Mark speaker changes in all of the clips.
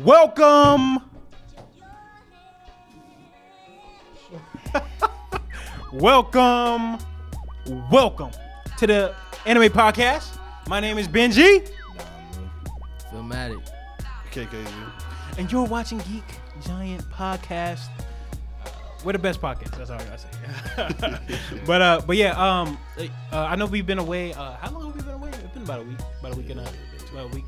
Speaker 1: Welcome. welcome. Welcome to the Anime Podcast. My name is Benji,
Speaker 2: Filmatic.
Speaker 3: KKZ.
Speaker 1: and you're watching Geek Giant Podcast. We're the best podcast. That's all I gotta say. but uh, but yeah, um, uh, I know we've been away. Uh, how long have we been away? It's been about a week. About a week and a about a week.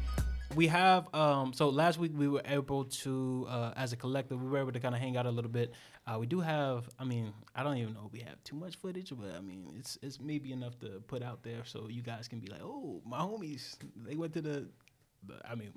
Speaker 1: We have um, so last week we were able to, uh, as a collective, we were able to kind of hang out a little bit. Uh, we do have, I mean, I don't even know if we have too much footage, but I mean, it's it's maybe enough to put out there so you guys can be like, oh, my homies, they went to the, the I mean,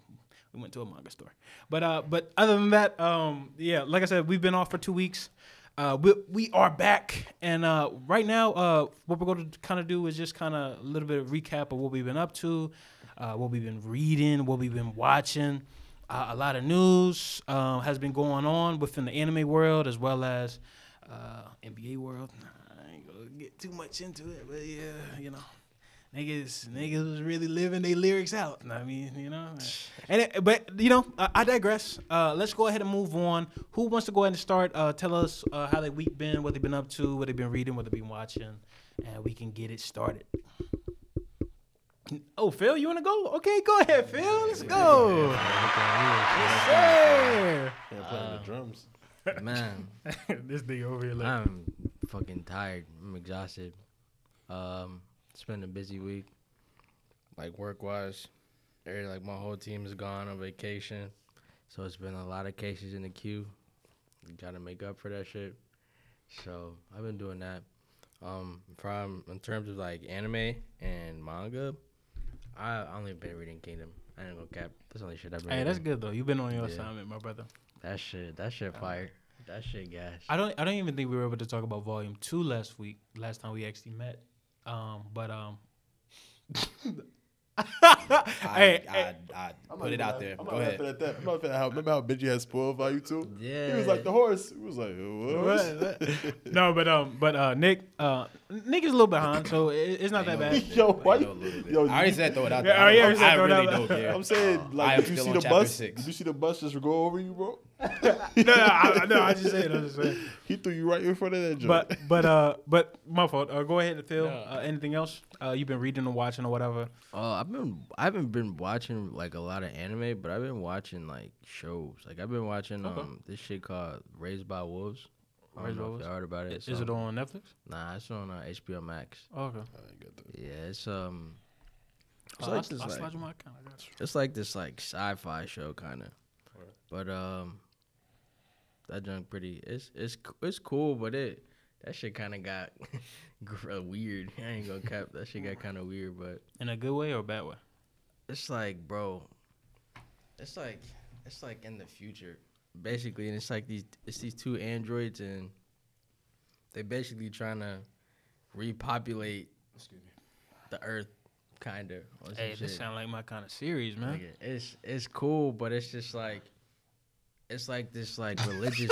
Speaker 1: we went to a manga store. But uh, but other than that, um, yeah, like I said, we've been off for two weeks. Uh, we, we are back, and uh, right now, uh, what we're going to kind of do is just kind of a little bit of recap of what we've been up to, uh, what we've been reading, what we've been watching. Uh, a lot of news uh, has been going on within the anime world as well as uh, NBA world. I ain't gonna get too much into it, but yeah, you know, niggas niggas was really living their lyrics out. I mean, you know, and it, but you know, I, I digress. Uh, let's go ahead and move on. Who wants to go ahead and start? Uh, tell us how their week been, what they've been up to, what they've been reading, what they've been watching, and we can get it started. Oh, Phil, you want to go? Okay, go ahead, Phil. Let's go. Yes, sir.
Speaker 3: Yeah, playing the drums.
Speaker 2: Man,
Speaker 1: this nigga over here, like,
Speaker 2: I'm fucking tired. I'm exhausted. Um, it's been a busy week, like work wise. Like my whole team is gone on vacation, so it's been a lot of cases in the queue. Got to make up for that shit. So I've been doing that. Um, from in terms of like anime and manga, I only been reading Kingdom. I didn't go cap. That's the only shit I've been.
Speaker 1: hey, that's good though. You've been on your
Speaker 2: Yeah.
Speaker 1: assignment, my brother.
Speaker 2: That shit. That shit fire. That shit gas.
Speaker 1: I don't. I don't even think we were able to talk about Volume Two last week. Last time we actually met. Um, but um.
Speaker 4: I,
Speaker 1: hey,
Speaker 4: I,
Speaker 1: hey,
Speaker 4: I,
Speaker 3: I'm
Speaker 4: put it out there.
Speaker 3: I'm
Speaker 4: Go ahead.
Speaker 3: at that. I'm not laughing at how, remember how Benji had spoiled value too?
Speaker 2: Yeah.
Speaker 3: He was like the horse. He was like, what?
Speaker 1: no, but um, but uh, Nick, uh, Nick is a little behind, so it, it's not that bad.
Speaker 3: Yo, why?
Speaker 4: I know a
Speaker 3: you- Yo,
Speaker 4: I already said throw it out there.
Speaker 1: oh, yeah,
Speaker 4: I,
Speaker 1: you said
Speaker 4: I
Speaker 1: throw it
Speaker 4: really
Speaker 1: out
Speaker 4: don't
Speaker 1: there.
Speaker 4: care.
Speaker 3: I'm saying, like,
Speaker 4: am
Speaker 3: did you see the bus?
Speaker 4: six.
Speaker 3: Did you see the bus just go over you, bro?
Speaker 1: no, no, I, no, I just saying, I just saying.
Speaker 3: He threw you right in front of that joint.
Speaker 1: But but uh, but my fault. Uh, go ahead, Phil.
Speaker 2: No.
Speaker 1: Uh, anything else? Uh, you've been reading or watching or whatever.
Speaker 2: Oh, I've been I haven't been watching like a lot of anime, but I've been watching like shows. Like I've been watching
Speaker 1: Okay.
Speaker 2: um this shit called Raised by Wolves. I don't
Speaker 1: Raised by
Speaker 2: know if
Speaker 1: Wolves?
Speaker 2: you heard about it.
Speaker 1: Is
Speaker 2: It's
Speaker 1: it
Speaker 2: on-
Speaker 1: on Netflix?
Speaker 2: Nah, it's on uh, HBO Max.
Speaker 1: Oh, okay.
Speaker 3: I ain't got that.
Speaker 2: Yeah, it's um, it's
Speaker 1: Uh,
Speaker 2: like
Speaker 1: I'll,
Speaker 2: this
Speaker 1: I'll
Speaker 2: like
Speaker 1: slide you my account. I got you.
Speaker 2: it's like this like sci-fi show kind of,
Speaker 3: Right.
Speaker 2: but um, that junk pretty. It's it's it's cool, but it that shit kind of got uh, weird. I ain't gonna cap. That shit got kind of weird, but
Speaker 1: In a good way or a bad way?
Speaker 2: it's like, bro, it's like it's like in the future, basically, and it's like these it's these two androids, and they basically trying to repopulate the Earth, kind of.
Speaker 1: Hey, this sound like my kind of series, man.
Speaker 2: It's it's cool, but it's just like it's like this like religious.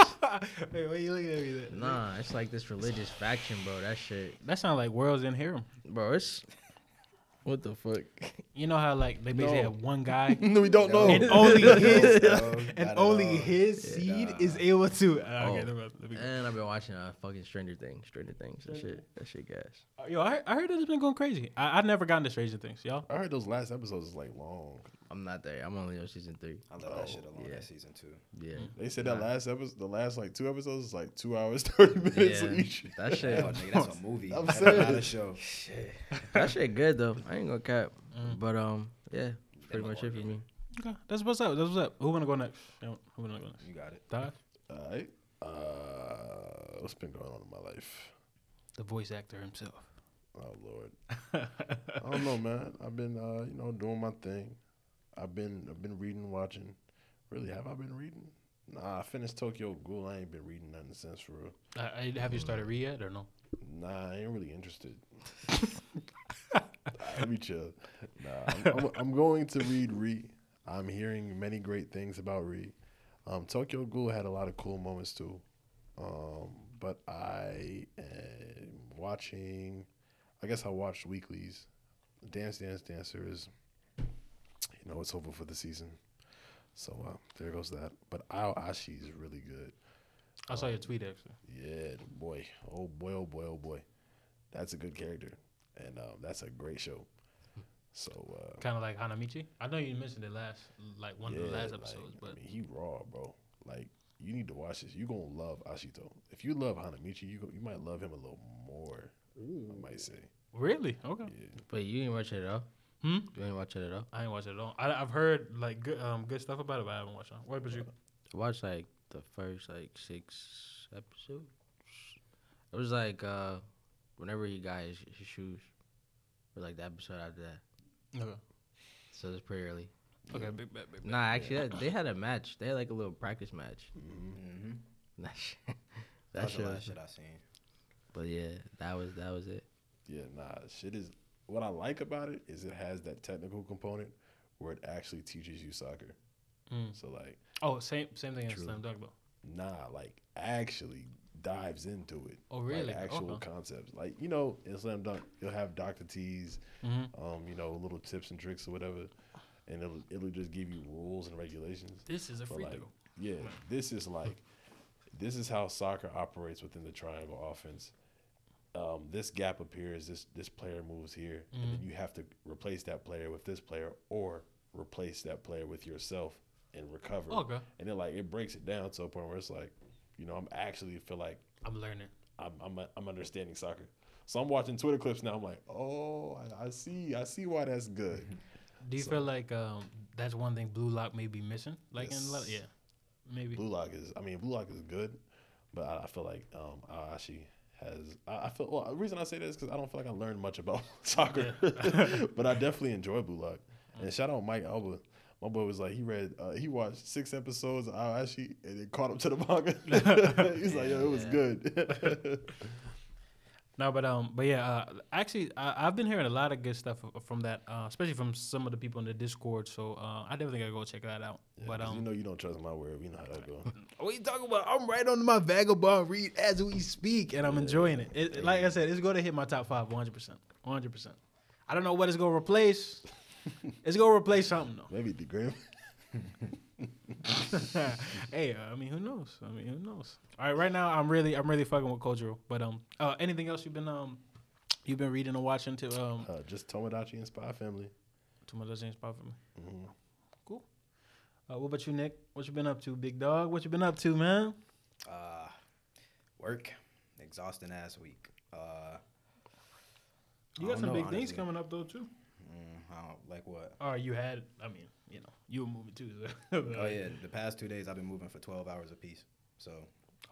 Speaker 1: hey, why you looking at me? That,
Speaker 2: nah, it's like this religious faction, bro. That shit,
Speaker 1: that sound like Worlds in here.
Speaker 2: bro. It's what the fuck.
Speaker 1: You know how like they basically
Speaker 3: No.
Speaker 1: have one guy
Speaker 3: no, we don't know.
Speaker 1: and only his
Speaker 4: No,
Speaker 1: and
Speaker 4: not at
Speaker 1: only
Speaker 4: all.
Speaker 1: his
Speaker 4: Yeah,
Speaker 1: seed
Speaker 4: nah.
Speaker 1: is able to. Uh,
Speaker 2: Oh.
Speaker 1: okay, never mind. Let me go.
Speaker 2: And I've been watching uh fucking Stranger Things, Stranger Things. That shit, that shit gas.
Speaker 1: Uh, Yo, I, I heard that it's been going crazy. I, I've never gotten to Stranger Things, y'all.
Speaker 3: I heard those last episodes is like long.
Speaker 2: I'm not there. I'm only on season three.
Speaker 4: I love that shit alone.
Speaker 2: yeah.
Speaker 4: That season two.
Speaker 2: Yeah.
Speaker 3: They said that last episode, the last like two episodes is like two hours, 30 minutes
Speaker 2: Yeah.
Speaker 3: each.
Speaker 2: That shit.
Speaker 4: Oh, nigga, that's a movie.
Speaker 3: I'm
Speaker 4: That's
Speaker 3: saying.
Speaker 4: not a show.
Speaker 2: that shit good though. I ain't gonna cap.
Speaker 1: Mm.
Speaker 2: But um, yeah, pretty much it for me.
Speaker 1: Okay, that's what's up. That's what's up. Who wanna go next? Who wanna go next?
Speaker 4: You got it.
Speaker 1: Dive,
Speaker 3: All right. Uh, what's been going on in my life?
Speaker 1: the voice actor himself.
Speaker 3: Oh Lord. I don't know, man. I've been, uh, you know, doing my thing. I've been, I've been reading, watching. Really, have I been reading? Nah, I finished Tokyo Ghoul. I ain't been reading nothing since for real.
Speaker 1: Uh, I- have you started read yet or no?
Speaker 3: Nah, I ain't really interested. Let me chill. Nah, I'm, I'm, I'm going to read Re. I'm hearing many great things about Re. Um, Tokyo Ghoul had a lot of cool moments too. Um, but I am watching. I guess I watched weeklies. Dance Dance Danseur is, you know, it's over for the season. So uh, there goes that. But Ao Ashi is really good.
Speaker 1: I saw your tweet actually.
Speaker 3: Yeah, boy. Oh boy, oh boy, oh boy. That's a good character. And um, that's a great show. So uh,
Speaker 1: Kind of like Hanamichi. I know you mentioned it last, like one of the
Speaker 3: yeah,
Speaker 1: last
Speaker 3: like,
Speaker 1: episodes, but
Speaker 3: I mean, he raw, bro. Like you need to watch this. You are gonna love Ashito. If you love Hanamichi, you go, you might love him a little more. I might say.
Speaker 1: really, okay.
Speaker 3: Yeah.
Speaker 2: But you didn't watch it at all.
Speaker 1: Hmm?
Speaker 2: You didn't watch it at all.
Speaker 1: I ain't watched it at all. I, I've heard like good, um, good stuff about it, but I haven't watched it. What about you?
Speaker 2: I watched like the first like six episodes. It was like uh whenever he got his, his shoes, or like the episode after that.
Speaker 1: Okay.
Speaker 2: So it's pretty early.
Speaker 1: Okay. Big, big, big, big.
Speaker 2: Nah, actually, that- they had a match. They had like a little practice match.
Speaker 4: Mm-hmm.
Speaker 2: That shit.
Speaker 4: That
Speaker 2: That shit.
Speaker 4: the last shit I seen.
Speaker 2: But yeah, that was that was it.
Speaker 3: Yeah, nah, shit is. What I like about it is it has that technical component where it actually teaches you soccer.
Speaker 1: Mm.
Speaker 3: So like,
Speaker 1: Oh, same same thing as Slam Dunk though.
Speaker 3: nah, like actually dives into it.
Speaker 1: Oh,
Speaker 3: Like,
Speaker 1: really?
Speaker 3: actual
Speaker 1: Okay.
Speaker 3: concepts. Like you know, in slam dunk, you'll have Dr. T's,
Speaker 1: Mm-hmm.
Speaker 3: um, you know, little tips and tricks or whatever, and it'll it'll just give you rules and regulations.
Speaker 1: This is a free
Speaker 3: like,
Speaker 1: throw.
Speaker 3: yeah, this is like, this is how soccer operates within the triangle offense. Um, this gap appears. This this player moves here, and then you have to replace that player with this player, or replace that player with yourself and recover.
Speaker 1: Okay.
Speaker 3: And then like it breaks it down to a point where it's like, you know, I'm actually feel like
Speaker 1: I'm learning.
Speaker 3: I'm I'm I'm understanding soccer. So I'm watching Twitter clips now. I'm like, oh, I, I see, I see why that's good.
Speaker 1: Do you
Speaker 3: So-
Speaker 1: feel like um, that's one thing Blue Lock may be missing? Like in a yeah, maybe.
Speaker 3: Blue Lock is, I mean, Blue Lock is good, but I, I feel like um, Aoshi has. I, I feel well. The reason I say that is because I don't feel like I learned much about soccer, but I definitely enjoy Blue Lock. And shout out Mike Alba. My boy was like, he read, uh, he watched six episodes of Aoshi and then caught up to the manga. He's like, yo, it was
Speaker 2: Yeah.
Speaker 3: good.
Speaker 1: No, but um, but yeah, uh, actually, I, I've been hearing a lot of good stuff from that, uh, especially from some of the people in the Discord. So uh, I definitely gotta go check that out.
Speaker 3: Yeah,
Speaker 1: but um,
Speaker 3: you know, you don't trust my word. You know how that go.
Speaker 1: what you talking about? I'm right on my vagabond read as we speak, and I'm enjoying it. it like I said, it's going to hit my top five 100, percent 100. percent I don't know what it's gonna replace. it's gonna replace something though.
Speaker 3: Maybe the Grim.
Speaker 1: hey, uh, I mean, who knows? I mean, who knows? All right, right now I'm really, I'm really fucking with Kojiro. But um, uh, anything else you've been um, you've been reading or watching to um,
Speaker 3: Uh, just Tomodachi and Spy Family.
Speaker 1: to my James spot for me?
Speaker 3: hmm
Speaker 1: Cool. Uh, what about you, Nick? What you been up to, big dog? What you been up to, man?
Speaker 4: Uh, work, exhausting ass week. Uh,
Speaker 1: You got some
Speaker 4: know,
Speaker 1: big things coming up though too.
Speaker 4: mm, I don't, like what?
Speaker 1: Or you had, I mean, you know, you were moving too.
Speaker 4: Oh yeah, the past two days I've been moving for twelve hours a piece. So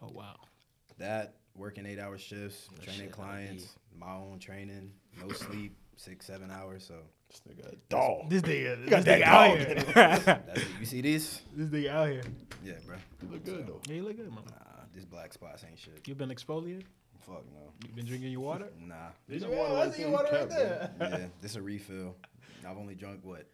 Speaker 1: Oh wow.
Speaker 4: that working eight hour shifts,
Speaker 2: That
Speaker 4: training
Speaker 2: shit
Speaker 4: clients, my own training, no sleep, six seven hours. So
Speaker 3: This nigga a dog.
Speaker 1: This nigga,
Speaker 3: got
Speaker 1: this
Speaker 3: that
Speaker 1: nigga out here.
Speaker 4: that's it. you see this?
Speaker 1: this nigga out here.
Speaker 4: Yeah, bro.
Speaker 3: You look good though.
Speaker 1: Yeah, you look good, man.
Speaker 4: Nah, these black spots ain't shit.
Speaker 1: You been exfoliated?
Speaker 4: Fuck no.
Speaker 1: You been drinking your water?
Speaker 4: Nah.
Speaker 3: This
Speaker 1: Yeah,
Speaker 3: a water
Speaker 1: I
Speaker 3: right
Speaker 1: see
Speaker 3: there.
Speaker 1: water
Speaker 3: you
Speaker 1: right
Speaker 3: kept,
Speaker 4: yeah, this a refill. I've only drunk what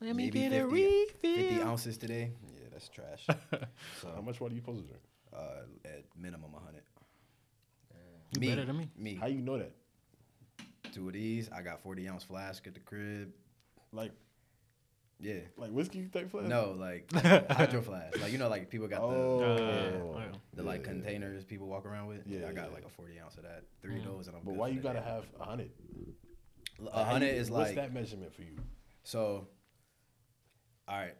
Speaker 1: Let
Speaker 4: me
Speaker 1: me
Speaker 4: get
Speaker 1: get
Speaker 4: a
Speaker 1: a
Speaker 4: 50
Speaker 1: refill.
Speaker 4: 50 ounces today. Yeah, that's trash. so
Speaker 3: How much water you supposed to drink?
Speaker 4: uh, at minimum hundred.
Speaker 1: You
Speaker 4: me,
Speaker 1: better than me.
Speaker 4: Me.
Speaker 3: How you know that?
Speaker 4: Two of these. I got forty ounce flask at the crib.
Speaker 3: Like
Speaker 4: Yeah.
Speaker 3: like whiskey type flask?
Speaker 4: No, like hydro flask. Like you know, like people got the
Speaker 3: Oh,
Speaker 1: Uh,
Speaker 4: yeah, the like
Speaker 3: yeah.
Speaker 4: containers people walk around with.
Speaker 3: Yeah,
Speaker 4: Yeah, I got
Speaker 3: yeah.
Speaker 4: like a forty ounce of that. Three
Speaker 1: Mm.
Speaker 4: of those, and I'm.
Speaker 3: But
Speaker 4: good
Speaker 3: why you gotta
Speaker 4: day.
Speaker 3: have a hundred?
Speaker 4: A hundred is
Speaker 3: What's
Speaker 4: like What's
Speaker 3: that measurement for you?
Speaker 4: So, all right.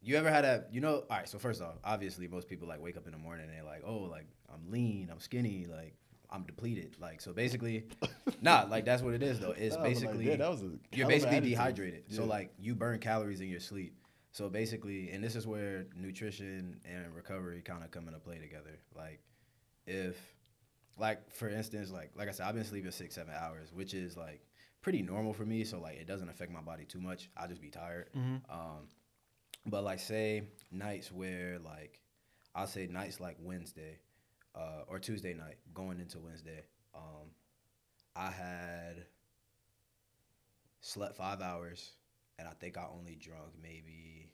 Speaker 4: You ever had a, you know, all right, so first off, obviously most people like wake up in the morning and they're like, oh, like I'm lean, I'm skinny, like I'm depleted. Like, so basically, nah, like that's what it is though. It's
Speaker 3: but like,
Speaker 4: basically,
Speaker 3: yeah, a
Speaker 4: you're basically dehydrated. So like you burn calories in your sleep. So basically, and this is where nutrition and recovery kind of come into play together. Like if like for instance, like like I said, I've been sleeping six, seven hours, which is like pretty normal for me. So like it doesn't affect my body too much. I'll just be tired.
Speaker 1: Mhm.
Speaker 4: Um but like say nights where like I'll say nights like Wednesday, uh, or Tuesday night, going into Wednesday, um, I had slept five hours and I think I only drunk maybe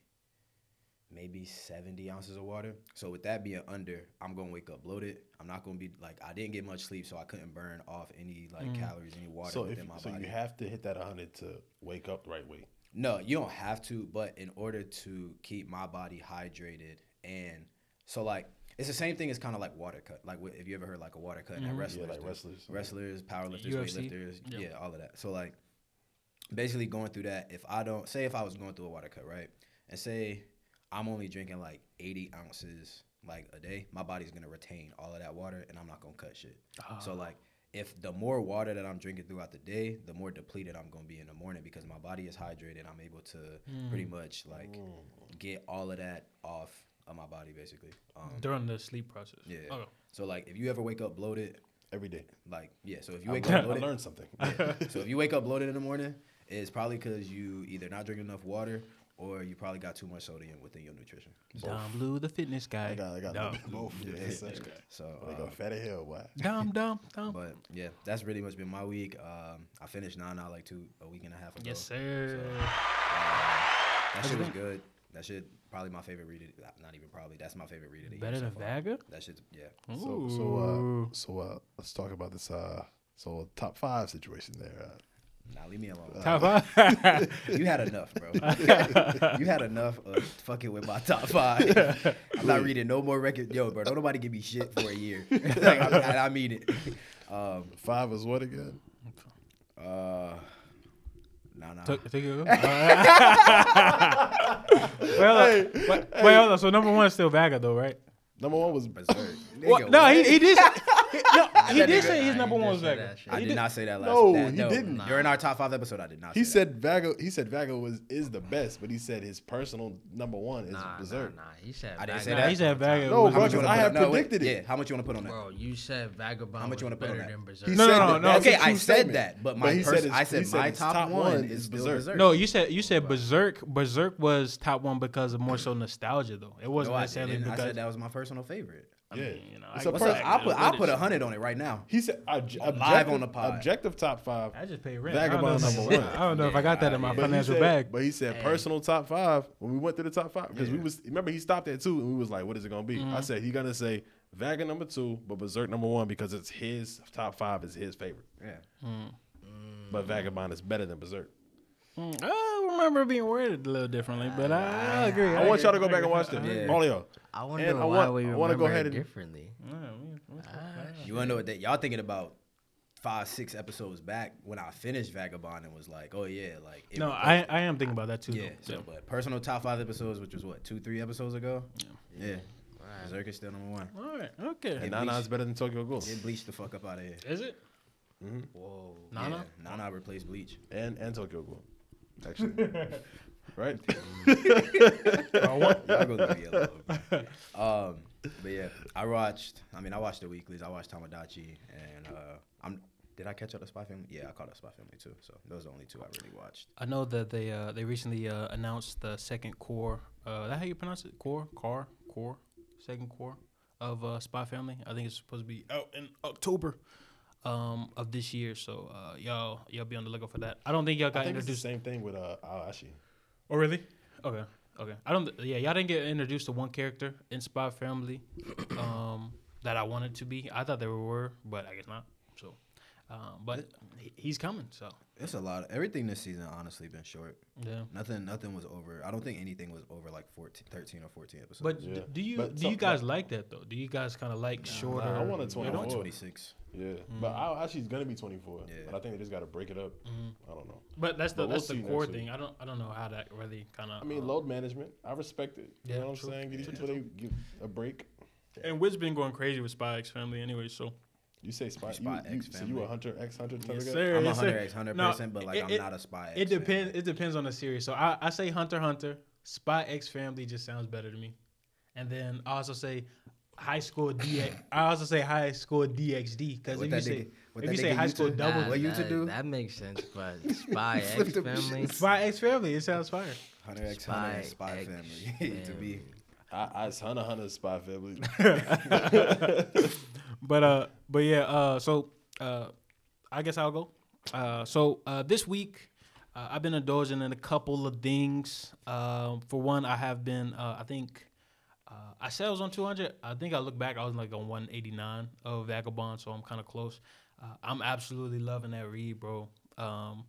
Speaker 4: maybe 70 ounces of water. So with that being under, I'm gonna wake up bloated. I'm not gonna be like I didn't get much sleep, so I couldn't burn off any like
Speaker 1: Mm.
Speaker 4: calories, any water
Speaker 3: so if
Speaker 4: my
Speaker 3: so
Speaker 4: body.
Speaker 3: you have to hit that hundred to wake up the right way.
Speaker 4: No, you don't have to, but in order to keep my body hydrated and so like it's the same thing as kind of like water cut. Like wh- if you ever heard like a water cut
Speaker 1: Mhm.
Speaker 4: that
Speaker 1: Yeah,
Speaker 4: wrestlers,
Speaker 3: like wrestlers.
Speaker 4: wrestlers, powerlifters,
Speaker 1: UFC.
Speaker 4: weightlifters,
Speaker 1: Yeah.
Speaker 4: yeah, all of that. So like basically going through that, if I don't say if I was going through a water cut, right? And say I'm only drinking like 80 ounces like a day, my body's gonna retain all of that water and I'm not gonna cut shit. So like if the more water that I'm drinking throughout the day, the more depleted I'm gonna be in the morning because my body is hydrated. I'm able to pretty much like get all of that off of my body basically. Um,
Speaker 1: during the sleep process.
Speaker 4: yeah.
Speaker 1: Okay.
Speaker 4: So like if you ever wake up bloated,
Speaker 3: Every day.
Speaker 4: like yeah. So if you
Speaker 3: I
Speaker 4: wake
Speaker 3: learned,
Speaker 4: up
Speaker 3: I learned something.
Speaker 4: so if you wake up bloated in the morning, it's probably because you either not drinking enough water or you probably got too much sodium within your nutrition.
Speaker 1: Dom Blue, the fitness guy.
Speaker 3: I got, I got a
Speaker 1: Dom
Speaker 3: little
Speaker 1: Blue,
Speaker 3: both.
Speaker 1: the
Speaker 3: Yeah,
Speaker 1: fitness
Speaker 3: so-
Speaker 1: guy.
Speaker 4: So,
Speaker 3: They
Speaker 4: uh,
Speaker 3: go fatty hell, boy.
Speaker 1: Dom, Dom, Dom.
Speaker 4: but yeah, that's really much been my week. Um, I finished Nana like two a week and a half ago.
Speaker 1: Yes, sir.
Speaker 4: So, uh, that shit was good. That shit probably my favorite read. Of, not even probably. That's my favorite read of the
Speaker 1: Better
Speaker 4: year.
Speaker 1: than
Speaker 4: so far.
Speaker 1: Vaga?
Speaker 4: That shit's yeah.
Speaker 3: So, so, uh, so, uh, let's talk about this. Uh, so, top five situation there. Uh,
Speaker 4: Now leave me alone.
Speaker 1: Top five.
Speaker 4: You had enough, bro. you had enough of fucking with my top five. I'm not reading no more record. Yo, bro, don't nobody give me shit for a year. like, I, I mean it. Um,
Speaker 3: five is what again?
Speaker 4: uh, nah, nah.
Speaker 1: Took- take it. well, uh, wait, wait, hold on. So number one is still Vaga, though, right?
Speaker 3: Number one was
Speaker 4: Berserk.
Speaker 1: What?
Speaker 4: Nigga,
Speaker 1: No, he, he did. Say, he, no, he did say his number
Speaker 2: he
Speaker 1: one
Speaker 2: did
Speaker 1: was
Speaker 2: say
Speaker 1: Vaga.
Speaker 2: that shit.
Speaker 4: I did
Speaker 1: did-
Speaker 4: not say that last.
Speaker 3: No,
Speaker 4: that,
Speaker 3: he didn't.
Speaker 2: Nah.
Speaker 4: During our top five episode, I did not.
Speaker 3: He
Speaker 4: that.
Speaker 3: said Vago. He said Vago was is the best, but he said his personal number one is
Speaker 2: Nah,
Speaker 3: Berserk.
Speaker 2: nah, nah. He said.
Speaker 4: I didn't say
Speaker 1: that. He said Vaga.
Speaker 3: No, bro,
Speaker 4: How much you
Speaker 3: 'cause
Speaker 4: wanna
Speaker 3: I have
Speaker 4: on- no, wait,
Speaker 3: predicted it.
Speaker 4: Yeah, how much you want to put on that?
Speaker 2: Bro, you said Vagabond.
Speaker 4: How much you wanna put on that?
Speaker 2: than Berserk.
Speaker 3: He
Speaker 1: No, no, no, no.
Speaker 4: okay, I said that, but
Speaker 3: But
Speaker 4: my
Speaker 3: he
Speaker 4: I said my top,
Speaker 3: top
Speaker 4: one
Speaker 3: one
Speaker 4: is
Speaker 3: is Berserk.
Speaker 4: Berserk.
Speaker 1: No, you said you said Berserk. Berserk was top one because of more so nostalgia, though. It wasn't necessarily because
Speaker 4: that was my personal favorite.
Speaker 1: I
Speaker 3: Yeah.
Speaker 1: mean, you know,
Speaker 3: It's
Speaker 1: I,
Speaker 3: a
Speaker 4: What's
Speaker 3: per-
Speaker 4: up? I'll put I'll put a hundred on it right now.
Speaker 3: He said obj-
Speaker 4: Live
Speaker 3: objective,
Speaker 4: on the pod.
Speaker 3: objective top five.
Speaker 1: I just pay rent. I don't
Speaker 3: Vagabond
Speaker 1: know
Speaker 3: number one.
Speaker 1: I don't know if I got that in my
Speaker 3: But
Speaker 1: financial
Speaker 3: said,
Speaker 1: bag.
Speaker 3: But he said
Speaker 2: Hey.
Speaker 3: personal top five when we went through the top five because we was remember he stopped at two and we was like, what is it gonna be?
Speaker 1: Mm-hmm.
Speaker 3: I said he gonna say Vaga number two, but Berserk number one because it's his top five is his favorite.
Speaker 4: Yeah.
Speaker 3: But Vagabond is better than Berserk.
Speaker 1: Mm, I remember being worded a little differently, but I, I agree.
Speaker 3: I want y'all to go back and watch them.
Speaker 4: Yeah.
Speaker 3: All of y'all.
Speaker 2: I wonder
Speaker 3: And I
Speaker 2: why
Speaker 3: want-
Speaker 2: we
Speaker 3: I
Speaker 2: remember
Speaker 3: wanna go ahead
Speaker 2: it
Speaker 3: and-
Speaker 2: differently.
Speaker 1: Yeah, we- we-
Speaker 4: You wanna know what that y'all thinking about five, six episodes back when I finished Vagabond and was like, oh yeah, like it
Speaker 1: No, I I am thinking about that too.
Speaker 4: yeah.
Speaker 1: though.
Speaker 4: So, but personal top five episodes, which was what two, three episodes ago. Yeah. Yeah.
Speaker 2: Right.
Speaker 4: Berserk is still number one.
Speaker 1: All right. Okay.
Speaker 3: And Nana is better than Tokyo Ghoul.
Speaker 4: Get Bleach the fuck up out of here.
Speaker 1: Is it
Speaker 2: Whoa.
Speaker 1: Nana?
Speaker 4: Yeah, Nana replaced Bleach.
Speaker 3: And and Tokyo Ghoul. Actually. right?
Speaker 1: Oh, what?
Speaker 4: Y'all go leave me alone. Um, but yeah, I watched. I mean, I watched the weeklies. I watched Tomodachi, and uh, I'm. Did I catch up to Spy Family? Yeah, I caught up Spy Family too. So those are the only two I really watched.
Speaker 1: I know that they uh they recently uh announced the second core. Uh, that how you pronounce it? Core, car, core, second core of uh Spy Family. I think it's supposed to be out in October. Um, of this year, so uh, y'all y'all be on the lookout for that. I don't think y'all
Speaker 3: I
Speaker 1: got
Speaker 3: think it's the
Speaker 1: introduced.
Speaker 3: same thing with uh Aoshi.
Speaker 1: Oh, really? Okay. Okay. I don't. Yeah, y'all didn't get introduced to one character in Spy Family, um, that I wanted to be. I thought there were, but I guess not. So, um, but he- he's coming. So
Speaker 4: It's a lot. Of, everything this season honestly been short.
Speaker 1: yeah.
Speaker 4: Nothing. Nothing was over. I don't think anything was over like 14, 13 or fourteen episodes.
Speaker 1: But
Speaker 3: Yeah.
Speaker 1: d- do you
Speaker 3: But
Speaker 1: do
Speaker 3: some-
Speaker 1: you guys like that though? Do you guys kind of like shorter?
Speaker 3: I want a
Speaker 4: I
Speaker 3: 24.
Speaker 4: want twenty six.
Speaker 3: Yeah. Mm-hmm. But Aoshi's gonna be 24.
Speaker 4: Yeah.
Speaker 3: But I think they just gotta break it up. Mm-hmm. I don't know.
Speaker 1: But that's the
Speaker 3: But we'll
Speaker 1: that's the core thing. I don't I don't know how that really kind of.
Speaker 3: I mean, uh, load management. I respect it. You
Speaker 1: Yeah,
Speaker 3: know what I'm
Speaker 1: true.
Speaker 3: saying? Give these
Speaker 1: True,
Speaker 3: people they give a break.
Speaker 1: and Wit been going crazy with Spy X Family anyway. So
Speaker 3: You say spy. You,
Speaker 4: Spy
Speaker 3: you,
Speaker 4: X
Speaker 3: so you a
Speaker 4: family.
Speaker 3: hunter X hunter
Speaker 1: yes, sir.
Speaker 4: I'm a
Speaker 1: yes, sir.
Speaker 4: hunter X hundred
Speaker 1: No,
Speaker 4: percent, but like
Speaker 1: it-
Speaker 4: I'm
Speaker 1: it-
Speaker 4: not a spy. X It
Speaker 1: depends.
Speaker 4: fan.
Speaker 1: It depends on the series. So I, I say Hunter Hunter. Spy X Family just sounds better to me. And then I also say High School DX. I also say High School DxD because
Speaker 4: What
Speaker 1: if you say if you say High School
Speaker 4: to-
Speaker 1: Double
Speaker 4: Nah, What you to do?
Speaker 2: That makes sense, but Spy
Speaker 4: Flip
Speaker 2: X Family.
Speaker 4: shits.
Speaker 1: Spy X Family, it sounds fire.
Speaker 4: Hunter X Hunter and Spy
Speaker 2: X
Speaker 4: Family to me.
Speaker 3: I, I it's hunter hunter spy family.
Speaker 1: But uh, but yeah. Uh, so uh, I guess I'll go. Uh, so uh, this week. Uh, I've been indulging in a couple of things. Um, for one, I have been. Uh, I think uh, I said I was on 200. I think I look back. I was like on 189 of Vagabond, so I'm kind of close. Uh, I'm absolutely loving that read, bro. Um,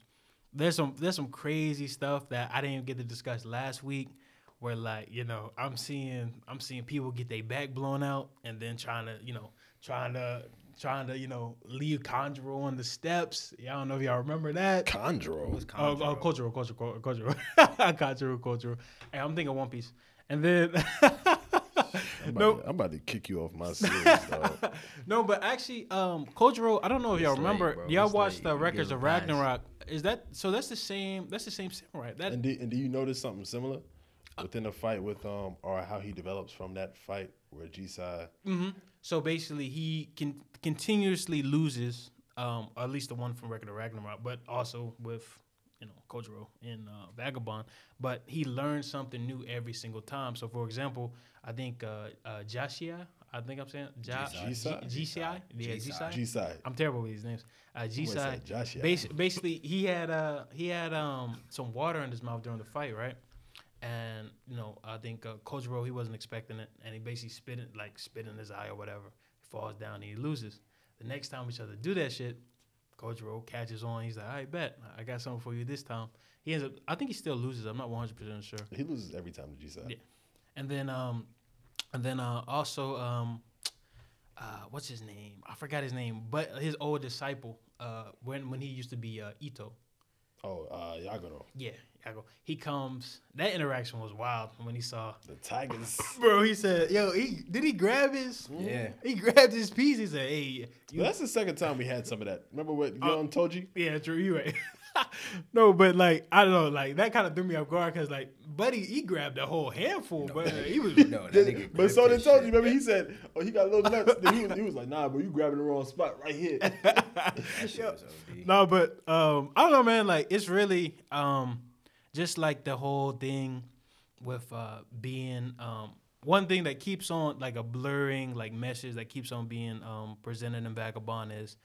Speaker 1: there's some there's some crazy stuff that I didn't even get to discuss last week. Where like you know I'm seeing I'm seeing people get their back blown out and then trying to you know trying to trying to you know leave Conjuro on the steps. Yeah, I don't know if y'all remember that.
Speaker 3: Conjuro.
Speaker 4: Who's
Speaker 1: Oh, oh,
Speaker 4: Conjuro?
Speaker 1: cultural, cultural, cultural, cultural, cultural. Hey, I'm thinking One Piece, and then
Speaker 3: I'm about,
Speaker 1: no,
Speaker 3: to, I'm about to kick you off my series, dog.
Speaker 1: no, but actually, um, Kojiro. I don't know if y'all
Speaker 4: It's late,
Speaker 1: remember.
Speaker 4: bro.
Speaker 1: y'all
Speaker 4: It's
Speaker 1: watched
Speaker 4: late.
Speaker 1: the Records of. Ragnarok. Is that so? That's the same. That's the same samurai. That
Speaker 3: And do, and do you notice something similar within the fight with um or how he develops from that fight where Jisai
Speaker 1: hmm So basically, he can continuously loses, um, at least the one from Record of Ragnarok, but also with you know Kojiro in uh, Vagabond. But he learns something new every single time. So for example, I think uh, uh, Jashia, I think I'm saying ja-
Speaker 3: Jisai?
Speaker 1: G- Jisai, yeah,
Speaker 4: Jisai.
Speaker 1: Jisai.
Speaker 3: Jisai.
Speaker 1: I'm terrible with these names. Uh, Jisai.
Speaker 3: Josh,
Speaker 1: Bas- basically, he had uh he had um some water in his mouth during the fight, right? And you know, I think uh, Kojiro he wasn't expecting it, and he basically spit it like spit in his eye or whatever. He falls down, and he loses. The next time we try to do that shit, Kojiro catches on. He's like, "I bet I got something for you this time." He ends up. I think he still loses. I'm not 100 percent sure.
Speaker 3: He loses every time to Jisai.
Speaker 1: Yeah. And then um, and then uh also um, uh what's his name? I forgot his name, but his old disciple uh when when he used to be uh Ito.
Speaker 3: Oh, uh, Yagoro.
Speaker 1: Yeah, I go. He comes. That interaction was wild when he saw.
Speaker 3: The Tigers.
Speaker 1: Bro, he said, "Yo, he did he grab his?
Speaker 4: Yeah.
Speaker 1: He grabbed his piece. He said, "Hey, you,
Speaker 3: That's the second time we had some of that. Remember what. Young told you?
Speaker 1: yeah, true, you right." no, but like I don't know, like that kind of threw me off guard because like, buddy, he grabbed a whole handful, but uh, he was.
Speaker 4: No, that nigga
Speaker 3: but so they told
Speaker 4: shit.
Speaker 3: you. Remember, he said, "Oh, he got a little nuts." then he was, he was like, "Nah, bro, you grabbing the wrong spot right here."
Speaker 4: That shit was OD.
Speaker 1: No, but um, I don't know, man. Like it's really um, just like the whole thing with uh, being um, one thing that keeps on like a blurring like message that keeps on being um, presented in Vagabond is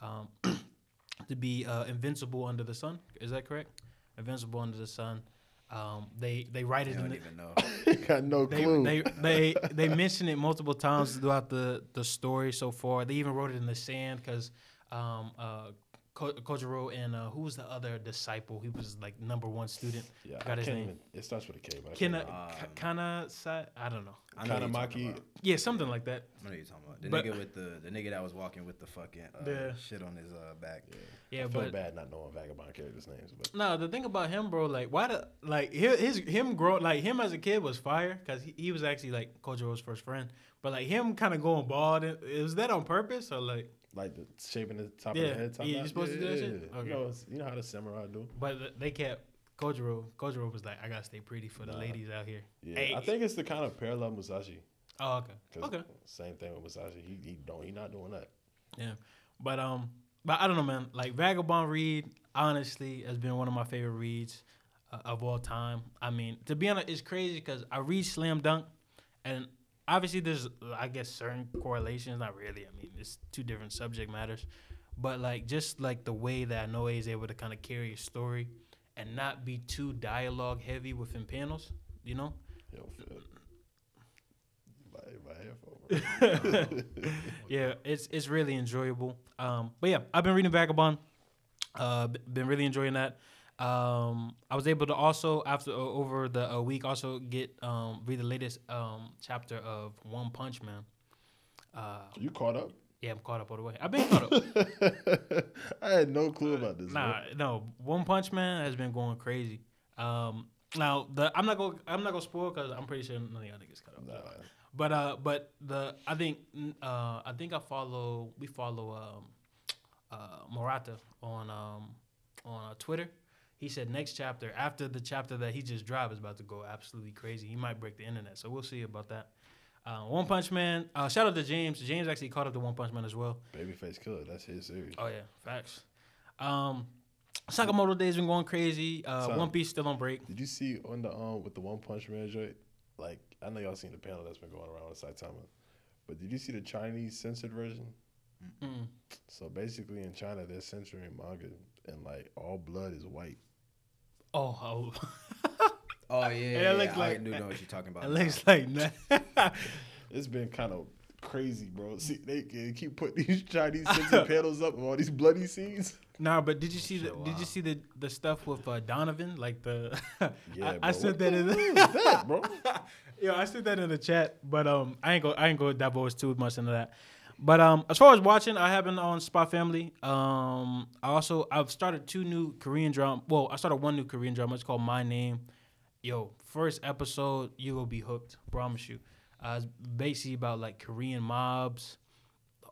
Speaker 1: um, to be uh, invincible under the sun. Is that correct? Invincible under the sun. Um, they they write
Speaker 4: I
Speaker 1: it in
Speaker 4: don't
Speaker 1: the,
Speaker 4: even know.
Speaker 3: got no
Speaker 1: they,
Speaker 3: clue.
Speaker 1: they they they mention it multiple times throughout the the story so far. They even wrote it in the sand because um, uh, Ko- Kojiro and uh, who was the other disciple? He was like number one student.
Speaker 3: yeah, I
Speaker 1: Got
Speaker 3: can't
Speaker 1: his name.
Speaker 3: even. It starts with a K. But I
Speaker 1: Kina,
Speaker 3: can't
Speaker 4: Um,
Speaker 1: Kana Sa- I don't know.
Speaker 4: I know what you're
Speaker 3: Kanamaki.
Speaker 1: Yeah, something like that.
Speaker 4: I know what you're talking about. The
Speaker 1: But-
Speaker 4: nigga with the the nigga that was walking with the fucking uh,
Speaker 1: The-
Speaker 4: shit on his uh, back.
Speaker 1: Yeah,
Speaker 3: I feel
Speaker 1: but
Speaker 3: bad not knowing vagabond characters' names, but
Speaker 1: no, the thing about him, bro, like why the like his, his him grow like him as a kid was fire because he, he was actually like Kojiro's first friend. But like him kind of going bald, is that on purpose or like?
Speaker 3: Like the shaping the top
Speaker 1: Yeah,
Speaker 3: of the head. Top
Speaker 1: yeah, you supposed to do that shit? Okay.
Speaker 3: You know, you know how the samurai do.
Speaker 1: But they kept Kojiro. Kojiro was like, I gotta stay pretty for the
Speaker 3: Nah.
Speaker 1: ladies out here.
Speaker 3: Yeah,
Speaker 1: Hey,
Speaker 3: I think it's the kind of parallel Musashi.
Speaker 1: Oh, okay. Okay.
Speaker 3: Same thing with Musashi. He he don't he not doing that.
Speaker 1: Yeah. But um, but I don't know, man. Like Vagabond read, honestly, has been one of my favorite reads uh, of all time. I mean, to be honest, it's crazy because I read Slam Dunk, and obviously there's, I guess, certain correlations. Not really. I mean, it's two different subject matters, but like just like the way that Inoue is able to kind of carry a story and not be too dialogue heavy within panels. You know.
Speaker 3: Yo. My, my headphone.
Speaker 1: yeah, it's it's really enjoyable. Um, but yeah, I've been reading Vagabond. Uh, been really enjoying that. Um, I was able to also after over the a week also get um read the latest um chapter of One Punch Man. Uh,
Speaker 3: you caught up?
Speaker 1: yeah, I'm caught up all the way. I've been caught up.
Speaker 3: I had no clue about this.
Speaker 1: nah, no, One Punch Man has been going crazy. Um, now the I'm not gonna I'm not gonna spoil because I'm pretty sure none of y'all niggas caught up.
Speaker 3: Nah.
Speaker 1: But uh, but the I think uh, I think I follow we follow um, uh, Murata on um, on uh, Twitter. He said next chapter after the chapter that he just dropped is about to go absolutely crazy. He might break the internet, so we'll see about that. Uh, One Punch Man. Uh, shout out to James. James actually caught up to One Punch Man as well.
Speaker 3: Babyface Killer. That's his series.
Speaker 1: Oh yeah, facts. Um, Sakamoto Day's been going crazy. Uh,
Speaker 3: Son.
Speaker 1: One Piece still on break.
Speaker 3: Did you see on the um with the One Punch Man joint? Like I know y'all seen the panel that's been going around with Saitama, but did you see the Chinese censored version?
Speaker 1: Mm.
Speaker 3: So basically, in China, they're censoring manga, and like all blood is white.
Speaker 1: Oh, oh.
Speaker 4: Oh yeah,
Speaker 1: it
Speaker 4: yeah,
Speaker 1: looks
Speaker 4: I
Speaker 1: like-
Speaker 4: do know what you're talking about.
Speaker 1: it
Speaker 4: now.
Speaker 1: looks like that.
Speaker 3: It's been kind of crazy, bro. See, they, they keep putting these Chinese Simpson panels up of all these bloody scenes.
Speaker 1: Nah, but did you see the did you see the the stuff with uh, Donovan? Like the
Speaker 3: Yeah,
Speaker 1: I,
Speaker 3: bro.
Speaker 1: I sent
Speaker 3: What
Speaker 1: that
Speaker 3: the
Speaker 1: in the
Speaker 3: is that, bro.
Speaker 1: Yo, I sent that in the chat, but um, I ain't go, I ain't go divulge too much into that. But um, as far as watching, I have been on Spy Family. Um, I also I've started two new Korean drama. Well, I started one new Korean drama. It's called My Name. Yo, first episode, you will be hooked. Promise you. Uh, it's basically about like Korean mobs.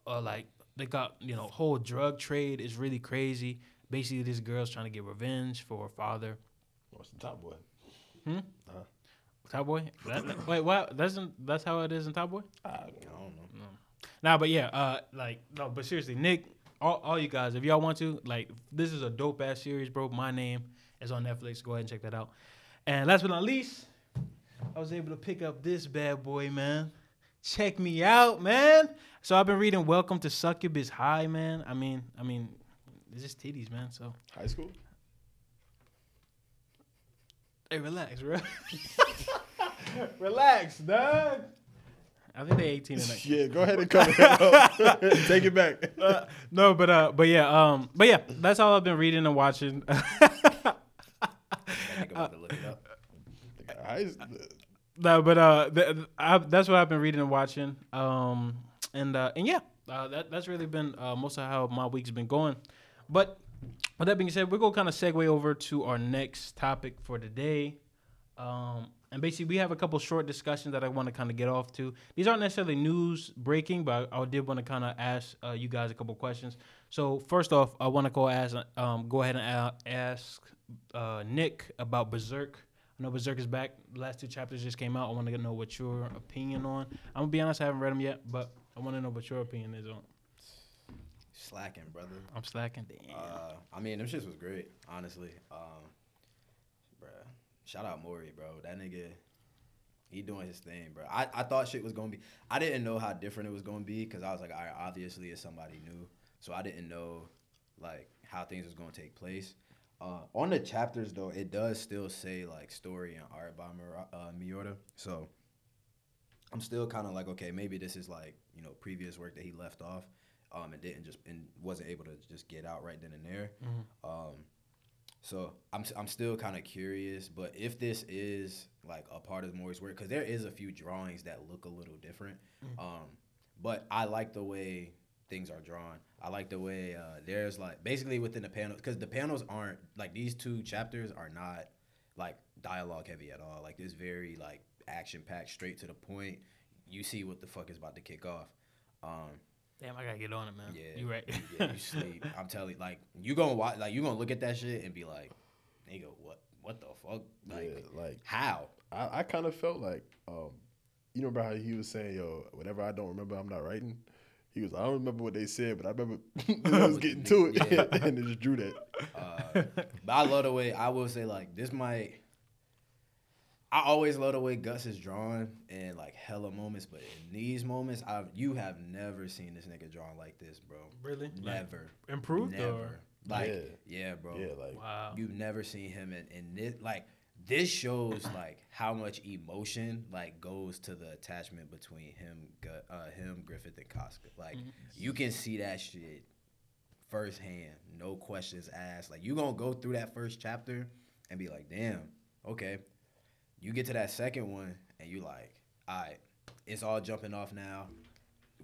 Speaker 1: Uh, like they got you know whole drug trade is really crazy. Basically, this girl's trying to get revenge for her father.
Speaker 3: What's the top boy? Hmm.
Speaker 1: Top Boy. That, that- wait, what? That's in, that's how it is in Top Boy.
Speaker 3: I
Speaker 4: don't know.
Speaker 1: Nah, but yeah, uh, like no, but seriously, Nick, all, all you guys, if y'all want to, like, this is a dope ass series, bro. My name is on Netflix. Go ahead and check that out. And last but not least, I was able to pick up this bad boy, man. Check me out, man. So I've been reading Welcome to Succubus High, man. I mean, I mean, it's just titties, man. So
Speaker 3: High school?
Speaker 1: hey, relax, bro. relax, dog. I think they're 18 and 19.
Speaker 3: Yeah, go ahead and cut it up. Take it back.
Speaker 1: Uh, no, but uh, but yeah, um, but yeah, that's all I've been reading and watching.
Speaker 4: I think I'm about to look it up.
Speaker 1: No, but uh, th- I, that's what I've been reading and watching. Um, and uh, and yeah, uh, that that's really been uh, most of how my week's been going. But with that being said, we're gonna kind of segue over to our next topic for today. Um, and basically, we have a couple short discussions that I want to kind of get off to. These aren't necessarily news breaking, but I, I did want to kind of ask uh, you guys a couple questions. So first off, I want to go ask, um, go ahead and a- ask uh, Nick about Berserk. I know Berserk is back. The last two chapters just came out. I want to know what your opinion on. I'm gonna be honest, I haven't read them yet, but I want to know what your opinion is on.
Speaker 4: Slacking, brother.
Speaker 1: I'm slacking. Damn.
Speaker 4: Uh, I mean, them shits was great, honestly. Um, bruh, shout out Mori, bro. That nigga, he doing his thing, bro. I, I thought shit was gonna be. I didn't know how different it was gonna be because I was like, all right, obviously it's somebody new, so I didn't know like how things was gonna take place. Uh, on the chapters though, it does still say like story and art by Mura- uh, Miura, so I'm still kind of like, okay, maybe this is like you know previous work that he left off, um, and didn't just and wasn't able to just get out right then and there. Um, so I'm I'm still kind of curious, but if this is like a part of Mori's work, because there is a few drawings that look a little different, um, but I like the way things are drawn. I like the way uh, there's like basically within the panels, because the panels aren't like these two chapters are not like dialogue heavy at all. Like it's very like action packed, straight to the point. You see what the fuck is about to kick off. Um,
Speaker 1: Damn, I gotta get on it, man.
Speaker 4: yeah,
Speaker 1: you right.
Speaker 4: yeah, you sleep. I'm telling you, like you gonna watch, like you gonna look at that shit and be like, nigga, what, what the fuck, like,
Speaker 3: yeah, like
Speaker 4: how?
Speaker 3: I, I kind of felt like, um, you remember how he was saying, "Yo, whatever I don't remember, I'm not writing." He was, I don't remember what they said, but I remember I was getting to it,
Speaker 4: Yeah.
Speaker 3: and it just drew that.
Speaker 4: Uh, but I love the way I will say like this might. I always love the way Guts is drawn in like hella moments, but in these moments, I've you have never seen this nigga drawn like this, bro.
Speaker 1: Really? Like,
Speaker 4: Never.
Speaker 1: improved
Speaker 4: Never.
Speaker 1: or?
Speaker 4: Like
Speaker 3: Yeah.
Speaker 4: yeah, bro.
Speaker 3: Yeah, like
Speaker 1: Wow.
Speaker 4: You've never seen him in, in this like this shows like how much emotion like goes to the attachment between him uh him Griffith and Casca. Like you can see that shit firsthand, no questions asked. Like you gonna go through that first chapter and be like, damn, okay. You get to that second one and you like, all right, it's all jumping off now.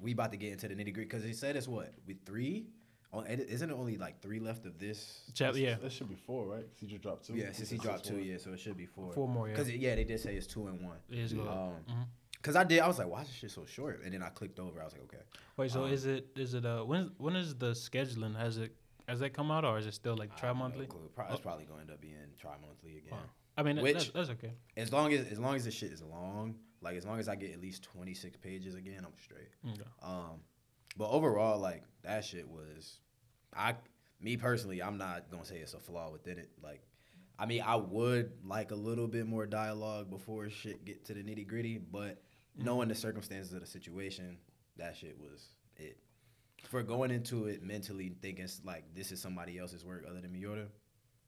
Speaker 4: We about to get into the nitty gritty because he said it's what with three. On, isn't it only like three left of this?
Speaker 1: Chap- yeah,
Speaker 3: that should be four, right? 'Cause he just dropped two.
Speaker 4: Yeah, since he
Speaker 3: said
Speaker 4: dropped two,
Speaker 3: more.
Speaker 4: yeah, so it should be four.
Speaker 1: four more. Yeah,
Speaker 4: Cause yeah, they did say it's two and one.
Speaker 1: it is good.
Speaker 4: Um,
Speaker 1: Mhm.
Speaker 4: Cause I did, I was like, why is this shit so short? And then I clicked over, I was like, okay.
Speaker 1: Wait, so
Speaker 4: um,
Speaker 1: is it is it uh when when is the scheduling? Has it has that come out or is it still like tri
Speaker 4: have no
Speaker 1: monthly?
Speaker 4: clue. Pro- It's probably going to end up being tri monthly again.
Speaker 1: Wow. I mean,
Speaker 4: Which-
Speaker 1: that's, that's okay.
Speaker 4: As long as as long as the shit is long, like as long as I get at least twenty six pages again, I'm straight.
Speaker 1: Okay.
Speaker 4: Um, but overall, like that shit was, I me personally, I'm not gonna say it's a flaw within it. Like, I mean, I would like a little bit more dialogue before shit get to the nitty gritty, but knowing the circumstances of the situation, that shit was it. For going into it mentally thinking like this is somebody else's work other than Miura,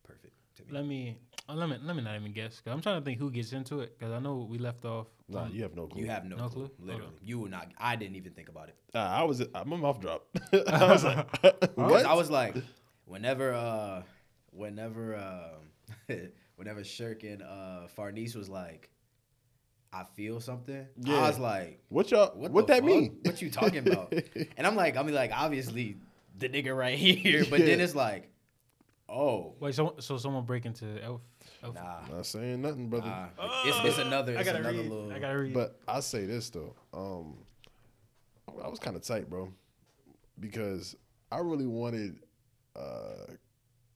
Speaker 4: perfect to me.
Speaker 1: Let me Uh, let me let me not even guess. Cause I'm trying to think who gets into it. Cause I know we left off.
Speaker 3: Nah,
Speaker 1: um,
Speaker 3: you have no clue.
Speaker 4: You have no,
Speaker 1: No
Speaker 4: clue.
Speaker 1: clue?
Speaker 4: Literally,
Speaker 1: Okay.
Speaker 4: you would not. I didn't even think about it.
Speaker 3: Nah, I was uh, my mouth dropped. I was like, what?
Speaker 4: I was like, whenever, uh, whenever, uh, whenever Schierke and uh, Farnese was like, I feel something.
Speaker 3: Yeah.
Speaker 4: I was like,
Speaker 3: what y'all?
Speaker 4: what,
Speaker 3: What, that
Speaker 4: fuck?
Speaker 3: mean?
Speaker 4: What you talking about? and I'm like, I mean, like, obviously the nigga right here, but then it's like, oh,
Speaker 1: Wait, so so someone break into Elf? Elf?
Speaker 4: nah,
Speaker 3: Not saying nothing, brother.
Speaker 4: nah. It's, it's another,
Speaker 1: I gotta
Speaker 4: another
Speaker 1: read.
Speaker 4: little.
Speaker 1: I gotta read.
Speaker 3: But I say this though, um, I was kind of tight, bro, because I really wanted. Uh,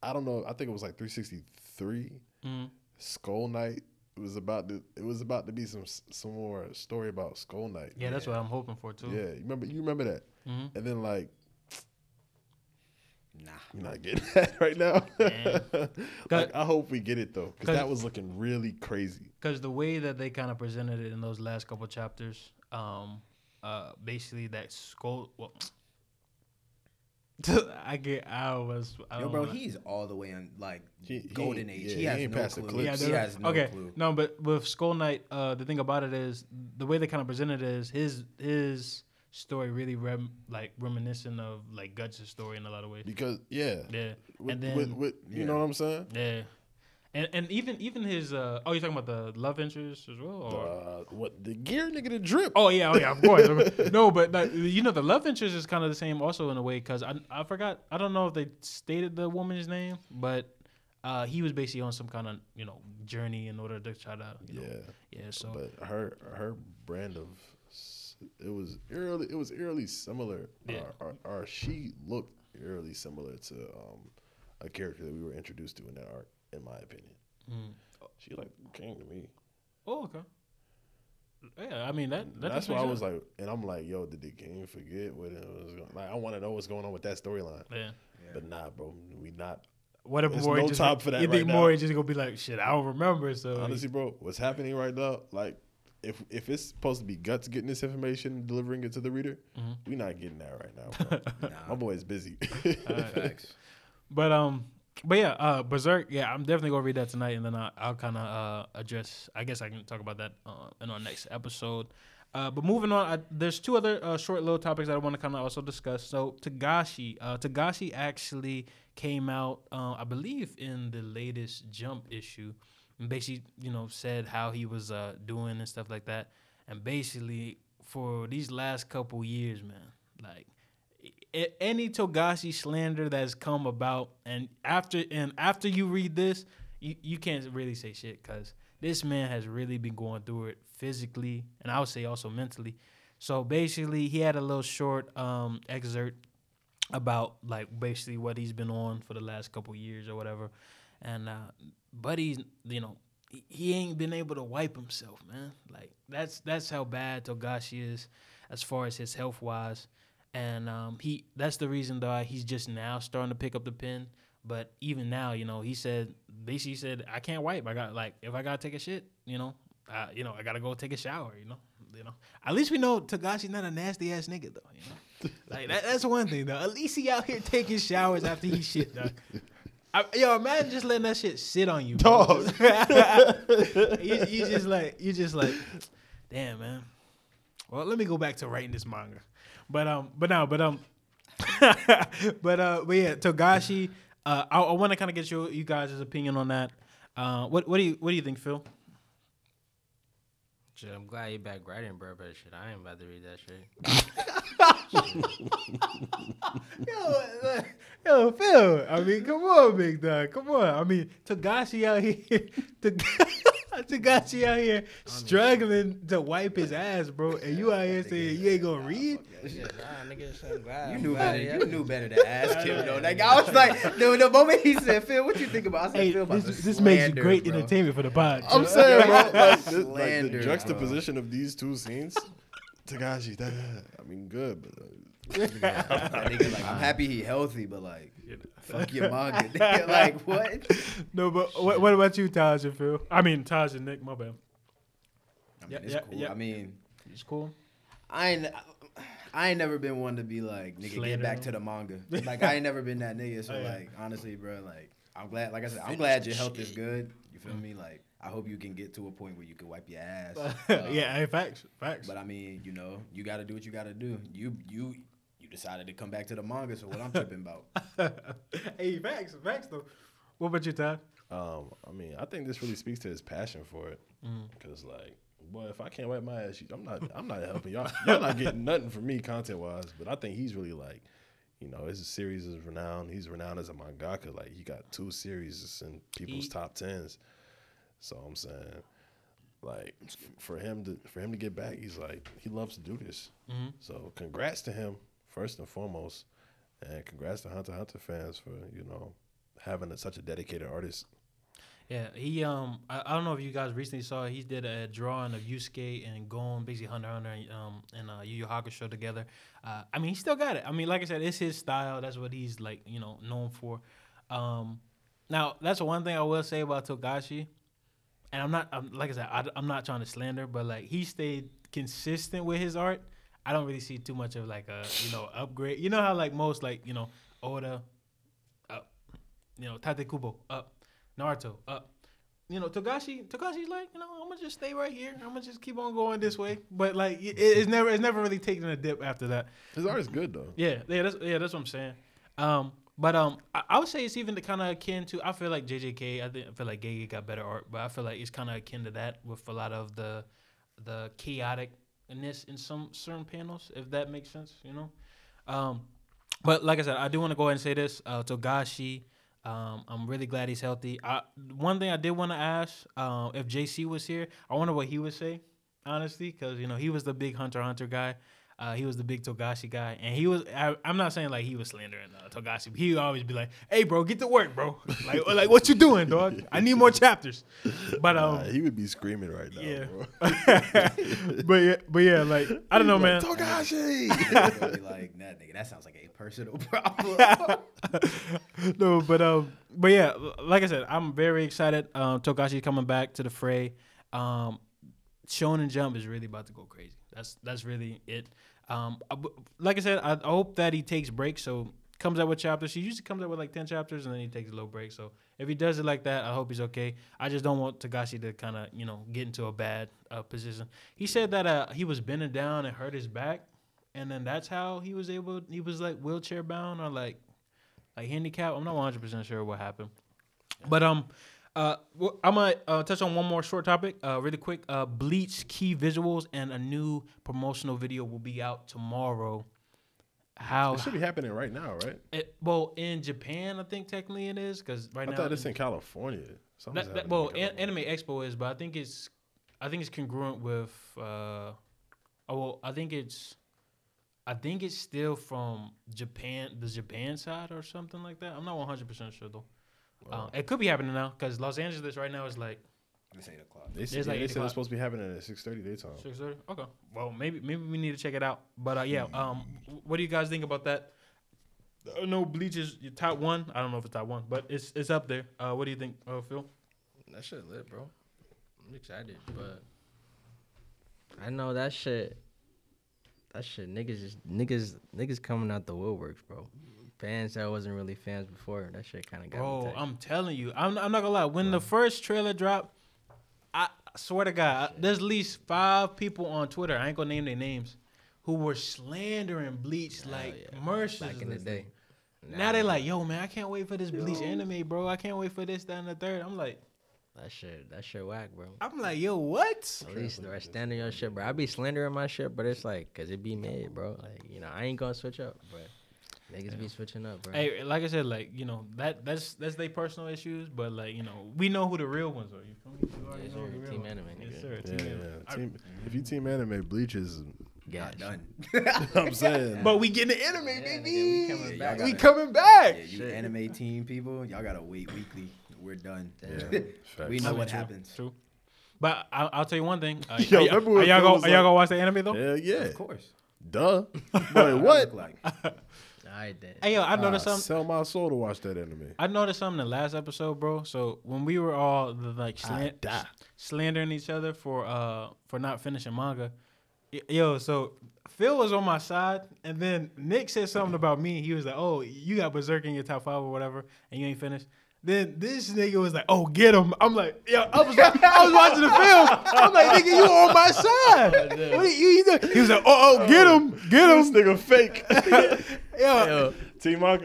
Speaker 3: I don't know. I think it was like 363
Speaker 1: Mhm.
Speaker 3: Skull Knight. It was about to. It was about to be some some more story about Skull Knight.
Speaker 1: yeah, that's what I'm hoping for too.
Speaker 3: Yeah, you remember? You remember that?
Speaker 1: Mhm.
Speaker 3: And then like
Speaker 4: nah.
Speaker 3: you're not getting that right now. Like, I hope we get it though, because that was looking really crazy.
Speaker 1: because the way that they kind of presented it in those last couple chapters, um, uh, basically that skull. Well, I get. I was. I
Speaker 4: Yo, bro,
Speaker 1: wanna-
Speaker 4: he's all the way in like
Speaker 3: He- he
Speaker 4: golden
Speaker 3: ain't-
Speaker 4: age.
Speaker 3: yeah,
Speaker 4: he
Speaker 3: he
Speaker 4: has
Speaker 3: ain't
Speaker 4: no
Speaker 3: past the
Speaker 4: clue.
Speaker 3: clips.
Speaker 4: he has no
Speaker 1: okay.
Speaker 4: clue.
Speaker 1: No, but with Skull Knight, uh, the thing about it is the way they kind of presented it is his his story really rem, like reminiscent of like Guts' story in a lot of ways.
Speaker 3: Because yeah,
Speaker 1: Yeah,
Speaker 3: with,
Speaker 1: and then
Speaker 3: with, with you
Speaker 4: Yeah.
Speaker 3: know what I'm saying?
Speaker 1: yeah, and and even even his uh oh you're talking about the love interest as well or
Speaker 3: Uh, what the gear nigga the drip?
Speaker 1: oh yeah oh yeah of course no but like, you know the love interest is kind of the same also in a way because I I forgot I don't know if they stated the woman's name but. Uh, he was basically on some kind of you know journey in order to try to you know,
Speaker 3: yeah,
Speaker 1: yeah so
Speaker 3: but her her brand of it was eerily it was eerily similar.
Speaker 1: Yeah.
Speaker 3: Or, or, or she looked eerily similar to um, a character that we were introduced to in that arc, in my opinion.
Speaker 1: mm.
Speaker 3: She like came to me.
Speaker 1: Oh, okay. Yeah, I mean that. that
Speaker 3: That's
Speaker 1: does
Speaker 3: why I was like, and I'm like, yo, did the game forget what it was going? Like, I want to know what's going on with that storyline.
Speaker 1: yeah.
Speaker 3: But nah, bro, we not.
Speaker 1: What if
Speaker 3: There's
Speaker 1: Mori
Speaker 3: no
Speaker 1: just
Speaker 3: time for that
Speaker 1: You think
Speaker 3: right now.
Speaker 1: Mori just gonna be like, shit? I don't remember. So
Speaker 3: Honestly, bro, what's happening right now? Like, if if it's supposed to be guts getting this information and delivering it to the reader,
Speaker 1: Mhm.
Speaker 3: we not getting that right now. Bro. My
Speaker 4: Nah,
Speaker 3: boy's busy.
Speaker 4: facts.
Speaker 1: But um, but yeah, uh, Berserk. Yeah, I'm definitely gonna read that tonight, and then I, I'll kind of uh address. I guess I can talk about that uh, in our next episode. Uh, but moving on, I, there's two other uh, short little topics that I want to kind of also discuss. So Togashi, uh, Togashi actually came out, uh, I believe, in the latest Jump issue, and basically, you know, said how he was uh, doing and stuff like that. And basically, for these last couple years, man, like any Togashi slander that's come about, and after and after you read this, you, you can't really say shit because this man has really been going through it physically, and I would say also mentally. So basically, he had a little short um, excerpt about like basically what he's been on for the last couple years or whatever, and uh, Buddy's you know he- ain't been able to wipe himself, man. Like that's that's how bad Togashi is as far as his health wise and um, he that's the reason why he's just now starting to pick up the pen. But even now, you know, he said basically said I can't wipe. I got like if I gotta take a shit, you know, uh, you know, I gotta go take a shower. You know, you know. At least we know Togashi's not a nasty ass nigga though. You know, like that, that's one thing though. At least he out here taking showers after he shit. Dog. I, yo, imagine just letting that shit sit on you, bro.
Speaker 3: Dog.
Speaker 1: you, you just like you just like, damn man. Well, let me go back to writing this manga, but um, but no, but um, but uh, but yeah, Togashi. Uh, I, I want to kind of get your you guys' opinion on that. Uh, what what do you what do you think, Phil?
Speaker 2: Shit, I'm glad you back writing, bro. But shit, I ain't about to read that shit.
Speaker 1: Yo, yo, Phil. I mean, come on, big dog. Come on. I mean, Togashi out here, Tog- Togashi out here struggling to wipe his ass, bro, and you out here saying you ain't gonna read.
Speaker 2: Nigga, shit, I'm.
Speaker 4: You knew better.
Speaker 2: he
Speaker 4: You knew better to ask him though. Like I was like, the, the moment he said, "Phil, what you think about?" I said,
Speaker 1: Hey,
Speaker 4: "Phil, about
Speaker 1: this,
Speaker 4: to
Speaker 1: this makes
Speaker 4: slander,
Speaker 1: great
Speaker 4: bro.
Speaker 1: entertainment for the pod.
Speaker 3: I'm saying, bro, like, this, like
Speaker 4: Slander,
Speaker 3: the
Speaker 4: bro.
Speaker 3: juxtaposition of these two scenes. Togashi, that, I mean, good, but uh,
Speaker 4: That nigga, like, I'm happy he healthy, but like, fuck your manga. Nigga, like what?
Speaker 1: No, but what, what about you, Taj and Phil? I mean, Taj and Nick. My bad.
Speaker 4: I mean,
Speaker 1: Yeah,
Speaker 4: it's
Speaker 1: yeah,
Speaker 4: cool.
Speaker 1: yeah.
Speaker 4: I mean,
Speaker 1: It's cool.
Speaker 4: I ain't. I ain't never been one to be like, nigga,
Speaker 1: Slander
Speaker 4: get back
Speaker 1: him.
Speaker 4: to the manga. Like, I ain't never been that nigga. So,
Speaker 1: Oh, yeah.
Speaker 4: like, honestly, bro, like, I'm glad. Like I said, I'm glad your health is good. You feel me? Like I hope you can get to a point where you can wipe your ass.
Speaker 1: yeah, hey, facts, facts.
Speaker 4: But I mean, you know, you got to do what you got to do. You you you decided to come back to the manga, so what I'm tripping about?
Speaker 1: hey, facts, facts though. What about you, Todd?
Speaker 3: Um, I mean, I think this really speaks to his passion for it. Cause like, boy, if I can't wipe my ass, I'm not. I'm not helping y'all. Y'all not getting nothing from me content wise. But I think he's really like, you know, his series is renowned. He's renowned as a mangaka. Like he got two series in people's
Speaker 1: He-
Speaker 3: top tens. So I'm saying, like, for him to for him to get back, he's like he loves to do this.
Speaker 1: Mm-hmm.
Speaker 3: So congrats to him first and foremost, and congrats to Hunter Hunter fans for you know having a, such a dedicated artist.
Speaker 1: Yeah, he um I, I don't know if you guys recently saw he did a drawing of Yusuke and Gon, basically Hunter Hunter and, um and uh Yu Yu Hakusho together. Uh, I mean he still got it. I mean like I said, it's his style. That's what he's like you know known for. Um, now that's one thing I will say about Togashi, and I'm not I'm, like I said I, I'm not trying to slander, but like he stayed consistent with his art. I don't really see too much of like a you know upgrade. You know how like most like you know Oda up, you know Tite Kubo up. Naruto up. You know, Togashi, Togashi's like, you know, I'm gonna just stay right here. I'm gonna just keep on going this way. But like, it, it's never, it's never really taken a dip after that.
Speaker 3: His art is good though.
Speaker 1: Yeah, yeah, that's yeah, that's what I'm saying. Um, but um, I, I would say it's even kind of akin to. I feel like JJK. I think I feel like Gege got better art, but I feel like it's kind of akin to that with a lot of the the chaoticness in this in some certain panels, if that makes sense. You know. Um, but like I said, I do want to go ahead and say this. Uh, Togashi. Um, I'm really glad he's healthy. I, one thing I did want to ask, uh, if JC was here, I wonder what he would say, honestly, because you know he was the big Hunter Hunter guy. Uh, he was the big Togashi guy, and he was. I, I'm not saying like he was slandering uh, Togashi. But he would always be like, "Hey, bro, get to work, bro. like, like what you doing, dog? I need more chapters." But um,
Speaker 3: Nah, he would be screaming right now.
Speaker 1: yeah.
Speaker 3: bro.
Speaker 1: but yeah, but yeah, like I don't know, man.
Speaker 3: Togashi.
Speaker 4: Be like that nigga. That sounds like a personal problem.
Speaker 1: no, but um, but yeah, like I said, I'm very excited. Um, Togashi coming back to the fray. Um, Shonen Jump is really about to go crazy. That's that's really it. Um, I like I said, I, I hope that he takes breaks. So comes out with chapters. He usually comes out with like ten chapters, and then he takes a little break. So if he does it like that, I hope he's okay. I just don't want Togashi to kind of you know get into a bad uh, position. He said that uh, he was bending down and hurt his back, and then that's how he was able. He was like wheelchair bound or like like handicap. I'm not 100 percent sure what happened, but um, uh, I'm gonna uh, touch on one more short topic, uh, really quick. Uh, Bleach key visuals and a new promotional video will be out tomorrow. How?
Speaker 3: It should be happening right now, right?
Speaker 1: It, well, in Japan, I think technically it is because right
Speaker 3: I
Speaker 1: now.
Speaker 3: thought it's in California.
Speaker 1: That, that, well,
Speaker 3: in
Speaker 1: an,
Speaker 3: California.
Speaker 1: Anime Expo is, but I think it's, I think it's congruent with. Uh, oh, well, I think it's, I think it's still from Japan, the Japan side or something like that. I'm not 100 percent sure though. Uh, it could be happening now because Los Angeles right now is like
Speaker 4: It's eight o'clock.
Speaker 3: They said,
Speaker 1: It's
Speaker 3: yeah,
Speaker 1: like
Speaker 3: they
Speaker 1: eight
Speaker 3: said
Speaker 1: o'clock.
Speaker 3: it's supposed to be happening at six thirty daytime.
Speaker 1: six thirty. Okay, well maybe maybe we need to check it out. But uh, yeah, um, what do you guys think about that? Uh, no, Bleach is your top one. I don't know if it's top one, but it's it's up there. Uh, what do you think, uh, Phil?
Speaker 2: That shit lit, bro. I'm excited, but I know that shit. That shit, niggas just niggas niggas coming out the woodworks, bro. Fans that wasn't really fans before. That shit kind of got me.
Speaker 1: Bro. I'm telling you, I'm, I'm not gonna lie. When the first trailer dropped, I swear to God, there's at least five people on Twitter. I ain't gonna name their names, who were slandering Bleach like
Speaker 2: yeah.
Speaker 1: mercilessly.
Speaker 2: back in the day.
Speaker 1: Now they like, yo, man, I can't wait for this Bleach anime, bro. I can't wait for this, that, and the third. I'm like,
Speaker 2: that shit, that shit whack, bro.
Speaker 1: I'm like, yo, what?
Speaker 2: At least the stand on your shit, bro. I be slandering my shit, but it's like, cause it be made, bro. Like, you know, I ain't gonna switch up, but niggas be switching up, bro.
Speaker 1: Hey, like I said, like you know that that's that's their personal issues, but like you know we know who the real ones are. You feel me? You already
Speaker 2: Yes,
Speaker 1: know
Speaker 2: sir.
Speaker 1: the real
Speaker 2: Team
Speaker 1: ones.
Speaker 2: anime,
Speaker 1: Yes,
Speaker 2: nigga.
Speaker 1: sir.
Speaker 3: Yeah,
Speaker 1: Team
Speaker 3: yeah.
Speaker 1: anime. I-
Speaker 3: Team, if you team anime, Bleach is.
Speaker 2: Gosh.
Speaker 4: Not done.
Speaker 3: I'm saying.
Speaker 1: But we getting the anime,
Speaker 2: Yeah, nigga,
Speaker 1: baby.
Speaker 2: we coming
Speaker 4: Yeah,
Speaker 2: back.
Speaker 4: y'all
Speaker 1: We coming back.
Speaker 4: Yeah, you
Speaker 2: Shit.
Speaker 4: anime team people, y'all gotta wait weekly. We're done.
Speaker 3: Yeah,
Speaker 4: we know what
Speaker 1: true,
Speaker 4: happens.
Speaker 1: True. But I, I'll tell you one thing. Uh,
Speaker 3: Yo,
Speaker 1: are, are y'all go,
Speaker 3: was
Speaker 1: are y'all gonna watch the anime though?
Speaker 3: Hell yeah.
Speaker 4: Of course.
Speaker 3: Duh. Boy,
Speaker 4: What?
Speaker 3: What?
Speaker 4: Like,
Speaker 2: I did.
Speaker 1: Hey yo, I noticed
Speaker 3: Ah,
Speaker 1: something.
Speaker 3: Sell my soul to watch that anime.
Speaker 1: I noticed something in the last episode, bro. So when we were all the, like slan- slandering each other for uh for not finishing manga, yo, so Phil was on my side, and then Nick said something about me. He was like, "Oh, you got Berserk in your top five or whatever, and you ain't finished." Then this nigga was like, "Oh, get him!" I'm like, "Yo, I was, I was watching the film. I'm like, nigga, you on my side? What are you, you doing?" He was like, "Oh, oh, get him, get
Speaker 3: This
Speaker 1: him."
Speaker 3: nigga fake.
Speaker 1: Yo,
Speaker 3: T Monk.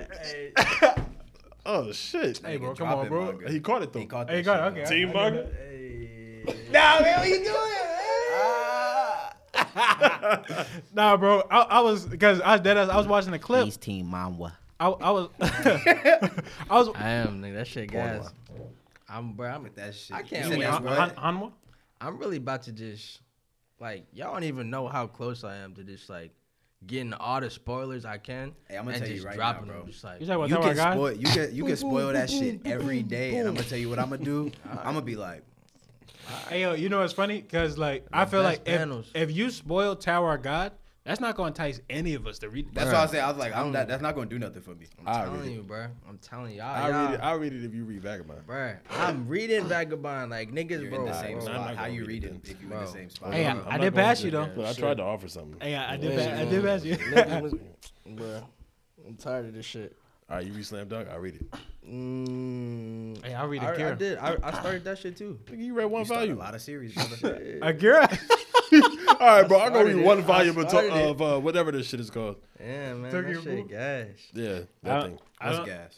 Speaker 3: Oh shit.
Speaker 1: hey, bro, come on, bro.
Speaker 4: manga.
Speaker 3: He caught it though.
Speaker 4: He caught
Speaker 1: Hey,
Speaker 4: that
Speaker 1: got
Speaker 4: shit,
Speaker 1: it. Okay.
Speaker 4: though.
Speaker 3: Team
Speaker 1: I- I
Speaker 3: Monk.
Speaker 2: Hey.
Speaker 1: Nah, man, what you doing? nah, bro. I, I was because I was dead. ass- I was watching the clip.
Speaker 4: He's Team Mamba.
Speaker 1: I, I was, I was.
Speaker 2: I am nigga. That shit, guys. I'm bro. I'm
Speaker 4: With that shit.
Speaker 2: I can't
Speaker 4: said
Speaker 2: wait.
Speaker 4: that's
Speaker 1: Han-
Speaker 4: what?
Speaker 1: Han-
Speaker 2: I'm really about to just like y'all don't even know how close I am to just like getting all the spoilers I can
Speaker 4: Hey, I'ma
Speaker 2: and
Speaker 4: tell you
Speaker 2: just
Speaker 4: right
Speaker 2: dropping
Speaker 4: now, bro.
Speaker 2: them. Just like
Speaker 1: You talking about
Speaker 4: You
Speaker 1: Tower
Speaker 4: can spoil you can you can spoil that shit every day, and I'm gonna tell you what I'm gonna do. I'm gonna be like,
Speaker 1: Hey yo, you know what's funny? Cause like I feel like if,
Speaker 2: panels.
Speaker 1: if you spoil Tower of God, that's not gonna entice any of us to read.
Speaker 4: that's
Speaker 2: Bruh.
Speaker 4: what I said. I was like, I'm that, that's not gonna do nothing for me.
Speaker 2: I'm
Speaker 3: I
Speaker 2: telling
Speaker 3: read it.
Speaker 2: you, bro. I'm telling y'all.
Speaker 3: I
Speaker 2: y'all,
Speaker 3: read it. I read it if you read Vagabond.
Speaker 2: bro. I'm reading Vagabond like niggas,
Speaker 4: You're
Speaker 2: bro.
Speaker 4: in the same
Speaker 2: bro.
Speaker 3: I'm not
Speaker 4: spot. How you
Speaker 3: read
Speaker 4: read
Speaker 3: it
Speaker 4: it if you in
Speaker 2: Bro.
Speaker 4: the same spot?
Speaker 1: Hey, I-
Speaker 3: I'm
Speaker 1: I
Speaker 3: not
Speaker 1: did
Speaker 3: going
Speaker 1: pass
Speaker 3: to-
Speaker 1: you, though.
Speaker 3: But I tried to offer something.
Speaker 1: Hey, I, I did.
Speaker 2: Yeah,
Speaker 1: Ba- I did pass you.
Speaker 2: Niggas was- Bruh, I'm tired of this shit.
Speaker 3: All right, you read Slam Dunk. I read it.
Speaker 2: Mm,
Speaker 1: Hey, I read
Speaker 2: I, I
Speaker 1: Akira.
Speaker 2: did. I, I started that shit too.
Speaker 3: Nigga, you read one
Speaker 4: You started a
Speaker 3: volume.
Speaker 4: lot of series, brother.
Speaker 1: Akira.
Speaker 3: All right, bro. I'm gonna
Speaker 2: started
Speaker 3: read one
Speaker 2: I
Speaker 3: volume of,
Speaker 2: started
Speaker 3: of uh, whatever this shit is called.
Speaker 2: Yeah, man,
Speaker 1: Tokyo
Speaker 2: that shit gas.
Speaker 3: Yeah, that
Speaker 1: I,
Speaker 3: thing.
Speaker 1: I
Speaker 4: What's gas?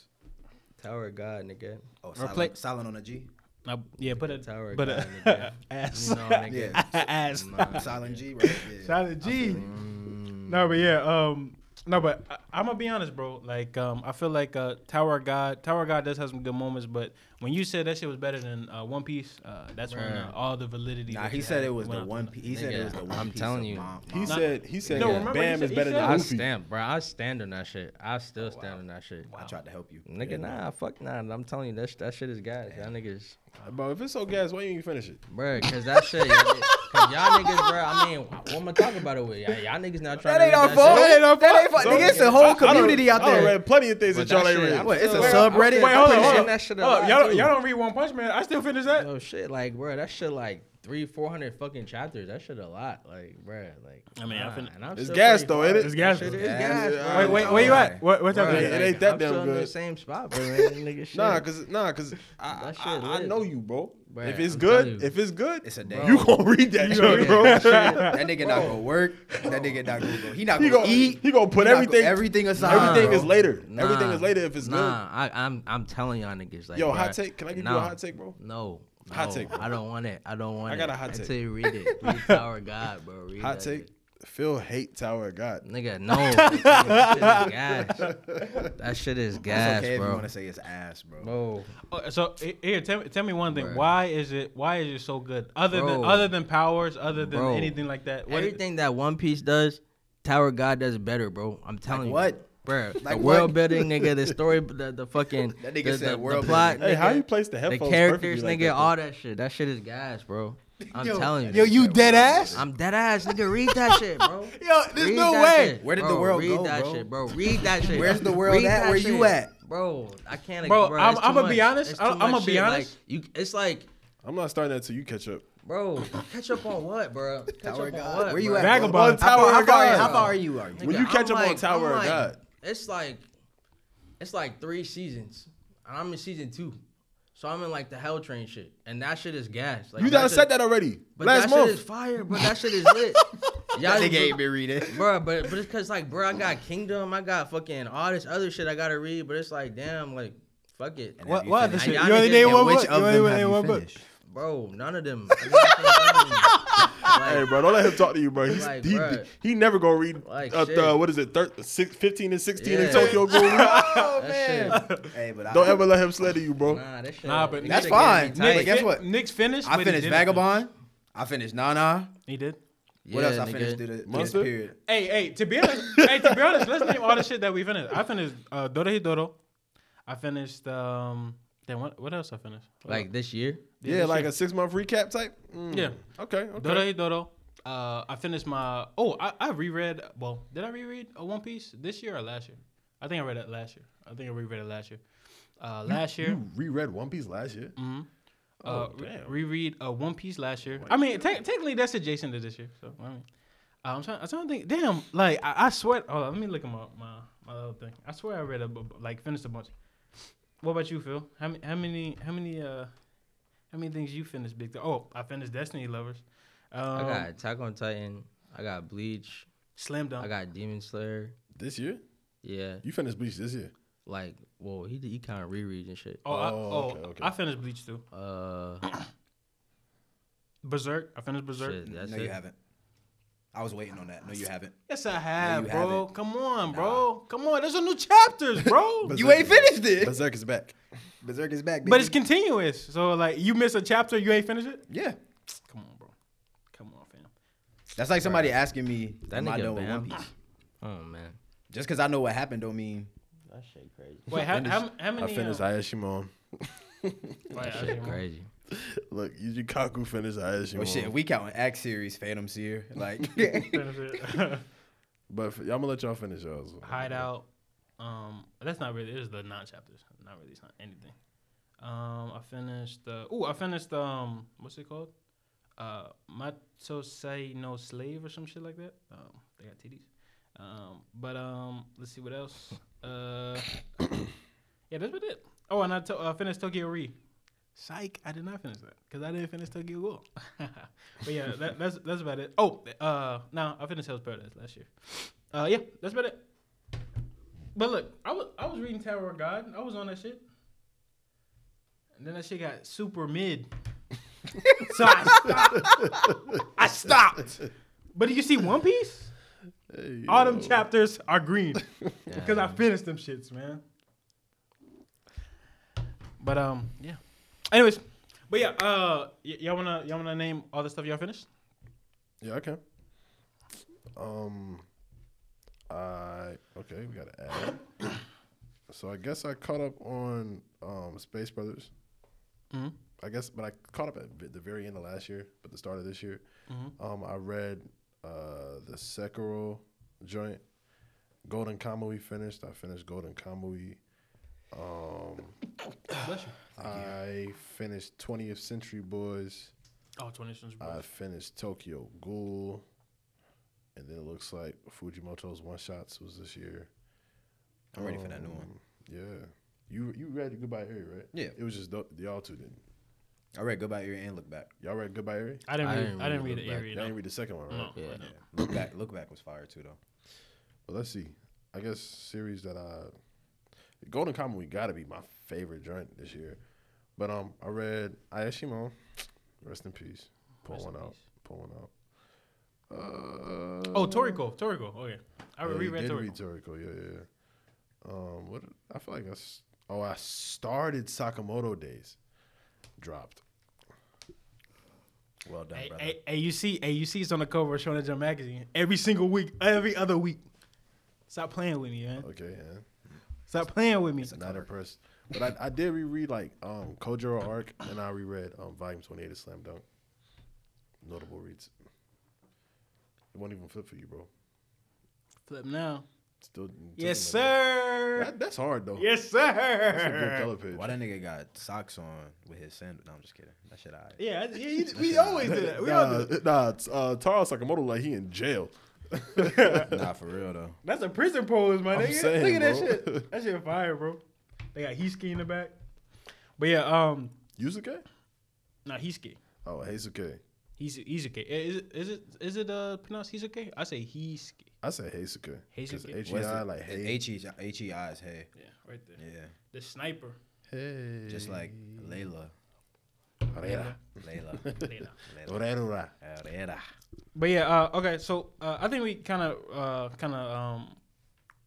Speaker 2: Tower of God, nigga.
Speaker 4: Oh,
Speaker 1: play-
Speaker 4: silent, silent on a G.
Speaker 1: I- yeah, put a
Speaker 2: Tower of
Speaker 1: but
Speaker 2: God,
Speaker 1: a
Speaker 2: nigga.
Speaker 1: ass.
Speaker 2: You know, nigga.
Speaker 4: Yeah,
Speaker 1: ass.
Speaker 2: Nah.
Speaker 4: silent G, right? Yeah.
Speaker 1: Silent G.
Speaker 2: Mm,
Speaker 1: No, but yeah, um, no, but I, I'm gonna be honest, bro. Like, um, I feel like uh, Tower of God, Tower of God does have some good moments, but when you said that shit was better than uh, One Piece, uh, that's when uh, all the validity.
Speaker 4: Nah, he said it was the one. Piece. He said it was the
Speaker 2: Nigga,
Speaker 4: one.
Speaker 2: I'm
Speaker 4: piece
Speaker 2: telling you.
Speaker 3: He
Speaker 4: Mom.
Speaker 3: said. He said
Speaker 1: No,
Speaker 3: that
Speaker 1: remember he
Speaker 3: Bam
Speaker 1: said-
Speaker 3: is better
Speaker 1: said-
Speaker 3: than
Speaker 2: I stand, bro. I stand on that shit. I still stand on that shit.
Speaker 4: I tried to help you.
Speaker 2: Nigga, nah, fuck nah. I'm telling you, that, sh- that shit is gas. Y'all niggas,
Speaker 3: Bro, if it's so gas, why you ain't finish it?
Speaker 2: bro, cause that shit, cause y'all niggas, bro. I mean, what am I talking about it with? Y'all, y'all niggas not trying
Speaker 4: That ain't
Speaker 2: to
Speaker 4: our
Speaker 2: read
Speaker 4: fault. That ain't our fault. That ain't
Speaker 3: So-
Speaker 4: Nigga, it's a
Speaker 3: I-
Speaker 4: whole community out
Speaker 3: I done
Speaker 4: there.
Speaker 3: read plenty of things
Speaker 2: But
Speaker 3: that y'all ain't read.
Speaker 4: What, it's a subreddit.
Speaker 1: Wait, hold on, hold on.
Speaker 2: that shit a
Speaker 1: Hold on, y'all, don't, y'all don't read One Punch Man. I still finish that.
Speaker 2: No shit, like, bro, that shit like three, four hundred fucking chapters. That shit a lot, like, bro, like.
Speaker 1: I mean, I
Speaker 2: nah,
Speaker 1: fin-
Speaker 2: and I'm
Speaker 3: It's
Speaker 2: still
Speaker 3: gas
Speaker 2: pretty
Speaker 3: though,
Speaker 2: far.
Speaker 3: ain't it?
Speaker 1: It's gas.
Speaker 2: Shit is
Speaker 4: Gas.
Speaker 2: gas, bro.
Speaker 1: Wait, wait, where you at? What, what
Speaker 2: Bro,
Speaker 1: chapter?
Speaker 3: it ain't that
Speaker 2: I'm
Speaker 3: damn
Speaker 2: still in the
Speaker 3: good.
Speaker 2: same spot, bro. man, nigga, shit.
Speaker 3: Nah, cause nah, cause I,
Speaker 2: That shit
Speaker 3: I, I, I
Speaker 2: lit.
Speaker 3: know you, bro.
Speaker 2: Bruh,
Speaker 3: if it's
Speaker 2: I'm
Speaker 3: good,
Speaker 2: you.
Speaker 3: if it's good,
Speaker 4: It's a day.
Speaker 3: you gonna read that
Speaker 1: You
Speaker 3: shit,
Speaker 1: gonna
Speaker 3: bro.
Speaker 2: that
Speaker 4: That nigga not gonna work. That nigga not gonna go. He not
Speaker 3: He
Speaker 4: gonna
Speaker 3: gonna
Speaker 4: eat.
Speaker 3: he gonna put
Speaker 4: He not
Speaker 3: everything
Speaker 4: go- everything aside.
Speaker 3: Everything
Speaker 4: bro.
Speaker 3: is later.
Speaker 2: Nah,
Speaker 3: Everything is later if it's
Speaker 2: nah,
Speaker 3: good.
Speaker 2: I, I'm I'm telling y'all niggas like
Speaker 3: Yo,
Speaker 2: bruh,
Speaker 3: hot take. Can I give you
Speaker 2: no,
Speaker 3: a hot take, bro?
Speaker 2: No.
Speaker 3: Hot take.
Speaker 2: I don't want it. I don't want it.
Speaker 3: I
Speaker 2: it.
Speaker 3: got a hot take.
Speaker 2: Until you read it. Read Tower of God, bro. Read
Speaker 3: Hot
Speaker 2: that
Speaker 3: take.
Speaker 2: shit.
Speaker 3: Phil hate Tower of God.
Speaker 2: Nigga, no. that shit is gas. That shit is
Speaker 4: It's okay if you
Speaker 2: bro.
Speaker 4: want to say it's ass, bro.
Speaker 2: Bro,
Speaker 1: Oh, so he- here, tell me, tell me one thing.
Speaker 2: Bruh.
Speaker 1: Why is it? Why is it so good? Other than other than powers, other than
Speaker 2: Bro.
Speaker 1: anything like that. What-
Speaker 2: everything that One Piece does, Tower of God does better, bro. I'm telling
Speaker 4: Like
Speaker 2: you.
Speaker 4: what?
Speaker 2: Bro,
Speaker 4: Like
Speaker 2: the world
Speaker 4: what?
Speaker 2: building, nigga, the story, the, the fucking,
Speaker 4: That nigga
Speaker 2: the,
Speaker 4: said
Speaker 2: the,
Speaker 4: world
Speaker 2: the plot,
Speaker 3: Hey, how you place the headphones?
Speaker 2: the
Speaker 3: characters, like
Speaker 2: nigga,
Speaker 3: that,
Speaker 2: all that shit. That shit is gas, bro. I'm
Speaker 1: Yo,
Speaker 2: telling you.
Speaker 1: Yo, you dead ass?
Speaker 2: I'm dead ass, nigga. Read that shit, bro.
Speaker 1: Yo, there's
Speaker 2: Read
Speaker 1: no way.
Speaker 2: shit,
Speaker 4: Where did the
Speaker 2: bro.
Speaker 4: world
Speaker 2: Read
Speaker 4: go,
Speaker 2: that
Speaker 4: bro?
Speaker 2: shit, bro. Read that shit.
Speaker 4: Where's the world
Speaker 2: Read
Speaker 4: at?
Speaker 2: that
Speaker 4: Where
Speaker 2: shit.
Speaker 4: you at?
Speaker 2: bro? I can't,
Speaker 1: Bro,
Speaker 2: bro.
Speaker 1: I'm- I'ma be honest. I-
Speaker 2: too
Speaker 1: I'ma be honest.
Speaker 2: Like, you, it's like,
Speaker 3: I'm not starting that till you catch up.
Speaker 2: bro, catch up on what, bro? Catch
Speaker 4: Tower
Speaker 2: up
Speaker 4: of
Speaker 2: on
Speaker 4: God.
Speaker 2: what?
Speaker 4: Where you
Speaker 2: bro?
Speaker 4: at?
Speaker 1: Vagabond.
Speaker 4: bro? How far,
Speaker 3: Tower
Speaker 4: how
Speaker 3: of
Speaker 4: far,
Speaker 3: God.
Speaker 4: how far are you? Are you?
Speaker 3: When you catch
Speaker 2: I'm
Speaker 3: up on Tower
Speaker 2: I'm
Speaker 3: of
Speaker 2: like-
Speaker 3: God.
Speaker 2: It's like, it's like three seasons. And I'm in season two. So I'm in like the Hell Train shit. And that shit is gas. Like,
Speaker 3: You
Speaker 2: that
Speaker 3: done said that already.
Speaker 2: But
Speaker 3: Last
Speaker 2: that
Speaker 3: month.
Speaker 2: shit is fire, bro. That shit is lit. Y'all
Speaker 4: That nigga ain't been reading.
Speaker 2: bro, but but it's cause like, bro, I got Kingdom, I got fucking all this other shit I gotta read, but it's like, damn, like, fuck it,
Speaker 4: And
Speaker 1: What?
Speaker 4: have you
Speaker 1: What other shit? You only
Speaker 2: Y'all
Speaker 1: name
Speaker 2: niggas-
Speaker 1: one book. You only
Speaker 4: them
Speaker 1: name one book.
Speaker 4: Finished?
Speaker 2: bro. None of them. I didn't finish none of them.
Speaker 3: Hey, bro, don't let him talk to you, bro. He's,
Speaker 2: Like,
Speaker 3: he,
Speaker 2: bruh.
Speaker 3: he never gonna read
Speaker 2: Like,
Speaker 3: uh,
Speaker 2: shit.
Speaker 3: uh, what is it, thir- six, 15 and 16 in Tokyo Ghoul.
Speaker 4: Oh
Speaker 2: that shit.
Speaker 4: Hey, but I,
Speaker 3: Don't ever let him slay you, bro.
Speaker 2: Nah, that shit.
Speaker 1: Nah, but
Speaker 2: that
Speaker 4: That's
Speaker 2: shit getting me
Speaker 4: fine.
Speaker 2: tight.
Speaker 4: Nick,
Speaker 1: Nick,
Speaker 4: guess what?
Speaker 1: Nick's finished.
Speaker 4: I finished
Speaker 1: didn't
Speaker 4: Vagabond. I finished Nana.
Speaker 1: finish. He did.
Speaker 4: What
Speaker 2: Yeah,
Speaker 4: else I finished through the,
Speaker 3: Monster?
Speaker 4: period?
Speaker 1: Hey, hey. To be honest, hey, to be honest, let's name all the shit that we finished. I finished uh, Dorohedoro. I finished. Um, then what? What else I finished? What
Speaker 2: Like this year.
Speaker 3: Yeah,
Speaker 1: this
Speaker 3: like
Speaker 1: shit.
Speaker 3: a six month recap type. Mm.
Speaker 1: Yeah.
Speaker 3: Okay. Okay.
Speaker 1: Dorohedoro. Uh, I finished my. Oh, I, I reread. Well, did I reread a One Piece this year or last year? I think I read it last year. I think I reread it last year. Uh, last year.
Speaker 3: You reread One Piece last year.
Speaker 1: hmm
Speaker 3: Oh,
Speaker 1: uh,
Speaker 3: damn.
Speaker 1: reread uh, One Piece last year. I mean, te- technically that's adjacent to this year. So I mean, uh, I'm trying. I'm trying to think. Damn, like I, I swear. On, let me look at my my my little thing. I swear I read a like finished a bunch. What about you, Phil? How many? How many? How many? Uh, how many things you finished big? Th- oh, I finished Destiny Lovers. Um,
Speaker 2: I got Attack on Titan. I got Bleach.
Speaker 1: Slam Dunk.
Speaker 2: I got Demon Slayer.
Speaker 3: This year?
Speaker 2: Yeah,
Speaker 3: You finished Bleach this year?
Speaker 2: like well, he did- he kind of reread and shit.
Speaker 1: oh, I,
Speaker 3: Oh,
Speaker 1: oh,
Speaker 3: okay, okay.
Speaker 1: I finished Bleach too.
Speaker 2: Uh,
Speaker 1: Berserk. I finished Berserk.
Speaker 2: shit, that's
Speaker 4: no,
Speaker 2: it.
Speaker 4: you haven't. I was waiting on that. No, you haven't.
Speaker 1: Yes, I have,
Speaker 4: you
Speaker 1: bro.
Speaker 4: haven't.
Speaker 1: Come on, bro. Come on. There's a new chapters, bro.
Speaker 4: You ain't finished it.
Speaker 3: Berserk is back.
Speaker 4: Berserk is back, baby.
Speaker 1: but it's continuous. So like, you miss a chapter, you ain't finish it.
Speaker 4: yeah.
Speaker 1: Come on, bro. Come on, fam.
Speaker 4: That's like somebody asking me,
Speaker 2: That
Speaker 4: "Am I
Speaker 2: nigga
Speaker 4: done with One Piece?"
Speaker 2: Oh man,
Speaker 4: Just because I know what happened, don't mean
Speaker 2: that shit crazy.
Speaker 1: Wait, how, how, how
Speaker 3: I
Speaker 1: many?
Speaker 3: finished
Speaker 1: uh,
Speaker 3: Ayashimon.
Speaker 1: wait,
Speaker 2: That
Speaker 1: I-
Speaker 2: shit crazy.
Speaker 3: Look, Yuji Kaku finished Ayashimon.
Speaker 4: well, shit. If we counting X series, Phantom Seer, like
Speaker 3: but f- I'm gonna let y'all finish yours.
Speaker 1: Hideout. Um, that's not really. It is the non chapters. Not really. It's not anything. Um, I finished. Uh, oh, I finished. Um, what's it called? Uh, Matosai no slave or some shit like that. Um, they got titties. Um, but um, let's see what else. Uh, yeah, that's about it. Oh, and I to- uh, finished Tokyo Re. Psych, I did not finish that because I didn't finish Tokyo Ghoul. but yeah, that, that's that's about it. Oh, uh, no, I finished Hell's Paradise last year. Uh, yeah, that's about it. But look, I was I was reading Tower of God. I was on that shit, and then that shit got super mid. so I stopped. I stopped. But do you see One Piece?
Speaker 3: Hey,
Speaker 1: All them chapters are green because I finished them shits, man. But um, yeah. Anyways, but yeah, uh, y- y'all wanna y'all wanna name all the stuff y'all finished?
Speaker 3: Yeah, I can. Um, I okay. We got to add. so I guess I caught up on um Space Brothers.
Speaker 1: Mhm.
Speaker 3: I guess, but I caught up at the very end of last year, but the start of this year.
Speaker 1: Mhm.
Speaker 3: Um, I read uh the Sekiro joint. Golden Kamui finished. I finished Golden Kamui. Um. I finished 20th Century Boys.
Speaker 1: Oh, 20 Century Boys.
Speaker 3: I finished Tokyo Ghoul, and then it looks like Fujimoto's one shots was this year.
Speaker 4: I'm ready for that new one.
Speaker 3: Um, Yeah, you you read Goodbye Eri, right?
Speaker 4: Yeah.
Speaker 3: it was just th- y'all two didn't.
Speaker 4: I read Goodbye Eri and Look Back.
Speaker 3: Y'all read Goodbye Eri?
Speaker 1: I didn't
Speaker 2: I
Speaker 1: read.
Speaker 2: didn't
Speaker 1: I didn't
Speaker 2: read
Speaker 1: read
Speaker 2: the
Speaker 1: the
Speaker 2: back.
Speaker 1: area.
Speaker 3: Y'all didn't read the second one, right?
Speaker 1: No.
Speaker 2: Yeah.
Speaker 4: Yeah. Look Back. Look Back was fire too though.
Speaker 3: But let's see. I guess series that I Golden Kamuy got to be my favorite joint this year. But um, I read Ayashimon. Rest in peace. Pull
Speaker 1: Rest
Speaker 3: one
Speaker 1: in
Speaker 3: out.
Speaker 1: peace.
Speaker 3: Pull one out. Uh,
Speaker 1: Oh, Toriko. Toriko. Oh yeah. I
Speaker 3: yeah,
Speaker 1: reread Toriko.
Speaker 3: Read Toriko. Yeah, yeah. yeah. Um, what? I feel like I. Oh, I started Sakamoto Days. Dropped.
Speaker 4: Well done,
Speaker 1: Hey,
Speaker 4: brother.
Speaker 1: hey, hey, you see, hey, you see, it's on the cover of Shonen Jump magazine every single week, every other week. Stop playing with me, man.
Speaker 3: Okay, yeah.
Speaker 1: Stop playing with me.
Speaker 3: Not impressed. But I, I did reread like um Kojiro Arc and I reread um Volume Twenty Eight of Slam Dunk. Notable reads. It won't even flip for you, bro.
Speaker 1: Flip now.
Speaker 3: Still.
Speaker 1: Yes,
Speaker 3: still like
Speaker 1: sir.
Speaker 3: That, that's hard though.
Speaker 1: Yes,
Speaker 3: That's a good
Speaker 1: sir.
Speaker 3: color page.
Speaker 4: Why that nigga got socks on with his sandal? No, I'm just kidding. That shit alright.
Speaker 1: Yeah, yeah, you- we always do that. We all
Speaker 3: Nah,
Speaker 1: do that.
Speaker 3: nah, it's, uh, Taro Sakamoto like he in jail.
Speaker 4: nah, for real though.
Speaker 1: That's a prison pose, my
Speaker 3: I'm
Speaker 1: nigga.
Speaker 3: saying,
Speaker 1: Look at that shit. That shit fire, bro. They got Hiski in the back. But yeah, um,
Speaker 3: Yusuke?
Speaker 1: nah, Hiski.
Speaker 3: Oh, Heisuke.
Speaker 1: He's he's Hizuke. Is it is it is it uh pronounced Hizuke? I say Hiski.
Speaker 3: I say Heisuke.
Speaker 1: Heisuke?
Speaker 3: H E
Speaker 4: What's
Speaker 3: I like hey.
Speaker 4: H E H E I is hey.
Speaker 1: Yeah, right there.
Speaker 4: Yeah,
Speaker 1: The sniper.
Speaker 3: Hey.
Speaker 4: just like Layla.
Speaker 3: Herrera.
Speaker 4: Layla.
Speaker 1: Layla.
Speaker 4: Layla.
Speaker 3: Herrera.
Speaker 4: Herrera.
Speaker 1: But yeah, uh, okay. So uh, I think we kind of uh, kind of um,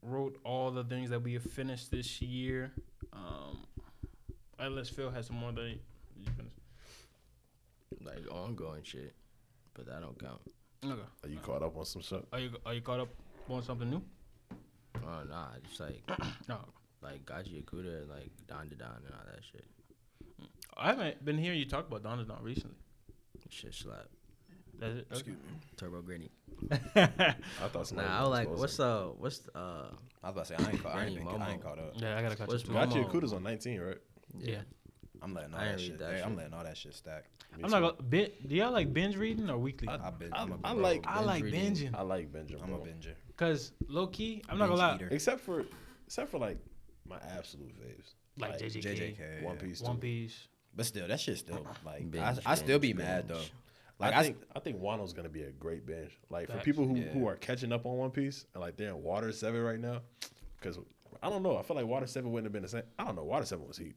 Speaker 1: wrote all the things that we have finished this year. Um, unless Phil has some more that you finished.
Speaker 2: Like ongoing shit, but that don't count.
Speaker 1: Okay.
Speaker 3: Are you caught up on some shit?
Speaker 1: Are you are you caught up on something new?
Speaker 2: Oh nah, just like
Speaker 1: No.
Speaker 2: like Gachiakuta and like Dandadan and all that shit.
Speaker 1: I haven't been hearing you talk about Don Don recently.
Speaker 2: Shit slap.
Speaker 1: That's it.
Speaker 3: Excuse me.
Speaker 2: Turbo Granny.
Speaker 3: I thought somebody
Speaker 2: Nah, I
Speaker 3: was
Speaker 2: was like,
Speaker 3: close.
Speaker 2: what's uh, what's uh,
Speaker 4: I was about to say I ain't caught. I ain't,
Speaker 2: Granny
Speaker 4: been, I ain't caught up.
Speaker 1: yeah, I gotta catch
Speaker 2: What's
Speaker 1: up. to
Speaker 2: Momo?
Speaker 1: it.
Speaker 3: Gachi Yakuta's on 19, right?
Speaker 2: yeah.
Speaker 4: I'm letting all
Speaker 2: I
Speaker 4: that shit.
Speaker 2: that
Speaker 4: hey, I'm letting all that shit stack.
Speaker 3: Me
Speaker 1: I'm not gonna. bin- Do y'all like binge reading or weekly?
Speaker 4: I've been.
Speaker 3: I-
Speaker 4: I'm a
Speaker 3: I
Speaker 4: bro.
Speaker 3: like-
Speaker 1: I
Speaker 2: binge
Speaker 1: like
Speaker 2: reading.
Speaker 1: binging
Speaker 3: I like Benjamin.
Speaker 4: I'm a binger.
Speaker 1: Cause low key, I'm not
Speaker 4: Binge
Speaker 1: gonna lie.
Speaker 4: eater.
Speaker 3: Except for, except for like my absolute faves.
Speaker 1: like,
Speaker 3: Like
Speaker 1: JJK,
Speaker 4: JJK,
Speaker 3: One. Piece.
Speaker 1: One
Speaker 3: too.
Speaker 1: Piece.
Speaker 4: But still, that shit still like I,
Speaker 2: Binge,
Speaker 4: I still be
Speaker 2: binge,
Speaker 4: mad though. Like
Speaker 3: I
Speaker 4: I,
Speaker 3: think I think Wano's gonna be a great binge. Like for people who,
Speaker 4: Yeah.
Speaker 3: who are catching up on One Piece and like they're in Water Seven right now, because I don't know. I feel like Water Seven wouldn't have been the same. I don't know. Water Seven was heat.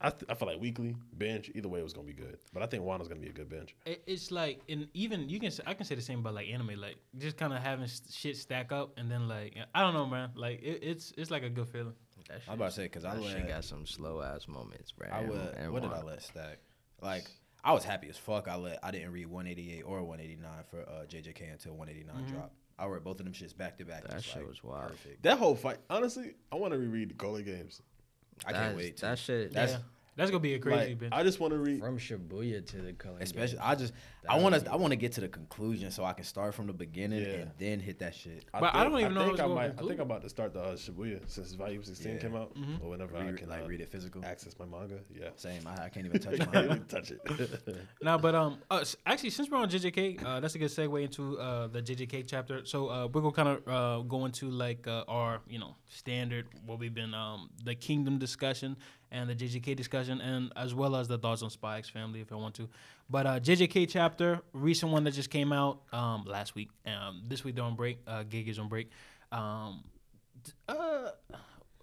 Speaker 3: I th- I feel like weekly bench either way it was gonna be good. But I think Wano's gonna be a good bench.
Speaker 1: It, it's like, and even you can, say, I can say the same about like anime, like just kind of having s- shit stack up, and then like I don't know, man, like it, it's it's like a good feeling.
Speaker 2: That
Speaker 4: I'm about to say because I
Speaker 2: that shit
Speaker 4: let
Speaker 2: got some slow ass moments, bro.
Speaker 4: I
Speaker 2: and-
Speaker 4: would
Speaker 2: and
Speaker 4: what did I let stack? Like I was happy as fuck. I let I didn't read 188 or 189 for uh, JJK until 189 dropped. I read both of them shits back to back.
Speaker 2: That shit
Speaker 4: like,
Speaker 2: was wild.
Speaker 4: Perfect.
Speaker 3: That whole fight, honestly, I want to reread the Culling games.
Speaker 4: I can't
Speaker 2: That's-
Speaker 4: wait. To.
Speaker 2: That shit.
Speaker 4: That's-
Speaker 1: yeah, that's gonna be a crazy
Speaker 3: Like,
Speaker 1: bench.
Speaker 3: I just want to read.
Speaker 2: from Shibuya to the color.
Speaker 4: Especially,
Speaker 2: game.
Speaker 4: I just
Speaker 2: That
Speaker 4: I want to I want to get to the conclusion so I can start from the beginning
Speaker 3: Yeah.
Speaker 4: and then hit that shit.
Speaker 1: But I don't even know
Speaker 3: I
Speaker 1: if
Speaker 3: think I, might, I think I'm about to start the uh, Shibuya since Volume 16
Speaker 4: Yeah.
Speaker 3: came out,
Speaker 1: Mhm.
Speaker 3: or whenever I can
Speaker 4: like
Speaker 3: uh,
Speaker 4: read it physical.
Speaker 3: access my manga. Yeah,
Speaker 4: Same. I, I can't even touch
Speaker 3: Can't even touch it.
Speaker 1: Now, but um, uh, actually, since we're on JJK, uh, that's a good segue into uh, the JJK chapter. So uh, we're gonna kind of uh, go into like uh, our you know standard what we've been um the Kingdom discussion and the JJK discussion, and as well as the thoughts on Spy X Family if I want to. But uh, JJK chapter, recent one that just came out um last week. Um, this week they're on break. Uh, Gege is on break. Um, uh,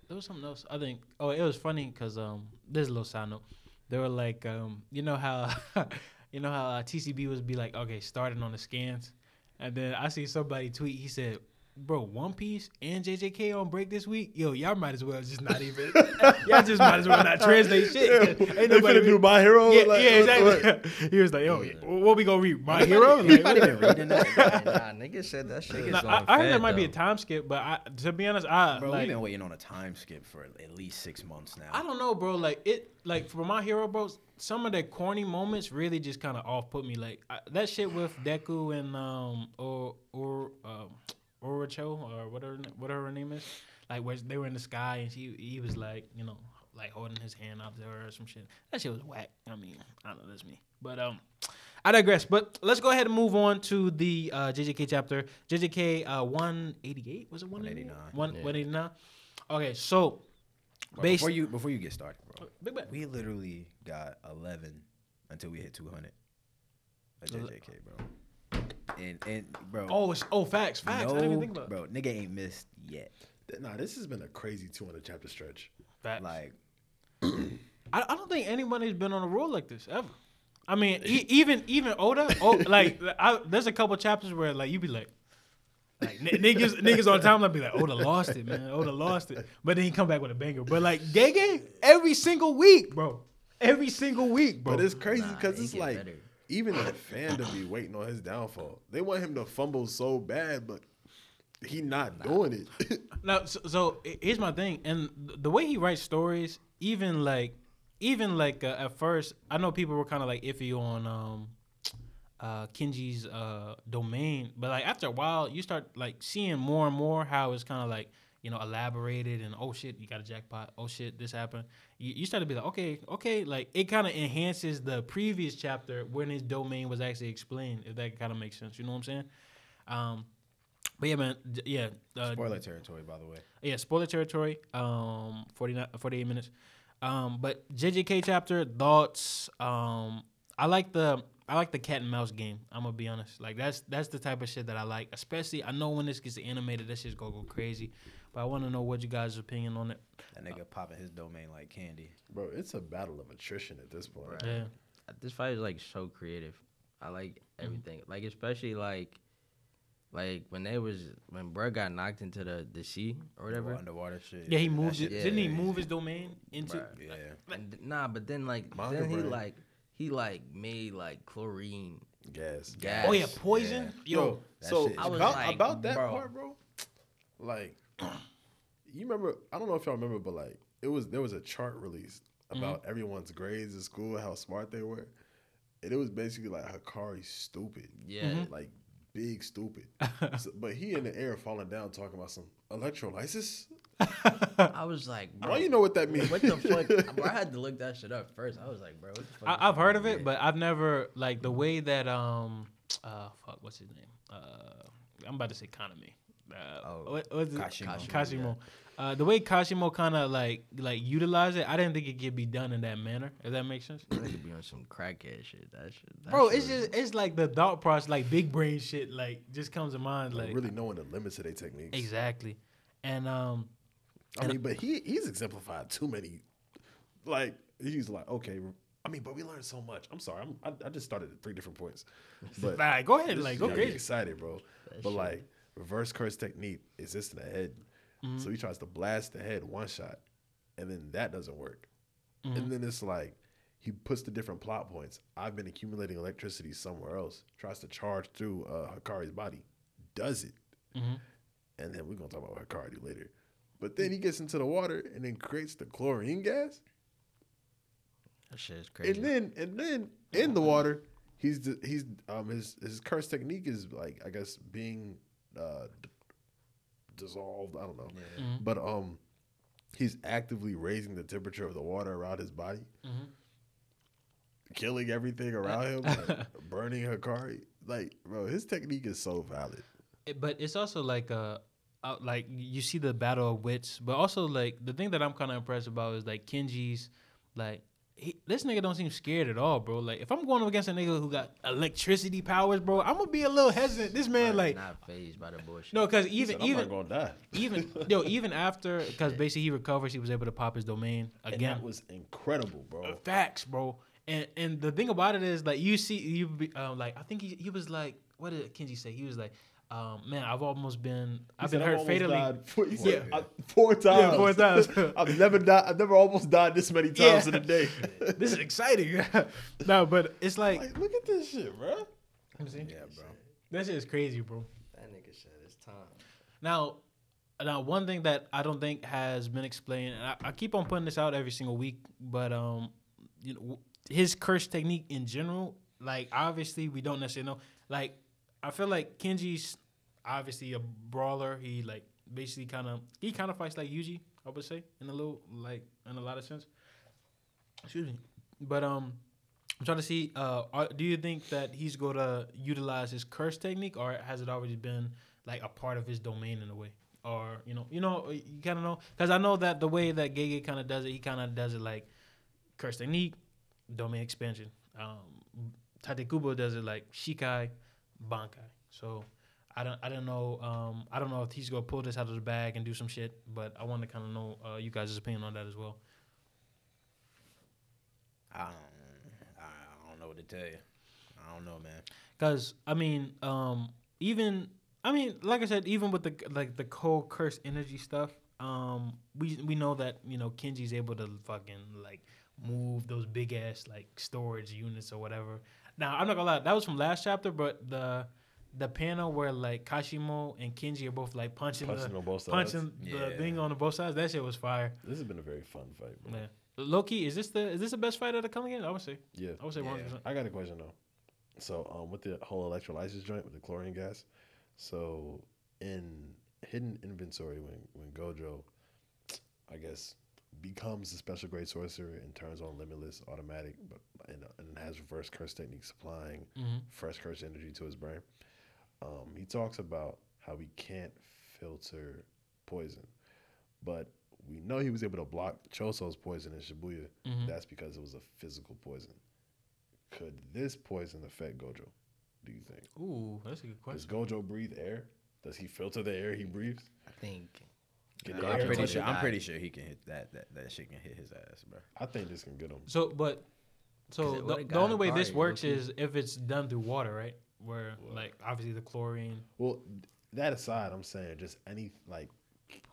Speaker 1: there was something else. I think. Oh, it was funny because um, there's a little side note. They were like, um, you know how, you know how uh, TCB was be like, okay, starting on the scans, and then I see somebody tweet. He said, "Bro, One Piece and JJK on break this week. Yo, y'all might as well just not even. y'all just might as well not translate shit. Ain't
Speaker 3: they
Speaker 1: nobody
Speaker 3: finna do my hero.
Speaker 1: Yeah,
Speaker 3: like,
Speaker 1: yeah,
Speaker 3: what- what-
Speaker 1: exactly. he was like, "Yo, what we gonna read? My hero." Like,
Speaker 4: Anybody been reading that?
Speaker 2: nah, nigga said that shit.
Speaker 1: Nah,
Speaker 2: is
Speaker 1: I,
Speaker 2: on
Speaker 1: I heard there might be a time skip, but I, to be honest, I
Speaker 4: Bro,
Speaker 1: like,
Speaker 4: we've been waiting on a time skip for at least six months now.
Speaker 1: I don't know, bro. Like it, like for my hero, bro. Some of the corny moments really just kind of off put me. Like I, that shit with Deku and um or or um Orocho or whatever whatever her name is. Like where they were in the sky and she he was like you know like holding his hand up to her or some shit. That shit was whack. I mean I don't know that's me, but um. I digress, but let's go ahead and move on to the uh, JJK chapter. JJK uh, 188 was it 189?
Speaker 4: 189.
Speaker 2: Yeah.
Speaker 1: Okay, so
Speaker 4: Bro,
Speaker 1: based
Speaker 4: before you before you get started, bro,
Speaker 1: Big bet.
Speaker 4: we literally got eleven until we hit two hundred. At JJK, bro. And and bro,
Speaker 1: Oh, it's, oh, facts, facts. I didn't even think about it.
Speaker 4: bro, nigga ain't missed yet.
Speaker 3: Nah, this has been a crazy 200 chapter stretch.
Speaker 1: Facts.
Speaker 4: Like
Speaker 1: I, I don't think anybody's been on a roll like this ever. I mean, e- even even Oda, oh, like I, there's a couple chapters where like you be like, like n- niggas niggas on time, I'd be like, Oda lost it, man. Oda lost it, but then he come back with a banger. But like Gege, every single week, bro, every single week, bro.
Speaker 3: But it's crazy because
Speaker 2: he
Speaker 3: it's like
Speaker 2: better.
Speaker 3: Even the fandom be waiting on his downfall. They want him to fumble so bad, but he not doing it.
Speaker 1: Now, so, so here's my thing, and the way he writes stories, even like, even like uh, at first, I know people were kind of like iffy on um, uh, Kinji's uh, domain, but like after a while, you start like seeing more and more how it's kind of like you know elaborated and oh shit, you got a jackpot. Oh shit, this happened. You, you start to be like okay, okay, like it kind of enhances the previous chapter when his domain was actually explained. If that kind of makes sense, you know what I'm saying? Um, but yeah, man, d- yeah. Uh,
Speaker 4: spoiler territory, by the way.
Speaker 1: yeah, spoiler territory. Um, 49, 48 minutes. Um, but JJK chapter thoughts. Um, I like the I like the cat and mouse game. I'm gonna be honest. Like that's that's the type of shit that I like. Especially I know when this gets animated, this shit's gonna go crazy. But I want to know what you guys' opinion on it.
Speaker 4: That nigga popping his domain like candy.
Speaker 3: Bro, it's a battle of attrition at this point.
Speaker 1: Yeah, uh,
Speaker 2: This fight is like so creative. I like mm-hmm. everything. Like especially like like when they was when Bruh got knocked into the the sea or whatever.
Speaker 4: Underwater shit.
Speaker 1: yeah. He
Speaker 4: That
Speaker 1: moved
Speaker 4: shit
Speaker 1: it.
Speaker 4: is
Speaker 1: Didn't he
Speaker 4: crazy.
Speaker 1: move his domain into?
Speaker 2: Bruh.
Speaker 4: Yeah.
Speaker 2: And nah, but then like
Speaker 3: Manga
Speaker 2: then he
Speaker 3: brain.
Speaker 2: like he like made like chlorine
Speaker 3: Gas.
Speaker 2: gas.
Speaker 1: Oh yeah, poison.
Speaker 4: Yeah.
Speaker 1: Yo,
Speaker 3: Yo, so
Speaker 2: I was
Speaker 3: about,
Speaker 2: like,
Speaker 3: about that
Speaker 2: bro.
Speaker 3: part, bro. Like, you remember? I don't know if y'all remember, but like, it was there was a chart released about everyone's grades in school, how smart they were, and it was basically like Hakari stupid,
Speaker 2: Yeah.
Speaker 1: Mhm.
Speaker 3: like big stupid. So- but he in the air falling down talking about some electrolysis.
Speaker 2: I was like, bro,
Speaker 3: Why you know what that means?
Speaker 2: what the fuck? bro, I had to look that shit up first. I was like, bro, what the fuck?
Speaker 1: I, I've heard of it,
Speaker 2: on?
Speaker 1: but I've never like the way that um uh fuck what's his name uh I'm about to say Kaname Uh,
Speaker 2: Oh,
Speaker 1: what, what's it?
Speaker 4: Kashimo.
Speaker 1: Kashimo. Uh, the way Kashimo kind of like like utilize it, I didn't think it could be done in that manner. If that makes sense.
Speaker 2: That could be on some crackhead shit. That shit. that
Speaker 1: Bro,
Speaker 2: shit
Speaker 1: it's just it's like the thought process, like big brain shit, like just comes to mind,
Speaker 3: Like,
Speaker 1: like
Speaker 3: really knowing the limits of their techniques.
Speaker 1: exactly. And um,
Speaker 3: I mean, but he he's exemplified too many. Like he's like, okay. I mean, but we learned so much. I'm sorry. I'm, I, I just started at three different points. But
Speaker 1: like, go ahead, like go
Speaker 3: gonna get
Speaker 1: crazy.
Speaker 3: excited, bro.
Speaker 2: That
Speaker 3: But
Speaker 2: shit.
Speaker 3: like reverse curse technique exists in the head.
Speaker 1: Mm-hmm.
Speaker 3: So he tries to blast the head one shot, and then that doesn't work.
Speaker 1: Mm-hmm.
Speaker 3: And then it's like he puts the different plot points. I've been accumulating electricity somewhere else. Tries to charge through uh, Hakari's body, does it,
Speaker 1: Mhm.
Speaker 3: and then we're gonna talk about Hakari later. But then he gets into the water and then creates the chlorine gas,
Speaker 2: that shit is crazy.
Speaker 3: and then and then in the water, he's he's um his his curse technique is like I guess being uh d- dissolved. I don't know,
Speaker 1: Mhm.
Speaker 3: but um he's actively raising the temperature of the water around his body,
Speaker 1: Mhm.
Speaker 3: killing everything around him, like, burning Hakari. Like bro, his technique is so valid.
Speaker 1: It- but it's also like uh, uh like you see the battle of wits, but also like the thing that I'm kind of impressed about is like Kinji's like. He, this nigga don't seem scared at all, bro. Like if I'm going up against a nigga who got electricity powers, bro, I'm gonna be a little hesitant. This man,
Speaker 2: Bruh,
Speaker 1: like,
Speaker 2: not phased by the bullshit.
Speaker 1: no, because even
Speaker 3: said, I'm
Speaker 1: even
Speaker 3: not gonna die.
Speaker 1: even yo, even after because basically he recovers, he was able to pop his domain
Speaker 3: And
Speaker 1: again.
Speaker 3: that was incredible, bro.
Speaker 1: Facts, bro. And and the thing about it is like you see you be um, like I think he he was like what did Kinji say? He was like, um, man, I've almost been I've been hurt fatally.
Speaker 3: Four, he
Speaker 1: Yeah.
Speaker 3: "I- four times.
Speaker 1: Yeah, four times.
Speaker 3: I've never died. I've never almost died this many times
Speaker 1: Yeah.
Speaker 3: in a day.
Speaker 1: this is exciting. no, but it's like,
Speaker 3: like, look at this shit, bro.
Speaker 1: let me see.
Speaker 4: Yeah, bro.
Speaker 1: that shit is crazy, bro.
Speaker 2: that nigga said it's time.
Speaker 1: Now, now one thing that I don't think has been explained, and I, I keep on putting this out every single week, but um, you know, his curse technique in general, like obviously we don't necessarily know. Like I feel like Kinji's obviously a brawler. He like basically kind of he kind of fights like Yuji, I would say, in a little like in a lot of sense. Excuse me, but um. I'm trying to see. Uh, are, do you think that he's going to utilize his curse technique, or has it already been like a part of his domain in a way, or you know, you know, you kind of know because I know that the way that Gege kind of does it, he kind of does it like curse technique, domain expansion. Um, Tite Kubo does it like Shikai, Bankai. So I don't, I don't know, um, I don't know if he's gonna pull this out of the bag and do some shit, but I want to kind of know uh, you guys' opinion on that as well.
Speaker 4: I don't, I don't know what to tell you. I don't know, man.
Speaker 1: Cause I mean, um, even I mean, like I said, even with the like the cold curse energy stuff, um, we we know that you know Kinji's able to fucking like move those big ass like storage units or whatever. Now I'm not gonna lie, that was from last chapter, but the the panel where like Kashimo and Kinji are both like punching,
Speaker 3: Punching
Speaker 1: the
Speaker 3: on both sides.
Speaker 1: punching the thing on the both sides, that shit was fire.
Speaker 3: This has been a very fun fight, bro.
Speaker 1: Man. Loki, is this the is this the best fight of the coming in? I would say.
Speaker 3: Yeah.
Speaker 1: I would say
Speaker 4: Yeah.
Speaker 3: I got a question though. So, um, with the whole electrolysis joint with the chlorine gas, so in hidden inventory, when when Gojo, I guess, becomes a special grade sorcerer and turns on limitless automatic, but and, and has reverse curse technique supplying
Speaker 1: Mhm.
Speaker 3: fresh curse energy to his brain. Um, he talks about how he can't filter poison, but we know he was able to block Choso's poison in Shibuya.
Speaker 1: Mhm.
Speaker 3: That's because it was a physical poison. Could this poison affect Gojo? Do you think?
Speaker 1: Ooh, that's a good question. Does.
Speaker 3: Gojo breathe air? Does he filter the air he breathes?
Speaker 2: I think.
Speaker 3: Can
Speaker 2: Yeah,
Speaker 3: the
Speaker 2: I'm
Speaker 4: pretty sure. I'm pretty sure he can hit that. That that shit can hit his ass, bro.
Speaker 3: I think this can get him.
Speaker 1: So, but so the, the only way this works
Speaker 2: low-key.
Speaker 1: is if it's done through water, right? Where
Speaker 3: What?
Speaker 1: like obviously the chlorine,
Speaker 3: Well, that aside, I'm saying just any like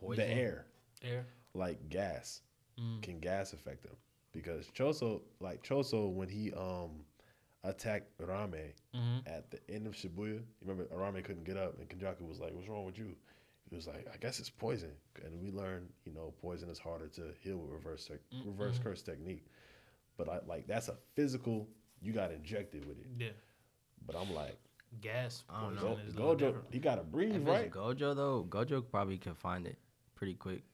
Speaker 2: Poison.
Speaker 3: the air,
Speaker 1: air.
Speaker 3: like gas.
Speaker 1: Mm.
Speaker 3: Can gas affect him? Because Choso, like Choso, when he um attacked Rame
Speaker 1: hmm
Speaker 3: at the end of Shibuya, you remember Uraume couldn't get up, and Kenjaku was like, "What's wrong with you?" He was like, "I guess it's poison." And we learned, you know, poison is harder to heal with reverse tech,
Speaker 1: Mm,
Speaker 3: reverse
Speaker 1: mhm.
Speaker 3: curse technique. But I like that's a physical. You got injected with it.
Speaker 1: Yeah,
Speaker 3: But I'm like,
Speaker 1: gas.
Speaker 2: I don't know.
Speaker 3: Go,
Speaker 1: is a little
Speaker 3: Gojo,
Speaker 1: different.
Speaker 3: he got to breathe,
Speaker 2: If
Speaker 3: right?
Speaker 2: Gojo though, Gojo probably can find it pretty quick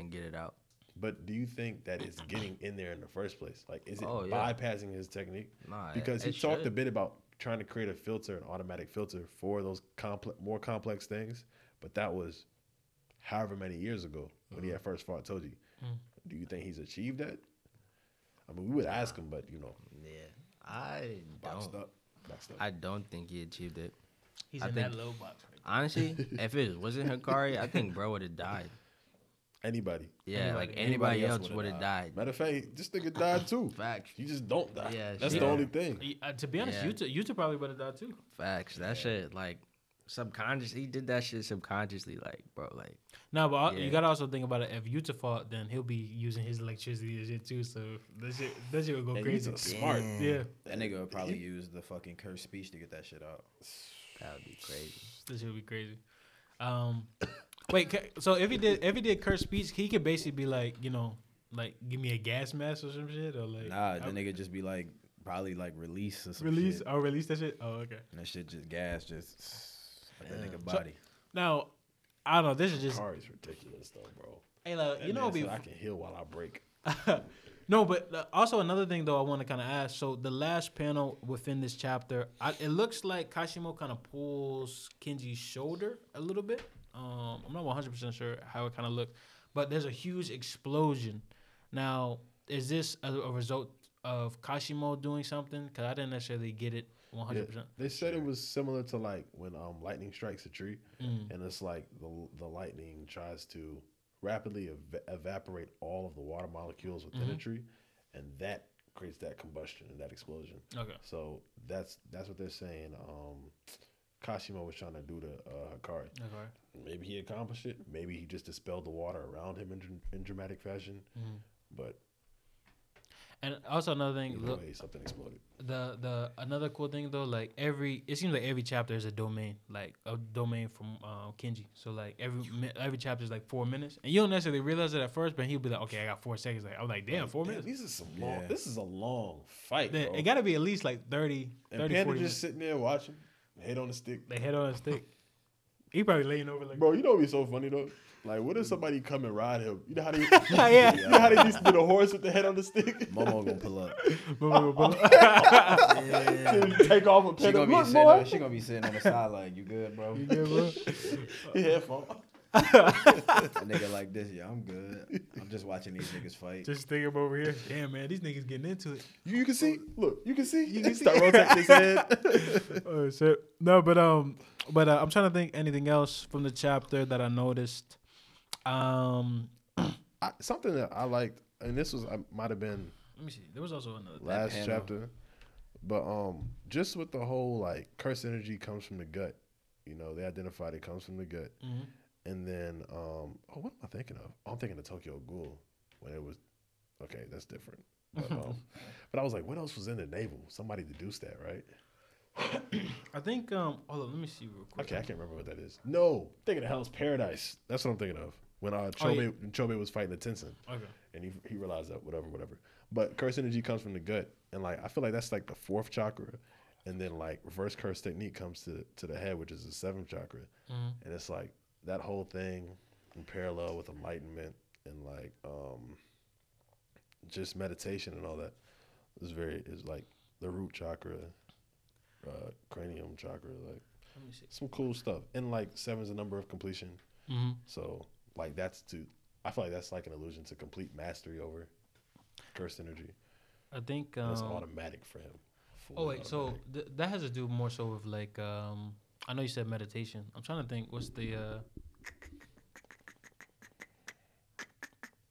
Speaker 2: and get it out.
Speaker 3: But do you think that it's getting in there in the first place? Like, is it
Speaker 2: Oh, yeah.
Speaker 3: bypassing his technique?
Speaker 2: Nah, it-
Speaker 3: Because he
Speaker 2: it
Speaker 3: talked a bit about trying to create a filter, an automatic filter for those complex, more complex things. But that was however many years ago when
Speaker 1: Mm-hmm.
Speaker 3: he had first fought Toji.
Speaker 1: Mm.
Speaker 3: Do you think he's achieved that? I mean, we would ask him, but you know,
Speaker 2: Yeah, I
Speaker 4: Boxed
Speaker 2: don't.
Speaker 4: up.
Speaker 3: backed up.
Speaker 2: I don't think he achieved it.
Speaker 1: He's
Speaker 2: I
Speaker 1: in
Speaker 2: think-
Speaker 1: that low box. Right
Speaker 2: Honestly, if it wasn't Hakari, I think bro would have died.
Speaker 3: Anybody.
Speaker 2: Yeah,
Speaker 1: Anybody-
Speaker 2: like
Speaker 4: anybody
Speaker 2: anybody
Speaker 4: else
Speaker 2: else
Speaker 4: would've
Speaker 2: would have died.
Speaker 3: Matter of fact, this nigga died too.
Speaker 2: Facts.
Speaker 3: You just don't die.
Speaker 2: Yeah,
Speaker 3: That's
Speaker 2: shit.
Speaker 3: the only thing.
Speaker 1: Uh, to be honest,
Speaker 2: Yeah.
Speaker 1: Yuta, Yuta probably would have died too.
Speaker 2: Facts. That shit, like, subconscious. He did that shit subconsciously, like, bro, like,
Speaker 1: No, but
Speaker 2: Yeah.
Speaker 1: you gotta also think about it. If Yuta fought, then he'll be using his electricity and shit too. So that shit, that shit would go
Speaker 3: And
Speaker 1: crazy.
Speaker 3: he's a smart.
Speaker 1: yeah,
Speaker 4: That nigga would probably use the fucking cursed speech to get that shit out.
Speaker 2: that would be crazy.
Speaker 1: that shit would be crazy. Um, wait, so if he did, if he did curse speech, he could basically be like, you know, like give me a gas mask or some shit, or like
Speaker 4: Nah,
Speaker 1: I-
Speaker 4: the nigga just be like, probably like release or some
Speaker 1: release.
Speaker 4: shit.
Speaker 1: Oh, release that shit. Oh, okay.
Speaker 4: And that shit just gas, just like that
Speaker 2: Damn.
Speaker 4: nigga
Speaker 1: So-
Speaker 4: body.
Speaker 1: Now, I don't know. This is just
Speaker 3: Kari's ridiculous though, bro.
Speaker 1: hey, like,
Speaker 3: That
Speaker 1: you know,
Speaker 3: man
Speaker 1: it'd be
Speaker 3: I can heal while I break.
Speaker 1: no, but uh, also another thing though I want to kind of ask. So the last panel within this chapter, I, it looks like Kashimo kind of pulls Kinji's shoulder a little bit. Um, I'm not 100 percent sure how it kind of looked, but there's a huge explosion. Now, is this a, a result of Kashimo doing something? Because I didn't necessarily get it 100. percent
Speaker 3: They said it was similar to like when um lightning strikes a tree,
Speaker 1: Mm.
Speaker 3: and it's like the the lightning tries to rapidly ev- evaporate all of the water molecules within
Speaker 1: Mm-hmm.
Speaker 3: a tree, and that creates that combustion and that explosion.
Speaker 1: Okay.
Speaker 3: So that's that's what they're saying. Um, Kashimo was trying to do to uh, Hakari.
Speaker 1: Okay.
Speaker 3: Maybe he accomplished it. Maybe he just dispelled the water around him in, in dramatic fashion.
Speaker 1: Mhm.
Speaker 3: But
Speaker 1: And also another thing,
Speaker 3: either
Speaker 1: look,
Speaker 3: way, something exploded.
Speaker 1: the the another cool thing though, like every it seems like every chapter is a domain, like a domain from uh, Kinji. So like every every chapter is like four minutes, and you don't necessarily realize it at first, but he'll be like, okay, I got four seconds. Like I'm like, damn, four
Speaker 3: Damn,
Speaker 1: minutes.
Speaker 3: These are some long.
Speaker 4: Yeah.
Speaker 3: This is a long fight,
Speaker 1: Then
Speaker 3: bro.
Speaker 1: It got to be at least like 30,
Speaker 3: and
Speaker 1: 30
Speaker 3: Panda
Speaker 1: 40
Speaker 3: just
Speaker 1: minutes.
Speaker 3: sitting there watching, head on a stick.
Speaker 1: They head on a stick. He probably laying over like,
Speaker 3: Bro, you know what'd be so funny though? Like, what if somebody come and ride him? You know how they,
Speaker 1: yeah.
Speaker 3: you know how they used to do the horse with the head on the stick?
Speaker 4: Momo gonna pull up.
Speaker 3: Take off a
Speaker 4: She
Speaker 3: Panda.
Speaker 4: gonna be
Speaker 3: Look, boy.
Speaker 4: On, she gonna be sitting on the side like, "You good, bro?"
Speaker 1: You good, bro?
Speaker 3: He headphone.
Speaker 4: A nigga like this, yeah, I'm good. I'm just watching these niggas fight.
Speaker 1: Just stick him over here. Damn, man, these niggas getting into it.
Speaker 3: You, you can see. Look, you can see.
Speaker 1: You can see.
Speaker 3: Start rotating his head.
Speaker 1: oh shit. No, but um, but uh, I'm trying to think anything else from the chapter that I noticed. Um,
Speaker 3: I, something that I liked, and this was I might have been
Speaker 1: let me see. There was also another.
Speaker 3: last chapter, but um, just with the whole like curse energy comes from the gut. You know, they identified it comes from the gut,
Speaker 1: Mhm.
Speaker 3: and then um, oh, what am I thinking of? Oh, I'm thinking of Tokyo Ghoul when it was. Okay, that's different. But, um, but I was like, what else was in the navel? Somebody deduced that, right?
Speaker 1: I think um. Hold on, let me see real quick.
Speaker 3: Okay, I can't remember what that is. No, thinking of Hell's Paradise. That's what I'm thinking of. When uh,
Speaker 1: Oh,
Speaker 3: Chobe,
Speaker 1: yeah.
Speaker 3: when Chobe was fighting the Tensen,
Speaker 1: Okay.
Speaker 3: and he, he realized that whatever, whatever. But curse energy comes from the gut, and like I feel like that's like the fourth chakra, and then like reverse curse technique comes to to the head, which is the seventh chakra,
Speaker 1: Mhm.
Speaker 3: and it's like that whole thing in parallel with enlightenment and like um just meditation and all that is very is like the root chakra, uh, cranium chakra, like
Speaker 1: Let me see.
Speaker 3: some cool stuff. And like seven's a number of completion.
Speaker 1: Mm-hmm.
Speaker 3: So like that's to I feel like that's like an illusion to complete mastery over cursed energy.
Speaker 1: I think.
Speaker 3: That's
Speaker 1: Um,
Speaker 3: automatic for him.
Speaker 1: oh
Speaker 3: Fully
Speaker 1: wait, so th- that has to do more so with like um. I know you said meditation. I'm trying to think. What's the uh?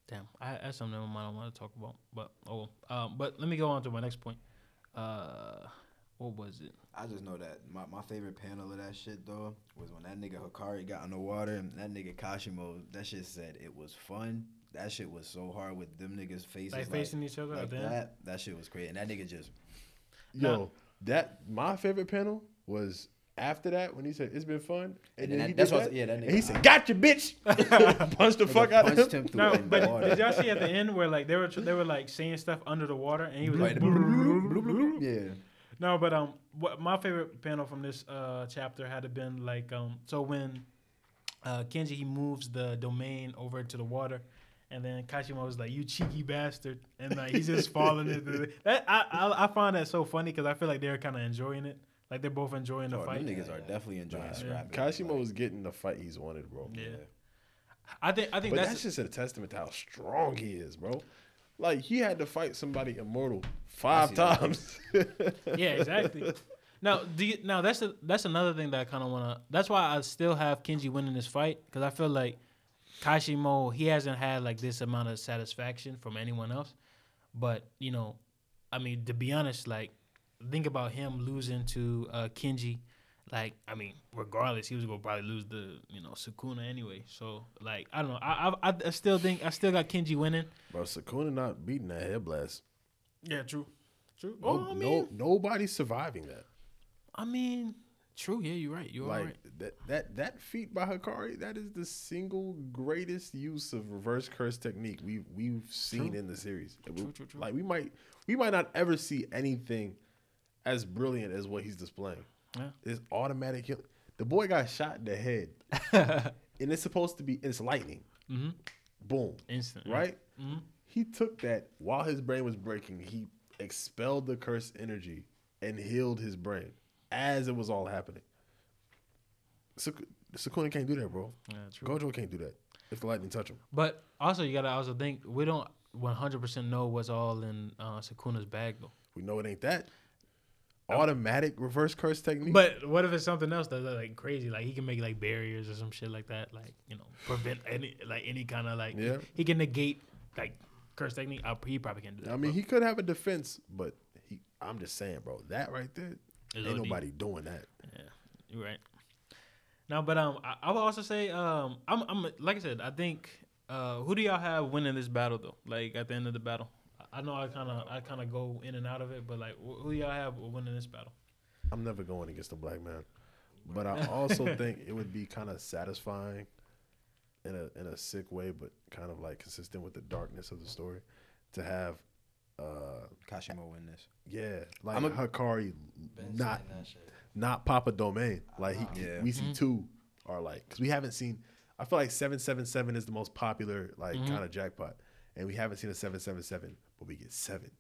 Speaker 1: Damn, I had something in my mind I want to talk about, but oh, well. um, but let me go on to my next point. Uh, what was it?
Speaker 4: I just know that my, my favorite panel of that shit though was when that nigga Hakari got in the water and that nigga Kashimo. That shit said it was fun. That shit was so hard with them niggas faces
Speaker 1: Like
Speaker 4: like,
Speaker 1: facing each other
Speaker 4: like
Speaker 1: at the end?
Speaker 4: that. That shit was crazy. And that nigga just
Speaker 3: Yo, that my favorite panel was after that when he said it's been fun, and,
Speaker 4: And
Speaker 3: then
Speaker 4: then
Speaker 3: he
Speaker 4: that's
Speaker 3: did
Speaker 4: what
Speaker 3: that,
Speaker 4: yeah, that
Speaker 3: and
Speaker 4: nigga-
Speaker 3: he said, "Got you, bitch!" Punched the fuck out of him.
Speaker 4: him
Speaker 1: No, but
Speaker 4: water.
Speaker 1: did y'all see at the end where like they were tr- they were like saying stuff under the water and he was like,
Speaker 4: Right.
Speaker 1: "Bloop, bloop, bloop, bloop."
Speaker 4: Yeah.
Speaker 1: No, but um, what my favorite panel from this uh chapter had to been like um, so when uh Kinji he moves the domain over to the water. And then Kashimo was like, "You cheeky bastard," and like he's just falling into the, that. I, I I find that so funny because I feel like they're kind of enjoying it. Like they're both enjoying the
Speaker 4: Oh,
Speaker 1: fight.
Speaker 4: them niggas are definitely enjoying
Speaker 3: Nah,
Speaker 4: scrapping.
Speaker 3: Kashimo
Speaker 4: like,
Speaker 3: was getting the fight he's wanted, bro.
Speaker 4: yeah.
Speaker 1: I think I think
Speaker 3: But
Speaker 1: that's,
Speaker 3: that's, just a testament to how strong he is, bro. Like he had to fight somebody immortal five times.
Speaker 1: yeah, exactly. Now, do you, now that's a, that's another thing that I kind of want to. That's why I still have Kinji winning this fight because I feel like Kashimo he hasn't had like this amount of satisfaction from anyone else. But you know, I mean, to be honest, like think about him losing to uh, Kinji. Like, I mean, regardless, he was gonna probably lose the you know Sukuna anyway. So, like, I don't know. I I, I still think I still got Kinji winning.
Speaker 3: bro, Sukuna not beating that head blast.
Speaker 1: Yeah, true, true.
Speaker 3: No,
Speaker 1: oh, I mean,
Speaker 3: no, nobody's surviving that.
Speaker 1: I mean, true. Yeah, you're right. You're
Speaker 3: like
Speaker 1: right.
Speaker 3: that that that feat by Hakari, that is the single greatest use of reverse curse technique we've we've seen
Speaker 1: True.
Speaker 3: in the series. We-
Speaker 1: True, true, true.
Speaker 3: Like we might we might not ever see anything as brilliant as what he's displaying.
Speaker 1: Yeah.
Speaker 3: It's automatic healing. The boy got shot in the head, and it's supposed to be it's lightning.
Speaker 1: Mhm.
Speaker 3: Boom,
Speaker 1: Instant.
Speaker 3: right?
Speaker 1: Mhm.
Speaker 3: He took that while his brain was breaking. He expelled the cursed energy and healed his brain as it was all happening. Sukuna can't do that, bro.
Speaker 1: Yeah, true.
Speaker 3: Gojo can't do that if the lightning touch him.
Speaker 1: But also, you gotta also think we don't 100 percent know what's all in uh, Sukuna's bag though.
Speaker 3: We know it ain't that. Automatic reverse curse technique.
Speaker 1: But what if it's something else that's like crazy? Like he can make like barriers or some shit like that. Like you know, prevent any like any kind of like
Speaker 3: Yeah.
Speaker 1: he can negate like curse technique. Uh, he probably can do that.
Speaker 3: I mean, he could have a defense, but he. I'm just saying, bro. That right there,
Speaker 1: It's
Speaker 3: ain't
Speaker 1: OD.
Speaker 3: nobody doing that.
Speaker 1: Yeah, you're right. No, but um, I, I would also say um, I'm I'm like I said, I think uh, who do y'all have winning this battle though? Like at the end of the battle, I- I know I kind of I kind of go in and out of it, but like wh- who y'all have winning this battle?
Speaker 3: I'm never going against a black man. But I also think it would be kind of satisfying in a in a sick way, but kind of like consistent with the darkness of the story to have uh
Speaker 4: Kashimo win this.
Speaker 3: yeah, like
Speaker 4: I'm a-
Speaker 3: Hakari not
Speaker 2: saying that shit.
Speaker 3: not Papa Domain. Like he
Speaker 4: Yeah.
Speaker 3: we see two are like cuz we haven't seen I feel like 777 is the most popular like kind of jackpot and we haven't seen a 777, but we get 7.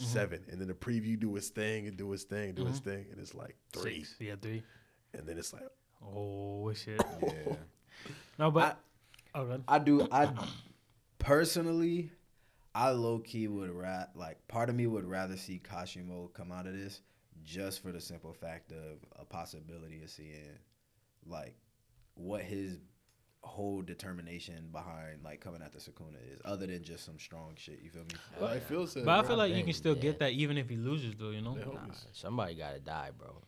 Speaker 3: Mm-hmm. 7 and then the preview do its thing and do its thing, do its mm-hmm. thing and it's like 3
Speaker 1: Six. Yeah, three.
Speaker 3: and then it's like
Speaker 1: Oh shit.
Speaker 4: Yeah.
Speaker 1: No, but oh, good.
Speaker 4: I do. I personally, I low key would rat like part of me would rather see Kashimo come out of this just for the simple fact of a possibility of seeing like what his whole determination behind like coming at the Sukuna is, other than just some strong shit. You feel me?
Speaker 3: like Phil said,
Speaker 1: But I feel like you can still
Speaker 2: yeah.
Speaker 1: get that even if he loses, though. You know.
Speaker 3: they hope
Speaker 2: Nah,
Speaker 3: he's-
Speaker 2: somebody gotta die, bro.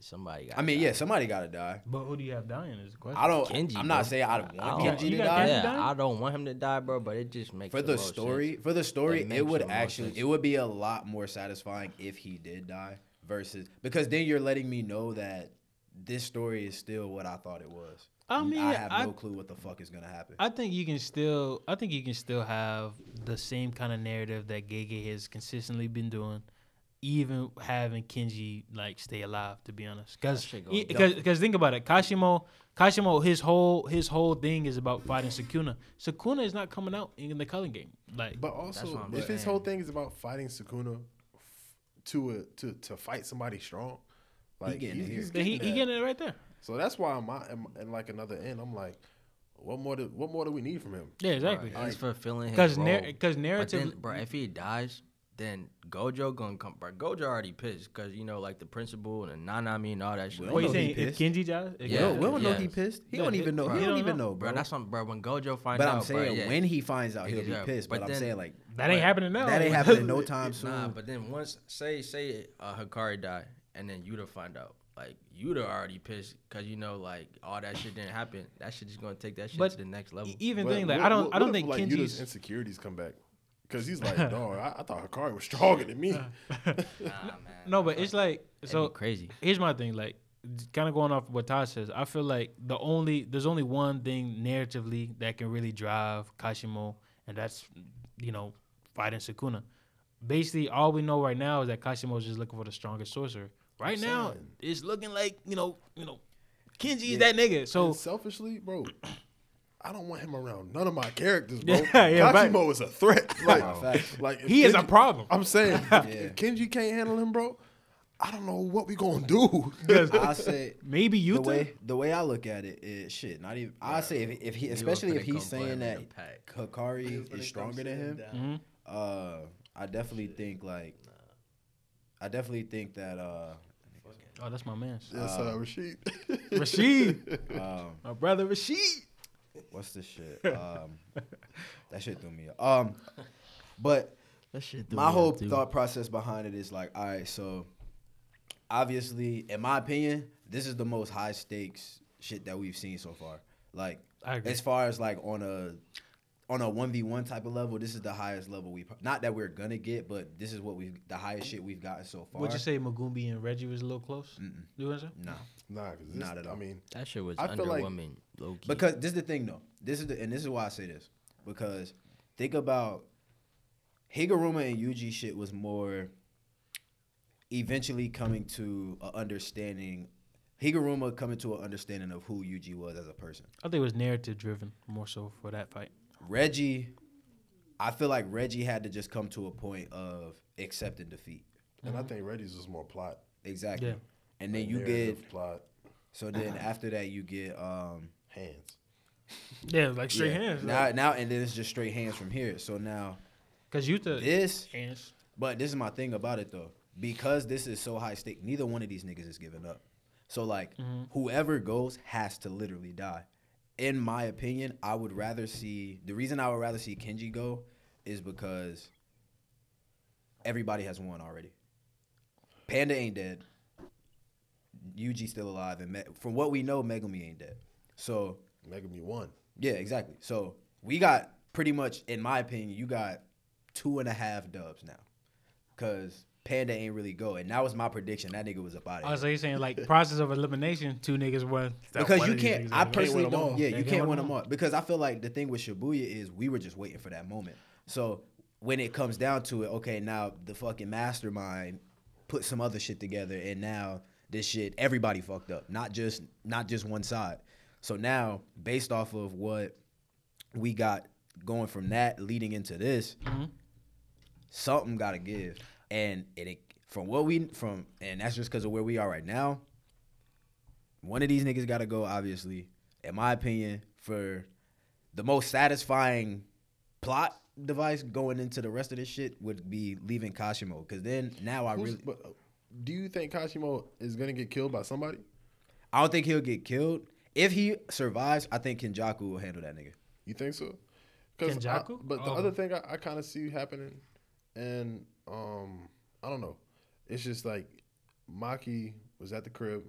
Speaker 2: Somebody got.
Speaker 4: I mean, yeah, somebody gotta die.
Speaker 1: But who do you have dying is the question.
Speaker 4: I don't.
Speaker 2: Kinji,
Speaker 4: I'm
Speaker 2: bro.
Speaker 4: not saying I
Speaker 2: I
Speaker 4: want
Speaker 2: don't-
Speaker 1: You got- Kinji
Speaker 4: to die.
Speaker 1: Kinji
Speaker 2: Yeah. I don't want him to die, bro. But it just makes
Speaker 4: for
Speaker 2: the
Speaker 4: the
Speaker 2: most
Speaker 4: story
Speaker 2: sense.
Speaker 4: for the story
Speaker 2: It
Speaker 4: it, would actually
Speaker 2: sense.
Speaker 4: it would be a lot more satisfying if he did die versus because then you're letting me know that this story is still what I thought it was.
Speaker 1: I mean,
Speaker 4: I have
Speaker 1: I-
Speaker 4: no clue what the fuck is gonna happen.
Speaker 1: I think you can still. I think you can still have the same kind of narrative that Gege has consistently been doing, even having Kinji like stay alive. To be honest, because
Speaker 2: That shit go
Speaker 1: because because think about it, Kashimo. Kashimo, his whole his whole thing is about fighting Sukuna. Sukuna is not coming out in the Culling game. Like,
Speaker 3: But also, if his whole thing is about fighting Sukuna f- to a, to to fight somebody strong, like
Speaker 4: getting
Speaker 3: he's,
Speaker 4: it
Speaker 3: he's
Speaker 4: here.
Speaker 1: then he,
Speaker 3: getting
Speaker 1: he
Speaker 3: that.
Speaker 1: getting it right there.
Speaker 3: So that's why I'm at- in, in like another end. I'm like, what more? Do, what more do we need from him?
Speaker 1: Yeah, exactly.
Speaker 2: He's fulfilling his
Speaker 1: Because
Speaker 2: role.
Speaker 1: because
Speaker 2: But
Speaker 1: narrative.
Speaker 2: then, bro, if he dies, then Gojo gonna come. Bro, Gojo already pissed because you know, like the principal and the Nanami and all that shit.
Speaker 4: Well,
Speaker 1: what you saying? If. Kinji dies, if
Speaker 2: Yeah.
Speaker 1: Kinji-
Speaker 4: we don't know
Speaker 2: yeah.
Speaker 4: he pissed. He
Speaker 1: Yeah,
Speaker 4: don't even know.
Speaker 1: bro,
Speaker 4: he
Speaker 1: he
Speaker 4: don't
Speaker 1: don't
Speaker 4: even
Speaker 1: know.
Speaker 4: know,
Speaker 2: bro,
Speaker 4: bro.
Speaker 2: that's something, bro. When Gojo finds out.
Speaker 4: But
Speaker 2: out,
Speaker 4: I'm saying
Speaker 2: bro, yeah.
Speaker 4: when he finds out, he'll be
Speaker 2: Yeah,
Speaker 4: pissed.
Speaker 2: but
Speaker 4: But, I'm saying like
Speaker 1: that ain't happening now.
Speaker 4: that ain't happening no time soon.
Speaker 2: Nah, but then once say say uh, Hakari die and then Yuta find out, like Yuta already pissed because you know like all that shit didn't happen. That shit is gonna take that shit
Speaker 1: But
Speaker 2: to the next level.
Speaker 1: Even
Speaker 3: But
Speaker 1: thing like
Speaker 3: what-
Speaker 1: I don't
Speaker 3: what-
Speaker 1: I don't
Speaker 3: what if,
Speaker 1: think
Speaker 3: like
Speaker 1: Kinji's
Speaker 3: Yuta's insecurities come back because he's like, dog, I, I thought Hakari was stronger than me.
Speaker 2: Nah, man.
Speaker 1: no, but it's like so.
Speaker 2: crazy.
Speaker 1: here's my thing like kind of going off what Todd says I feel like the only there's only one thing narratively that can really drive Kashimo and that's you know fighting Sukuna basically all we know right now is that Kashimo is just looking for the strongest sorcerer right now
Speaker 3: saying.
Speaker 1: it's looking like you know you know Kinji is that nigga so
Speaker 3: And selfishly, bro, I don't want him around none of my characters, bro.
Speaker 1: Yeah, yeah, right.
Speaker 3: Is a threat. Like,
Speaker 4: Facts.
Speaker 3: like if
Speaker 1: he is a problem
Speaker 3: I'm saying,
Speaker 4: Yeah.
Speaker 3: if Kinji can't handle him, bro. I don't know what we gonna do.
Speaker 4: I say
Speaker 1: Maybe
Speaker 4: the way the way I look at it is shit. Not even. I say if, if he, especially if he's saying that
Speaker 2: a pack.
Speaker 4: Hakari is stronger than him,
Speaker 1: Mhm.
Speaker 4: uh, I definitely think like, I definitely think that uh,
Speaker 1: Oh, that's my man.
Speaker 3: Yes, uh, Rashid.
Speaker 1: Rashid,
Speaker 4: um,
Speaker 1: my brother Rashid.
Speaker 4: what's the shit? Um, that shit threw me. Off. Um, but
Speaker 2: That shit. threw
Speaker 4: my
Speaker 2: me
Speaker 4: whole
Speaker 2: off,
Speaker 4: thought process behind it is like, all right, so obviously, in my opinion, this is the most high stakes shit that we've seen so far. Like,
Speaker 1: I agree.
Speaker 4: as far as like on a on a one v one type of level, this is the highest level we. Not that we're gonna get, but this is what we have the highest shit we've gotten so far.
Speaker 1: Would you say Megumi and Reggie was a little close?
Speaker 4: Mm-mm.
Speaker 1: You know what I'm saying?
Speaker 4: No,
Speaker 3: nah, cause this,
Speaker 4: Not at all.
Speaker 3: I mean,
Speaker 2: That shit was
Speaker 3: I feel like-
Speaker 2: underwhelming,
Speaker 4: because this is the thing though. This is the and this is why I say this because think about Higuruma and Yuji shit was more eventually coming to an understanding. Higuruma coming to an understanding of who Yuji was as a person.
Speaker 1: I think it was narrative driven more so for that fight.
Speaker 4: Reggie, I feel like Reggie had to just come to a point of accepting defeat.
Speaker 3: and I think Reggie's was more plot.
Speaker 4: Exactly.
Speaker 1: Yeah.
Speaker 4: And then you get
Speaker 3: plot
Speaker 4: so then after that you get um
Speaker 3: hands.
Speaker 1: Yeah, like straight
Speaker 4: yeah,
Speaker 1: hands.
Speaker 4: Now now and then it's just straight hands from here. So now
Speaker 1: Because Utah
Speaker 4: this
Speaker 1: hands.
Speaker 4: but this is my thing about it though. Because this is so high stake, neither one of these niggas is giving up. So like
Speaker 1: Mhm.
Speaker 4: whoever goes has to literally die. In my opinion, I would rather see the reason I would rather see Kinji go is because everybody has won already. Panda ain't dead. Yuji still alive, and Me- from what we know, Megumi ain't dead. So
Speaker 3: Megumi won.
Speaker 4: yeah, exactly. So we got pretty much, in my opinion, you got two and a half dubs now, cause Panda ain't really go, and that was my prediction. That nigga was up out
Speaker 1: Oh,
Speaker 4: of
Speaker 1: so you're saying like process of elimination, two niggas won.
Speaker 4: Because you can't. I
Speaker 1: won.
Speaker 4: personally
Speaker 3: win 'em
Speaker 4: don't. Yeah,
Speaker 1: They
Speaker 4: you
Speaker 1: can't
Speaker 4: can't
Speaker 1: win
Speaker 4: win
Speaker 1: 'em
Speaker 4: them all because I feel like the thing with Shibuya is we were just waiting for that moment. So when it comes down to it, okay, now the fucking mastermind put some other shit together, and now this shit everybody fucked up, not just not just one side. So now, based off of what we got going from that leading into this,
Speaker 1: Mhm.
Speaker 4: something got to give, and it, it from what we from, and that's just because of where we are right now. One of these niggas got to go, obviously. In my opinion, for the most satisfying plot device going into the rest of this shit would be leaving Kashimo, because then now I
Speaker 3: Who's-
Speaker 4: really,
Speaker 3: but uh, do you think Kashimo is gonna get killed by somebody?
Speaker 4: I don't think he'll get killed. If he survives, I think Kenjaku will handle that nigga.
Speaker 3: You think so? 'Cause I-
Speaker 1: Kenjaku?
Speaker 3: but the
Speaker 1: Oh.
Speaker 3: other thing I, I kind of see happening, and um, I don't know. It's just like Maki was at the crib,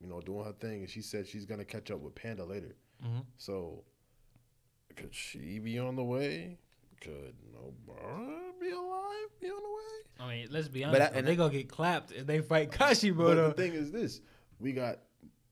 Speaker 3: you know, doing her thing, and she said she's gonna catch up with Panda later.
Speaker 1: Mhm.
Speaker 3: So, could she be on the way? Could Nobara be alive? Be on the way?
Speaker 1: I mean, let's be
Speaker 4: But
Speaker 1: honest.
Speaker 4: I- and
Speaker 1: they
Speaker 4: I-
Speaker 1: gonna get clapped if they fight Kashimo.
Speaker 3: But
Speaker 1: though.
Speaker 3: the thing is this: we got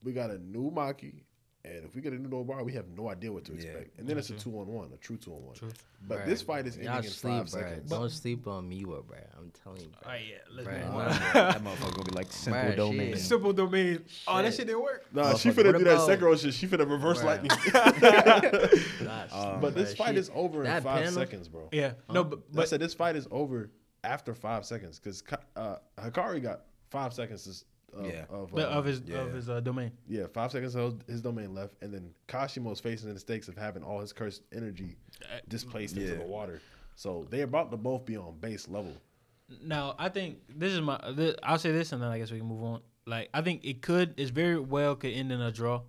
Speaker 3: we got a new Maki, and if we get into a new Nobara, we have no idea what to
Speaker 4: Yeah.
Speaker 3: expect. And then it's a two on one, a true two on one.
Speaker 1: True.
Speaker 3: But
Speaker 2: Bruh,
Speaker 3: this fight is ending
Speaker 2: Y'all
Speaker 3: in
Speaker 2: sleep,
Speaker 3: five
Speaker 2: bruh.
Speaker 3: seconds.
Speaker 2: Don't sleep on Miwa, bro. I'm telling you,
Speaker 1: Oh
Speaker 2: bro.
Speaker 1: yeah, let's
Speaker 2: Bruh,
Speaker 1: move on.
Speaker 4: that motherfucker gonna be like simple
Speaker 2: Bruh,
Speaker 4: domain.
Speaker 2: shit.
Speaker 1: Simple domain. Oh, that
Speaker 2: Shit.
Speaker 1: shit didn't work.
Speaker 3: Nah, she
Speaker 2: Motherfucker,
Speaker 3: finna
Speaker 2: what
Speaker 3: do that
Speaker 2: about-
Speaker 3: Sekiro shit. She finna reverse
Speaker 2: Bruh.
Speaker 3: lightning.
Speaker 2: Gosh,
Speaker 4: Um,
Speaker 3: but this
Speaker 2: bruh,
Speaker 3: fight
Speaker 2: shit.
Speaker 3: is over in five
Speaker 2: panel-
Speaker 3: seconds, bro.
Speaker 1: Yeah. No, but,
Speaker 3: I said this fight is over after five seconds because uh, Hakari got five seconds to, of,
Speaker 4: Yeah.
Speaker 3: of, uh,
Speaker 1: of his
Speaker 4: yeah.
Speaker 1: of his uh, domain.
Speaker 3: yeah five seconds of his domain left, and then Kashimo's facing the stakes of having all his cursed energy displaced into the water. So they're about to both be on base level.
Speaker 1: Now, I think this is my. This, I'll say this, and then I guess we can move on. Like, I think it could. It's very well could end in a draw.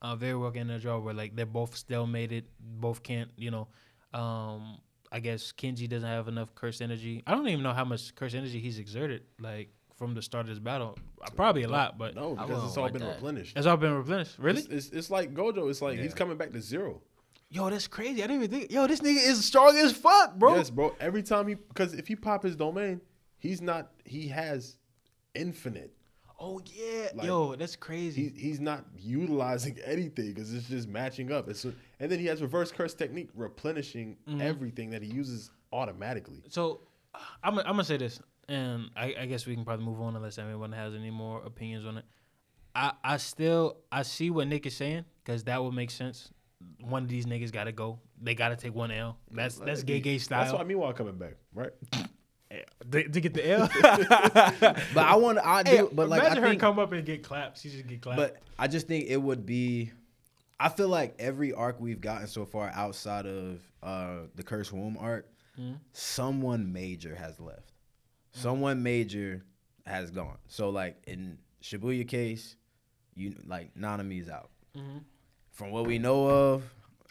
Speaker 1: Uh, very well could end in a draw where like they're both still stalemated. Both can't. You know. Um, I guess Kinji doesn't have enough cursed energy. I don't even know how much cursed energy he's exerted. Like from the start of this battle, Uh, probably a lot, but
Speaker 3: No, because it's all
Speaker 2: want
Speaker 3: been
Speaker 2: that.
Speaker 3: replenished.
Speaker 1: it's all been replenished. Really?
Speaker 3: It's, it's, it's like Gojo. It's like he's coming back to zero.
Speaker 1: Yo, that's crazy. I didn't even think. Yo, this nigga is strong as fuck, bro.
Speaker 3: Yes, bro. Every time he, because if he pop his domain, he's not. He has infinite.
Speaker 1: Oh yeah.
Speaker 3: Like,
Speaker 1: Yo, that's crazy.
Speaker 3: He, he's not utilizing anything because it's just matching up. It's, and then he has reverse curse technique, replenishing
Speaker 1: Mm-hmm.
Speaker 3: everything that he uses automatically.
Speaker 1: So I'm I'm gonna say this, and I, I guess we can probably move on unless anyone has any more opinions on it. I I still I see what Nick is saying because that would make sense. One of these niggas got to go. They got to take one L. That's that's Gege style.
Speaker 3: That's why
Speaker 1: style.
Speaker 3: Meanwhile coming back, right?
Speaker 1: to, to get the L.
Speaker 4: But I want I do.
Speaker 1: Hey,
Speaker 4: but like
Speaker 1: imagine
Speaker 4: I
Speaker 1: her
Speaker 4: think,
Speaker 1: come up and get clapped. She just get clapped.
Speaker 4: But I just think it would be. I feel like every arc we've gotten so far outside of uh, the Curse Womb arc,
Speaker 1: Mm-hmm.
Speaker 4: someone major has left. Someone major has gone. So like in Shibuya case, you like Nanami's out.
Speaker 1: Mm-hmm.
Speaker 4: From what we know of,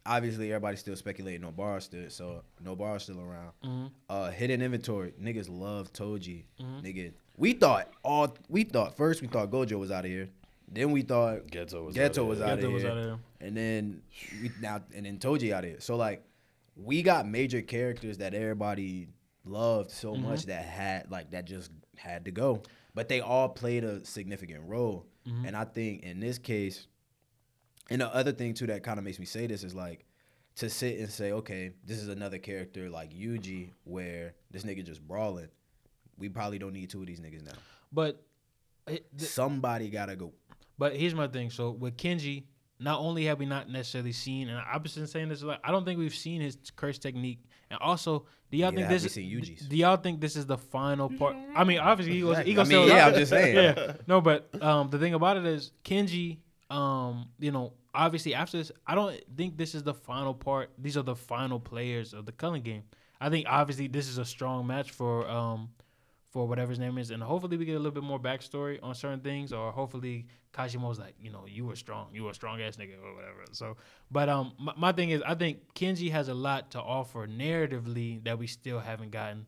Speaker 4: obviously everybody's still speculating no Nobara still, so Nobara's still around.
Speaker 1: Mm-hmm.
Speaker 4: Uh, hidden inventory, niggas love Toji. Nigga, we thought all we thought first we thought Gojo was out of here. Then we thought
Speaker 3: Geto was
Speaker 4: Geto
Speaker 3: out
Speaker 4: was
Speaker 3: of
Speaker 4: out
Speaker 1: Geto
Speaker 4: of
Speaker 1: was
Speaker 4: here.
Speaker 1: out of here.
Speaker 4: And then we now and then Toji out of here. So like we got major characters that everybody loved so
Speaker 1: Mm-hmm.
Speaker 4: much that had like that just had to go. But they all played a significant role.
Speaker 1: Mm-hmm.
Speaker 4: And I think in this case, and the other thing too that kind of makes me say this is like to sit and say, okay, this is another character like Yuji where this nigga just brawling. We probably don't need two of these niggas now.
Speaker 1: but it, th-
Speaker 4: Somebody gotta go.
Speaker 1: But here's my thing. So with Kinji, not only have we not necessarily seen, and I've been saying this a lot, I don't think we've seen his curse technique. And also, do y'all
Speaker 4: Neither
Speaker 1: think this?
Speaker 4: we seen Yuji's.
Speaker 1: Do y'all think this is the final part? I mean, obviously he was. He
Speaker 4: I
Speaker 1: goes.
Speaker 4: mean, yeah, I'm just saying.
Speaker 1: yeah. No, but um, the thing about it is Kinji. Um, you know, obviously after this, I don't think this is the final part. These are the final players of the Culling game. I think obviously this is a strong match for um for whatever his name is, and hopefully we get a little bit more backstory on certain things, or hopefully Kashimo's like, you know, you were strong, you were a strong ass nigga, or whatever. So, but um, my, my thing is, I think Kinji has a lot to offer narratively that we still haven't gotten.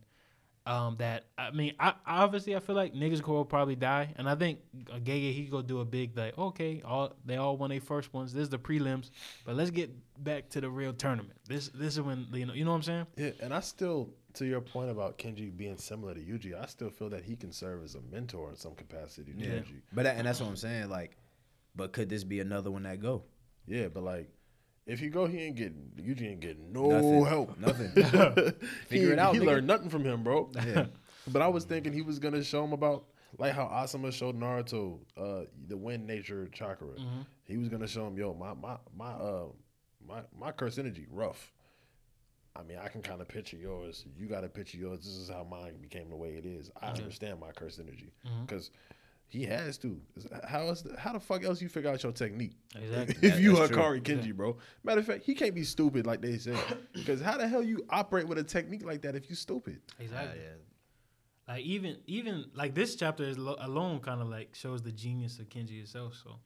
Speaker 1: Um, that I mean, I obviously I feel like niggas will probably die, and I think Gege he go do a big like, okay, all they all won their first ones. This is the prelims, but let's get back to the real tournament. This this is when you know you know what I'm saying.
Speaker 3: Yeah, and I still, to your point about Kinji being similar to Yuji, I still feel that he can serve as a mentor in some capacity to
Speaker 4: Yeah.
Speaker 3: Yuji.
Speaker 4: But that, and that's what I'm saying. Like, but could this be another one that go?
Speaker 3: Yeah, but like, if you go, he ain't getting Yuji ain't getting no
Speaker 4: Nothing.
Speaker 3: help.
Speaker 4: Nothing.
Speaker 3: he,
Speaker 4: Figure it out,
Speaker 3: He
Speaker 4: nigga.
Speaker 3: learned nothing from him, bro.
Speaker 4: Yeah.
Speaker 3: But I was thinking he was gonna show him about like how Asuma showed Naruto uh, the wind nature chakra.
Speaker 4: Mm-hmm.
Speaker 3: He was gonna show him, yo, my my my uh my my curse energy rough. I mean, I can kind of picture yours. You got to picture yours. This is how mine became the way it is. I mm-hmm. understand my curse energy mm-hmm. because he has to. How else? How the fuck else you figure out your technique?
Speaker 1: Exactly.
Speaker 3: if you
Speaker 4: are true.
Speaker 3: Hakari Kinji, bro. Matter of fact, he can't be stupid like they say. Because how the hell you operate with a technique like that if you stupid?
Speaker 1: Exactly. Ah, like even even like this chapter is lo- alone kind of like shows the genius of Kinji itself. So,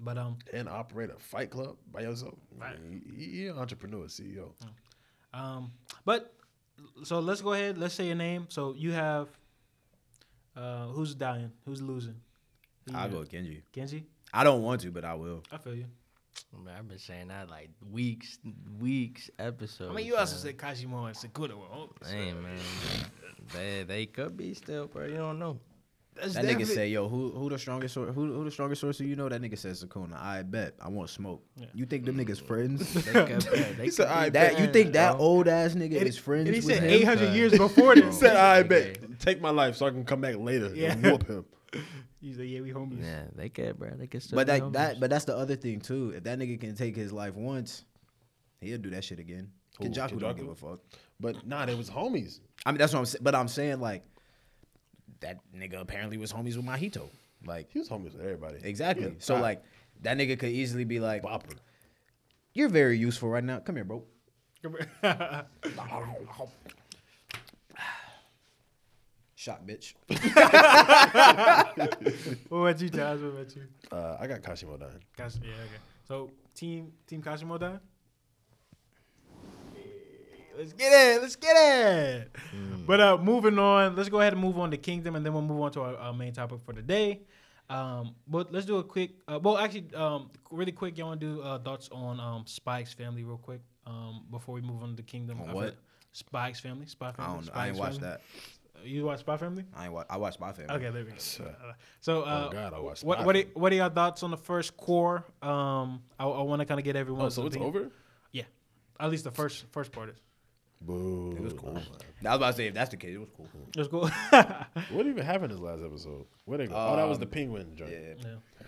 Speaker 1: but um
Speaker 3: And operate a fight club by yourself.
Speaker 1: Right.
Speaker 3: He, he an entrepreneur, CEO. Mm.
Speaker 1: Um but so let's go ahead. Let's say your name. So you have uh who's dying? Who's losing? Who
Speaker 4: I'll go with Kinji.
Speaker 1: Kinji.
Speaker 4: I don't want to, but I will.
Speaker 1: I feel you.
Speaker 2: Man, I've been saying that like weeks, weeks, episodes.
Speaker 1: I mean, you also
Speaker 2: man.
Speaker 1: said Kashimo and Sakura were homies.
Speaker 2: Hey man, they they could be still, bro. You don't know.
Speaker 1: That's
Speaker 4: That nigga say, "Yo, who who the strongest sor- who who the strongest sorcerer you know?" That nigga says Sukuna. I bet. I want smoke.
Speaker 1: Yeah.
Speaker 4: You think them niggas mm. friends?
Speaker 2: They could. They
Speaker 3: He said, "I
Speaker 4: that you think that old ass nigga
Speaker 1: And-
Speaker 4: is friends
Speaker 1: and he
Speaker 4: with
Speaker 1: said 800 years before
Speaker 3: He
Speaker 1: this.
Speaker 3: said, I bet. Take my life so I can come back later
Speaker 1: Yeah.
Speaker 3: and whoop him.
Speaker 1: He's like, yeah, we homies.
Speaker 2: Yeah, they could, bro. They could still.
Speaker 4: But
Speaker 2: be
Speaker 4: that that but that's the other thing too. If that nigga can take his life once, he'll do that shit again.
Speaker 3: Who,
Speaker 4: Kenjaku don't
Speaker 3: Kenjaku?
Speaker 4: give a fuck.
Speaker 3: But nah, they was homies.
Speaker 4: I mean, that's what I'm saying. But I'm saying like that nigga apparently was homies with Mahito. Like
Speaker 3: He was homies with everybody.
Speaker 4: exactly.
Speaker 3: Yeah,
Speaker 4: so
Speaker 3: bop-
Speaker 4: like that nigga could easily be like,
Speaker 3: bopper.
Speaker 4: "You're very useful right now. Come here, bro." Come here. Shot, bitch.
Speaker 1: what about you, Taz? What about you?
Speaker 3: Uh, I got Kashimo dying.
Speaker 1: Kash- yeah, okay. So team team Kashimo die. Let's get it. Let's get it. But uh, moving on. Let's go ahead and move on to Kingdom, and then we'll move on to our, our main topic for the day. Um, but let's do a quick. Uh, well, actually, um, really quick. Y'all want to do uh, thoughts on um, Spike's family, real quick, um, before we move on to Kingdom.
Speaker 4: On what?
Speaker 1: Spike's family. Spy
Speaker 4: I don't. know. I ain't
Speaker 1: Spike's
Speaker 4: watched that.
Speaker 1: You watch Spy Family?
Speaker 4: I ain't. Wa- I watched my family.
Speaker 1: Okay, there we go. So, uh,
Speaker 3: oh God, I watched.
Speaker 1: what
Speaker 3: Spy
Speaker 1: what are, what are your thoughts on the first core? Um, I, I want to kind of get everyone.
Speaker 3: Oh, so it's over?
Speaker 1: Yeah, at least the first first part is.
Speaker 3: Boo.
Speaker 4: It was cool. I was about to say if that's the case, it was cool.
Speaker 1: It was cool.
Speaker 3: What even happened in this last episode? Where they go? oh, that was the
Speaker 4: Um,
Speaker 3: penguin joint.
Speaker 4: Yeah.
Speaker 3: Yeah.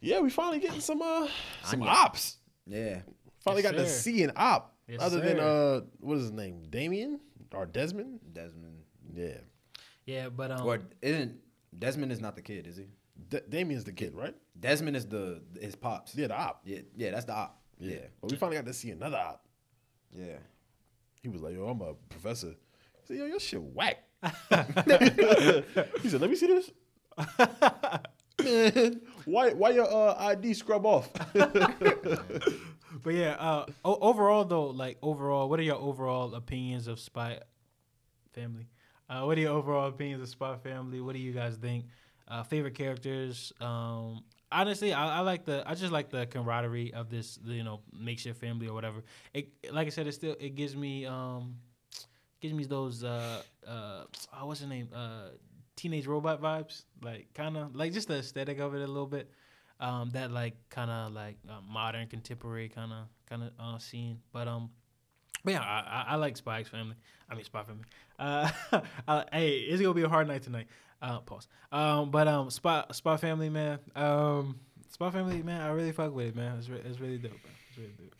Speaker 1: yeah.
Speaker 3: we finally getting some uh some
Speaker 4: Anya.
Speaker 3: ops.
Speaker 4: Yeah.
Speaker 3: Finally
Speaker 1: Yes,
Speaker 3: got to
Speaker 1: sir.
Speaker 3: see an op.
Speaker 1: Yes,
Speaker 3: Other than uh what is his name? Damien or Desmond?
Speaker 4: Desmond.
Speaker 3: Yeah.
Speaker 1: Yeah, but um,
Speaker 4: Or isn't Desmond is not the kid, is he?
Speaker 3: D- Damien's the kid, right?
Speaker 4: Desmond is the his pops.
Speaker 3: Yeah, the op.
Speaker 4: Yeah, yeah, that's the op. Yeah,
Speaker 3: But we finally got to see another op.
Speaker 4: yeah.
Speaker 3: He was like, "Yo, I'm a professor." He said, "Yo, your shit whack." he said, "Let me see this." Man, why why your uh, ID scrub off?
Speaker 1: But yeah, uh, o- overall though, like overall, what are your overall opinions of Spy Family? Uh, what are your overall opinions of Spy Family? What do you guys think? Uh, favorite characters? Um, honestly, I, I like the, I just like the camaraderie of this, you know, makeshift family or whatever. It, like I said, it still, it gives me, um, gives me those, uh, uh, oh, what's the name? Uh, teenage robot vibes, like kind of like just the aesthetic of it a little bit um, that like kind of like uh, modern contemporary kind of kind of uh, scene. But um, but yeah, I, I, I like X Family. I mean Spy Family. Uh, I, hey, it's gonna be a hard night tonight. Uh, pause. Um, but um, Spy Spy Family, man. Um, Spy Family, man. I really fuck with it, man. It's, re- it's really dope, man. It's really dope.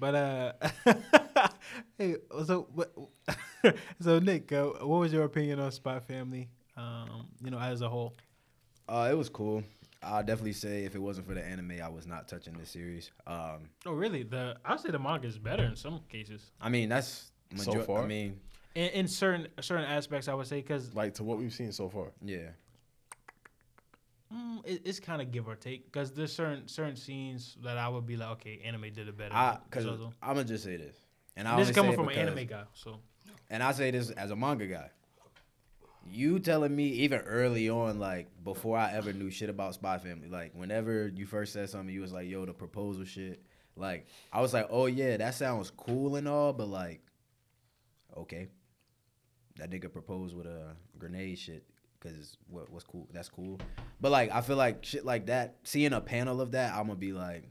Speaker 1: But uh, hey, so what? so Nick, uh, what was your opinion on Spy Family? Um, you know, as a whole.
Speaker 4: Uh, it was cool. I'll definitely say if it wasn't for the anime, I was not touching this series. Um,
Speaker 1: Oh, really? The I'd say the manga is better in some cases.
Speaker 4: I mean that's
Speaker 3: So
Speaker 4: major-
Speaker 3: far?
Speaker 4: I mean,
Speaker 1: In, in certain certain aspects, I would say because
Speaker 3: like to what we've seen so far.
Speaker 4: yeah.
Speaker 1: mm, it, it's kind of give or take. Because there's certain certain scenes that I would be like, okay, anime did it better.
Speaker 4: I
Speaker 1: than
Speaker 4: because
Speaker 1: Zozo.
Speaker 4: I'm gonna just say this, and I
Speaker 1: this is coming
Speaker 4: say it
Speaker 1: from an anime guy, so
Speaker 4: and I say this as a manga guy. You telling me even early on, like before I ever knew shit about Spy Family, like whenever you first said something, you was like, "Yo, the proposal shit." Like I was like, "Oh yeah, that sounds cool and all," but like, okay, that nigga proposed with a grenade shit because what what's cool? That's cool. But like, I feel like shit like that. Seeing a panel of that, I'm gonna be like,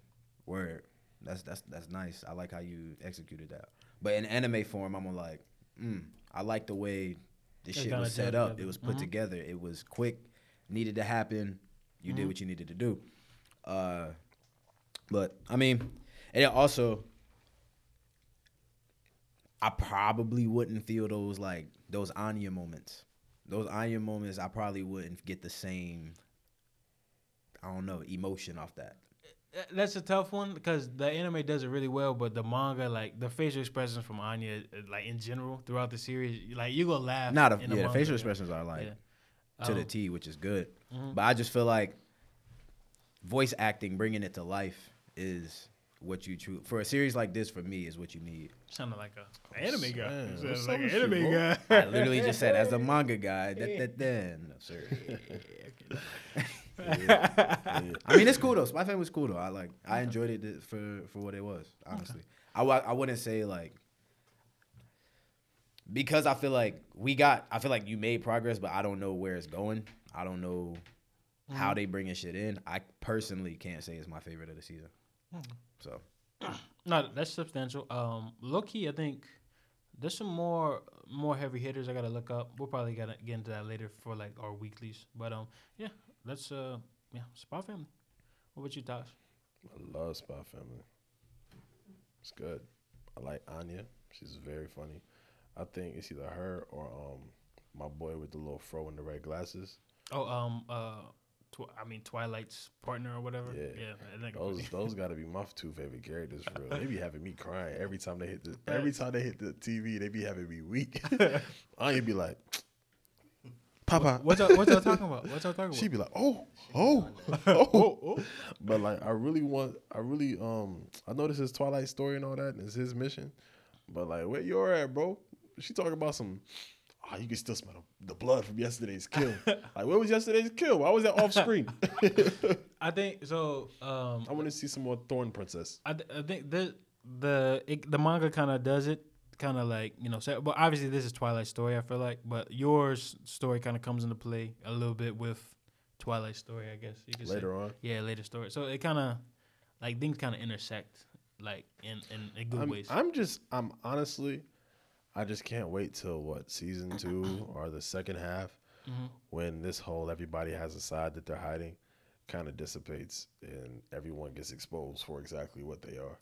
Speaker 4: "Word, that's that's that's nice. I like how you executed that." But in anime form, I'm gonna like, mm, I like the way this shit was set up.
Speaker 1: together.
Speaker 4: It was put
Speaker 1: Mhm.
Speaker 4: together. It was quick, needed to happen. You did
Speaker 1: Mhm.
Speaker 4: what you needed to do. Uh, but I mean, and then also, I probably wouldn't feel those like those Anya moments. Those Anya moments, I probably wouldn't get the same. I don't know emotion off that.
Speaker 1: Uh, that's a tough one because the anime does it really well, but the manga, like the facial expressions from Anya, uh, like in general throughout the series, like you go laugh.
Speaker 4: Not a, yeah,
Speaker 1: the manga,
Speaker 4: facial
Speaker 1: yeah.
Speaker 4: expressions are like
Speaker 1: Yeah.
Speaker 4: to the
Speaker 1: Um,
Speaker 4: T, which is good.
Speaker 1: mhm.
Speaker 4: But I just feel like voice acting, bringing it to life, is what you choose for a series like this. For me, is what you need.
Speaker 1: Sounded like a anime guy.
Speaker 3: Man,
Speaker 1: Sounded
Speaker 3: what's
Speaker 1: like an
Speaker 3: with
Speaker 1: anime guy.
Speaker 4: I literally just said as a manga guy. That, that, that, no, sir. I mean, it's cool though. Spy Family was cool though. I like, I enjoyed it for for what it was. Honestly, I I wouldn't say like because I feel like we got. I feel like you made progress, but I don't know where it's going. I don't know how mm-hmm. they bringing shit in. I personally can't say it's my favorite of the season. Hmm. So
Speaker 1: No, that's substantial. Um, low key, I think there's some more more heavy hitters I gotta look up. We'll probably gotta get into that later for like our weeklies. But um, yeah, that's uh, yeah, Spy Family. What about you, Tosh?
Speaker 3: I love Spy Family. It's good. I like Anya. She's very funny. I think it's either her or um my boy with the little fro and the red glasses.
Speaker 1: Oh, um, uh, tw- I mean Twilight's partner or whatever.
Speaker 3: Yeah.
Speaker 1: yeah. I
Speaker 3: Those those got to be my two favorite characters for real. They be having me crying every time they hit the every time they hit the TV. They be having me weak. Anya be like, Papa.
Speaker 1: What's y'all, what y'all talking about? What y'all talking about?
Speaker 3: She be like, oh, oh, oh, But like, I really want, I really, um, I know this is Twilight story and all that, and it's his mission. But like, where you at, bro? She talking about some. Oh, you can still smell the, blood from yesterday's kill. like, where was yesterday's kill? Why was that off screen?
Speaker 1: I think so. Um,
Speaker 3: I want to see some more Thorn Princess.
Speaker 1: I, th- I think the the it, the manga kind of does it, kind of like you know. So, but obviously this is Twilight story. I feel like, but yours story kind of comes into play a little bit with Twilight story. I guess you could say.
Speaker 3: Later on,
Speaker 1: Yeah, later story. So it kind of like things kind of intersect, like in in, in good
Speaker 3: I'm,
Speaker 1: ways.
Speaker 3: I'm just, I'm honestly, I just can't wait till what season two or the second half
Speaker 1: Mhm.
Speaker 3: when this whole everybody has a side that they're hiding kind of dissipates and everyone gets exposed for exactly what they are.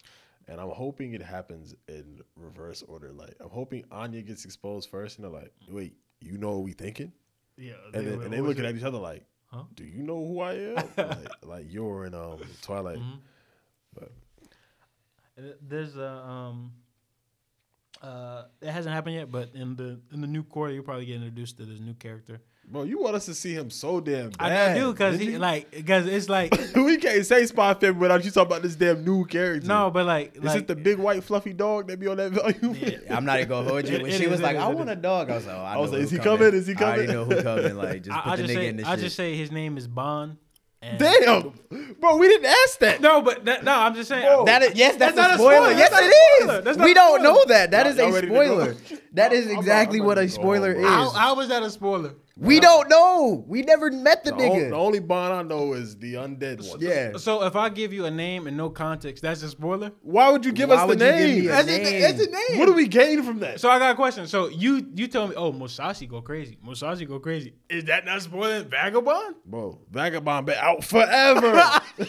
Speaker 3: And I'm hoping it happens in reverse order. Like I'm hoping Anya gets exposed first, and they're like, "Wait, you know what we thinking?
Speaker 1: Yeah,
Speaker 3: And then, and they looking at each other like,
Speaker 1: Huh?
Speaker 3: do you know who I am? like, like you're in um Twilight.
Speaker 1: Mm-hmm.
Speaker 3: But
Speaker 1: There's a um. Uh, it hasn't happened yet, but in the in the new core, you'll probably get introduced to this new character.
Speaker 3: bro, you want us to see him so damn
Speaker 1: I,
Speaker 3: bad.
Speaker 1: I do because he
Speaker 3: you?
Speaker 1: like because it's like
Speaker 3: we can't say Spy Family without you talking about this damn new character.
Speaker 1: no, but like
Speaker 3: Is
Speaker 1: like
Speaker 3: it the big white fluffy dog that be on that volume?
Speaker 4: I'm not even gonna hold you. When
Speaker 1: it
Speaker 4: she
Speaker 1: is,
Speaker 4: was
Speaker 1: it
Speaker 4: like,
Speaker 1: is,
Speaker 4: "I
Speaker 1: it
Speaker 4: want
Speaker 1: is.
Speaker 4: a dog," I was like, oh, "I
Speaker 3: I was like,
Speaker 4: who
Speaker 3: is he
Speaker 4: coming?
Speaker 3: coming? Is he coming?"
Speaker 4: I already
Speaker 3: coming?
Speaker 4: know who coming. Like, just
Speaker 1: I,
Speaker 4: put
Speaker 1: I
Speaker 4: the
Speaker 1: just
Speaker 4: nigga
Speaker 1: say
Speaker 4: in the
Speaker 1: I
Speaker 4: shit.
Speaker 1: just say his name is Bond. And
Speaker 3: Damn, bro, we didn't ask that.
Speaker 1: No, but that, no, I'm just saying.
Speaker 3: Bro.
Speaker 4: That is, yes, that's,
Speaker 1: That's not
Speaker 4: a
Speaker 1: a
Speaker 4: spoiler.
Speaker 1: spoiler.
Speaker 4: Yes,
Speaker 1: That's a
Speaker 4: it
Speaker 1: spoiler.
Speaker 4: is.
Speaker 1: That's not
Speaker 4: We don't
Speaker 1: spoiler.
Speaker 4: know that. That
Speaker 3: Y'all-
Speaker 4: is a
Speaker 3: ready to go?
Speaker 4: spoiler. That is
Speaker 3: I'm- I'm
Speaker 4: exactly
Speaker 3: about
Speaker 4: what a spoiler
Speaker 3: home,
Speaker 4: is.
Speaker 1: how, how was that a spoiler?
Speaker 4: We don't know. We never met the
Speaker 3: The, o-
Speaker 4: nigga.
Speaker 3: the only Bond I know is the undead one.
Speaker 4: yeah.
Speaker 1: So if I give you a name and no context, that's a spoiler.
Speaker 3: Why would you give
Speaker 4: Why
Speaker 3: us the
Speaker 4: would you give
Speaker 3: name?
Speaker 4: me a
Speaker 1: That's
Speaker 4: name?
Speaker 1: a, that's a name.
Speaker 3: What do we gain from that?
Speaker 1: So I got a question. So you you tell me, oh, Musashi go crazy. Musashi go crazy. Is that not spoiling Vagabond?
Speaker 3: Bro, Vagabond been out forever.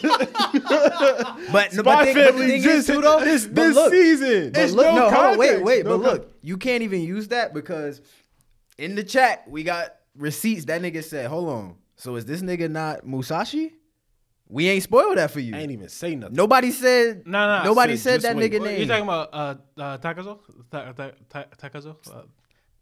Speaker 4: But,
Speaker 3: Spy
Speaker 4: but, the, but the
Speaker 3: Family
Speaker 4: thing is
Speaker 3: just
Speaker 4: too though.
Speaker 3: this, this
Speaker 4: look,
Speaker 3: season.
Speaker 4: But
Speaker 3: It's
Speaker 4: look, no, hold on, wait, wait,
Speaker 3: no
Speaker 4: but
Speaker 3: con-
Speaker 4: look, you can't even use that because in the chat we got receipts. That nigga said, "Hold on, so is this nigga not Musashi?" We ain't spoiled that for you.
Speaker 3: I ain't even say nothing.
Speaker 4: Nobody said.
Speaker 1: No, no,
Speaker 4: Nobody
Speaker 3: said
Speaker 4: said that
Speaker 3: wait.
Speaker 4: nigga
Speaker 1: What,
Speaker 4: name.
Speaker 1: you talking about uh, uh Takazo? Ta- ta- ta- Takazo? Uh,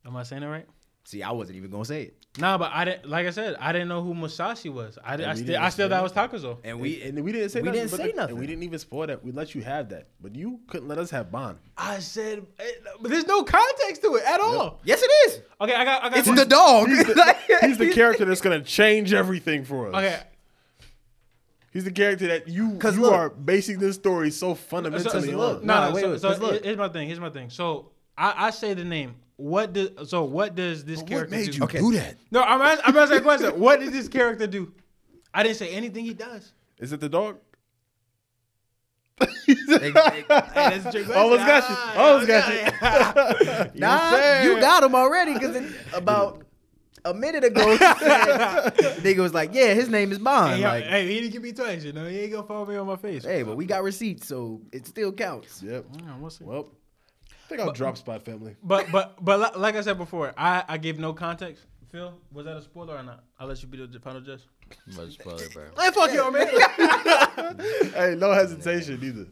Speaker 1: am I saying it right?
Speaker 4: See, I wasn't even gonna say it,
Speaker 1: Nah, but I didn't. Like I said, I didn't know who Musashi was. I, did, I still, I still thought it was Takazo.
Speaker 4: and
Speaker 3: We
Speaker 4: we.
Speaker 3: and we didn't say
Speaker 4: we
Speaker 3: nothing.
Speaker 4: didn't say
Speaker 3: the-
Speaker 4: nothing.
Speaker 3: And we didn't even spoil that. We let you have that, but you couldn't let us have Bond.
Speaker 1: I said, eh, but there's no context to it at all.
Speaker 4: yes, it is.
Speaker 1: Okay, I got, I got.
Speaker 4: It's the dog.
Speaker 3: He's the, he's the character that's gonna change everything for us.
Speaker 1: Okay,
Speaker 3: He's the character that you
Speaker 4: 'Cause
Speaker 3: you
Speaker 4: look-
Speaker 3: are basing this story so
Speaker 1: so,
Speaker 3: fundamentally
Speaker 1: so,
Speaker 3: on.
Speaker 1: no,
Speaker 4: Nah,
Speaker 1: no,
Speaker 4: wait,
Speaker 1: so,
Speaker 4: wait,
Speaker 1: so
Speaker 4: 'cause look.
Speaker 1: here's my thing. Here's my thing. So I, I say the name. What does so what does this
Speaker 3: But
Speaker 1: character
Speaker 3: what made
Speaker 1: do?
Speaker 3: you
Speaker 4: Okay.
Speaker 3: do that?
Speaker 1: No, I'm asking, I'm asking a question. What did this character do? I didn't say anything he does.
Speaker 3: Is it the dog?
Speaker 4: They- they-
Speaker 1: that's a trick question.
Speaker 3: Almost got you.
Speaker 1: Ah,
Speaker 3: Almost got you.
Speaker 4: Nah, you got him already because about a minute ago, he said, nigga was like, "Yeah, his name is Bond."
Speaker 1: Hey,
Speaker 4: like,
Speaker 1: hey, he didn't give me twice. You know, he ain't gonna fall me on my face.
Speaker 4: hey, but we got receipts, so it still counts.
Speaker 3: Yep.
Speaker 1: Yeah, we'll see.
Speaker 3: Well, I think I'll drop Spy Family.
Speaker 1: But but but like I said before, I I give no context. Phil, was that a spoiler or not? I'll let you be the final judge.
Speaker 2: Much spoiler, bro.
Speaker 1: Hey, fuck you, man.
Speaker 3: hey, no hesitation either.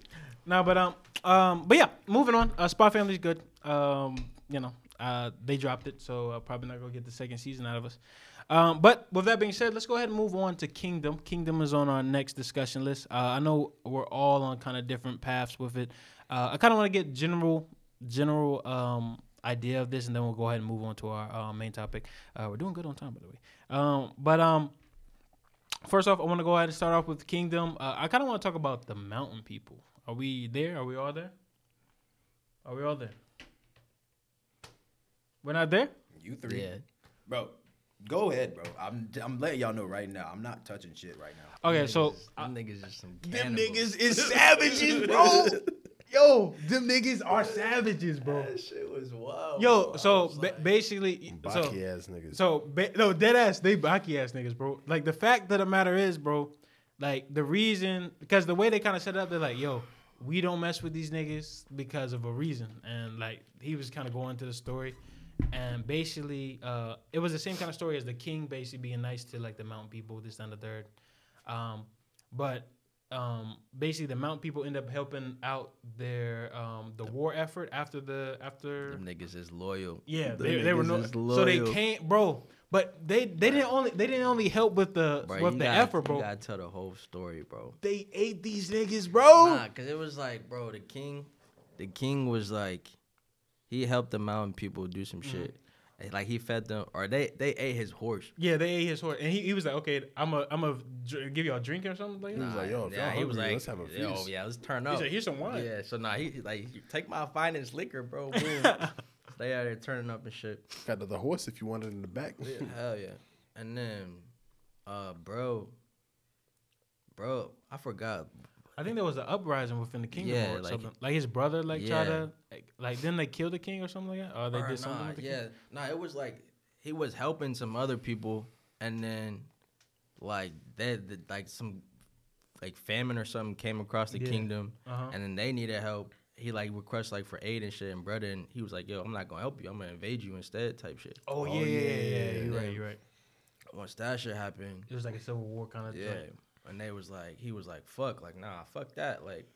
Speaker 1: no, but um um but yeah, moving on. Uh, Spy Family's good. Um, you know, uh, they dropped it, so uh, probably not gonna get the second season out of us. Um, but with that being said, let's go ahead and move on to Kingdom. Kingdom is on our next discussion list. Uh, I know we're all on kind of different paths with it. Uh, I kind of want to get general general um, idea of this, and then we'll go ahead and move on to our uh, main topic. Uh, we're doing good on time, by the way. Um, but um, first off, I want to go ahead and start off with Kingdom. Uh, I kind of want to talk about the Mountain People. Are we there? Are we all there? Are we all there? We're not there.
Speaker 4: You three,
Speaker 2: Yeah.
Speaker 4: bro. Go ahead, bro. I'm I'm letting y'all know right now. I'm not touching shit right now.
Speaker 1: Okay, so
Speaker 2: Them niggas is some
Speaker 1: them niggas is savages, bro. Yo, them niggas are savages, bro.
Speaker 4: That shit was wild.
Speaker 1: Yo, so ba- basically, so
Speaker 3: ass niggas.
Speaker 1: So ba- no, dead ass, they baki ass niggas, bro. Like the fact of the matter is, bro, like the reason because the way they kind of set it up, they're like, yo, we don't mess with these niggas because of a reason, and like he was kind of going to the story, and basically, uh, it was the same kind of story as the king basically being nice to like the mountain people, this and the third, um, but. Um, basically, the mountain people end up helping out their um, the war effort after the after
Speaker 2: Them niggas is loyal.
Speaker 1: yeah,
Speaker 2: Them
Speaker 1: they, they were
Speaker 2: niggas
Speaker 1: no,
Speaker 2: is
Speaker 1: so they
Speaker 2: loyal.
Speaker 1: can't, bro. But they they didn't only they didn't only help with the
Speaker 2: Bro,
Speaker 1: with
Speaker 2: you
Speaker 1: the
Speaker 2: gotta,
Speaker 1: effort,
Speaker 2: You
Speaker 1: bro.
Speaker 2: gotta tell the whole story, bro.
Speaker 1: They ate these niggas, bro.
Speaker 2: Nah, cause it was like, bro, the king, the king was like, he helped the mountain people do some
Speaker 1: Mm-hmm.
Speaker 2: shit. And, Like he fed them, or they they ate his horse.
Speaker 1: Yeah, they ate his horse, and he, he was like, okay, I'm a I'm a dr- give y'all a drink or something like that.
Speaker 3: was like, yo, if y'all
Speaker 2: he was like,
Speaker 3: let's have a
Speaker 2: yo, yeah, let's turn
Speaker 1: He
Speaker 2: up.
Speaker 1: said, here's some wine.
Speaker 2: Yeah, so now he he like take my finest liquor, bro. Boom. they out there turning up and shit.
Speaker 3: Got the horse if you want it in the back.
Speaker 2: yeah, Hell yeah. And then, uh, bro, bro, I forgot.
Speaker 1: I think there was an uprising within the kingdom
Speaker 2: Yeah,
Speaker 1: or
Speaker 2: like-
Speaker 1: something. Like his brother, like tried to like, like then they killed the king or something like that, or they
Speaker 2: Or
Speaker 1: did something.
Speaker 2: nah,
Speaker 1: with the
Speaker 2: yeah,
Speaker 1: king?
Speaker 2: nah, it was like he was helping some other people, and then like they, the like some like famine or something came across the
Speaker 1: Yeah.
Speaker 2: kingdom,
Speaker 1: Uh-huh.
Speaker 2: and then they needed help. he like requests like for aid and shit, and brother, and he was like, "Yo, I'm not gonna help you. I'm gonna invade you instead," type shit.
Speaker 1: Oh, yeah,
Speaker 3: Oh,
Speaker 1: yeah, yeah,
Speaker 3: yeah,
Speaker 1: yeah.
Speaker 2: yeah,
Speaker 1: You're right. You're right.
Speaker 2: Once that shit happened,
Speaker 1: It was like a civil war kind of.
Speaker 2: yeah, and they was like, he was like, "Fuck, like nah, fuck that, like."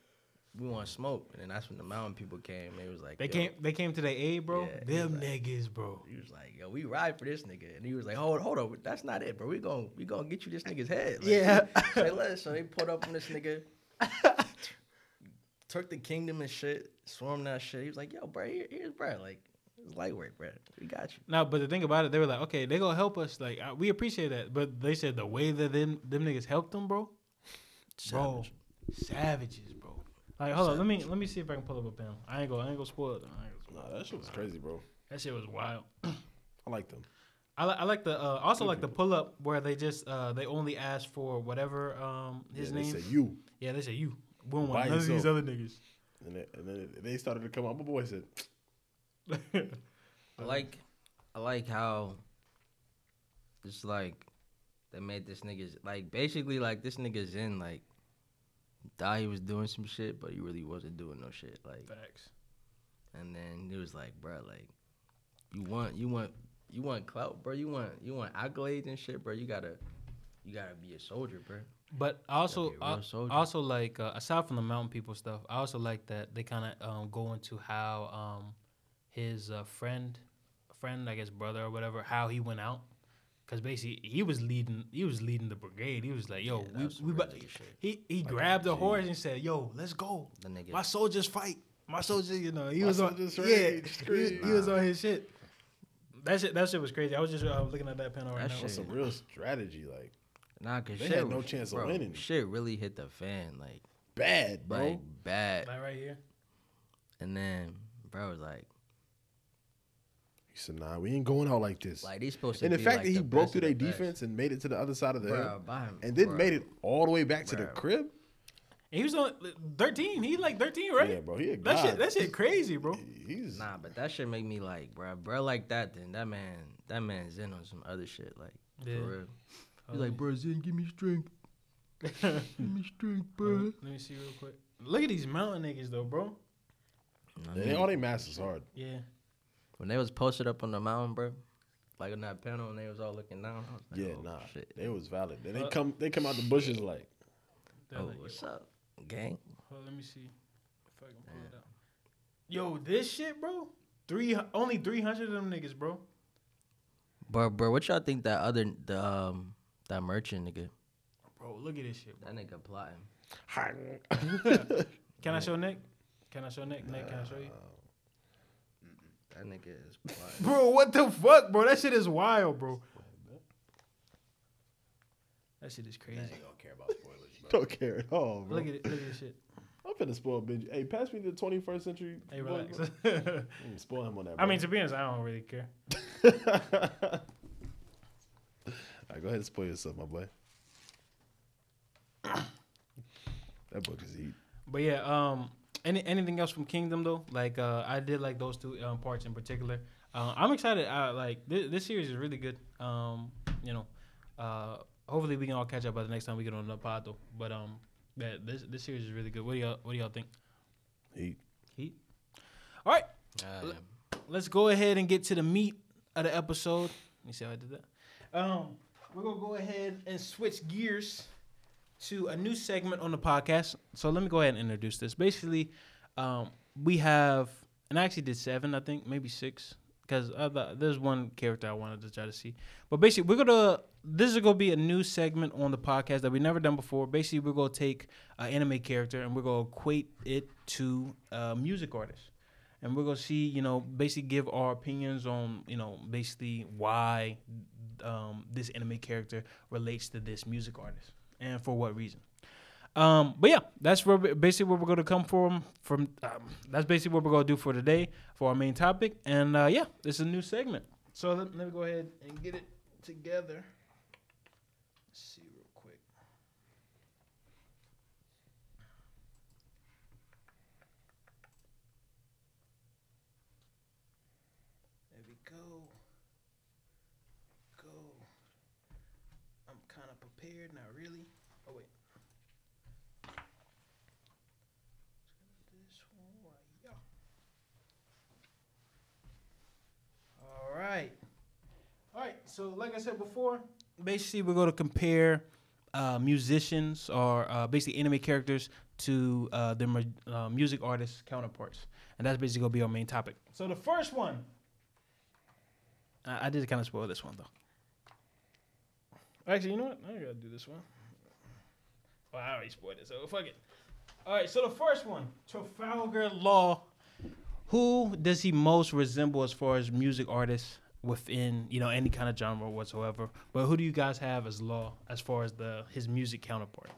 Speaker 2: We want smoke, and then that's when the mountain people came. They was like,
Speaker 1: They came. They came to their aid, bro.
Speaker 2: Yeah, he
Speaker 1: Them
Speaker 2: like-
Speaker 1: niggas, bro.
Speaker 2: He was like, "Yo, we ride for this nigga," and he was like, "Hold, hold on, that's not it, bro. We gon' we gonna get you this nigga's head." Like,
Speaker 1: Yeah.
Speaker 2: Say less. So they put up on this nigga, took the kingdom and shit, swarmed that shit. He was like, "Yo, bro, here, here's bro. Like, it's light work, bro. We got you."
Speaker 1: No, but the thing about it, they were like, okay, they gonna help us. Like, uh, we appreciate that. But they said the way that them them niggas helped them, bro, bro, savages, bro. Like, hold on, let me let me see if I can pull up a panel. I ain't gonna I ain't gonna spoil it. Though. I ain't gonna spoil
Speaker 3: Nah, that shit was crazy, bro.
Speaker 1: That shit was wild.
Speaker 3: I like them.
Speaker 1: I, li- I like the uh, also like the pull up where they just uh, they only ask for whatever um his
Speaker 3: yeah,
Speaker 1: name.
Speaker 3: They said you,
Speaker 1: yeah, they say you. We don't want none of these other niggas.
Speaker 3: and, they, and then they started to come out. My boy said,
Speaker 2: I like, I like how it's like they made this nigga's like basically like this nigga's in like thought he was doing some shit, but he really wasn't doing no shit. Like,
Speaker 1: Facts.
Speaker 2: and then he was like, bro, like you want you want you want clout, bro. You want you want accolades and shit, bro. You gotta you gotta be a soldier, bro.
Speaker 1: But also,
Speaker 2: be
Speaker 1: I- also like uh, aside from the mountain people stuff, I also like that they kind of um, go into how um, his uh, friend, friend I guess brother or whatever, how he went out, because basically he was leading, he was leading the brigade. He was like, "Yo,
Speaker 2: Yeah,
Speaker 1: we,
Speaker 2: was
Speaker 1: we
Speaker 2: real
Speaker 1: about,
Speaker 2: shit.
Speaker 1: he he
Speaker 3: Like a
Speaker 1: grabbed the horse and said, "Yo, let's go.
Speaker 2: The nigga.
Speaker 1: My soldiers fight. My soldiers, you know, he
Speaker 3: My
Speaker 1: was on,
Speaker 3: soldiers
Speaker 1: yeah,
Speaker 3: rage,
Speaker 1: he,
Speaker 3: scream.
Speaker 1: he was on his shit." That shit, that shit was crazy. I was just uh, looking at that panel right
Speaker 2: That
Speaker 1: now.
Speaker 2: shit-
Speaker 3: "That's some real strategy. Like
Speaker 2: Nah, cause
Speaker 3: They
Speaker 2: shit
Speaker 3: had no
Speaker 2: was-
Speaker 3: chance of winning.
Speaker 2: Shit really hit the fan, like
Speaker 3: bad, bro."
Speaker 2: like bad.
Speaker 1: Like right here.
Speaker 2: And then bro was like,
Speaker 3: he said, "Nah, we ain't going out like this."
Speaker 2: like they supposed to.
Speaker 3: and the
Speaker 2: be
Speaker 3: fact
Speaker 2: like
Speaker 3: that he broke through their
Speaker 2: the best.
Speaker 3: defense and made it to the other side of the hill,
Speaker 2: bro, by him,
Speaker 3: and then
Speaker 2: bro.
Speaker 3: made it all the way back to the crib.
Speaker 1: And he was on thirteen. He like thirteen, right?
Speaker 3: Yeah, bro, he a
Speaker 1: That shit, that shit crazy, bro.
Speaker 3: He's
Speaker 2: Nah, but that shit make me like, bro, bro, like that. Then that man, that man's in on some other shit, like
Speaker 1: Yeah.
Speaker 2: for real. He's
Speaker 1: Um,
Speaker 2: like, bro, Zen, give me strength, give me strength, bro.
Speaker 1: Let me see real quick. Look at these mountain niggas though, bro.
Speaker 2: I
Speaker 3: they,
Speaker 2: mean,
Speaker 3: all they masters hard.
Speaker 1: Yeah.
Speaker 2: When they was posted up on the mountain, bro, like on that panel, and they was all looking down. I was like,
Speaker 3: Yeah,
Speaker 2: oh,
Speaker 3: nah,
Speaker 2: shit.
Speaker 3: they was valid. Then they come, they come out the bushes like,
Speaker 2: Oh,
Speaker 1: like,
Speaker 2: what's up, gang?
Speaker 1: hold let me see if I can pull it out. Yo, this shit, bro. Three only three hundred of them niggas, bro.
Speaker 2: Bro, bro, what y'all think that other the um that merchant nigga,
Speaker 1: Bro, look at this shit, bro.
Speaker 2: that nigga plotting?
Speaker 1: Can I show Nick? Can I show Nick? Nick, can I show you?
Speaker 2: That nigga is plotting.
Speaker 1: Bro, what the fuck, bro? That shit is wild, bro. That shit is crazy.
Speaker 4: They ain't gonna care about spoilers, bro.
Speaker 3: don't care at all, bro.
Speaker 1: Look at it. Look at this shit.
Speaker 3: I'm finna spoil Benji. Hey, pass me the 21st century.
Speaker 1: Hey,
Speaker 3: book,
Speaker 1: relax.
Speaker 3: bro. Mm, spoil him on that.
Speaker 1: I mean, to be honest, I don't really care.
Speaker 3: All right, go ahead and spoil yourself, my boy. that book is heat.
Speaker 1: But yeah, um, any anything else from Kingdom though? Like, uh, I did like those two um, parts in particular. Uh, I'm excited. I like this, this series is really good. Um, you know, uh, hopefully we can all catch up by the next time we get on the pod though. But um, that this this series is really good. What do y'all What do y'all think?
Speaker 3: Heat.
Speaker 1: Heat. All right,
Speaker 2: yeah.
Speaker 1: let's go ahead and get to the meat of the episode. Let me see how I did that. Um, we're gonna go ahead and switch gears to a new segment on the podcast. So let me go ahead and introduce this. Basically, um, we have, and I actually did seven, I think, maybe six, because there's one character I wanted to try to see. But basically, we're gonna. This is gonna be a new segment on the podcast that we've never done before. Basically, we're gonna take an anime character and we're gonna equate it to a music artist and we're gonna see, you know, basically give our opinions on, you know, basically why um, this anime character relates to this music artist and for what reason. Um, but yeah, that's where basically where we're gonna come from. From um, that's basically what we're gonna do for today for our main topic. And uh, yeah, this is a new segment. So let, let me go ahead and get it together. Let's see real quick. There we go. Go. I'm kind of prepared, not really. Oh wait. This one right So, like I said before, basically we're going to compare uh, musicians or uh, basically anime characters to uh, their mu- uh, music artists counterparts, and that's basically going to be our main topic. So, the first one, I, I did kind of spoil this one though. Actually, you know what? I gotta do this one. Well, I already spoiled it, so fuck it. All right, so the first one, Trafalgar Law. Who does he most resemble as far as music artists within you know any kind of genre whatsoever? But who do you guys have as Law as far as the his music counterpart?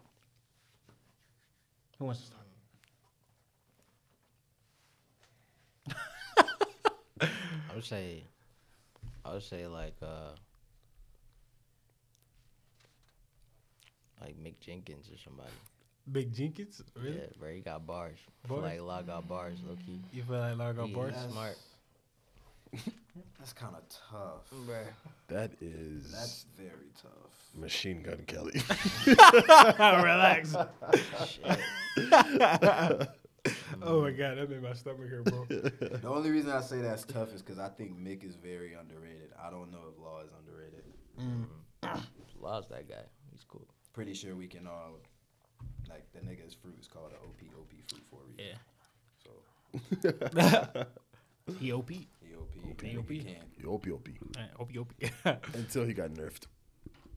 Speaker 1: Who wants to start?
Speaker 2: I would say, I would say like uh, like Mick Jenkins or somebody.
Speaker 1: Mick Jenkins, really?
Speaker 2: Yeah, bro, he got bars. I feel
Speaker 1: Bars?
Speaker 2: like Law got bars, low key.
Speaker 1: You feel like Largo
Speaker 2: He
Speaker 1: Bars?
Speaker 2: is smart,
Speaker 4: That's kind of tough.
Speaker 2: bro.
Speaker 3: That is
Speaker 4: That's very tough.
Speaker 3: Machine Gun Kelly.
Speaker 1: Relax.
Speaker 2: Shit.
Speaker 1: oh my god, that made my stomach hurt, bro.
Speaker 4: The only reason I say that's tough is because I think Mick is very underrated. I don't know if Law is underrated. Mm.
Speaker 2: Law's that guy. He's cool.
Speaker 4: Pretty sure we can all like the nigga's fruit is called a OP OP fruit for a reason.
Speaker 1: Yeah.
Speaker 4: So
Speaker 1: EOP.
Speaker 4: EOP.
Speaker 1: EOP.
Speaker 4: nigga can.
Speaker 3: Yopi Yopi.
Speaker 1: Uh, OP, OP.
Speaker 3: Until he got nerfed.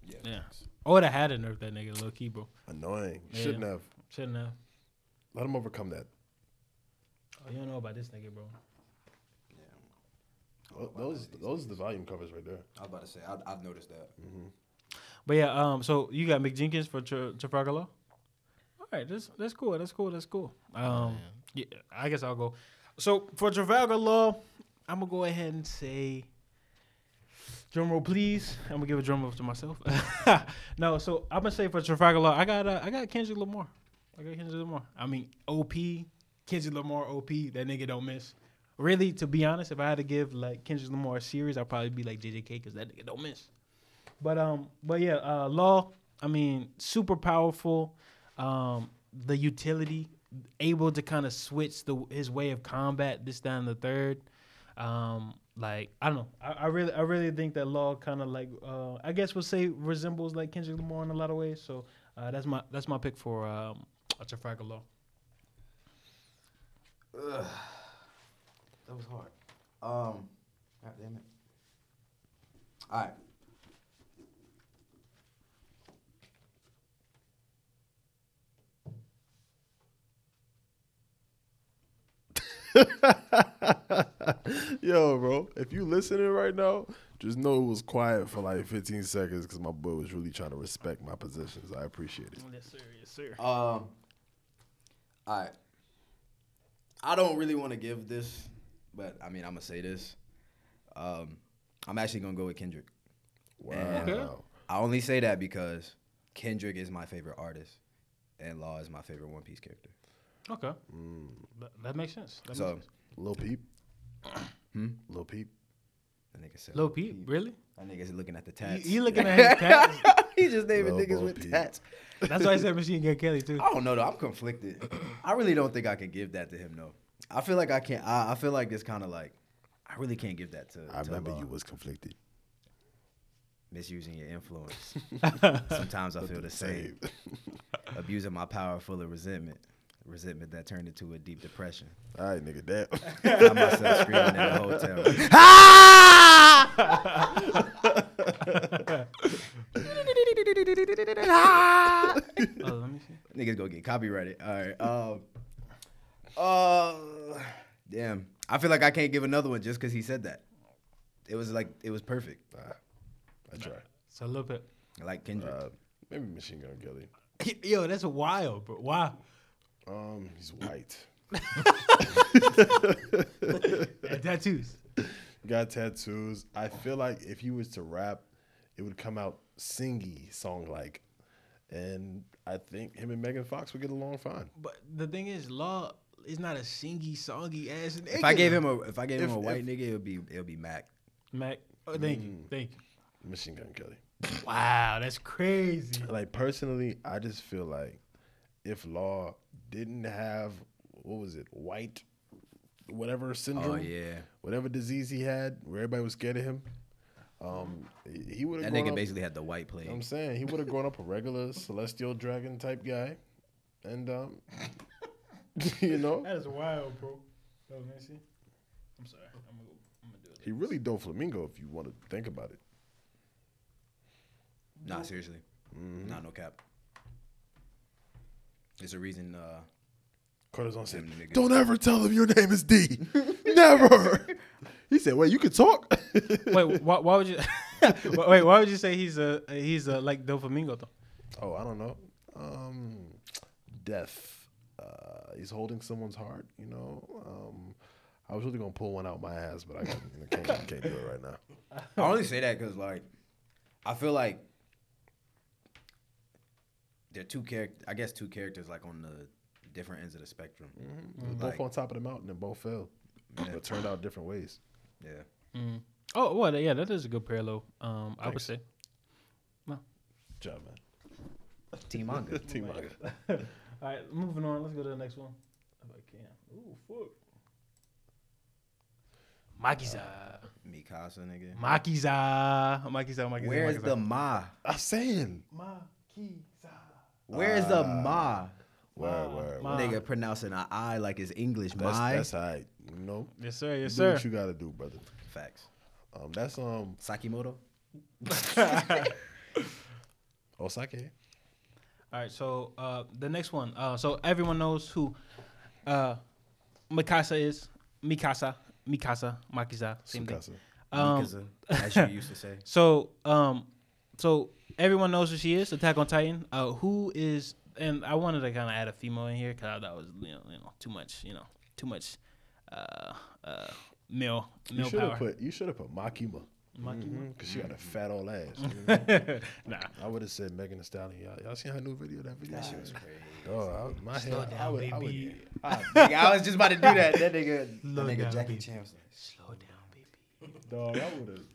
Speaker 4: Yeah.
Speaker 1: Yeah. I would have had to nerf that nigga, low key, bro.
Speaker 3: Annoying.
Speaker 1: Yeah.
Speaker 3: Shouldn't have.
Speaker 1: Shouldn't have.
Speaker 3: Let him overcome that.
Speaker 1: Oh, you don't know about this nigga, bro.
Speaker 4: Yeah.
Speaker 3: Tho- Those those are the volume covers right there.
Speaker 4: I was about to say I, I've noticed that.
Speaker 1: But yeah, um, so you got Mick Jenkins for Tra- Trafalgar Law. All right, that's that's cool. That's cool. That's cool. Um, yeah, I guess I'll go. So for Trafalgar Law, I'm gonna go ahead and say, drum roll, please. I'm gonna give a drum roll to myself. no, so I'm gonna say for Trafalgar Law, I got uh, I got Kendrick Lamar. I got Kendrick Lamar. I mean, OP, Kendrick Lamar, OP. That nigga don't miss. Really, to be honest, if I had to give like Kendrick Lamar a series, I'd probably be like JJK because that nigga don't miss. But um, but yeah, uh, Law. I mean, super powerful. Um, the utility, able to kind of switch the his way of combat. This down the third. Um, like I don't know. I, I really, I really think that Law kind of like, uh, I guess we'll say resembles like Kendrick Lamar in a lot of ways. So uh, that's my that's my pick for um, Trafalgar Law.
Speaker 4: Ugh. That was hard. Um, God damn it. All right.
Speaker 3: Yo, bro, if you listening right now, just know it was quiet for like 15 seconds because my boy was really trying to respect my positions. I appreciate it.
Speaker 1: Yes, sir. Yes, sir.
Speaker 4: Um. All right. I don't really want to give this, but I mean, I'm gonna say this. Um, I'm actually gonna go with Kendrick.
Speaker 3: Wow.
Speaker 1: Okay.
Speaker 4: I only say that because Kendrick is my favorite artist, and Law is my favorite One Piece character.
Speaker 1: Okay, that, that makes sense. That
Speaker 4: So,
Speaker 1: makes sense.
Speaker 3: Lil Peep.
Speaker 4: Hmm?
Speaker 3: Lil Peep.
Speaker 4: that nigga said,
Speaker 1: Lil Peep, really?
Speaker 4: That nigga's looking at the
Speaker 1: You,
Speaker 4: tats.
Speaker 1: you looking at his tats?
Speaker 4: he just naming
Speaker 3: Lil
Speaker 4: niggas
Speaker 3: Bo
Speaker 4: with
Speaker 3: Peep.
Speaker 4: tats.
Speaker 1: That's why I said Machine Gun Kelly too.
Speaker 4: I don't know though. I'm conflicted. I really don't think I can give that to him though. I feel like I can't. I, I feel like it's kind of like I really can't give that to.
Speaker 3: I
Speaker 4: to
Speaker 3: remember
Speaker 4: Law.
Speaker 3: you was conflicted.
Speaker 4: misusing your influence. Sometimes I feel the same. Abusing my power full of resentment. Resentment that turned into a deep depression.
Speaker 3: All right, nigga, damn.
Speaker 4: I myself screaming in the hotel.
Speaker 1: oh, let me see.
Speaker 4: Niggas go get copyrighted. All right. Um. Uh. Damn. I feel like I can't give another one just because he said that. It was like it was perfect.
Speaker 3: I try.
Speaker 1: So a little bit.
Speaker 4: I like Kendrick.
Speaker 3: Uh, maybe Machine Gun Kelly.
Speaker 1: Yo, that's wild, bro. Wow.
Speaker 3: Um, he's white.
Speaker 1: Yeah, tattoos.
Speaker 3: Got tattoos. I feel like if he was to rap, it would come out singy song like, and I think him and Megan Fox would get along fine.
Speaker 1: But the thing is, Law is not a singy, songy ass nigga.
Speaker 4: if I gave him a if I gave him a white
Speaker 3: if-
Speaker 4: nigga, it'll be it'll be Mac.
Speaker 1: Mac, oh, thank you, thank you.
Speaker 3: Machine Gun Kelly.
Speaker 1: Wow, that's crazy.
Speaker 3: Like personally, I just feel like if Law didn't have what was it, white, whatever syndrome,
Speaker 4: Oh yeah.
Speaker 3: whatever disease he had, where everybody was scared of him, Um, he- he would
Speaker 4: That
Speaker 3: have.
Speaker 4: nigga
Speaker 3: up,
Speaker 4: basically had the white plague.
Speaker 3: I'm saying he would have grown up a regular celestial dragon type guy, and um, you know,
Speaker 1: That is wild, bro. Yo, let me see. I'm sorry. I'm gonna, I'm gonna do it.
Speaker 3: he really Doflamingo if you want to think about it.
Speaker 4: Nah, seriously.
Speaker 3: Mm-hmm.
Speaker 4: Nah, no cap. There's a reason. Uh,
Speaker 3: Corazon said,
Speaker 4: Them niggas.
Speaker 3: "Don't ever tell him your name is D. Never." he said, "Wait, you can talk."
Speaker 1: Wait, why, why would you? wait, why would you say he's a he's a like Doflamingo though?
Speaker 3: Oh, I don't know. Um, death. Uh, he's holding someone's heart. You know. Um, I was really gonna pull one out my ass, but I can't, can't, can't do it right now.
Speaker 4: I only say that because like, I feel like they're two characters. I guess two characters like on the different ends of the spectrum. Mm-hmm. Mm-hmm.
Speaker 3: They're both
Speaker 4: Like-
Speaker 3: on top of the mountain and both fell, but turned out different ways.
Speaker 4: Yeah. Mm-hmm.
Speaker 1: Oh, well, yeah, that is a good parallel. Um, I would
Speaker 3: Thanks.
Speaker 1: say.
Speaker 3: Good job, man.
Speaker 4: Team manga.
Speaker 3: Team Manga.
Speaker 1: All right, moving on. Let's go to the next one. If I can. Ooh, fuck. Makiza.
Speaker 4: Uh, Mikasa, nigga.
Speaker 1: Makiza. Makiza. Makiza.
Speaker 4: Where's
Speaker 1: Makiza.
Speaker 4: the ma?
Speaker 3: I'm saying.
Speaker 1: Makiza?
Speaker 4: Where's the ma?
Speaker 3: Word, word,
Speaker 1: Ma.
Speaker 3: word.
Speaker 4: Nigga pronouncing an I like it's English.
Speaker 3: That's
Speaker 4: My
Speaker 3: that's all right. You know,
Speaker 1: Yes, sir. Yes,
Speaker 3: do
Speaker 1: sir.
Speaker 3: what you gotta do, brother.
Speaker 4: facts.
Speaker 3: Um, that's um
Speaker 4: Sakimoto.
Speaker 3: Osake.
Speaker 1: All right, so uh, the next one. Uh, so everyone knows who uh, Mikasa is. Mikasa, Mikasa, Makiza, same thing.
Speaker 3: Tsukasa.
Speaker 1: Um,
Speaker 4: Mikaza, as you used to say.
Speaker 1: so, um, so everyone knows who she is. Attack on Titan. Uh, who is? And I wanted to kind of add a female in here because I thought that was you know, you know too much. You know, too much. Uh, uh, male,
Speaker 3: You
Speaker 1: male
Speaker 3: should have
Speaker 1: power.
Speaker 3: put you should have put Makima.
Speaker 1: Makima?
Speaker 3: Because she got a fat old ass.
Speaker 1: nah,
Speaker 3: I would have said Megan Thee Stallion. Y'all, y'all seen her new video? That video?
Speaker 4: That shit was crazy.
Speaker 3: Oh, I, my
Speaker 1: Slow
Speaker 3: head. I
Speaker 1: down,
Speaker 3: would, I would,
Speaker 1: baby.
Speaker 4: Nigga, I was just about to do that. That nigga, that nigga
Speaker 1: down,
Speaker 4: Jackie
Speaker 1: baby.
Speaker 4: Chan was
Speaker 1: slow down, baby.
Speaker 3: dog, I would have.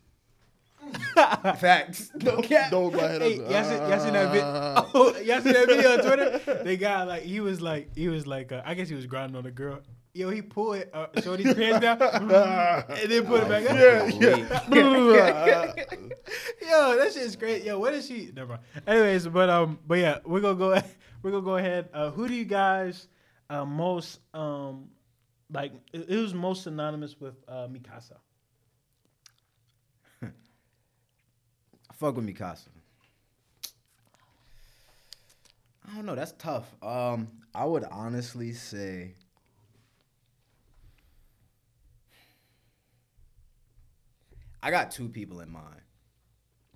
Speaker 4: Like, facts. No cap.
Speaker 3: Dog my head
Speaker 1: Hey,
Speaker 3: up.
Speaker 1: y'all seen, y'all that video?
Speaker 3: Ah.
Speaker 1: Oh, y'all seen that video on Twitter? They got like he was like he was like uh, I guess he was grinding on a girl. Yo, he pulled it, uh, Shorty's pants down and then put it back up.
Speaker 3: Yeah, yeah.
Speaker 1: Yo, that shit's great. Yo, what is she? Never mind. Anyways, but um, but yeah, we're gonna go. We're gonna go ahead. Uh, who do you guys uh, most um like? It, it was most synonymous with uh, Mikasa.
Speaker 4: Fuck with Mikasa. I don't know. That's tough. Um, I would honestly say. I got two people in mind.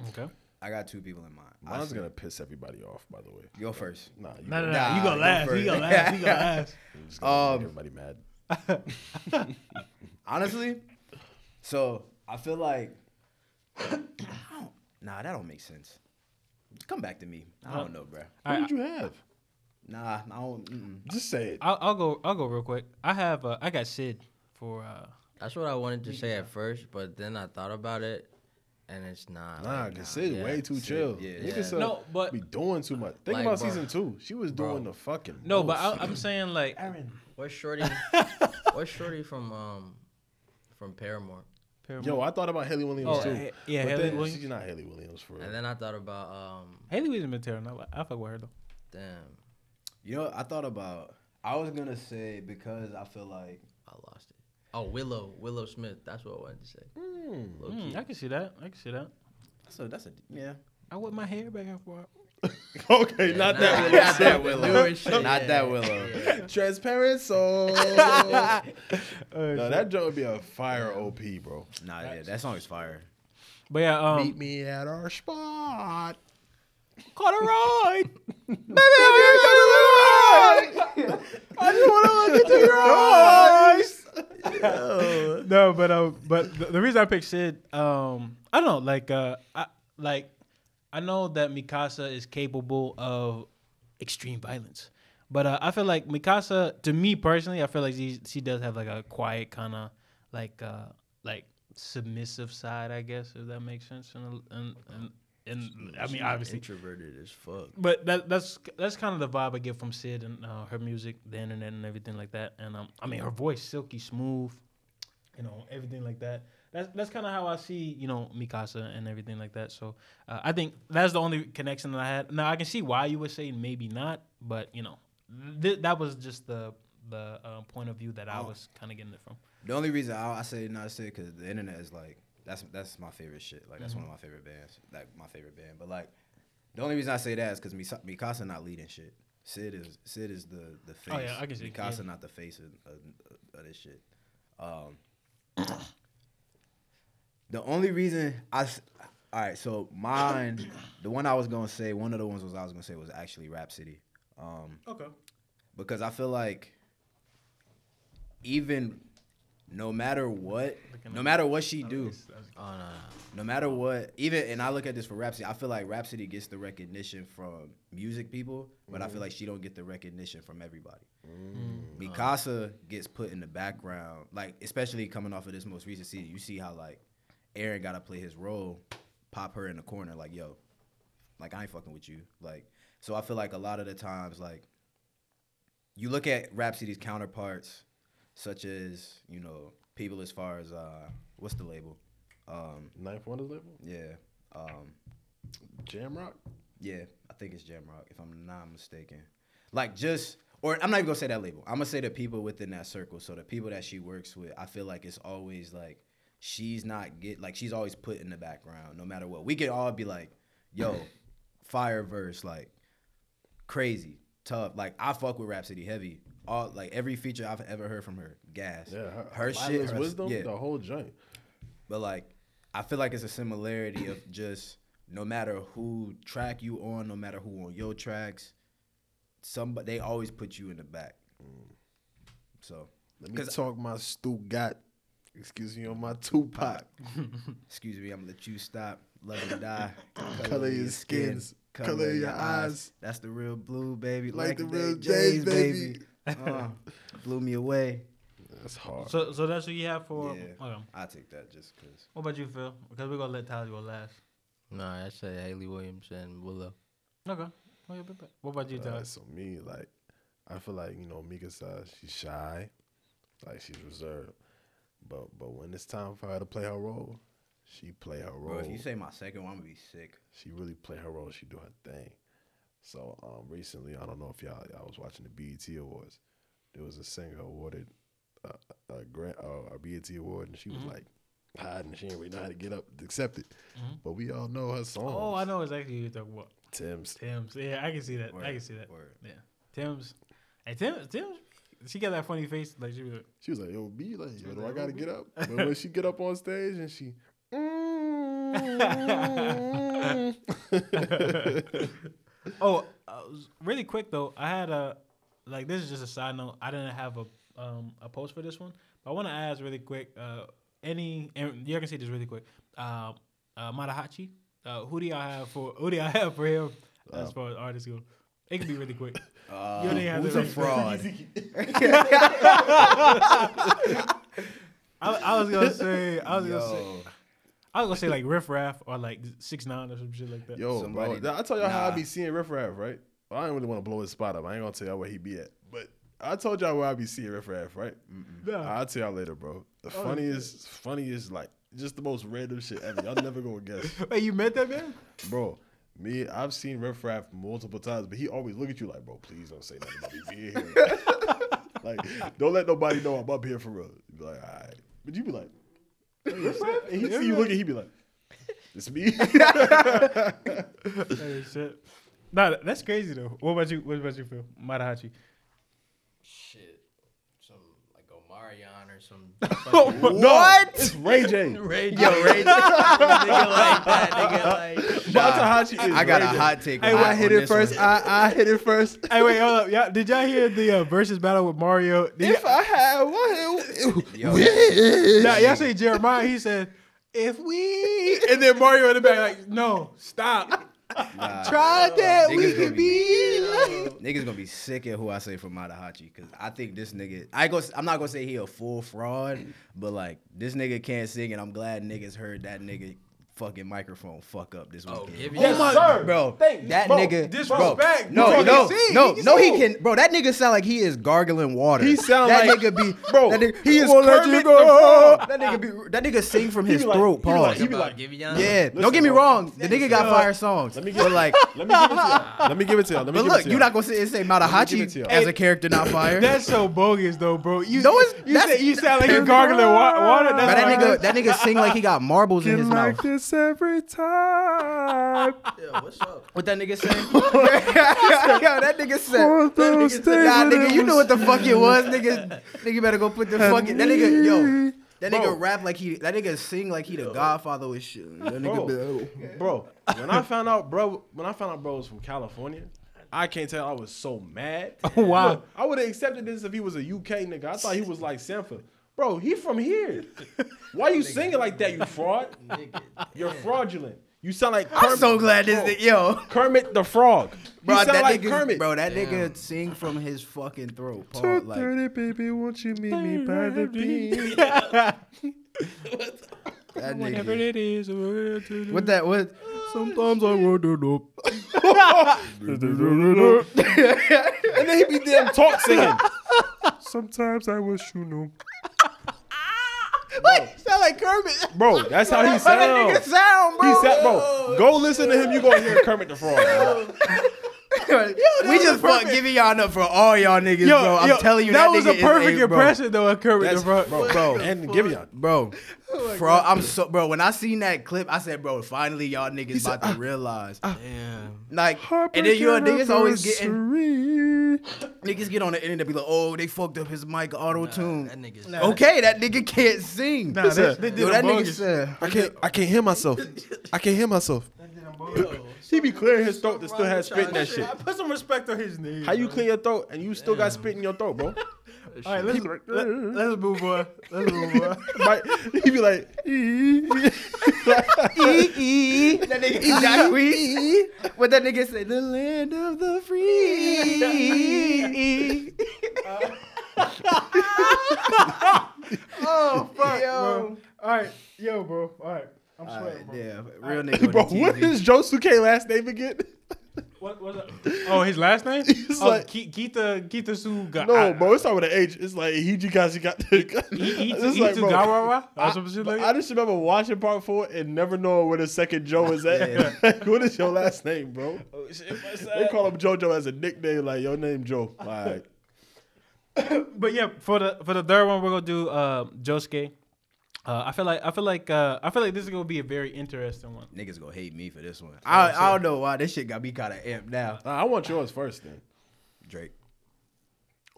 Speaker 1: Okay.
Speaker 4: I got two people in mind. I
Speaker 3: Mine's
Speaker 4: say-
Speaker 3: gonna piss everybody off. By the way.
Speaker 4: go first.
Speaker 3: Nah, you
Speaker 1: No, no,
Speaker 3: go.
Speaker 1: no.
Speaker 4: Nah,
Speaker 1: you
Speaker 4: go
Speaker 1: gonna last.
Speaker 4: first.
Speaker 1: You gonna last. You gonna last.
Speaker 3: I'm just gonna
Speaker 4: Um,
Speaker 3: make everybody mad.
Speaker 4: Honestly, so I feel like I don't, nah, that don't make sense. Come back to me. I don't know, bro.
Speaker 3: What
Speaker 1: Alright,
Speaker 3: did you have?
Speaker 4: Nah, I don't. Mm-mm.
Speaker 3: Just say it.
Speaker 1: I'll, I'll go. I'll go real quick. I have. Uh, I got Syd for. Uh,
Speaker 2: That's what I wanted to say at first, but then I thought about it, and it's not.
Speaker 3: Nah,
Speaker 2: like,
Speaker 3: cause Syd
Speaker 2: yeah.
Speaker 3: way too
Speaker 4: Syd,
Speaker 3: chill.
Speaker 4: yeah.
Speaker 2: Yeah.
Speaker 3: uh,
Speaker 1: No, but-
Speaker 3: be doing too much. Think
Speaker 2: Like,
Speaker 3: about
Speaker 2: bro.
Speaker 3: season two. She was
Speaker 2: Bro.
Speaker 3: doing the fucking.
Speaker 1: no, but
Speaker 3: most.
Speaker 1: I, I'm saying like.
Speaker 2: Where's Shorty? Where's Shorty from um from Paramore?
Speaker 3: Yo, I thought about Hayley Williams
Speaker 1: Oh,
Speaker 3: too.
Speaker 1: Ha- yeah,
Speaker 3: but
Speaker 1: Hayley
Speaker 3: then
Speaker 1: Williams.
Speaker 3: She's not Hayley Williams for real.
Speaker 2: And then I thought about um
Speaker 1: Hayley Williams been terrible. I like- I fuck with her though.
Speaker 2: damn,
Speaker 4: You know, I thought about. I was gonna say because I feel like
Speaker 2: I lost it. Oh Willow, Willow Smith. That's what I wanted to say.
Speaker 3: Mm.
Speaker 2: Low
Speaker 1: Mm. I can see that. I can see that.
Speaker 4: that's a that's a yeah.
Speaker 1: I whip my hair back and forth.
Speaker 3: okay,
Speaker 2: Yeah,
Speaker 3: not
Speaker 2: nah,
Speaker 3: that
Speaker 2: not that Willow. Shit,
Speaker 4: Not
Speaker 2: yeah.
Speaker 4: that Willow.
Speaker 2: Yeah.
Speaker 3: Transparent soul.
Speaker 1: Uh,
Speaker 3: no, that joke would be a fire OP, bro.
Speaker 4: Nah, yeah, that song is fire.
Speaker 1: But yeah, um,
Speaker 3: Meet me at our spot.
Speaker 1: call a ride.
Speaker 3: Baby, I just want to look into your eyes.
Speaker 1: no, but um, but the, the reason I picked Syd, um, I don't know, like uh, I like I know that Mikasa is capable of extreme violence, but uh, I feel like Mikasa, to me personally, I feel like she she does have like a quiet kind of like uh like submissive side, I guess, if that makes sense. And and and, and I mean, obviously,
Speaker 2: introverted as fuck.
Speaker 1: but that that's that's kind of the vibe I get from Syd and uh, her music, the internet, and everything like that. And um, I mean, her voice silky smooth, you know, everything like that. That's that's kind of how I see you know Mikasa and everything like that. So uh, I think that's the only connection that I had. Now I can see why you would say maybe not, but you know th- that was just the the uh, point of view that I
Speaker 4: Oh.
Speaker 1: was kind of getting it from.
Speaker 4: The only reason I, I say not to say because the internet is like that's that's my favorite shit. Like that's one of my favorite bands. Like my favorite band. But like the only reason I say that is because Mikasa not leading shit. Syd is Syd is the the face.
Speaker 1: Oh, yeah, I can see,
Speaker 4: Mikasa
Speaker 1: yeah.
Speaker 4: not the face of, of, of this shit. Um, the only reason I, all right, So mine, the one I was gonna say, one of the ones was I was gonna say was actually Rapsody. Um,
Speaker 1: Okay.
Speaker 4: because I feel like even no matter what, no matter what she do,
Speaker 2: Oh no, no.
Speaker 4: no matter what, even and I look at this for Rapsody, I feel like Rapsody gets the recognition from music people, but I feel like she don't get the recognition from everybody. Mikasa gets put in the background, like especially coming off of this most recent season. You see how like Eren got to play his role, pop her in the corner, like yo, like I ain't fucking with you, like. So I feel like a lot of the times, like you look at Rapsody's counterparts, such as you know people as far as uh what's the label, um
Speaker 3: Ninth Wonders label,
Speaker 4: yeah, um
Speaker 3: Jam Rock.
Speaker 4: yeah, I think it's Jamrock if I'm not mistaken. Like just or I'm not even gonna say that label. I'm gonna say the people within that circle. So the people that she works with, I feel like it's always like she's not get like she's always put in the background no matter what. We could all be like, yo, fire verse, like crazy, tough. Like I fuck with Rapsody heavy. All like every feature I've ever heard from her, gas.
Speaker 3: Yeah, her,
Speaker 4: her shit, her,
Speaker 3: wisdom,
Speaker 4: yeah.
Speaker 3: the whole joint.
Speaker 4: But like, I feel like it's a similarity of just no matter who track you on, no matter who on your tracks, somebody they always put you in the back. Mm. So,
Speaker 3: Let me talk my Stu got. Excuse me on my Tupac.
Speaker 4: excuse me, I'm gonna let you stop. Love and die.
Speaker 3: Color your skins, color your eyes.
Speaker 4: That's the real blue, baby.
Speaker 3: Like the
Speaker 4: Day
Speaker 3: real
Speaker 4: Jays,
Speaker 3: Jays, baby.
Speaker 4: Uh, blew me away.
Speaker 3: That's hard.
Speaker 1: So so that's what you have for.
Speaker 4: Yeah.
Speaker 1: Okay.
Speaker 4: I take that just cause.
Speaker 1: What about you, Phil? Because we're gonna let Tyler go last.
Speaker 2: No, I say Hayley Williams and Willow.
Speaker 1: Okay. Okay, bet, bet. What about you,
Speaker 3: Uh,
Speaker 1: Tyler?
Speaker 3: so me, like, I feel like you know Mika says she's shy, like she's reserved, but but when it's time for her to play her role, she play her role.
Speaker 4: Bro, if you say my second one, I'm gonna be sick.
Speaker 3: she really play her role. She do her thing. So um, recently, I don't know if y'all y'all was watching the BET Awards. There was a singer awarded a, a grant uh, a BET award, and she was like hiding. She didn't really know how to get up to accept it. But we all know her song.
Speaker 1: Oh, I know exactly who you're talking about.
Speaker 3: Tems.
Speaker 1: Tems. Yeah, I can see that. I can see that.
Speaker 4: word.
Speaker 1: Yeah. Tems. Hey, Tim. Tems. She got that funny face. Like she was. Like,
Speaker 3: She was like, "Yo, B, like, yo, do I gotta
Speaker 1: "Oh,
Speaker 3: get up?" But when she get up on stage and she,
Speaker 1: oh, uh, really quick though. I had a like. This is just a side note. I didn't have a um a post for this one, but I want to ask really quick. Uh, any and you can see this really quick. Um, uh, Matahachi. Uh, who do y'all have for? Who do y'all have for him as far as artists go? It can be really quick.
Speaker 4: Uh,
Speaker 1: You don't even have
Speaker 4: who's a fraud?
Speaker 1: I, I was gonna say. I was gonna say. I was gonna say like Riff Raff or like Six Nine or some shit like that.
Speaker 3: "Yo,
Speaker 4: Somebody-
Speaker 3: bro, I told y'all how I
Speaker 4: Nah.
Speaker 3: be seeing Riff Raff, right? Well, I ain't really want to blow his spot up. I ain't gonna tell y'all where he be at, but I told y'all where I be seeing Riff Raff, right?
Speaker 1: Nah.
Speaker 3: I'll tell y'all later, bro. The
Speaker 1: Oh,
Speaker 3: funniest, funniest, like just the most random shit ever. Y'all never gonna guess,
Speaker 1: Wait, you met that man?
Speaker 3: bro. Me, I've seen Riff Raff multiple times, but he always look at you like, bro, please don't say nothing about me being here. like, don't let nobody know I'm up here for real. You be like, all right, but you be like, Riff Raff? and he see you looking, he be like, it's me.
Speaker 1: hey, shit. Nah, that's crazy though. What about you? What about you, Phil? Matahachi.
Speaker 2: Shit, some like Omarion or some.
Speaker 3: what? It's Ray J.
Speaker 2: Ray, yo, Ray, nigga like that, nigga like.
Speaker 3: Matahachi is
Speaker 4: I got
Speaker 3: Ray
Speaker 4: a
Speaker 3: J.
Speaker 4: hot take.
Speaker 1: Hey,
Speaker 4: on,
Speaker 1: I
Speaker 4: on
Speaker 1: hit
Speaker 4: this one.
Speaker 3: I, I hit it first.
Speaker 1: Hey, wait, hold up. Yeah, did y'all hear the uh, Verzuz battle with Mario? Did
Speaker 3: If I had one,
Speaker 4: Yo.
Speaker 1: y'all, y'all see Jeremiah? He said, "If we," and then Mario in the back like, "No, stop."
Speaker 4: Nah,
Speaker 1: Try that.
Speaker 4: Niggas
Speaker 1: We could
Speaker 4: be- niggas gonna be sick at who I say for Matahachi because I think this nigga. I go. I'm not gonna say he a full fraud, but like this nigga can't sing, and I'm glad niggas heard that nigga fucking microphone fuck up this
Speaker 2: Oh,
Speaker 4: weekend.
Speaker 2: give
Speaker 1: Yes,
Speaker 2: it up.
Speaker 1: sir.
Speaker 4: bro.
Speaker 1: Thank-
Speaker 4: that
Speaker 1: bro,
Speaker 4: nigga,
Speaker 1: disrespect.
Speaker 4: Bro, no, no,
Speaker 1: talking sing.
Speaker 4: no,
Speaker 1: He
Speaker 4: no. He can, bro. That nigga sound like he is gargling water.
Speaker 3: He sound
Speaker 4: that
Speaker 3: like-
Speaker 4: nigga be,
Speaker 3: bro,
Speaker 4: That nigga, he is
Speaker 3: won't let you
Speaker 4: Kermit
Speaker 3: go.
Speaker 4: the Frog. That nigga be, that nigga sing from his
Speaker 3: like-
Speaker 4: throat.
Speaker 3: he be like-
Speaker 4: Pause.
Speaker 3: he be like-
Speaker 2: give it up.
Speaker 4: yeah,
Speaker 3: Listen,
Speaker 4: don't get me wrong. The nigga got fire songs.
Speaker 3: Let me
Speaker 4: but
Speaker 3: get
Speaker 4: like,
Speaker 3: Let me give it to y'all. Let me give it to y'all. Let me
Speaker 4: but look, you're not gonna sit and say
Speaker 3: give
Speaker 4: Matahachi as a character not fire.
Speaker 1: That's so bogus though, bro. You
Speaker 4: No,
Speaker 1: you,
Speaker 4: that's-
Speaker 1: say, you sound like you're gargling water.
Speaker 4: But that nigga, that nigga sing like he got marbles in his mouth.
Speaker 3: This every time.
Speaker 2: Yeah, what's up?
Speaker 4: What that nigga say? Yo, that nigga said.
Speaker 3: On those
Speaker 4: Nah,
Speaker 3: days
Speaker 4: nigga, you know what the fuck it was, nigga. Nigga better go put the fucking. That nigga, yo. That
Speaker 3: Bro.
Speaker 4: nigga rap like he. That nigga sing like he the Godfather with shit. That nigga
Speaker 3: Bro.
Speaker 4: be like, oh.
Speaker 3: bro. When I found out, bro, when I found out, bro was from California, I can't tell. I was so mad.
Speaker 1: Wow.
Speaker 3: Look, I would have accepted this if he was a UK nigga. I thought he was like Sanford. Bro, he from here. Why you singing like that, you fraud?
Speaker 2: Nigga.
Speaker 3: You're fraudulent. You sound like
Speaker 4: I'm
Speaker 3: Kermit.
Speaker 4: so glad this.
Speaker 3: Bro,
Speaker 4: nigga- Yo.
Speaker 3: Kermit the Frog.
Speaker 4: Bro,
Speaker 3: you sound
Speaker 4: that
Speaker 3: like
Speaker 4: nigga,
Speaker 3: Kermit.
Speaker 4: bro, that
Speaker 2: Damn.
Speaker 4: nigga sing from his fucking throat. Paul, like,
Speaker 3: baby, won't you meet me by the beach?
Speaker 4: that
Speaker 1: Whatever it is. we're to do.
Speaker 4: What that? What? Sometimes I want to know.
Speaker 3: and then he be damn talk singing. Sometimes I wish you knew.
Speaker 4: What? Sound like Kermit.
Speaker 3: Bro, that's how he
Speaker 4: How that nigga
Speaker 3: sounds.
Speaker 4: sound, bro.
Speaker 3: He said, bro, go listen to him. You gonna hear Kermit the Frog. bro.
Speaker 4: we just fuck giving y'all up for all y'all niggas,
Speaker 1: Yo,
Speaker 4: bro. I'm
Speaker 1: yo,
Speaker 4: telling you,
Speaker 1: that,
Speaker 4: that,
Speaker 1: was
Speaker 4: nigga
Speaker 1: a perfect
Speaker 4: a, bro.
Speaker 1: impression though of Kermit
Speaker 3: That's,
Speaker 1: the Frog.
Speaker 3: bro,
Speaker 4: Bro.
Speaker 3: and Giveon.
Speaker 4: Bro,
Speaker 1: Oh
Speaker 4: bro, I'm so bro. When I seen that clip, I said, bro, finally y'all niggas
Speaker 3: said,
Speaker 4: about to ah, realize.
Speaker 2: Ah, Damn.
Speaker 4: Like, and then you niggas always getting niggas get on the internet be like, oh, they fucked up his mic auto
Speaker 2: Nah,
Speaker 4: tune.
Speaker 2: that nigga's
Speaker 4: okay, that nigga can't sing.
Speaker 1: Nah, they, they
Speaker 4: Yo, that
Speaker 1: a
Speaker 4: nigga said,
Speaker 3: I can't. I can't hear myself. I can't hear myself. He be clearing his throat to still have spit in that shit.
Speaker 1: I Put some respect on his name.
Speaker 3: How you
Speaker 1: bro.
Speaker 3: clear your throat and you still got spit in your throat, bro?
Speaker 1: All right, let's,
Speaker 3: He be like,
Speaker 1: let, us move on. Let's move on.
Speaker 3: Like, he be like,
Speaker 4: that nigga exactly what that nigga said, the land of the free.
Speaker 1: oh fuck,
Speaker 4: Yo.
Speaker 1: bro. All right, yo, bro. All right, I'm
Speaker 4: Alright,
Speaker 1: sweating, bro.
Speaker 4: yeah, real nigga.
Speaker 3: bro,
Speaker 4: on the
Speaker 3: what
Speaker 4: TV.
Speaker 3: is Josuke last name again?
Speaker 1: What was that? Oh, his last name?
Speaker 3: He's
Speaker 1: oh,
Speaker 3: like-
Speaker 1: Ki- Kita Kita Suga.
Speaker 3: No, bro, it's not with an H. It's like Hijikashi got the. It's like, bro,
Speaker 1: Gawara?
Speaker 3: I,
Speaker 1: Or some shit like
Speaker 3: I just remember watching part four and never knowing where the second Joe is at. Like, what is your last name, bro?
Speaker 1: Oh, shit,
Speaker 3: They call him JoJo as a nickname, like your name Joe. Like,
Speaker 1: But yeah, for the for the third one, we're gonna do uh, Josuke. Uh, I feel like I feel like uh, I feel like this is gonna be a very interesting one.
Speaker 4: Niggas gonna hate me for this one. I, I don't know why this shit got me kind of amped now.
Speaker 3: I want yours first, then.
Speaker 4: Drake.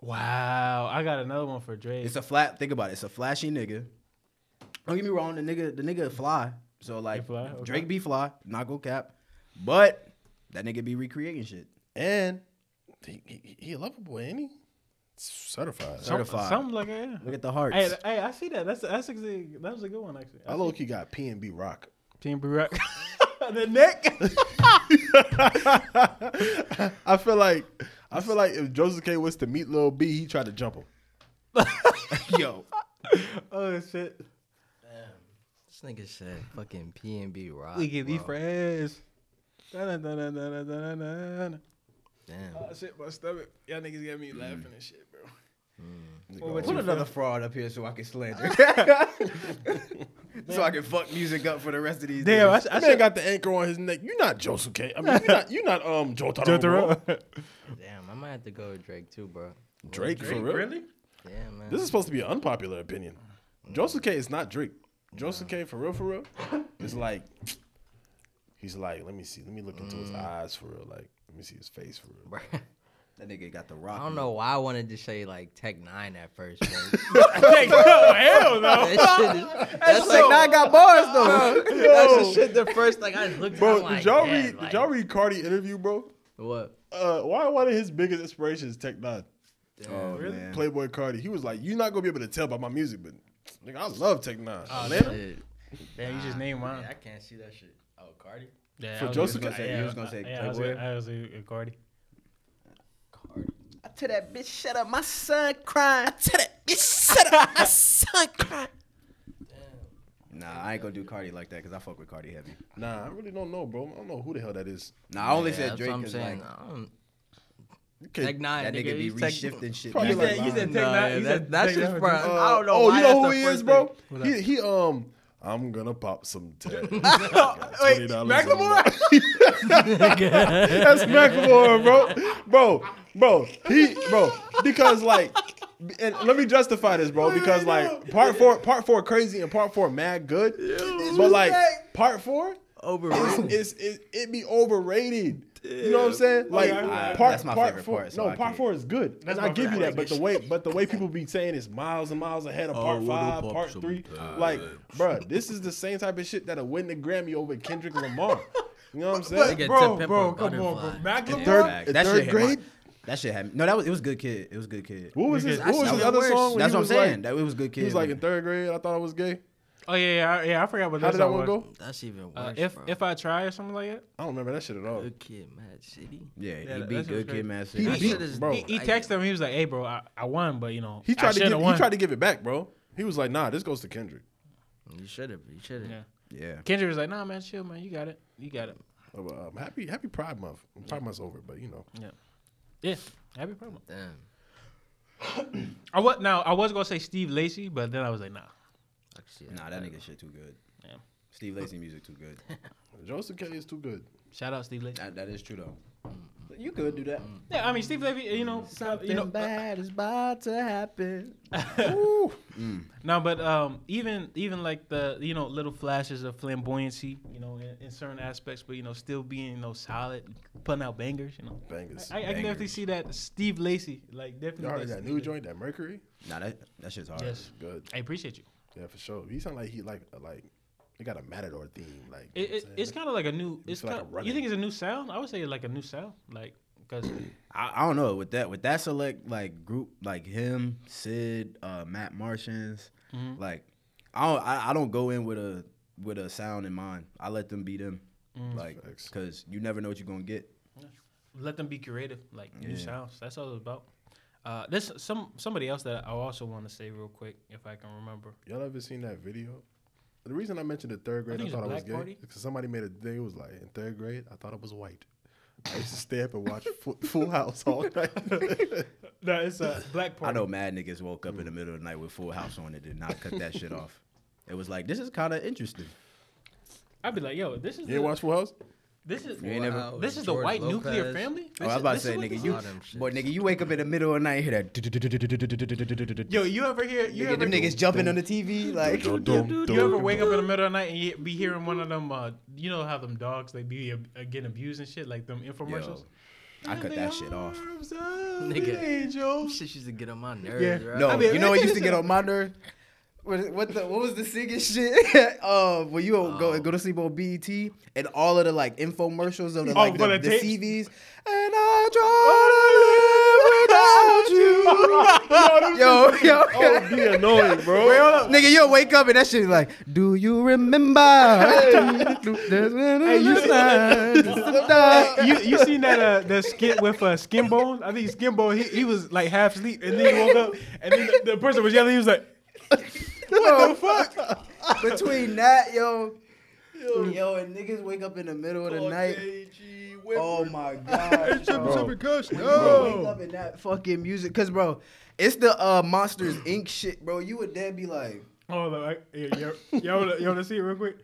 Speaker 1: Wow, I got another one for Drake.
Speaker 4: It's a flat. Think about it. It's a flashy nigga. Don't get me wrong. The nigga, the nigga fly. So like,
Speaker 1: fly? Okay.
Speaker 4: Drake be fly. Not go cap. But that nigga be recreating shit.
Speaker 3: And he, he, he a lover boy, ain't he? Certified.
Speaker 4: Certified.
Speaker 1: Something like that. Yeah.
Speaker 4: Look at the hearts.
Speaker 1: Hey, hey, I see that. That's that's actually that was a good one actually.
Speaker 3: I low key got P and B Rock.
Speaker 1: Team Barack. the neck.
Speaker 3: I feel like I feel like if Josuke was to meet Lil B, he tried to jump him.
Speaker 4: Yo.
Speaker 1: oh shit.
Speaker 2: This nigga said fucking P and B rock.
Speaker 1: We can be
Speaker 2: bro.
Speaker 1: friends.
Speaker 2: Damn.
Speaker 1: Oh shit, my stomach. Y'all niggas got me mm. laughing and shit, bro. Mm.
Speaker 3: Nigga,
Speaker 1: what
Speaker 4: Put
Speaker 1: you
Speaker 4: another fraud up here so I can slander. so I can fuck music up for the rest of these
Speaker 1: Damn, I,
Speaker 4: niggas.
Speaker 1: sh- I
Speaker 3: man
Speaker 1: should.
Speaker 3: got the anchor on his neck. You're not Josuke. I mean, you're not, you're not um Jotaro. bro.
Speaker 2: Damn, I might have to go with Drake too, bro.
Speaker 3: Drake, for real?
Speaker 1: Really?
Speaker 2: Yeah, man.
Speaker 3: This is supposed to be an unpopular opinion. Mm. Josuke is not Drake. Josuke for real, for real. It's like he's like, let me see, let me look into his eyes for real. Like, let me see his face for real.
Speaker 2: Bruh.
Speaker 4: That nigga got the rock.
Speaker 2: I don't know why I wanted to say like Tech Nine at first. Bro.
Speaker 1: oh, hell no.
Speaker 2: that shit is, that's
Speaker 4: Like,
Speaker 2: like
Speaker 4: now I got bars though.
Speaker 2: that's the shit. The first like I looked
Speaker 3: Bro,
Speaker 2: at like,
Speaker 3: did y'all
Speaker 2: yeah,
Speaker 3: read?
Speaker 2: like,
Speaker 3: did y'all read Carti interview, bro?
Speaker 2: what?
Speaker 3: Uh, why one of his biggest inspirations, is Tech Nine,
Speaker 4: Oh
Speaker 1: Really?
Speaker 4: man.
Speaker 3: Playboi Carti. He was like, "You're not gonna be able to tell by my music, but nigga, I love Tech Nine.
Speaker 1: Oh,
Speaker 3: Atlanta?
Speaker 2: Shit.
Speaker 1: Damn, you just named one.
Speaker 2: Yeah, I can't see that shit. Oh, Carti.
Speaker 1: Yeah,
Speaker 3: For Joseph
Speaker 1: gonna
Speaker 3: K-
Speaker 1: say-
Speaker 4: you was gonna say
Speaker 1: yeah, I was
Speaker 4: Playboi?
Speaker 1: gonna- I was a Carti.
Speaker 2: Carti.
Speaker 4: I tell that bitch, shut up, my son crying. I tell that bitch, shut up, my son crying. Nah, I ain't gonna do Carti like that because I fuck with Carti heavy.
Speaker 3: Nah, I really don't know, bro. I don't know who the hell that is.
Speaker 4: Nah, I only
Speaker 2: Yeah,
Speaker 4: said
Speaker 2: that's
Speaker 4: Drake
Speaker 2: what I'm
Speaker 4: because
Speaker 2: saying.
Speaker 4: like
Speaker 2: I don't-
Speaker 3: Okay.
Speaker 2: Tech Nine,
Speaker 4: that nigga be
Speaker 2: He's Tech-
Speaker 4: reshifting shit.
Speaker 3: Probably
Speaker 1: You
Speaker 3: like
Speaker 1: said, you said
Speaker 3: Nah,
Speaker 1: take
Speaker 2: Nah,
Speaker 1: that.
Speaker 2: yeah,
Speaker 1: You
Speaker 2: that-
Speaker 1: said
Speaker 2: that's
Speaker 1: take
Speaker 2: just
Speaker 1: that.
Speaker 2: for-
Speaker 3: Uh,
Speaker 2: I don't know
Speaker 3: Oh,
Speaker 2: why
Speaker 3: you know who he is, bro? He he um. I'm gonna pop some tags.
Speaker 1: Wait,
Speaker 3: $20
Speaker 1: Macklemore?
Speaker 3: That's Macklemore, bro. Bro, bro, he, bro, because like, and let me justify this, bro, because like part four, part four crazy and part four mad good, but like part four,
Speaker 2: Overrated.
Speaker 3: it's, it's it, it be overrated. You know what I'm saying? Like
Speaker 1: yeah,
Speaker 4: yeah.
Speaker 3: part
Speaker 4: That's my
Speaker 3: part
Speaker 4: favorite
Speaker 3: four,
Speaker 4: part, so
Speaker 3: no,
Speaker 4: I
Speaker 3: part
Speaker 4: can't-
Speaker 3: four is good.
Speaker 1: That's
Speaker 3: and I
Speaker 1: my
Speaker 3: give you that, but the way but the way people be saying it's miles and miles ahead of part five, part three, like, bruh, this is the same type of shit that'll win the Grammy over Kendrick Lamar. You know what I'm saying?
Speaker 2: Nigga,
Speaker 1: Bro,
Speaker 2: to pimp
Speaker 1: bro,
Speaker 2: a
Speaker 1: come on, bro.
Speaker 2: butterfly.
Speaker 1: Macklemore?
Speaker 3: Third-
Speaker 4: Facts.
Speaker 3: third
Speaker 4: shit had my-
Speaker 3: grade?
Speaker 4: that shit had no. That was it was good kid. It was good kid.
Speaker 3: What was his
Speaker 1: That's
Speaker 3: What was his
Speaker 2: even
Speaker 3: other
Speaker 2: worse.
Speaker 3: song? when
Speaker 4: That's
Speaker 3: he
Speaker 4: what I'm
Speaker 3: was
Speaker 4: saying.
Speaker 3: Like,
Speaker 4: that it was good kid.
Speaker 3: he was like in third grade. I thought I was gay.
Speaker 1: Oh yeah, yeah, yeah. I forgot what
Speaker 3: How
Speaker 1: that
Speaker 3: did that
Speaker 1: song
Speaker 3: one
Speaker 1: was.
Speaker 3: go?
Speaker 2: That's even worse.
Speaker 1: Uh, if
Speaker 2: bro.
Speaker 1: if I try or something like that.
Speaker 3: I don't remember that shit at all.
Speaker 2: Good kid, Mad City.
Speaker 4: yeah,
Speaker 1: Yeah,
Speaker 4: he
Speaker 1: that-
Speaker 4: beat
Speaker 1: that's
Speaker 4: good
Speaker 1: what's
Speaker 4: kid, man.
Speaker 3: He
Speaker 2: That
Speaker 3: beat-
Speaker 2: shit is
Speaker 3: bro.
Speaker 1: He, he
Speaker 2: like-
Speaker 1: texted him. He was like, "Hey, bro, I, I won, but you know,
Speaker 3: He
Speaker 1: I
Speaker 3: tried to
Speaker 1: shoulda
Speaker 3: give. He tried to give it back, bro. He was like, "Nah, this goes to Kendrick."
Speaker 2: You should have. You should have.
Speaker 1: Yeah.
Speaker 4: Yeah,
Speaker 1: Kendrick was like, "Nah, man, chill, man. You got it. You got it.
Speaker 3: Uh, Um, happy Happy Pride Month. Pride Month's over, but you know.
Speaker 1: Yeah, Yeah. happy problem."
Speaker 2: Damn.
Speaker 1: I was now I was gonna say Steve Lacy, but then I was like, "Nah."
Speaker 2: Actually,
Speaker 4: nah, that nigga shit too good.
Speaker 1: Yeah.
Speaker 4: Steve Lacy music too good.
Speaker 3: Josuke is too good.
Speaker 1: Shout out Steve Lacy.
Speaker 4: that, that is true though. You could do that.
Speaker 1: Yeah, I mean Steve Lacy. You know, you know.
Speaker 4: bad is about to happen.
Speaker 1: No, but um, even even like the you know little flashes of flamboyancy, you know, in, in certain aspects, but you know, still being you know solid, putting out bangers, you know.
Speaker 3: Bangers.
Speaker 1: I, I can definitely see that Steve Lacy, like definitely.
Speaker 3: You
Speaker 1: definitely.
Speaker 3: heard that
Speaker 1: Steve
Speaker 3: new
Speaker 1: Lacy.
Speaker 3: joint, that Mercury?
Speaker 4: Nah, that that shit's hard.
Speaker 1: Yes,
Speaker 3: Good.
Speaker 1: I appreciate you.
Speaker 3: Yeah, for sure. He sound like he like like he got a Matador theme. Like
Speaker 1: It, it, it's kind of like a new. It's
Speaker 3: feel like
Speaker 1: you think it's a new sound? I would say like a new sound, like because
Speaker 4: I, I don't know with that with that select like group like him, Syd, uh, Matt Martians.
Speaker 1: Mhm.
Speaker 4: Like I don't I, I don't go in with a with a sound in mind. I let them be them. Like because you never know what you're gonna get.
Speaker 1: let them be creative, like new
Speaker 4: Yeah.
Speaker 1: sounds. That's all it's about. Uh, this some somebody else that I also want to say real quick, if I can remember.
Speaker 3: Y'all ever seen that video? The reason I mentioned the third grade, I,
Speaker 1: think it's
Speaker 3: thought I was
Speaker 1: black
Speaker 3: gay,
Speaker 1: party.
Speaker 3: because somebody made a thing. It was like in third grade, I thought I was white. I used to stay up and watch Full, Full House all night.
Speaker 1: No, it's a black party.
Speaker 4: I know mad niggas woke up in the middle of the night with Full House on and did not cut that shit off. It was like this is kind of interesting.
Speaker 1: I'd be like, yo, this is
Speaker 3: you
Speaker 1: the,
Speaker 3: watch Full House?
Speaker 1: This is
Speaker 4: You ain't never-
Speaker 2: Wow,
Speaker 1: this is the
Speaker 2: George
Speaker 1: white nuclear
Speaker 2: Lopez.
Speaker 1: family.
Speaker 4: Oh, I was
Speaker 1: is-
Speaker 4: about to say, nigga, you,
Speaker 2: All them shits.
Speaker 4: boy, nigga, you wake up in the middle of the night, hear that.
Speaker 1: Yo, you ever hear you
Speaker 4: Nigga,
Speaker 1: ever
Speaker 4: them niggas jumping on the TV like.
Speaker 3: Dum, dum,
Speaker 1: you ever wake up in the middle of the night and be hearing one of them? Uh, you know how them dogs they be uh, getting abused and shit, like them infomercials.
Speaker 4: I cut that shit off.
Speaker 2: Nigga.
Speaker 1: angels.
Speaker 2: Shit used to get on my nerves,
Speaker 1: Yeah.
Speaker 2: bro.
Speaker 4: No,
Speaker 1: I mean,
Speaker 4: you know what used to get on my nerves? What, what the what was the singing shit? uh, when you go
Speaker 2: Oh.
Speaker 4: go to sleep on BET and all of the like infomercials of the
Speaker 1: Oh,
Speaker 4: like
Speaker 1: for
Speaker 4: the,
Speaker 1: the
Speaker 4: the? CVs, and I try to live without you. yo, yo,
Speaker 3: Oh, be annoying, bro.
Speaker 4: nigga, you'll wake up and that shit is like, do you remember? hey,
Speaker 1: you
Speaker 4: you
Speaker 1: you you seen that uh the skit with uh skin bones? I think skin bone he, he was like half asleep and then he woke up and then the, the person was yelling. He was like,
Speaker 4: what the fuck? Between that, yo, yo, and niggas wake up in the middle of the night. Oh my god, bro. Bro, wake up in that fucking music, cause bro, it's the uh Monsters Inc. shit, bro. You would then be like,
Speaker 1: "Oh, like, yo, yo, yo, to see it real quick?"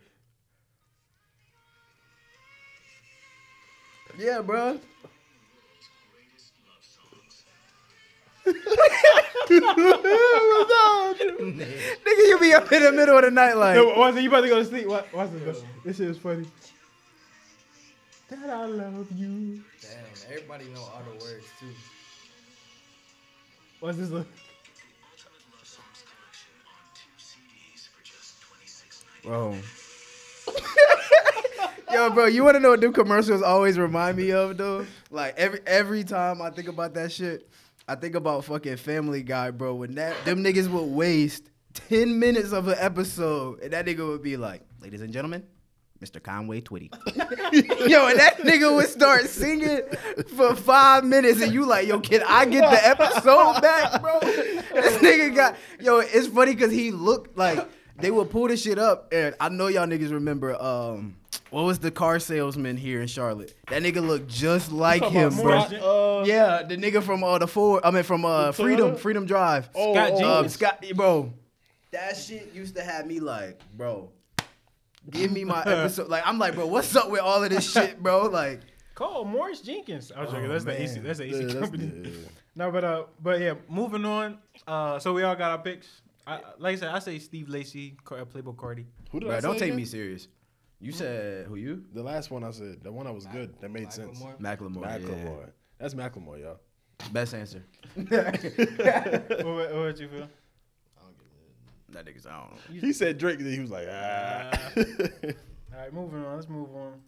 Speaker 4: yeah, bro. Nigga, be up in the middle of the night like,
Speaker 1: Yo, watch it, you about to go to sleep. Watch, watch this. This shit is funny. That I love you.
Speaker 2: Damn, everybody know all the words too.
Speaker 1: What's this? Look?
Speaker 4: bro. Yo, bro, you wanna know what them commercials always remind me of though? Like every every time I think about that shit, I think about fucking Family Guy, bro. When that them niggas would waste ten minutes of an episode, and that nigga would be like, "Ladies and gentlemen, Mr. Conway Twitty." yo, and that nigga would start singing for five minutes, and you like, "Yo, can I get the episode back, bro?" This nigga got yo. It's funny because he looked like they would pull this shit up, and I know y'all niggas remember. Um, what was the car salesman here in Charlotte? That nigga looked just like him, bro.
Speaker 1: Morris
Speaker 3: Uh,
Speaker 4: Yeah, the nigga from uh the Ford. I mean from uh Freedom Freedom Drive.
Speaker 3: Oh,
Speaker 1: Scott
Speaker 3: oh,
Speaker 1: Jenkins.
Speaker 4: Um, Scott, bro, that shit used to have me like, bro, give me my episode. Like, I'm like, bro, what's up with all of this shit, bro? Like,
Speaker 1: Cole Morris Jenkins. I was joking. That's the
Speaker 4: man.
Speaker 1: AC. That's the AC
Speaker 3: Yeah,
Speaker 1: company.
Speaker 3: yeah, yeah.
Speaker 1: No, but uh, but yeah, moving on. Uh, so we all got our picks. I, like I said, I say Steve Lacy, Car- uh, Playboi Carti.
Speaker 3: Who did I
Speaker 4: bro,
Speaker 3: say
Speaker 4: don't take
Speaker 3: again?
Speaker 4: me serious. You said who you?
Speaker 3: The last one I said, the one that was good, that made sense.
Speaker 2: Macklemore.
Speaker 4: Macklemore.
Speaker 3: Macklemore. That's Macklemore, y'all.
Speaker 4: Best answer.
Speaker 1: what, what, what you feel?
Speaker 4: That nigga's I don't know.
Speaker 3: He said Drake, then he was like, ah.
Speaker 1: All right, moving on. Let's move on.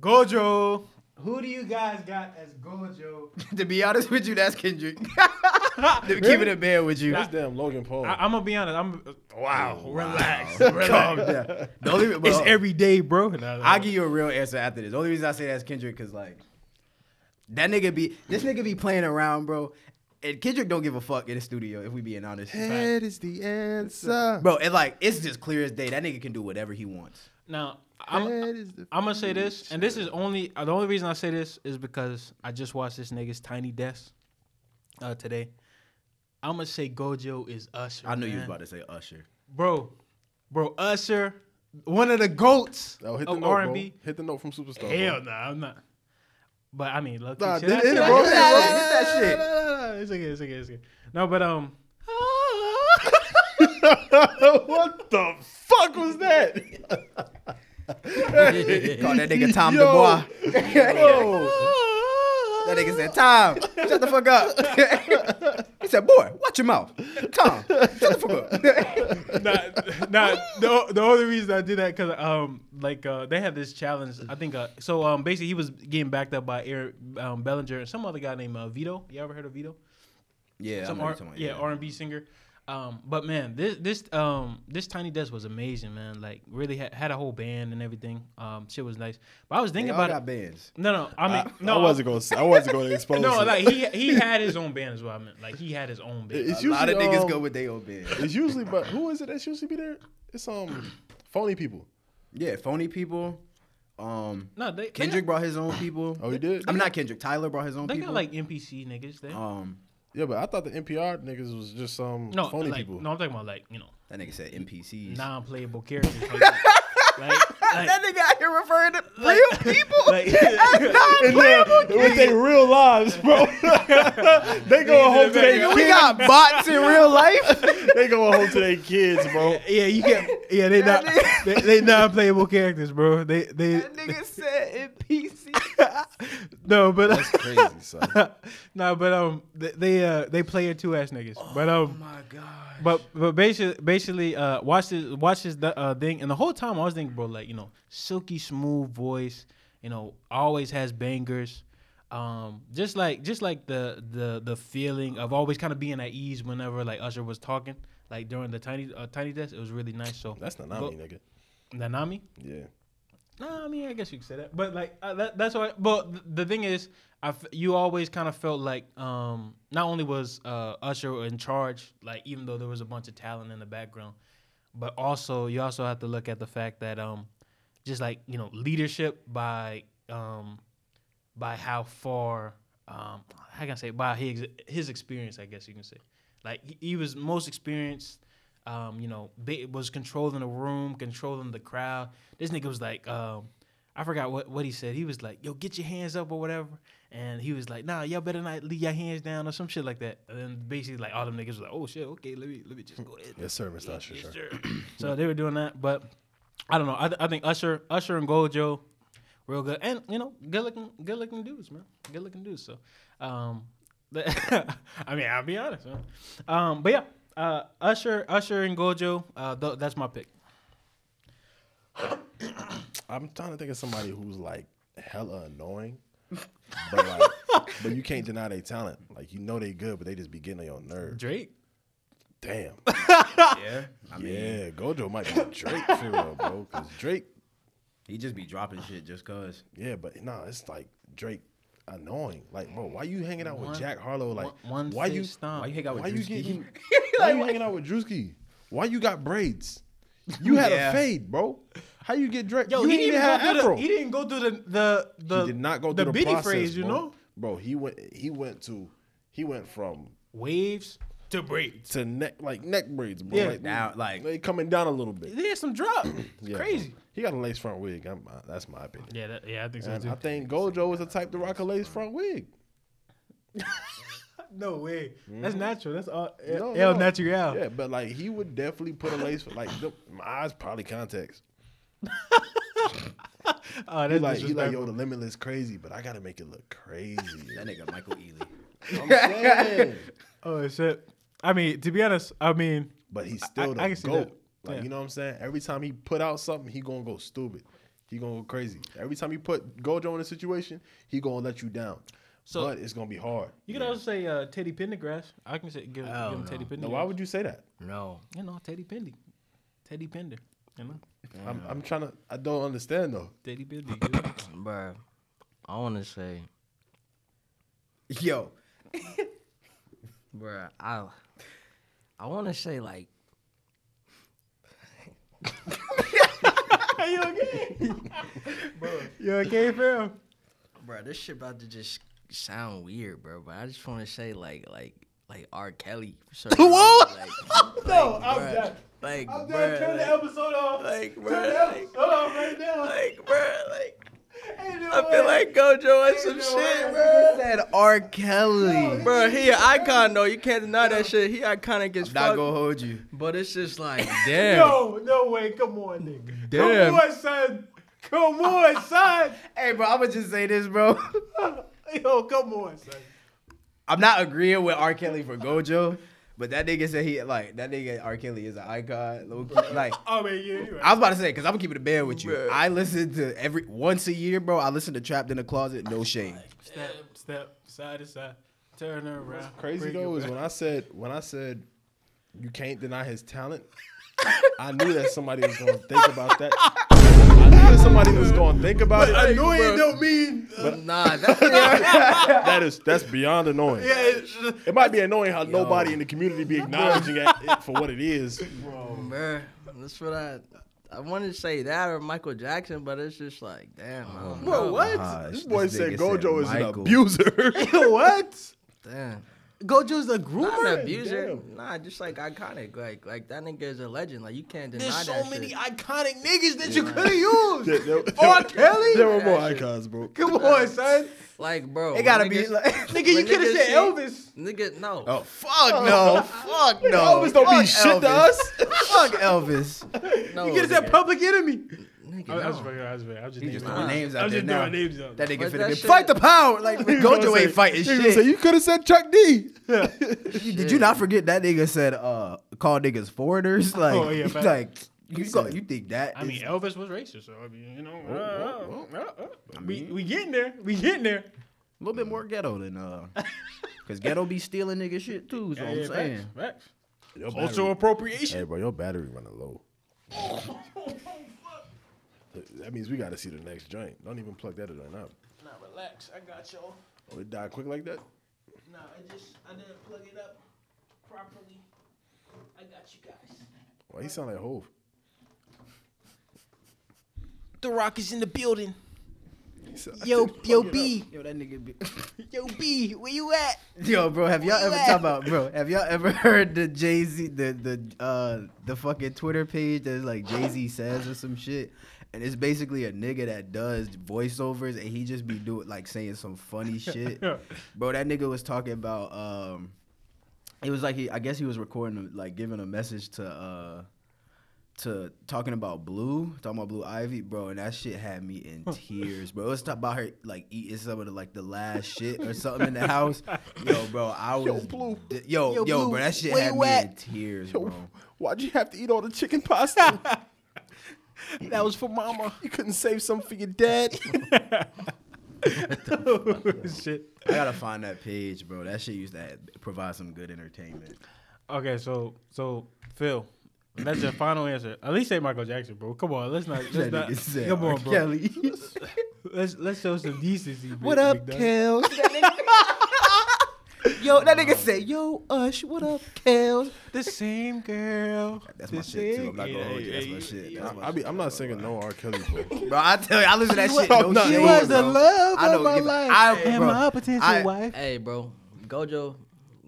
Speaker 1: Gojo. Who do you guys got as Gojo?
Speaker 4: to be honest with you, that's Kendrick. to keep it a bear with you.
Speaker 3: That's damn Logan Paul.
Speaker 1: I, I'm gonna be honest. I'm wow.
Speaker 3: Oh,
Speaker 1: relax.
Speaker 4: Calm down. The only,
Speaker 1: It's every day, bro. No, no,
Speaker 4: I'll give you a real answer after this. The only reason I say that's Kendrick because like that nigga be this nigga be playing around, bro. And Kendrick don't give a fuck in the studio if we being honest.
Speaker 3: Head is the answer.
Speaker 4: Bro, and like it's just clear as day. That nigga can do whatever he wants.
Speaker 1: Now, I'm,
Speaker 3: Head is the
Speaker 1: I'm gonna say this, and this is only uh, the only reason I say this is because I just watched this nigga's Tiny Desk uh, today. I'm gonna say Gojo is Usher.
Speaker 4: I knew you was about to say Usher.
Speaker 1: bro, bro, Usher, one of the goats
Speaker 3: Oh, hit the
Speaker 1: of
Speaker 3: note,
Speaker 1: R&B.
Speaker 3: bro. Hit the note from Superstar.
Speaker 1: Hell
Speaker 3: bro.
Speaker 1: no, I'm not. But I mean, look,
Speaker 3: Nah, hit it, bro. Hit it, bro.
Speaker 4: Hit that shit.
Speaker 1: It's okay, it's okay, it's okay. No, but um,
Speaker 3: what the fuck was that?
Speaker 4: Call that nigga Tom
Speaker 3: Yo.
Speaker 4: DeBois.
Speaker 3: Yo.
Speaker 4: That nigga said, Tom, shut the fuck up. he said, boy, watch your mouth. Tom, shut the fuck up.
Speaker 1: nah, nah, the, the only reason I did that because um like uh they had this challenge I think uh so um basically he was getting backed up by Eric um, Bellinger and some other guy named uh, Vedo. You ever heard of Vedo?
Speaker 4: yeah,
Speaker 1: some R-
Speaker 4: what
Speaker 1: yeah R and B singer. Um, but man, this this um this Tiny Desk was amazing, man. Like really had, had a whole band and everything. Um, shit was nice. But I was
Speaker 4: They
Speaker 1: thinking
Speaker 4: all
Speaker 1: about
Speaker 4: got
Speaker 1: it.
Speaker 4: bands.
Speaker 1: No, no, I mean
Speaker 3: I,
Speaker 1: no,
Speaker 3: I wasn't gonna. Say, I wasn't gonna expose.
Speaker 1: no,
Speaker 3: it.
Speaker 1: like he he had his own band as well. I meant like he had his own band.
Speaker 3: It's
Speaker 4: A lot of
Speaker 3: usually,
Speaker 4: niggas
Speaker 3: um,
Speaker 4: go with their own band.
Speaker 3: It's usually, but who is it that's usually be there? It's um phony people.
Speaker 4: Yeah, phony people. Um,
Speaker 1: no, they
Speaker 4: Kendrick brought his own people.
Speaker 3: Oh, he did.
Speaker 4: I'm not Kendrick. Tyler brought his own
Speaker 1: They
Speaker 4: people.
Speaker 1: got like NPC niggas there.
Speaker 4: um,
Speaker 3: Yeah, but I thought the NPR niggas was just some
Speaker 1: no,
Speaker 3: phony
Speaker 1: like,
Speaker 3: people.
Speaker 1: no, I'm talking about like you know
Speaker 4: that nigga said NPCs.
Speaker 1: non-playable characters. like, like,
Speaker 4: that nigga out here referring to real people.
Speaker 1: like-
Speaker 3: And then, with their real lives, bro. they going home to their
Speaker 4: Nigga, we got bots in real life.
Speaker 3: They going home to their kids, bro.
Speaker 1: yeah, you can. Yeah, they not
Speaker 4: That
Speaker 1: they, they non-playable characters, bro. They they
Speaker 4: that nigga said NPC.
Speaker 1: no, but
Speaker 3: That's crazy, son.
Speaker 1: no, but um, they, they uh they play it two ass niggas. But um.
Speaker 4: oh my god.
Speaker 1: But but basically basically uh watch this watch this uh thing and the whole time I was thinking, bro, like you know, silky smooth voice, you know, always has bangers. Um, just like just like the the the feeling of always kind of being at ease whenever like Usher was talking, like during the tiny uh, tiny desk, it was really nice. So
Speaker 3: That's Nanami, nigga.
Speaker 1: Nanami.
Speaker 3: Yeah.
Speaker 1: No, I mean I guess you could say that, but like uh, that, that's why. But th- the thing is, I f- you always kind of felt like um not only was uh, Usher in charge, like even though there was a bunch of talent in the background, but also you also have to look at the fact that um just like you know leadership by um by how far um how can I say by his his experience I guess you can say like he, he was most experienced um you know was controlling the room controlling the crowd this nigga was like um I forgot what what he said he was like yo get your hands up or whatever and he was like nah y'all better not leave your hands down or some shit like that and then basically like all them niggas was like oh shit okay let me let me just go ahead
Speaker 3: Yes, sir, Mr. Usher.
Speaker 1: Yes,
Speaker 3: sir.
Speaker 1: so they were doing that, but I don't know. I, I think Usher, Usher and Gojo, real good, and you know, good looking, good looking dudes, man. Good looking dudes. So, um, I mean, I'll be honest, man. Um, but yeah, uh, Usher, Usher and Gojo, uh, th- that's my pick.
Speaker 3: I'm trying to think of somebody who's like hella annoying, but like, but you can't deny their talent. Like you know they good, but they just be getting on your nerves.
Speaker 1: Drake.
Speaker 3: Damn.
Speaker 4: Yeah, I mean,
Speaker 3: yeah, Gojo might be Drake for real, bro. Cause Drake,
Speaker 4: he just be dropping shit just cause.
Speaker 3: yeah, but nah, it's like Drake annoying. Like, bro, why you hanging out with Jack Harlow? Like,
Speaker 1: one, one
Speaker 3: why you
Speaker 1: fist stomp.
Speaker 4: Why you hang out with
Speaker 3: why you getting why you hanging out with Drewski? Why you got braids? You had
Speaker 4: Yeah.
Speaker 3: a fade, bro. How you get dressed?
Speaker 1: Yo,
Speaker 3: you
Speaker 1: he
Speaker 3: didn't
Speaker 1: didn't
Speaker 3: even
Speaker 1: even
Speaker 3: have
Speaker 1: go through
Speaker 3: afro.
Speaker 1: the. He didn't go through the the the.
Speaker 3: he did not go
Speaker 1: the
Speaker 3: through the,
Speaker 1: bitty
Speaker 3: process,
Speaker 1: phrase, you
Speaker 3: bro.
Speaker 1: know?
Speaker 3: Bro, he went. He went to. He went from
Speaker 1: Waves to braids.
Speaker 3: to neck like neck braids, bro.
Speaker 1: Yeah.
Speaker 3: like,
Speaker 4: Down, like-
Speaker 3: they coming down a little bit.
Speaker 1: There's some drop.
Speaker 3: Yeah,
Speaker 1: crazy.
Speaker 3: bro. He got a lace front wig. I'm, uh, that's my opinion.
Speaker 1: Yeah, that, yeah, I think so
Speaker 3: And
Speaker 1: too.
Speaker 3: I think Gojo is the type to rock a lace front wig.
Speaker 1: no way. That's mm-hmm. natural. That's all.
Speaker 3: No,
Speaker 1: El
Speaker 3: no.
Speaker 1: natural.
Speaker 3: Yeah, but like he would definitely put a lace for like the, my eyes probably contacts.
Speaker 1: Oh,
Speaker 3: He
Speaker 1: that's
Speaker 3: like he like yo the limitless crazy, but I gotta make it look crazy.
Speaker 4: That nigga Michael Ealy.
Speaker 3: I'm saying.
Speaker 1: Oh shit. I mean, to be honest, I mean,
Speaker 3: But he's
Speaker 1: I-
Speaker 3: still
Speaker 1: I
Speaker 3: the
Speaker 1: can see
Speaker 3: goat.
Speaker 1: that.
Speaker 3: Like
Speaker 1: Yeah.
Speaker 3: you know what I'm saying? Every time he put out something, he gonna go stupid. He gonna go crazy. Every time he put Gojo in a situation, he gonna let you down.
Speaker 1: So-
Speaker 3: but it's gonna be hard.
Speaker 1: you can also say uh, Teddy Pendergrass. I can say give, give him
Speaker 2: no.
Speaker 1: Teddy Pendergrass.
Speaker 3: Now, why would you say that?
Speaker 2: No.
Speaker 1: you know Teddy Pendy, Teddy Pender, you know
Speaker 3: I'm, I'm trying to. I don't understand though.
Speaker 1: Teddy Pendy. you know?
Speaker 2: Bruh, I want to say,
Speaker 4: Yo,
Speaker 2: bruh, I, I want to say like, Are
Speaker 1: you okay? bro, you okay, fam?
Speaker 2: bruh, this shit about to just sound weird, bro. But I just want to say like, like, like R. Kelly. For certain
Speaker 1: What?
Speaker 2: Like,
Speaker 1: No,
Speaker 2: like,
Speaker 1: I'm
Speaker 2: bruh,
Speaker 1: done.
Speaker 2: Like,
Speaker 1: I'm
Speaker 2: bruh,
Speaker 1: done. Turn the
Speaker 2: like,
Speaker 1: episode off.
Speaker 2: like,
Speaker 1: Turn
Speaker 2: bruh,
Speaker 1: the
Speaker 2: like,
Speaker 1: episode off right now.
Speaker 2: like, bruh, like.
Speaker 1: No
Speaker 2: I
Speaker 1: way.
Speaker 2: feel like Gojo and some
Speaker 1: no
Speaker 2: shit,
Speaker 1: way.
Speaker 2: bro.
Speaker 4: said R. Kelly.
Speaker 2: Bro, he an icon though. You can't deny that shit. He iconic as
Speaker 4: I'm not gonna hold you.
Speaker 2: But it's just like, damn.
Speaker 1: No, no way. Come on, nigga.
Speaker 2: Damn.
Speaker 1: Come on, son. Come on, son.
Speaker 4: Hey, bro, I'm gonna just say this, bro.
Speaker 1: Yo, come on, son.
Speaker 4: I'm not agreeing with R. Kelly for Gojo, but that nigga said he like that nigga R. Kelly is an icon. Like
Speaker 1: Oh man, yeah, right.
Speaker 4: I was about to say, cause I'm gonna keep it a bed with you.
Speaker 2: Bruh.
Speaker 4: I listen to every once a year, bro. I listen to Trapped in the Closet. No shame.
Speaker 1: Step, step, side to side, turn around.
Speaker 3: Crazy though is
Speaker 1: back.
Speaker 3: when I said when I said you can't deny his talent. I knew that somebody was gonna think about that. I knew somebody was gonna think about it.
Speaker 1: Annoying don't mean.
Speaker 3: But
Speaker 2: Nah, that's
Speaker 3: that is that's beyond annoying.
Speaker 1: Yeah, it's,
Speaker 3: It might be annoying how nobody in the community be acknowledging it it for what it is.
Speaker 2: bro. man, That's what I. I wanted to say that or Michael Jackson, but it's just like, damn, I
Speaker 3: Bro, what?
Speaker 4: Gosh,
Speaker 3: this boy
Speaker 4: this
Speaker 3: said Gojo
Speaker 4: said
Speaker 3: is an abuser.
Speaker 1: what?
Speaker 2: Damn.
Speaker 1: Gojo's a groomer.
Speaker 2: Not
Speaker 1: groomer.
Speaker 2: an abuser.
Speaker 3: damn.
Speaker 2: Nah, just like iconic. Like, like that nigga is a legend. Like you can't deny that.
Speaker 1: There's so
Speaker 2: that
Speaker 1: many
Speaker 2: shit.
Speaker 1: iconic niggas that you could have used.
Speaker 3: There- there-
Speaker 1: R. Kelly?
Speaker 3: There were more icons, bro.
Speaker 1: Come on, son.
Speaker 2: Like, bro,
Speaker 4: It gotta
Speaker 2: when
Speaker 4: be
Speaker 2: niggas-
Speaker 4: like,
Speaker 1: Nigga, you could have said
Speaker 2: see-
Speaker 1: Elvis.
Speaker 2: Nigga, no.
Speaker 4: oh, oh. fuck no, oh. fuck no.
Speaker 3: Elvis don't mean shit to us.
Speaker 4: Fuck Elvis.
Speaker 2: no.
Speaker 1: You could have said. Public Enemy.
Speaker 2: Nigga,
Speaker 1: I, I was
Speaker 2: no.
Speaker 1: fucking, I was, I was just
Speaker 4: He just
Speaker 1: naming
Speaker 4: throwing
Speaker 1: names.
Speaker 4: names
Speaker 1: I
Speaker 4: out
Speaker 1: was
Speaker 4: there
Speaker 1: just
Speaker 4: now.
Speaker 1: throwing names out.
Speaker 4: That nigga
Speaker 2: But
Speaker 4: finna
Speaker 2: that
Speaker 4: be
Speaker 2: shit-
Speaker 4: fight the power. Like Gojo ain't fighting
Speaker 3: He gonna say,
Speaker 4: shit.
Speaker 3: you could have said Chuck D.
Speaker 4: You- Did you not forget that nigga said uh call niggas foreigners? Like,
Speaker 1: Oh, yeah, fact.
Speaker 4: like you go, you think that?
Speaker 1: I mean,
Speaker 4: is-
Speaker 1: Elvis was racist, so I mean, you know, uh,
Speaker 3: whoa,
Speaker 1: uh, uh, uh, we we getting there. We getting there.
Speaker 4: a little bit more ghetto than uh, cause ghetto be stealing nigga shit too. So
Speaker 1: Yeah,
Speaker 4: I'm
Speaker 1: yeah,
Speaker 4: saying.
Speaker 1: facts, facts.
Speaker 3: Your
Speaker 1: Cultural
Speaker 3: battery,
Speaker 1: appropriation.
Speaker 3: hey, bro, your battery running low. That means we got to see the next joint. Don't even plug that in right now.
Speaker 1: Nah, relax. I got y'all.
Speaker 3: Oh, it died quick like that?
Speaker 1: Nah, I just I didn't plug it up properly. I got you guys.
Speaker 3: Why he sound like Hove?
Speaker 1: The Rock is in the building. Yo, yo, B,
Speaker 4: Yo, that nigga be.
Speaker 1: yo, B, where you at?
Speaker 4: Yo, bro, have y'all ever
Speaker 1: at?
Speaker 4: talk about, bro? Have y'all ever heard the Jay Z, the the uh the fucking Twitter page that's like Jay Z says or some shit, and it's basically a nigga that does voiceovers and he just be doing like saying some funny shit. Bro, that nigga was talking about um, it was like he, I guess he was recording like giving a message to uh. To talking about Blue, talking about Blue Ivy, bro, and that shit had me in tears, bro. It was talking about her like eating some of the like the last shit or something in the house. Yo, bro, I was
Speaker 3: Yo, Blue.
Speaker 4: d- yo,
Speaker 1: Yo,
Speaker 4: yo,
Speaker 1: Blue,
Speaker 4: bro, that shit had
Speaker 1: you
Speaker 4: me in tears,
Speaker 3: Yo,
Speaker 4: bro.
Speaker 3: why'd you have to eat all the chicken pasta?
Speaker 1: That was for Mama.
Speaker 3: you couldn't save some for your dad?
Speaker 1: Shit.
Speaker 4: I gotta find that page, bro. That shit used to have, provide some good entertainment.
Speaker 1: Okay, so so Phil, that's your final answer. At least say Michael Jackson, bro. Come on, let's not. Let's not come on, bro.
Speaker 4: Kelly.
Speaker 1: Let's let's show some decency.
Speaker 4: what up,
Speaker 1: big dog.
Speaker 4: Kel? Yo, that nigga say, "Yo, Ush, what up, Kels?"
Speaker 1: The same girl.
Speaker 4: That's my shit too. I'm not gonna hold you. That's my shit. That's
Speaker 3: I,
Speaker 4: my
Speaker 3: I be,
Speaker 4: shit.
Speaker 3: I'm not singing no R. Kelly, bro.
Speaker 4: Bro, I tell you, I listen to that shit.
Speaker 1: was-
Speaker 4: No
Speaker 3: no,
Speaker 4: shade,
Speaker 1: She was the love
Speaker 4: I
Speaker 1: of my life
Speaker 4: I-
Speaker 1: and
Speaker 4: bro,
Speaker 1: my potential
Speaker 4: I-
Speaker 1: wife.
Speaker 2: Hey, bro, Gojo,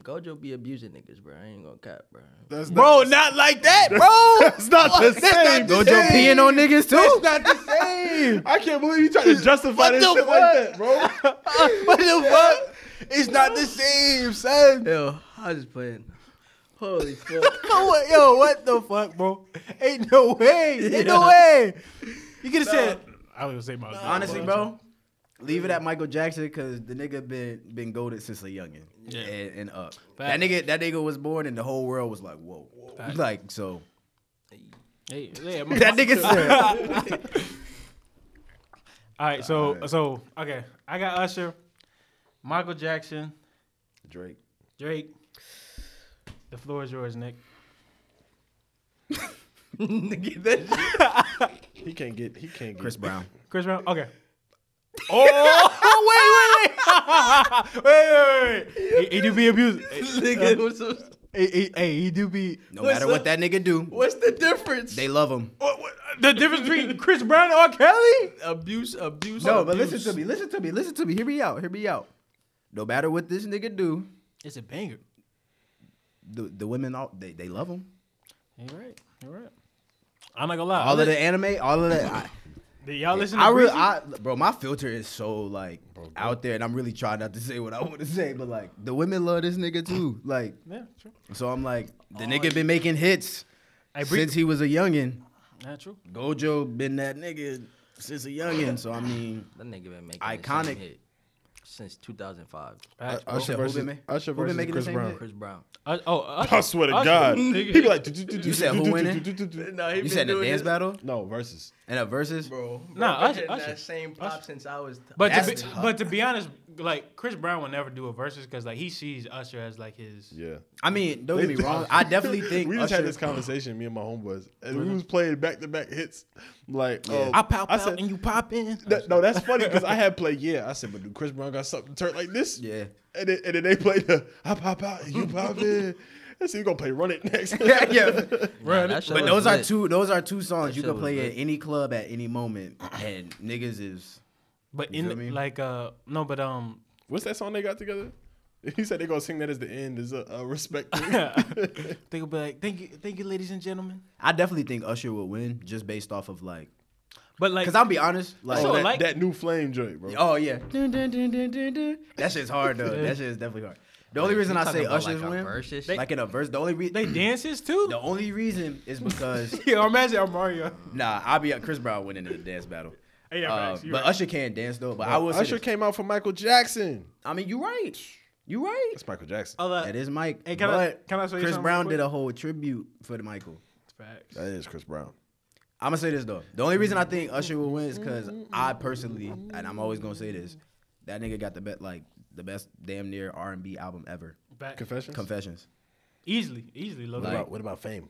Speaker 2: Gojo be abusing niggas, bro. I ain't gonna cap, bro.
Speaker 3: That's
Speaker 1: Bro,
Speaker 3: not,
Speaker 1: not like that, bro.
Speaker 3: that's not the same.
Speaker 4: Gojo peeing on niggas too.
Speaker 1: It's not the same.
Speaker 3: I can't believe you trying to justify
Speaker 1: What
Speaker 3: this
Speaker 1: the
Speaker 3: shit like that, bro.
Speaker 1: what the fuck? It's not the same, son.
Speaker 2: Yo, I just playing. Holy fuck.
Speaker 1: What- Yo, what the fuck, bro? Ain't no way. Ain't no way. You could have said. I was gonna say my
Speaker 4: Honestly, bro, leave it at Michael Jackson because the nigga been been goaded since a youngin.
Speaker 1: Yeah.
Speaker 4: And, and up.
Speaker 1: Facts.
Speaker 4: That nigga, that nigga was born and the whole world was like, whoa.
Speaker 1: Facts.
Speaker 4: Like so,
Speaker 1: Hey, yeah, my-
Speaker 4: that nigga said.
Speaker 1: All right, so
Speaker 3: Alright.
Speaker 1: so okay, I got Usher, Michael Jackson,
Speaker 3: Drake.
Speaker 1: Drake. The floor is yours, Nick.
Speaker 2: Nigga, that shit.
Speaker 3: He can't get. He can't get.
Speaker 4: Chris Brown.
Speaker 1: Chris Brown. Okay. Oh wait, wait, wait, wait, wait, wait, wait. He, he do be abused.
Speaker 2: Nigga, uh, what's, the-
Speaker 1: Hey, hey, he do be.
Speaker 4: No
Speaker 2: What's
Speaker 4: matter
Speaker 2: up?
Speaker 4: what that nigga do,
Speaker 2: what's the difference?
Speaker 4: they love him.
Speaker 1: What, what, the difference between Chris Brown and R. Kelly?
Speaker 2: abuse, abuse.
Speaker 4: No, but listen to me. Listen to me. Listen to me. Hear me out. Hear me out. No matter what this nigga do,
Speaker 1: It's a banger.
Speaker 4: the, the women all they, they love him.
Speaker 1: You're right. You're right. I'm not gonna lie.
Speaker 4: All of the anime, all of that. I,
Speaker 1: Did y'all listen to
Speaker 4: I really, I, bro, my filter is so like out there, and I'm really trying not to say what I want to say, but like the women love this nigga too. Like,
Speaker 1: Yeah, true.
Speaker 4: so I'm like, the nigga been making hits
Speaker 1: Hey, Bree-
Speaker 4: since he was a youngin.
Speaker 1: That's true.
Speaker 4: Gojo been that nigga since a youngin. So I mean,
Speaker 2: That nigga been making
Speaker 4: Iconic.
Speaker 2: The same hit since 2005.
Speaker 1: Facts, bro.
Speaker 3: Usher
Speaker 4: said who
Speaker 3: versus
Speaker 4: been ma-
Speaker 3: Usher
Speaker 4: who been making the
Speaker 3: Chris
Speaker 4: same
Speaker 3: Brown.
Speaker 4: hit?
Speaker 2: Chris Brown.
Speaker 1: Uh, oh, Usher.
Speaker 3: I swear to
Speaker 1: Usher.
Speaker 3: God, he
Speaker 1: Nigga.
Speaker 3: be like.
Speaker 4: You said who winning?
Speaker 2: No, he
Speaker 4: you said in the dance battle
Speaker 3: No versus.
Speaker 4: and a versus.
Speaker 2: bro.
Speaker 1: Nah,
Speaker 2: bro,
Speaker 1: Usher-
Speaker 2: been
Speaker 1: Usher.
Speaker 2: that same pop since I was.
Speaker 1: But to,
Speaker 4: That's
Speaker 1: be,
Speaker 4: tough.
Speaker 1: but to be honest, like Chris Brown will never do a versus because like he sees Usher as like his.
Speaker 3: Yeah.
Speaker 4: I mean, don't get me wrong. I definitely think
Speaker 3: we just
Speaker 4: Usher,
Speaker 3: had this conversation, me and my homeboys, and we was playing back to back hits. Like, oh,
Speaker 1: I pop out
Speaker 3: said-
Speaker 1: and you pop in.
Speaker 3: that- no, that's funny because I had played. Yeah, I said, but do Chris Brown got something turned like this?
Speaker 4: Yeah.
Speaker 3: And then, and then they played the I pop out and you pop in. I said, you gonna play Run It next.
Speaker 4: yeah.
Speaker 2: Nah, that shit
Speaker 4: But
Speaker 2: was
Speaker 4: those are two. Those are two songs
Speaker 2: That
Speaker 4: you can play
Speaker 2: lit.
Speaker 4: at any club at any moment, and niggas is.
Speaker 1: But
Speaker 4: You
Speaker 1: in
Speaker 4: feel me?
Speaker 1: like uh no, but um
Speaker 3: What's that song they got together? He said they're gonna sing that as the end as a, a respect. thing.
Speaker 1: they will be like, thank you, thank you, ladies and gentlemen.
Speaker 4: I definitely think Usher will win just based off of like.
Speaker 1: But like,
Speaker 4: Cause I'll be honest, like.
Speaker 3: Oh, that,
Speaker 1: like-
Speaker 3: that new flame joint, bro.
Speaker 4: Oh yeah. Dun, dun, dun, dun, dun, dun. That shit's hard though. That shit is definitely hard. The only reason I say
Speaker 2: about,
Speaker 4: Usher's
Speaker 2: like,
Speaker 4: win,
Speaker 2: versus?
Speaker 4: like in a verse, the only reason
Speaker 1: they dances too.
Speaker 4: the only reason is because
Speaker 1: Yeah, imagine I'm Mario.
Speaker 4: nah, I'll be Chris Brown winning in the dance battle.
Speaker 1: Yeah,
Speaker 4: Uh,
Speaker 1: facts, you
Speaker 4: but
Speaker 1: right.
Speaker 4: Usher can't dance though. But I will say
Speaker 3: Usher
Speaker 4: this.
Speaker 3: came out for Michael Jackson.
Speaker 4: I mean, you right. You right.
Speaker 3: That's Michael Jackson.
Speaker 1: Oh, that-
Speaker 4: That is Mike.
Speaker 1: Hey, can I-
Speaker 4: but
Speaker 1: can I say
Speaker 4: Chris
Speaker 1: something
Speaker 4: Brown
Speaker 1: real
Speaker 4: did a whole tribute for the Michael.
Speaker 1: Facts.
Speaker 3: That is Chris Brown.
Speaker 4: I'm gonna say this though. The only reason I think Usher will win is because I personally, and I'm always gonna say this, that nigga got the best, like the best damn near R&B album ever.
Speaker 1: Facts.
Speaker 3: Confessions.
Speaker 4: Confessions.
Speaker 1: Easily, easily. Look
Speaker 3: what about what about Fame?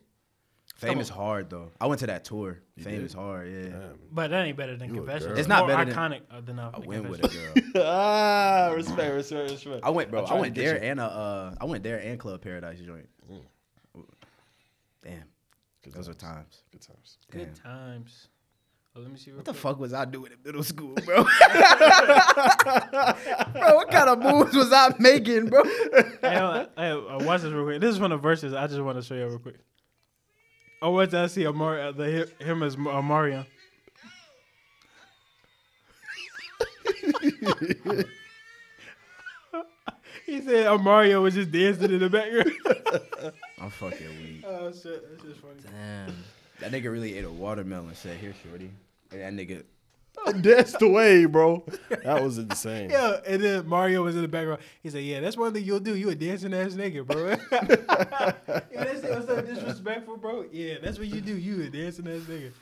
Speaker 4: Fame is hard though. I went to that tour. Fame
Speaker 3: did?
Speaker 4: is hard. Yeah.
Speaker 3: Damn.
Speaker 1: but that ain't better than
Speaker 3: You
Speaker 1: Confessions.
Speaker 4: It's not
Speaker 1: more
Speaker 4: better than-
Speaker 1: iconic uh, than uh,
Speaker 4: I went with a girl.
Speaker 3: ah, respect, respect, respect.
Speaker 4: I went, bro.
Speaker 3: I'm
Speaker 4: I went there
Speaker 3: you.
Speaker 4: and uh, uh, I went there and Club Paradise joint. Damn,
Speaker 3: Good
Speaker 4: those are
Speaker 3: times.
Speaker 4: times.
Speaker 3: Good times.
Speaker 1: Good times. Oh, let me see.
Speaker 4: What the
Speaker 1: quick.
Speaker 4: fuck was I doing in middle school, bro? bro, what kind of moves was I making, bro?
Speaker 1: hey, uh, hey, uh, watch this real quick. This is from the verses. I just want to show you real quick. Oh, what did I see? Amari, uh, the him as Mario. he said uh, Mario was just dancing in the background.
Speaker 4: I'm fucking weak.
Speaker 1: oh shit, that's just funny.
Speaker 2: Damn.
Speaker 4: That nigga really ate a watermelon. Said, "Here, shorty." And that nigga,
Speaker 3: That's the way, bro. That was insane.
Speaker 1: Yeah, and then Mario was in the background. He said, "Yeah, that's one thing you'll do. You a dancing ass nigga, bro." yeah, that's what's so disrespectful, bro. Yeah, that's what you do. You a dancing ass nigga.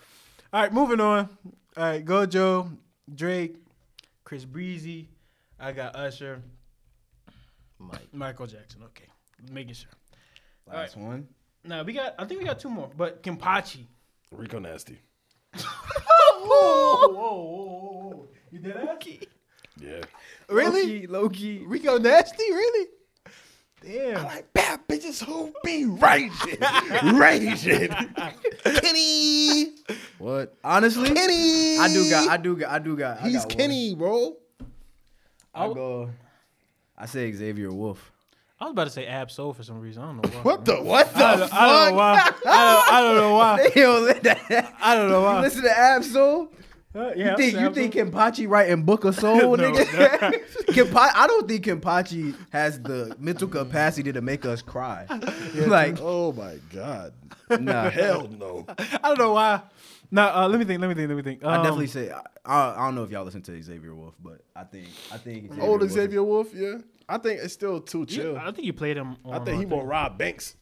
Speaker 1: All right, moving on. All right, Gojo, Drake, Chris Breezy. I got Usher,
Speaker 2: Mike.
Speaker 1: Michael Jackson. Okay, making sure.
Speaker 4: last one.
Speaker 1: Now we got. I think we got two more, but Kempachi.
Speaker 3: Rico Nasty.
Speaker 1: Whoa, whoa, whoa, whoa, whoa! You did that?
Speaker 3: Yeah.
Speaker 1: Really?
Speaker 4: Loki.
Speaker 1: Rico Nasty? Really? Damn.
Speaker 3: I'm like bad bitches who be raging, raging. Kenny, what?
Speaker 4: Honestly,
Speaker 3: Kenny,
Speaker 4: I do got, I do got, I do got. I
Speaker 3: He's
Speaker 4: got one.
Speaker 3: Kenny, bro.
Speaker 4: I go. I say Xavier Wulf.
Speaker 1: I was about to say Ab Soul for some reason. I don't know why.
Speaker 3: What the what the
Speaker 1: I don't,
Speaker 3: fuck?
Speaker 1: I don't know why. I don't, I don't know why.
Speaker 4: Yo, that-
Speaker 1: I don't know
Speaker 4: you
Speaker 1: why.
Speaker 4: listen to Ab-Soul.
Speaker 1: Uh,
Speaker 4: You think
Speaker 1: Ab
Speaker 4: you think Kempachi writing Book of Soul,
Speaker 1: No,
Speaker 4: nigga? Kempa- I don't think Kempachi has the mental capacity to make us cry. like,
Speaker 3: oh my god,
Speaker 4: nah.
Speaker 3: hell no.
Speaker 1: I don't know why. Nah, uh, let me think. Let me think. Let me think.
Speaker 4: I
Speaker 1: Um,
Speaker 4: definitely say I, I, I don't know if y'all listen to Xavier Wulf, but I think I think Xavier
Speaker 3: Old
Speaker 4: Wolf
Speaker 3: Xavier Wulf, yeah. I think it's still too
Speaker 1: yeah,
Speaker 3: chill.
Speaker 1: I think you played him. On,
Speaker 3: I think he more Rob Banks.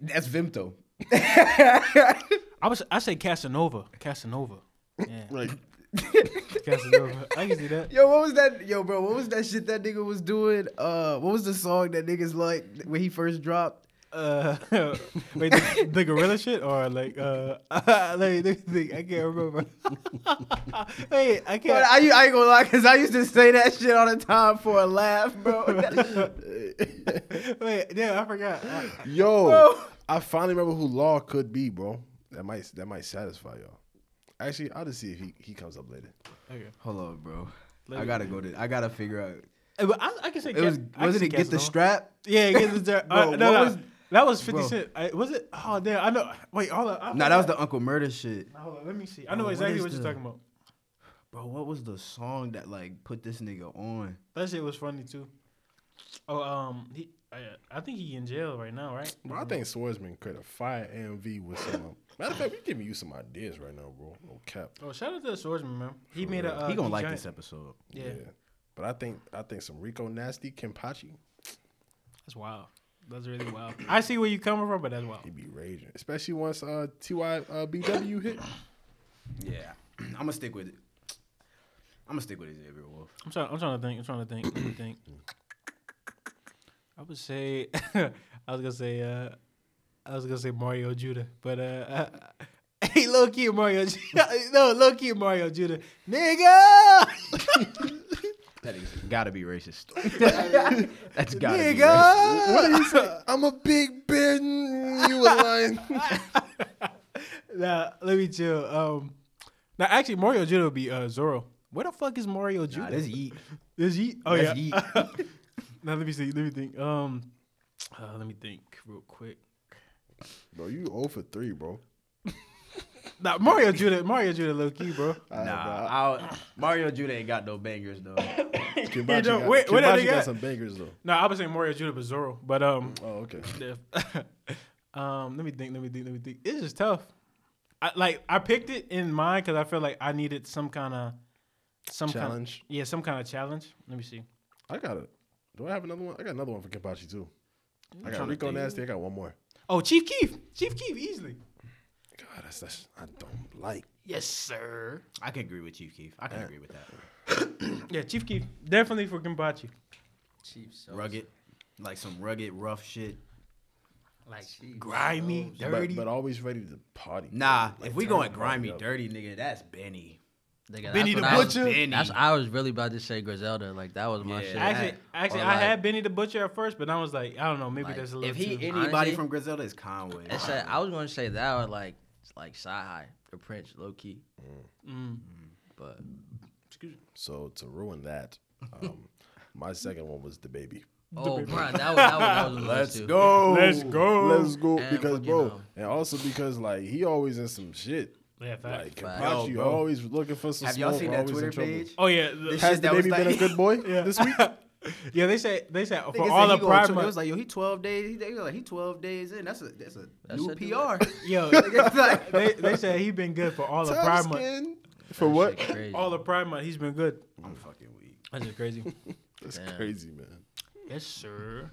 Speaker 4: That's Vimto.
Speaker 1: I was. I say Casanova. Casanova. Yeah,
Speaker 3: Like
Speaker 1: Casanova. I can see that.
Speaker 4: Yo, what was that? Yo, bro, what was that shit that nigga was doing? Uh, what was the song that niggas like when he first dropped?
Speaker 1: Uh, wait, the, the gorilla shit or like uh, let me, let me think. I can't remember. Wait, I can't.
Speaker 4: I, I ain't gonna lie, cause I used to say that shit all the time for a laugh, bro.
Speaker 1: Wait, yeah, I forgot.
Speaker 3: Yo,
Speaker 4: Bro.
Speaker 3: I finally remember who Law could be, bro. That might that might satisfy y'all. Actually, I'll just see if he, he comes up later.
Speaker 1: Okay.
Speaker 4: Hold on, bro.
Speaker 1: Let
Speaker 4: I gotta go to. I gotta figure out.
Speaker 1: Uh, I, I can say
Speaker 4: It was
Speaker 1: Cas- I can
Speaker 4: wasn't it get the
Speaker 1: Casanova.
Speaker 4: strap?
Speaker 1: Yeah, get the strap. Uh, no,
Speaker 4: what
Speaker 1: no,
Speaker 4: was-
Speaker 1: that was Fifty
Speaker 4: Bro.
Speaker 1: Cent. I, was it? Oh damn! I know. Wait, hold on. I
Speaker 4: Nah, that was the Uncle Murda shit,
Speaker 1: Hold on, let me see. I know
Speaker 4: Bro, what
Speaker 1: exactly
Speaker 4: is
Speaker 1: what you're
Speaker 4: the-
Speaker 1: talking about.
Speaker 4: bro. What was the song that like put this nigga on?
Speaker 1: That shit was funny too. Oh, um, he. I, I think he in jail right now, right?
Speaker 3: Bro, I think Swordsman could have fire AMV with some. Um, matter of fact, we giving you some ideas right now, bro. No cap.
Speaker 1: Oh, shout out to the swordsman, man. He made a. Uh,
Speaker 4: he gonna
Speaker 1: Geek
Speaker 4: like
Speaker 1: Giant.
Speaker 4: this episode.
Speaker 1: Yeah,
Speaker 3: But I think I think some Rico Nasty, Kempachi,
Speaker 1: that's wild. That's really wild. I see where you coming from, but that's wild.
Speaker 3: he be raging. Especially once uh Ty uh, BW hit.
Speaker 4: Yeah, I'm gonna stick with it. I'm gonna stick with Xavier Wulf.
Speaker 1: I'm trying. I'm trying to think. I'm trying to think. Let me think. I would say. I was gonna say. uh I was gonna say Mario Judah, but uh, uh hey, low key Mario. Judah. no, low key Mario Judah, nigga,
Speaker 4: That is gotta be racist. That's gotta be racist.
Speaker 1: nigga.
Speaker 3: What did he say? I'm a big Ben. You a lion.
Speaker 1: Nah, let me chill. Um, now actually Mario Judah would be uh Zoro. Where the fuck is Mario Judah?
Speaker 4: Nah, this Yeet.
Speaker 1: Is he? Oh
Speaker 4: That's
Speaker 1: yeah. now let me see. Let me think. Um, uh, let me think real quick.
Speaker 3: bro, you 0 for 3, bro.
Speaker 1: Nah, Mario Judah. Mario Judah, low key, bro.
Speaker 4: Nah, I'll, Mario Judah ain't got no bangers though.
Speaker 3: Kempachi
Speaker 1: You
Speaker 3: got,
Speaker 1: know, where- where that
Speaker 3: Kempachi
Speaker 1: nigga
Speaker 3: got some bangers though.
Speaker 1: No, I was saying Mario Judah, but Zoro. But um,
Speaker 3: Oh, okay.
Speaker 1: um, let me think. Let me think. Let me think. It's just tough. I like I picked it in mind because I feel like I needed some kind of some kind
Speaker 3: Challenge.
Speaker 1: yeah, some kind of challenge. Let me see.
Speaker 3: I got it. Do I have another one? I got another one for Kempachi too. I got
Speaker 1: trying to
Speaker 3: Rico
Speaker 1: think.
Speaker 3: Nasty. I got one more.
Speaker 1: Oh, Chief Keef. Chief Keef easily.
Speaker 3: God, that's that's I don't like.
Speaker 1: Yes, sir.
Speaker 4: I can agree with Chief Keef. I can agree with that.
Speaker 1: Yeah, Chief Keef definitely for Kempachi.
Speaker 2: Chiefs.
Speaker 4: Rugged, like some rugged, rough shit.
Speaker 2: Like
Speaker 1: Grimy, dirty.
Speaker 3: But, but always ready to party.
Speaker 4: Nah,
Speaker 3: Like,
Speaker 4: if we
Speaker 3: turn
Speaker 4: going
Speaker 3: the
Speaker 4: grimy, dirty, nigga, that's Benny.
Speaker 2: Nigga,
Speaker 1: Benny the
Speaker 2: what I was-
Speaker 1: Butcher?
Speaker 4: Benny.
Speaker 2: That's I was really about to say Griselda. Like that was my
Speaker 4: Yeah.
Speaker 2: shit.
Speaker 1: Actually, actually,
Speaker 2: or
Speaker 1: I
Speaker 2: like-
Speaker 1: had Benny the Butcher at first, but I was like, I don't know, maybe
Speaker 2: Like,
Speaker 1: that's a little
Speaker 4: If he
Speaker 1: too.
Speaker 4: anybody
Speaker 2: Honestly-
Speaker 4: from Griselda is Conway.
Speaker 2: I said I was gonna say that or like like Sci High, the Prince, low key.
Speaker 1: Mm.
Speaker 2: But
Speaker 1: Excuse me.
Speaker 3: So to ruin that, um, my second one was DaBaby.
Speaker 2: oh, bro, that was that was, that was
Speaker 3: Let's
Speaker 2: too.
Speaker 3: go.
Speaker 1: Let's go.
Speaker 3: Let's go.
Speaker 2: And
Speaker 3: because bro,
Speaker 2: um,
Speaker 3: and also because like he always in some shit.
Speaker 1: Yeah, fact.
Speaker 3: Like
Speaker 2: Fact.
Speaker 4: Yo,
Speaker 3: always looking for some
Speaker 4: Have y'all seen that
Speaker 3: always in
Speaker 4: Twitter
Speaker 3: trouble.
Speaker 4: page?
Speaker 1: oh yeah, the-
Speaker 3: Has the
Speaker 4: that was
Speaker 3: baby been a good boy
Speaker 1: Yeah.
Speaker 3: this week?
Speaker 1: yeah. They say they said for
Speaker 4: Nigga
Speaker 1: all the
Speaker 4: he going
Speaker 1: pride
Speaker 4: tw- It was
Speaker 1: month.
Speaker 4: like, yo, he 12 days. They was like, he 12 days in. That's a that's a
Speaker 2: That
Speaker 4: new PR.
Speaker 1: Yo,
Speaker 4: like-
Speaker 1: they they said he been good for all the pride month.
Speaker 3: For what?
Speaker 1: All the pride month, he's been good.
Speaker 4: I'm fucking weak.
Speaker 1: That's just crazy.
Speaker 3: That's
Speaker 2: Damn.
Speaker 3: crazy, man.
Speaker 1: yes, sir.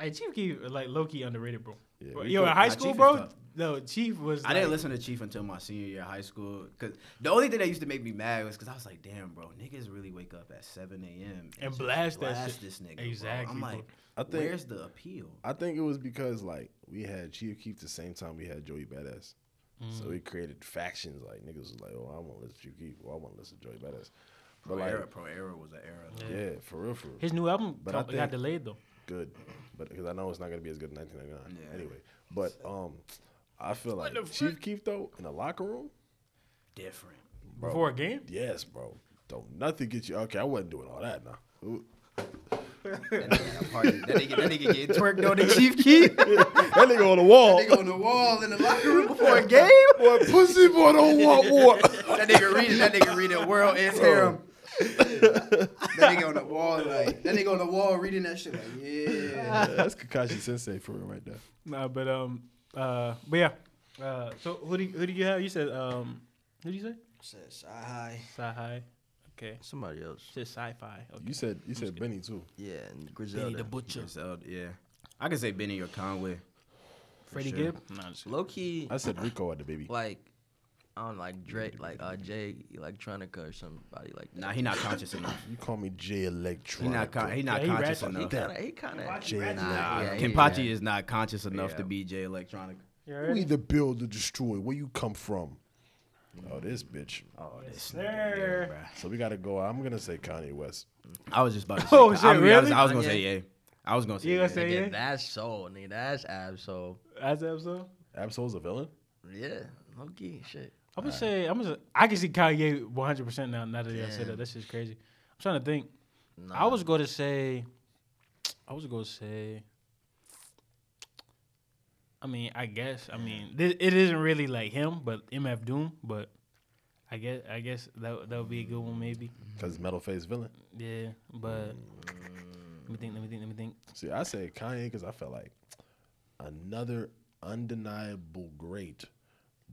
Speaker 1: Hey, Chief Keef like low key underrated, bro.
Speaker 3: Yeah,
Speaker 1: Bro, Yo, in high school, bro.
Speaker 4: tough.
Speaker 1: No, Chief was.
Speaker 4: I didn't listen to Chief until my senior year of high school. Cause the only thing that used to make me mad was because I was like, damn, bro, niggas really wake up at 7 a.m.
Speaker 1: And
Speaker 4: just
Speaker 1: blast
Speaker 4: blast
Speaker 1: shit.
Speaker 4: this nigga. bro.
Speaker 1: Exactly,
Speaker 4: I'm
Speaker 1: bro.
Speaker 4: like,
Speaker 3: I think
Speaker 4: where's the appeal?
Speaker 3: I think it was because like we had Chief Keef the same time we had Joey Badass. So mm. we created factions. Like niggas was like, oh, I want to listen to Chief Keef. Or I want to listen to Joey Badass. But
Speaker 4: Pro
Speaker 3: like,
Speaker 4: era, pro era was an era.
Speaker 3: yeah, for real, for real.
Speaker 1: His new album
Speaker 3: But
Speaker 1: co-
Speaker 3: I
Speaker 1: got delayed though.
Speaker 3: Good, but because I know it's not gonna be as good in 1999
Speaker 4: Yeah.
Speaker 3: anyway. But um, I feel like Chief Keef though in the locker room,
Speaker 4: Different.
Speaker 3: bro.
Speaker 1: Before a game?
Speaker 3: yes, bro. Don't nothing get you. Okay, I wasn't doing all that now. Ooh.
Speaker 4: That nigga, party, that nigga, that nigga getting twerked on the Chief Keef. that
Speaker 3: That nigga on the wall.
Speaker 4: That nigga on the wall in the locker room before a game.
Speaker 3: Boy, pussy boy don't want war.
Speaker 4: That nigga reading, that nigga reading World's End Harem. That nigga on the wall, like that nigga on the wall reading that shit, like yeah.
Speaker 3: That's Kakashi Sensei for real right there.
Speaker 1: Nah, but um, uh, but yeah. Uh, so who do you, who do you have? You said um, who do you say?
Speaker 2: Says hi.
Speaker 1: Sci-Hi. Okay.
Speaker 2: Somebody else.
Speaker 1: Said sci-fi. Okay.
Speaker 3: You said you said Benny too.
Speaker 2: Yeah, and
Speaker 1: Benny the Butcher.
Speaker 4: Griselda, yeah. I could say Benny or Conway.
Speaker 1: Freddie
Speaker 4: sure.
Speaker 1: Gibb. Nah,
Speaker 2: Low key,
Speaker 3: I said Rico at DaBaby.
Speaker 2: like, I don't like Drake, like uh, Jay Electronica or somebody like that.
Speaker 4: Nah, he not conscious enough.
Speaker 3: You call me J Electron.
Speaker 4: He not con- he not
Speaker 1: Yeah, he
Speaker 4: conscious
Speaker 1: ratchet.
Speaker 2: he
Speaker 4: enough.
Speaker 2: kind of, he kind of.
Speaker 3: Jay
Speaker 4: Nah,
Speaker 2: yeah,
Speaker 4: Kim
Speaker 2: he- yeah.
Speaker 4: is not conscious enough to be J Electronic.
Speaker 1: You
Speaker 3: We either build or destroy. Where you come from? Oh, this bitch.
Speaker 4: Oh, this
Speaker 1: sir.
Speaker 3: So we gotta go. I'm gonna say Kanye West.
Speaker 4: I was just about to say.
Speaker 1: Oh, shit,
Speaker 4: gonna be honest,
Speaker 1: really?
Speaker 4: I was gonna say yeah. I was gonna say
Speaker 1: You
Speaker 4: yeah.
Speaker 1: gonna say- yeah?
Speaker 2: that's so, nigga, that's Ab-Soul.
Speaker 1: As the episode.
Speaker 3: Ab-Soul's a villain.
Speaker 2: Yeah, low key, shit.
Speaker 1: I'm gonna say I'm gonna. Say, I can see Kanye 100 percent now. Now that y'all said
Speaker 2: Damn.
Speaker 1: that, that's just crazy. I'm trying to think.
Speaker 2: Nah.
Speaker 1: I was going to say. I was going to say. I mean, I guess. I mean, thi- it isn't really like him, but MF Doom. But I guess. I guess that that would be a good one, maybe. Mm.
Speaker 3: Cause metal face villain.
Speaker 1: Yeah, but mm. let me think. Let me think. Let me think.
Speaker 3: See, I say Kanye because I felt like another undeniable great,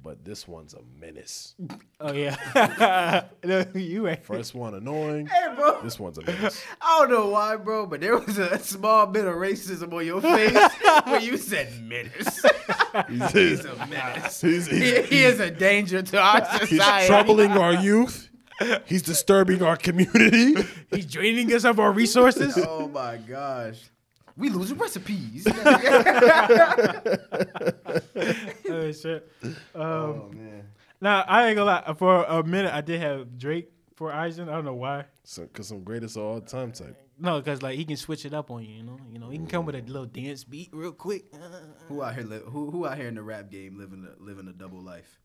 Speaker 3: but this one's a menace.
Speaker 1: Oh yeah, No, you ain't.
Speaker 3: First one annoying.
Speaker 4: Hey, bro.
Speaker 3: This one's a menace.
Speaker 4: I don't know why, bro, but there was a small bit of racism on your face when you said menace.
Speaker 3: He's,
Speaker 4: He's a menace.
Speaker 3: he's-
Speaker 4: He,
Speaker 3: he's-
Speaker 4: he is a danger to our society.
Speaker 3: he's troubling our youth. He's disturbing our community.
Speaker 1: He's draining us of our resources.
Speaker 4: Oh my gosh. We losing recipes.
Speaker 1: oh shit. Um,
Speaker 4: oh man.
Speaker 1: Now I ain't gonna lie. For a minute, I did have Drake for Eisen. I don't know why.
Speaker 3: So, Cause some greatest of all time type.
Speaker 1: No, because like he can switch it up on you. You know, you know, he can come with a little dance beat real quick.
Speaker 4: Who out here li- who who out here in the rap game living a living a double life?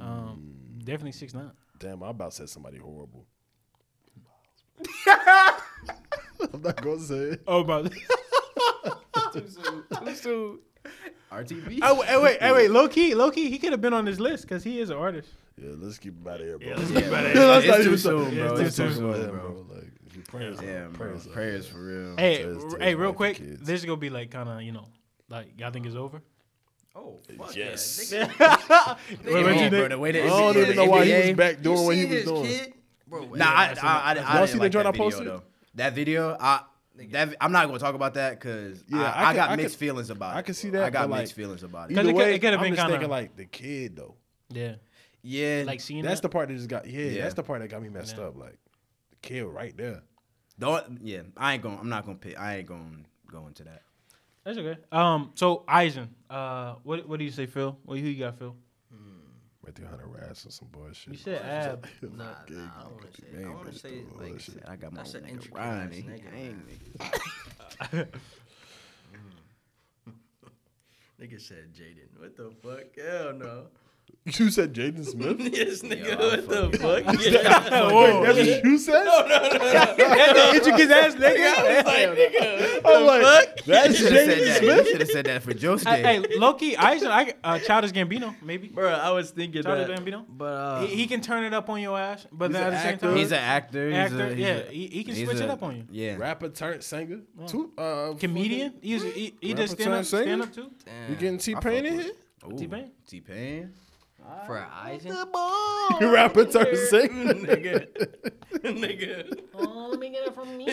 Speaker 1: Um, definitely six nine.
Speaker 3: Damn, I about said somebody horrible. I'm not gonna say it.
Speaker 1: Oh, about.
Speaker 4: Too soon. Too soon. RTB.
Speaker 1: oh, hey, wait, hey, wait, low key, low key, he could have been on this list because he is an artist.
Speaker 3: Yeah, let's keep him out of here, bro.
Speaker 4: Yeah, let's
Speaker 1: keep it out of
Speaker 4: it's,
Speaker 1: here.
Speaker 3: Let's not
Speaker 4: it's too
Speaker 3: even
Speaker 4: soon, bro.
Speaker 1: it's
Speaker 4: It's
Speaker 1: too
Speaker 4: too
Speaker 3: soon,
Speaker 4: soon,
Speaker 3: bro.
Speaker 4: bro.
Speaker 3: Like, if you prayers,
Speaker 4: Damn, bro.
Speaker 3: prayers, up.
Speaker 4: Prayers for real.
Speaker 1: Hey,
Speaker 3: Says
Speaker 1: r-
Speaker 3: his
Speaker 1: hey, real
Speaker 3: wife
Speaker 1: quick,
Speaker 3: kids.
Speaker 1: this is gonna be like kind of you know, like y'all think it's over.
Speaker 2: Oh, fuck
Speaker 3: Yes.
Speaker 2: Yeah.
Speaker 1: Wait, what you
Speaker 4: bro,
Speaker 1: think?
Speaker 4: the way that
Speaker 3: I don't even know why he was back doing what he was doing.
Speaker 2: Bro,
Speaker 4: Nah, I, I, I, I,
Speaker 3: Y'all
Speaker 4: didn't
Speaker 3: see the
Speaker 4: like
Speaker 3: joint
Speaker 4: that
Speaker 3: I
Speaker 4: video,
Speaker 3: posted?
Speaker 4: though. That video, I that I'm not gonna talk about that because
Speaker 3: Yeah,
Speaker 4: I,
Speaker 3: I
Speaker 4: I,
Speaker 3: can-
Speaker 4: got
Speaker 3: I
Speaker 4: mixed
Speaker 3: can-
Speaker 4: feelings about it.
Speaker 3: I can see that,
Speaker 4: I got mixed
Speaker 3: like,
Speaker 4: feelings about it.
Speaker 1: it
Speaker 3: Either
Speaker 1: could-
Speaker 3: way,
Speaker 1: it could have
Speaker 3: I'm
Speaker 1: been
Speaker 3: just
Speaker 1: kinda-
Speaker 3: thinking like the kid though.
Speaker 1: Yeah,
Speaker 4: Yeah,
Speaker 1: like seeing
Speaker 3: That's
Speaker 1: that.
Speaker 3: the part that just got yeah,
Speaker 4: Yeah.
Speaker 3: That's the part that got me messed
Speaker 1: Yeah.
Speaker 3: up. Like the kid right there.
Speaker 4: don't. Yeah, I ain't gonna. I'm not gonna pick. I ain't gonna go into that.
Speaker 1: That's okay. Um, so Eisen, uh, what what do you say, Phil? What who you got, Phil?
Speaker 3: Right there, hundred rats or some bullshit.
Speaker 1: You said Ab.
Speaker 2: Nah, nah, I don't want to say. I want to say like
Speaker 3: shit.
Speaker 4: I got my
Speaker 2: That's
Speaker 4: own
Speaker 2: an
Speaker 4: nigga Ronnie.
Speaker 2: ass nigga,
Speaker 4: Gang, nigga.
Speaker 2: nigga said Jaden. What the fuck? Hell no.
Speaker 3: You said Jaden Smith.
Speaker 2: yes, nigga.
Speaker 4: Yo,
Speaker 2: what the
Speaker 4: fuck
Speaker 2: fuck? Yeah.
Speaker 1: Whoa.
Speaker 3: That's what you said.
Speaker 1: Intricate ass nigga.
Speaker 3: I'm like, that's
Speaker 4: You should have said
Speaker 3: Jaden
Speaker 4: that.
Speaker 3: Smith.
Speaker 4: You should have said that for Josuke.
Speaker 1: Hey, hey Loki, Eisen, I uh, Childish Gambino, maybe.
Speaker 2: Bro, I was thinking
Speaker 1: Childish
Speaker 2: that.
Speaker 1: Gambino.
Speaker 2: But uh,
Speaker 1: He, he can turn it up on your ass, but
Speaker 3: He's
Speaker 1: then at
Speaker 3: an
Speaker 1: the same time,
Speaker 4: he's an actor. He's
Speaker 1: actor.
Speaker 4: A, he's
Speaker 1: yeah,
Speaker 4: a-
Speaker 1: he, he can
Speaker 4: he's
Speaker 1: switch
Speaker 4: a-
Speaker 1: it up on you.
Speaker 4: Yeah.
Speaker 3: Rapper turned singer. Two, uh,
Speaker 1: Comedian. He's, he he does stand up,
Speaker 3: turned singer?
Speaker 1: stand up too.
Speaker 2: damn.
Speaker 3: Getting T Pain in here?
Speaker 1: T-Pain?
Speaker 4: T-Pain.
Speaker 2: For Eisen.
Speaker 3: Rapper turned singer.
Speaker 2: nigga. nigga.
Speaker 1: Oh, let me get it from me.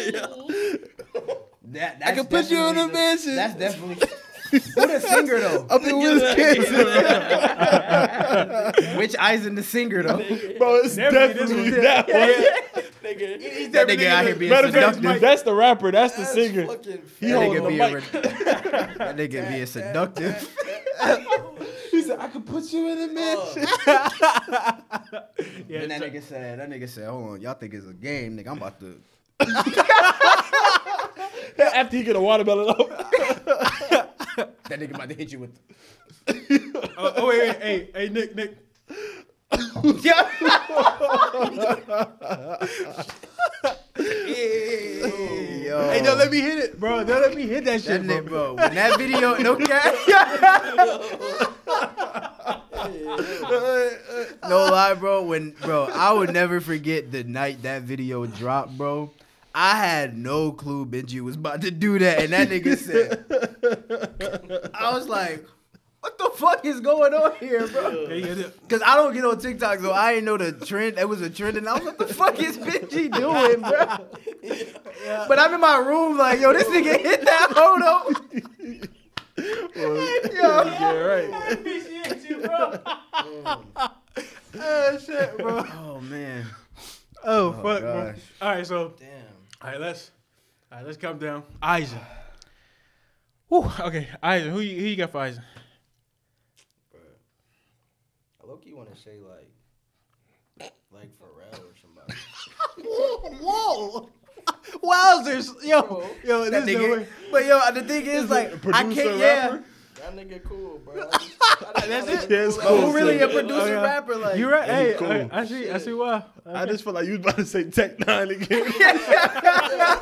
Speaker 4: That, that's
Speaker 3: I can put you on
Speaker 4: definitely
Speaker 3: a mission.
Speaker 4: That's definitely. Who the singer though?
Speaker 3: Up in with kids,
Speaker 4: Which Eisen the singer though?
Speaker 3: bro. It's definitely that one.
Speaker 4: that nigga out here being
Speaker 3: Matter of fact,
Speaker 4: seductive.
Speaker 3: that's the rapper. That's the singer. He
Speaker 4: That
Speaker 3: holding
Speaker 4: nigga,
Speaker 3: the
Speaker 4: being
Speaker 3: mic.
Speaker 4: re- that nigga being seductive.
Speaker 3: He said, I could put you in a mansion. Oh.
Speaker 1: Yeah,
Speaker 4: then that nigga said, that nigga said, hold on, y'all think it's a game, nigga? I'm about to.
Speaker 3: After he get a watermelon up.
Speaker 4: That nigga about to hit you with.
Speaker 1: oh, oh, wait, wait, hey, hey, Nick, Nick.
Speaker 4: Yo.
Speaker 1: Hey, don't let me hit it, bro. Don't let me hit that
Speaker 4: That
Speaker 1: shit, bro.
Speaker 4: nigga, bro. When that video, no cap. no lie, bro. When bro, I would never forget the night that video dropped, bro. I had no clue Benji was about to do that, and that nigga said, I was like, "What the fuck is going on here, bro?"
Speaker 1: Yeah, yeah, yeah.
Speaker 4: Cause I don't get on TikTok, so I didn't know the trend. It was a trend, and I was like, "What the fuck is Benji doing, bro?" But I'm in my room, like, "Yo, this nigga hit that photo."
Speaker 3: yeah, right.
Speaker 1: Oh shit, bro.
Speaker 4: Oh man.
Speaker 1: Oh,
Speaker 4: Oh,
Speaker 1: fuck, bro. All right, so
Speaker 2: Damn.
Speaker 1: all right, let's all right, let's come down. Eisen. Whew, okay, Eisen. Who you, who you got for Eisen?
Speaker 2: I low key want to say like, like Pharrell or somebody.
Speaker 1: Whoa, wowzers, yo, yo,
Speaker 4: That
Speaker 1: this is the
Speaker 4: nigga,
Speaker 1: way.
Speaker 4: but yo, the thing is, like, I can't, yeah.
Speaker 3: rapper?
Speaker 2: That nigga cool, bro. I just- I
Speaker 1: That's it?
Speaker 2: he
Speaker 3: Yeah,
Speaker 2: cool.
Speaker 3: cool.
Speaker 4: Who really a
Speaker 3: Oh,
Speaker 4: producer
Speaker 1: yeah.
Speaker 4: rapper? Like,
Speaker 1: You right? Hey,
Speaker 3: cool.
Speaker 1: I, I see. I see why.
Speaker 3: I just feel like you was about to say Tech N9ne again.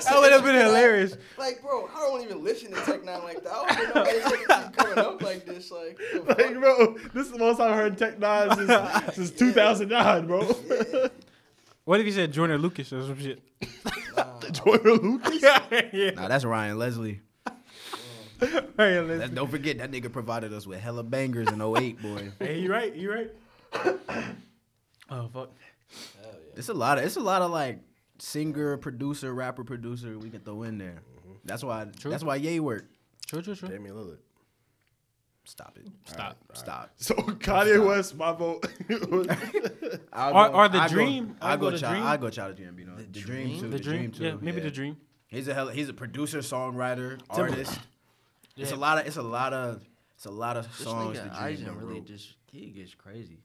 Speaker 1: That would have been hilarious.
Speaker 2: Like, bro, I don't even listen to Tech N9ne like that. I don't even know why keep coming up like this. Like, the
Speaker 3: like, bro, this is the most I've heard Tech N9ne since, since 2009, bro.
Speaker 1: What if you said Jordan Lucas or some shit?
Speaker 3: Jordan Lucas.
Speaker 1: yeah.
Speaker 4: Nah, that's Ryan Leslie.
Speaker 1: Hey, listen.
Speaker 4: Don't forget that nigga provided us with hella bangers in 08, boy.
Speaker 1: hey, you right? You right? oh fuck.
Speaker 2: Hell yeah.
Speaker 4: It's a lot of it's a lot of like singer, producer, rapper, producer we can throw in there. Mm-hmm. That's why
Speaker 1: True.
Speaker 4: that's why Ye worked.
Speaker 1: True, true, true.
Speaker 3: Damian Lillard.
Speaker 4: Stop it.
Speaker 1: Stop.
Speaker 4: Stop.
Speaker 3: So Kanye West, my vote.
Speaker 4: I'll
Speaker 1: Or-
Speaker 4: go-
Speaker 1: or the
Speaker 4: I'll go-
Speaker 1: Dream.
Speaker 4: I
Speaker 1: I'll
Speaker 4: go,
Speaker 1: go the
Speaker 4: child,
Speaker 1: Dream.
Speaker 4: I go Child Gambino. The, the dream,
Speaker 2: Dream?
Speaker 4: too.
Speaker 1: The dream,
Speaker 4: too.
Speaker 1: yeah, maybe the dream.
Speaker 4: He's a hella, he's a producer, songwriter,
Speaker 1: Timber.
Speaker 4: artist. It's a lot of it's a lot of it's a lot of
Speaker 2: This
Speaker 4: songs.
Speaker 2: nigga
Speaker 4: the Dream
Speaker 2: Eisen
Speaker 4: done
Speaker 2: really
Speaker 4: wrote.
Speaker 2: just he gets crazy.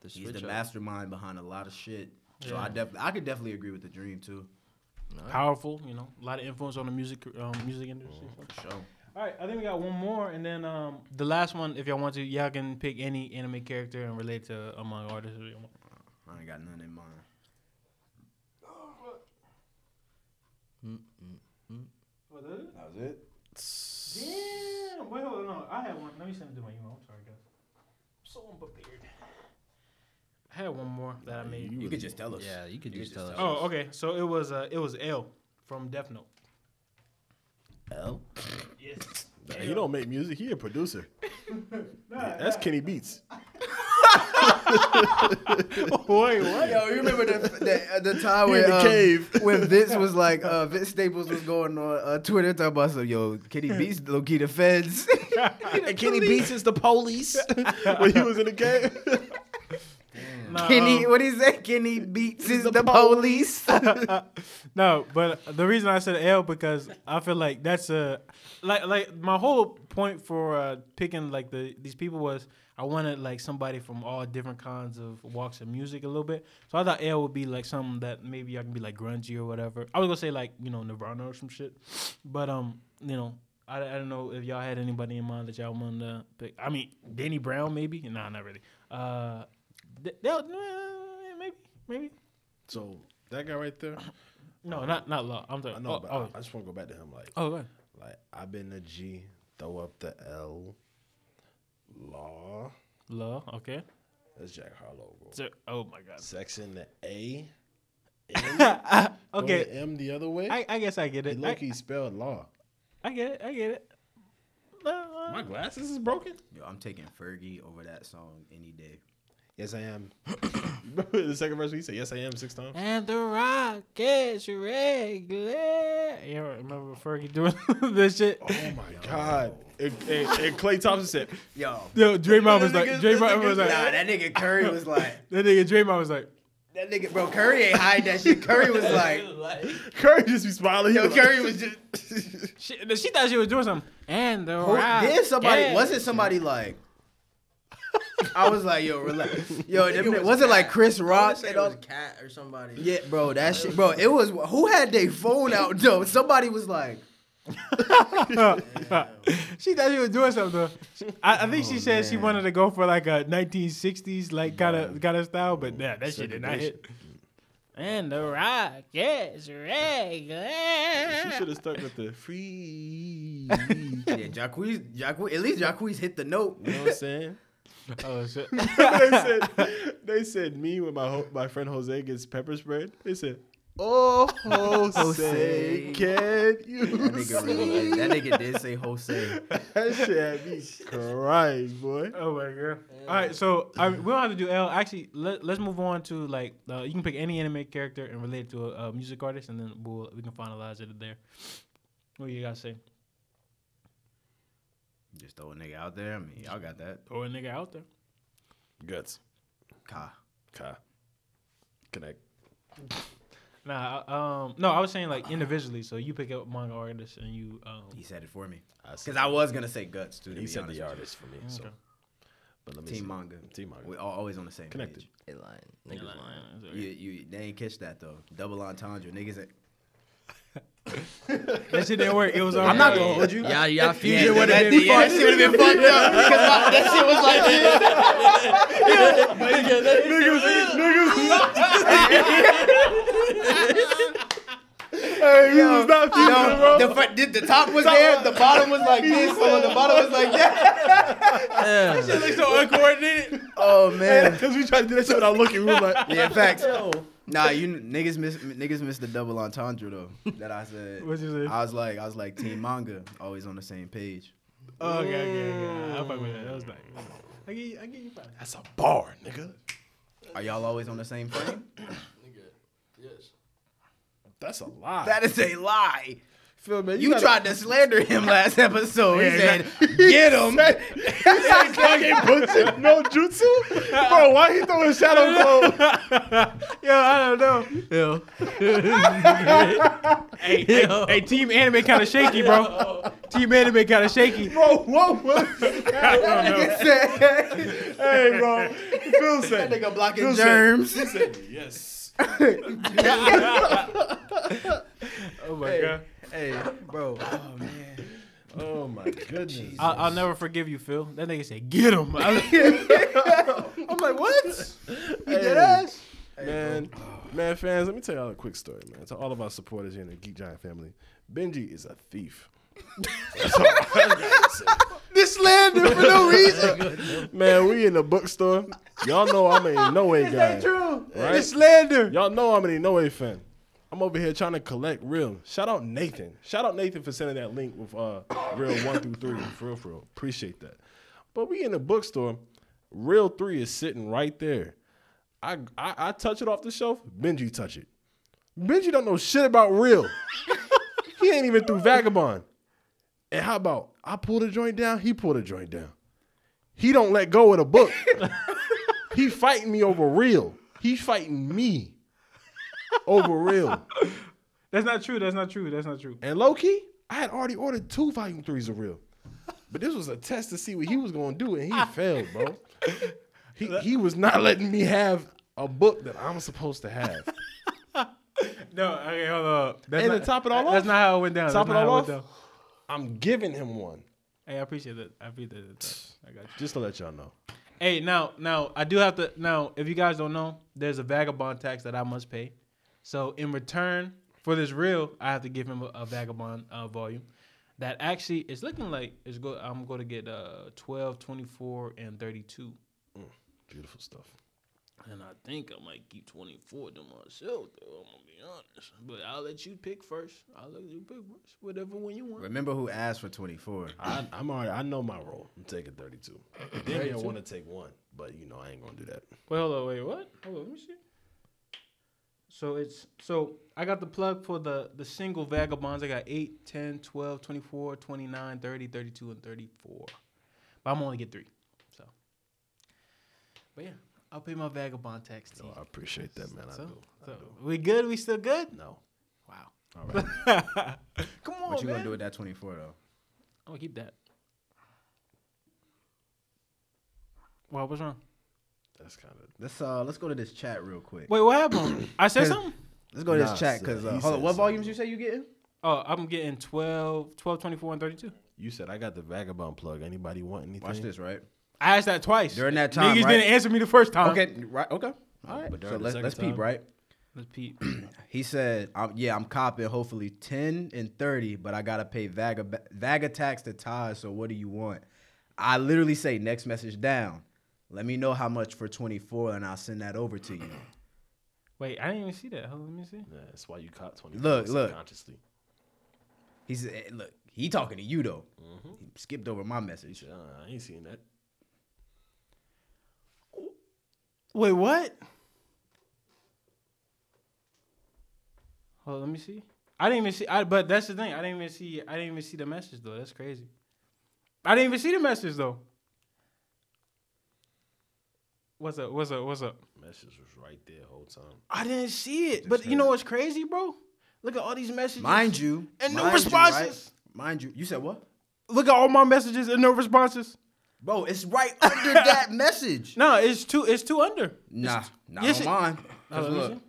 Speaker 2: The
Speaker 4: He's the
Speaker 2: up.
Speaker 4: mastermind behind a lot of shit. So
Speaker 1: Yeah.
Speaker 4: I definitely I could definitely agree with the Dream too.
Speaker 2: No.
Speaker 1: Powerful, you know, a lot of influence on the music um, music industry.
Speaker 4: For sure.
Speaker 1: All right, I think we got one more, and then um, the last one, if y'all want to, y'all can pick any anime character and relate to among artists. if you want.
Speaker 4: I ain't got none in mind.
Speaker 1: Oh, that it?
Speaker 4: That was it.
Speaker 1: Damn. Wait, hold on. No, I had one. Let me send it to my email. I'm sorry, guys. I'm so unprepared. I had one more that I made.
Speaker 4: You could just tell us.
Speaker 2: Yeah, you could
Speaker 4: You
Speaker 2: just
Speaker 4: could
Speaker 2: tell us.
Speaker 4: just
Speaker 1: Oh, okay. So it was uh, it was L from Death Note.
Speaker 4: L.
Speaker 1: Yes.
Speaker 3: he don't make music. He a producer. That's Kenny Beats.
Speaker 1: Wait, what?
Speaker 4: Yo, you remember the the, uh, the time when
Speaker 3: the
Speaker 4: um,
Speaker 3: cave.
Speaker 4: when Vince was like uh, Vince Staples was going on uh, Twitter talking about some yo Kenny Beats low key the feds.
Speaker 3: And Kenny Beats is the police. when he was in the cave.
Speaker 1: Nah,
Speaker 4: Kenny,
Speaker 1: um,
Speaker 4: what he say? Kenny Beats is the, police.
Speaker 1: no, but the reason I said L because I feel like that's a like like my whole point for uh, picking like the these people was I wanted like somebody from all different kinds of walks of music a little bit. So I thought L would be like something that maybe I can be like grungy or whatever. I was gonna say like you know Nirvana or some shit, but um you know. I, I don't know if y'all had anybody in mind that y'all wanted to pick. I mean, Danny Brown, maybe. Nah, not really. Uh, th- they'll- uh, maybe, maybe.
Speaker 3: So that guy right there.
Speaker 1: No, not not law. I'm talking.
Speaker 3: I know,
Speaker 1: oh,
Speaker 3: but
Speaker 1: oh,
Speaker 3: I, I just want to go back to him. Like,
Speaker 1: oh, go ahead.
Speaker 3: like I've been a G. Throw up the L. Law.
Speaker 1: Law. Okay.
Speaker 3: That's Jack Harlow. Bro.
Speaker 1: So, oh my God.
Speaker 3: Section the A. M,
Speaker 1: okay.
Speaker 3: the M the other way.
Speaker 1: I, I guess I get
Speaker 3: he
Speaker 1: it.
Speaker 3: low
Speaker 1: I,
Speaker 3: spelled law.
Speaker 1: I get it. I get it. Uh,
Speaker 3: My glasses is broken.
Speaker 4: Yo, I'm taking Fergie over that song any day.
Speaker 3: Yes, I am. the second verse, he said, "Yes, I am" six times.
Speaker 1: and the rockets regular. You remember Fergie doing this shit?
Speaker 3: Oh my god! And, and, and Klay Thompson said,
Speaker 4: Yo,
Speaker 1: Yo, Draymond was like,
Speaker 4: Niggas-
Speaker 1: Draymond was like,
Speaker 4: nah, that nigga Curry was like,
Speaker 1: that nigga Draymond was like,
Speaker 4: that nigga, bro, Curry ain't hide that shit. Curry was like,
Speaker 3: "Curry just be smiling." He
Speaker 4: yo, Curry was just.
Speaker 1: she, she thought she was doing something. And the
Speaker 4: Who-
Speaker 1: rock.
Speaker 4: Then somebody
Speaker 1: yeah.
Speaker 4: wasn't somebody like I was like, yo, relax. Yo, them,
Speaker 2: It
Speaker 4: was, it like
Speaker 2: Cat.
Speaker 4: Chris
Speaker 2: I wanna
Speaker 4: Rock?
Speaker 2: say it
Speaker 4: all-
Speaker 2: was Cat or somebody.
Speaker 4: Yeah, bro, that shit, bro. It was who had their phone out though. Somebody was like,
Speaker 1: she thought she was doing something. Though. I, I think she
Speaker 4: Oh,
Speaker 1: said she wanted to go for like a 1960s like kind of kind of style, but yeah, that shit did not hit. And the rock, yes,
Speaker 3: She should have stuck with the free.
Speaker 4: yeah, Jacquees, Jacquees, at least Jacquees hit the note.
Speaker 3: You know what I'm saying?
Speaker 1: Oh shit.
Speaker 3: they said they said me when my ho- my friend Jose gets pepper sprayed. They said, "Oh Jose,
Speaker 4: Jose.
Speaker 3: can you?"
Speaker 4: That nigga, really, that nigga did say Jose.
Speaker 3: that shit had me crying, boy.
Speaker 1: Oh my god! All right, so I mean, we don't have to do L. Actually, let, let's move on to like uh, you can pick any anime character and relate it to a, a music artist, and then we'll we can finalize it there. What do you guys say?
Speaker 4: Just throw a nigga out there. I mean, y'all got that.
Speaker 1: Throw a nigga out there.
Speaker 3: Guts,
Speaker 4: Ka.
Speaker 3: Ka, connect.
Speaker 1: Nah, um, no, I was saying like individually. So you pick up manga artists and you. Um,
Speaker 4: He said it for me. Because I was gonna say guts too. To
Speaker 3: he
Speaker 4: be
Speaker 3: said
Speaker 4: honest
Speaker 3: the
Speaker 4: with
Speaker 3: artist for me. So,
Speaker 1: Okay.
Speaker 3: but let me
Speaker 4: Team
Speaker 3: see.
Speaker 4: manga.
Speaker 3: Team manga.
Speaker 4: We all always on the same
Speaker 3: Connected.
Speaker 4: page.
Speaker 2: They lying.
Speaker 1: yeah,
Speaker 2: Niggas
Speaker 1: like,
Speaker 2: lying.
Speaker 4: You, you, they ain't catch that though. Double entendre, niggas. Ain't,
Speaker 1: that shit didn't work. It was.
Speaker 4: I'm not gonna hold you.
Speaker 2: Y'all, y'all fusion
Speaker 4: Yeah,
Speaker 2: would have been
Speaker 4: yeah, that
Speaker 2: fucked.
Speaker 4: shit would have been fucked up because that shit was like this. Niggas, niggas.
Speaker 3: Hey, he was not fusing, bro.
Speaker 4: No, the, fr- the, the top was there, the bottom was like this, so the bottom was like that.
Speaker 2: Yeah.
Speaker 1: Shit looks so uncoordinated.
Speaker 4: Oh man.
Speaker 3: Because we tried to do that shit without looking. We was like,
Speaker 4: Yeah, facts. Nah, you niggas miss niggas missed the double entendre though. That I said.
Speaker 1: What'd you say?
Speaker 4: I was like, I was like team manga, always on the same page.
Speaker 1: Oh, okay, okay, okay. I fuck with that. That was nice. I give you, I give you five.
Speaker 3: that's a bar, nigga.
Speaker 4: Are y'all always on the same frame?
Speaker 2: Yes.
Speaker 3: That's a lie.
Speaker 4: That is a lie.
Speaker 3: Phil, man,
Speaker 4: You
Speaker 3: gotta-
Speaker 4: tried to slander him last episode.
Speaker 1: Yeah,
Speaker 4: he said, "Get him."
Speaker 3: Bullshit, no jutsu, bro. Why he throwing shadow clone?
Speaker 1: Yo, I don't know.
Speaker 2: Yo.
Speaker 1: Hey, hey, hey, Team Anime kind of shaky, bro. Team Anime kind of shaky.
Speaker 3: Bro, whoa, what?
Speaker 1: I don't know.
Speaker 3: hey, bro. Phil
Speaker 4: That nigga blocking
Speaker 3: Phil said-
Speaker 4: germs.
Speaker 3: He said, yes.
Speaker 1: Oh my god.
Speaker 4: Hey, bro. Oh man.
Speaker 3: Oh my goodness.
Speaker 1: I'll, I'll never forgive you, Phil. That nigga said, "Get him." I was- I'm like, what?
Speaker 3: He
Speaker 1: did ass?
Speaker 3: Man, man, fans, let me tell y'all a quick story, man. To all of our supporters here in the Geek Giant family, Benji is a thief. That's all I gotta say.
Speaker 1: This slander for no reason.
Speaker 3: Man, we in the bookstore. Y'all know I'm a Inoue guy.
Speaker 1: True.
Speaker 3: Right?
Speaker 1: This slander.
Speaker 3: Y'all know I'm a Inoue fan. I'm over here trying to collect real. Shout out Nathan. Shout out Nathan for sending that link with uh real one through three. For real, for real. Appreciate that. But we in the bookstore. Real three is sitting right there. I, I I touch it off the shelf. Benji touch it. Benji don't know shit about real. he ain't even through Vagabond. And how about I pull the joint down? He pull the joint down. He don't let go of the book. he fighting me over real. He fighting me Oh, over real.
Speaker 1: That's not true. That's not true. That's not true.
Speaker 3: And low key, I had already ordered two volume threes of real. But this was a test to see what he was gonna do, and he failed, bro. He he was not letting me have a book that I'm supposed to have.
Speaker 1: No, okay, hold up. That's
Speaker 3: And
Speaker 1: not,
Speaker 3: to top it all
Speaker 1: That's
Speaker 3: off-
Speaker 1: not how it went down.
Speaker 3: top
Speaker 1: That's
Speaker 3: it all off? I'm giving him one,
Speaker 1: Hey, I appreciate that. I appreciate that. I got you.
Speaker 3: just to let y'all know.
Speaker 1: Hey, now, now I do have to. Now, if you guys don't know, there's a vagabond tax that I must pay. So in return for this reel, I have to give him a, a vagabond uh, volume. That actually is looking like it's go. I'm going to get uh 12, 24, and 32.
Speaker 3: Beautiful stuff.
Speaker 1: And I think I might keep 24 to myself, though. I'm gonna be honest. But I'll let you pick first. I'll let you pick first. Whatever one you want.
Speaker 4: Remember who asked for 24?
Speaker 3: I, I'm already. I know my role. I'm taking 32. Then I want to take one, but you know I ain't gonna do that.
Speaker 1: Well, hold on, wait, what? Hold on, let me see. So it's so I got the plug for the the single vagabonds. I got 8, 10, 12, 24, 29, 30, 32 and 34. But I'm only get 3. So But yeah, I'll pay my vagabond tax to
Speaker 3: No. I appreciate that, man. I
Speaker 1: So,
Speaker 3: do. I
Speaker 1: so
Speaker 3: do.
Speaker 1: we good? We still good?
Speaker 3: No.
Speaker 1: Wow.
Speaker 3: All right.
Speaker 1: Come on,
Speaker 4: What you
Speaker 1: man.
Speaker 4: gonna do with that 24 though?
Speaker 1: I'm gonna keep that. What was wrong?
Speaker 3: That's kind of.
Speaker 4: Let's uh let's go to this chat real quick.
Speaker 1: Wait, what happened? I said something.
Speaker 4: Let's go to
Speaker 3: Nah,
Speaker 4: this chat
Speaker 3: sir,
Speaker 4: because uh,
Speaker 3: he
Speaker 4: hold on.
Speaker 3: said
Speaker 4: What volumes
Speaker 3: something.
Speaker 4: you say you getting?
Speaker 1: Oh, I'm getting 12, 12, 24, and 32.
Speaker 3: You said I got the vagabond plug. Anybody want anything?
Speaker 4: Watch this, right?
Speaker 1: I asked that twice.
Speaker 4: During that time,
Speaker 1: Niggas
Speaker 4: right?
Speaker 1: didn't answer me the first time.
Speaker 4: Okay, right. Okay. All right.
Speaker 3: but
Speaker 4: So
Speaker 3: the
Speaker 4: let's
Speaker 3: second
Speaker 4: let's peep,
Speaker 3: time?
Speaker 4: right?
Speaker 1: Let's peep.
Speaker 4: He said, um, "Yeah, I'm copping hopefully ten and thirty, but I gotta pay Vaga Vaga tax to Taj. So what do you want?" I literally say next message down. Let me know how much for twenty four, and I'll send that over to you.
Speaker 1: Wait, I didn't even see that. Hold on, let me see.
Speaker 3: Yeah, that's why you caught twenty.
Speaker 4: Look, look.
Speaker 3: Consciously.
Speaker 4: He said, eh, "Look, he talking to you though.
Speaker 3: Mm-hmm.
Speaker 4: He skipped over my message.
Speaker 3: Uh, I ain't seen that.
Speaker 1: Wait, what? Hold on, let me see. I didn't even see. I, but that's the thing. I didn't even see. I didn't even see the message though. That's crazy. I didn't even see the message though. What's up? What's up? What's up?
Speaker 3: Message was right there the whole time.
Speaker 1: I didn't see it. But you know what's crazy, bro? Look at all these messages.
Speaker 4: Mind you,
Speaker 1: And no
Speaker 4: mind you,
Speaker 1: responses.
Speaker 4: Mind you, you said what?
Speaker 1: Look at all my messages and no responses.
Speaker 4: Bro, it's right under that message.
Speaker 1: No, it's two. It's two under.
Speaker 4: Nah, not
Speaker 1: yes,
Speaker 4: on mine. 'Cause
Speaker 1: let me
Speaker 4: look,
Speaker 1: see.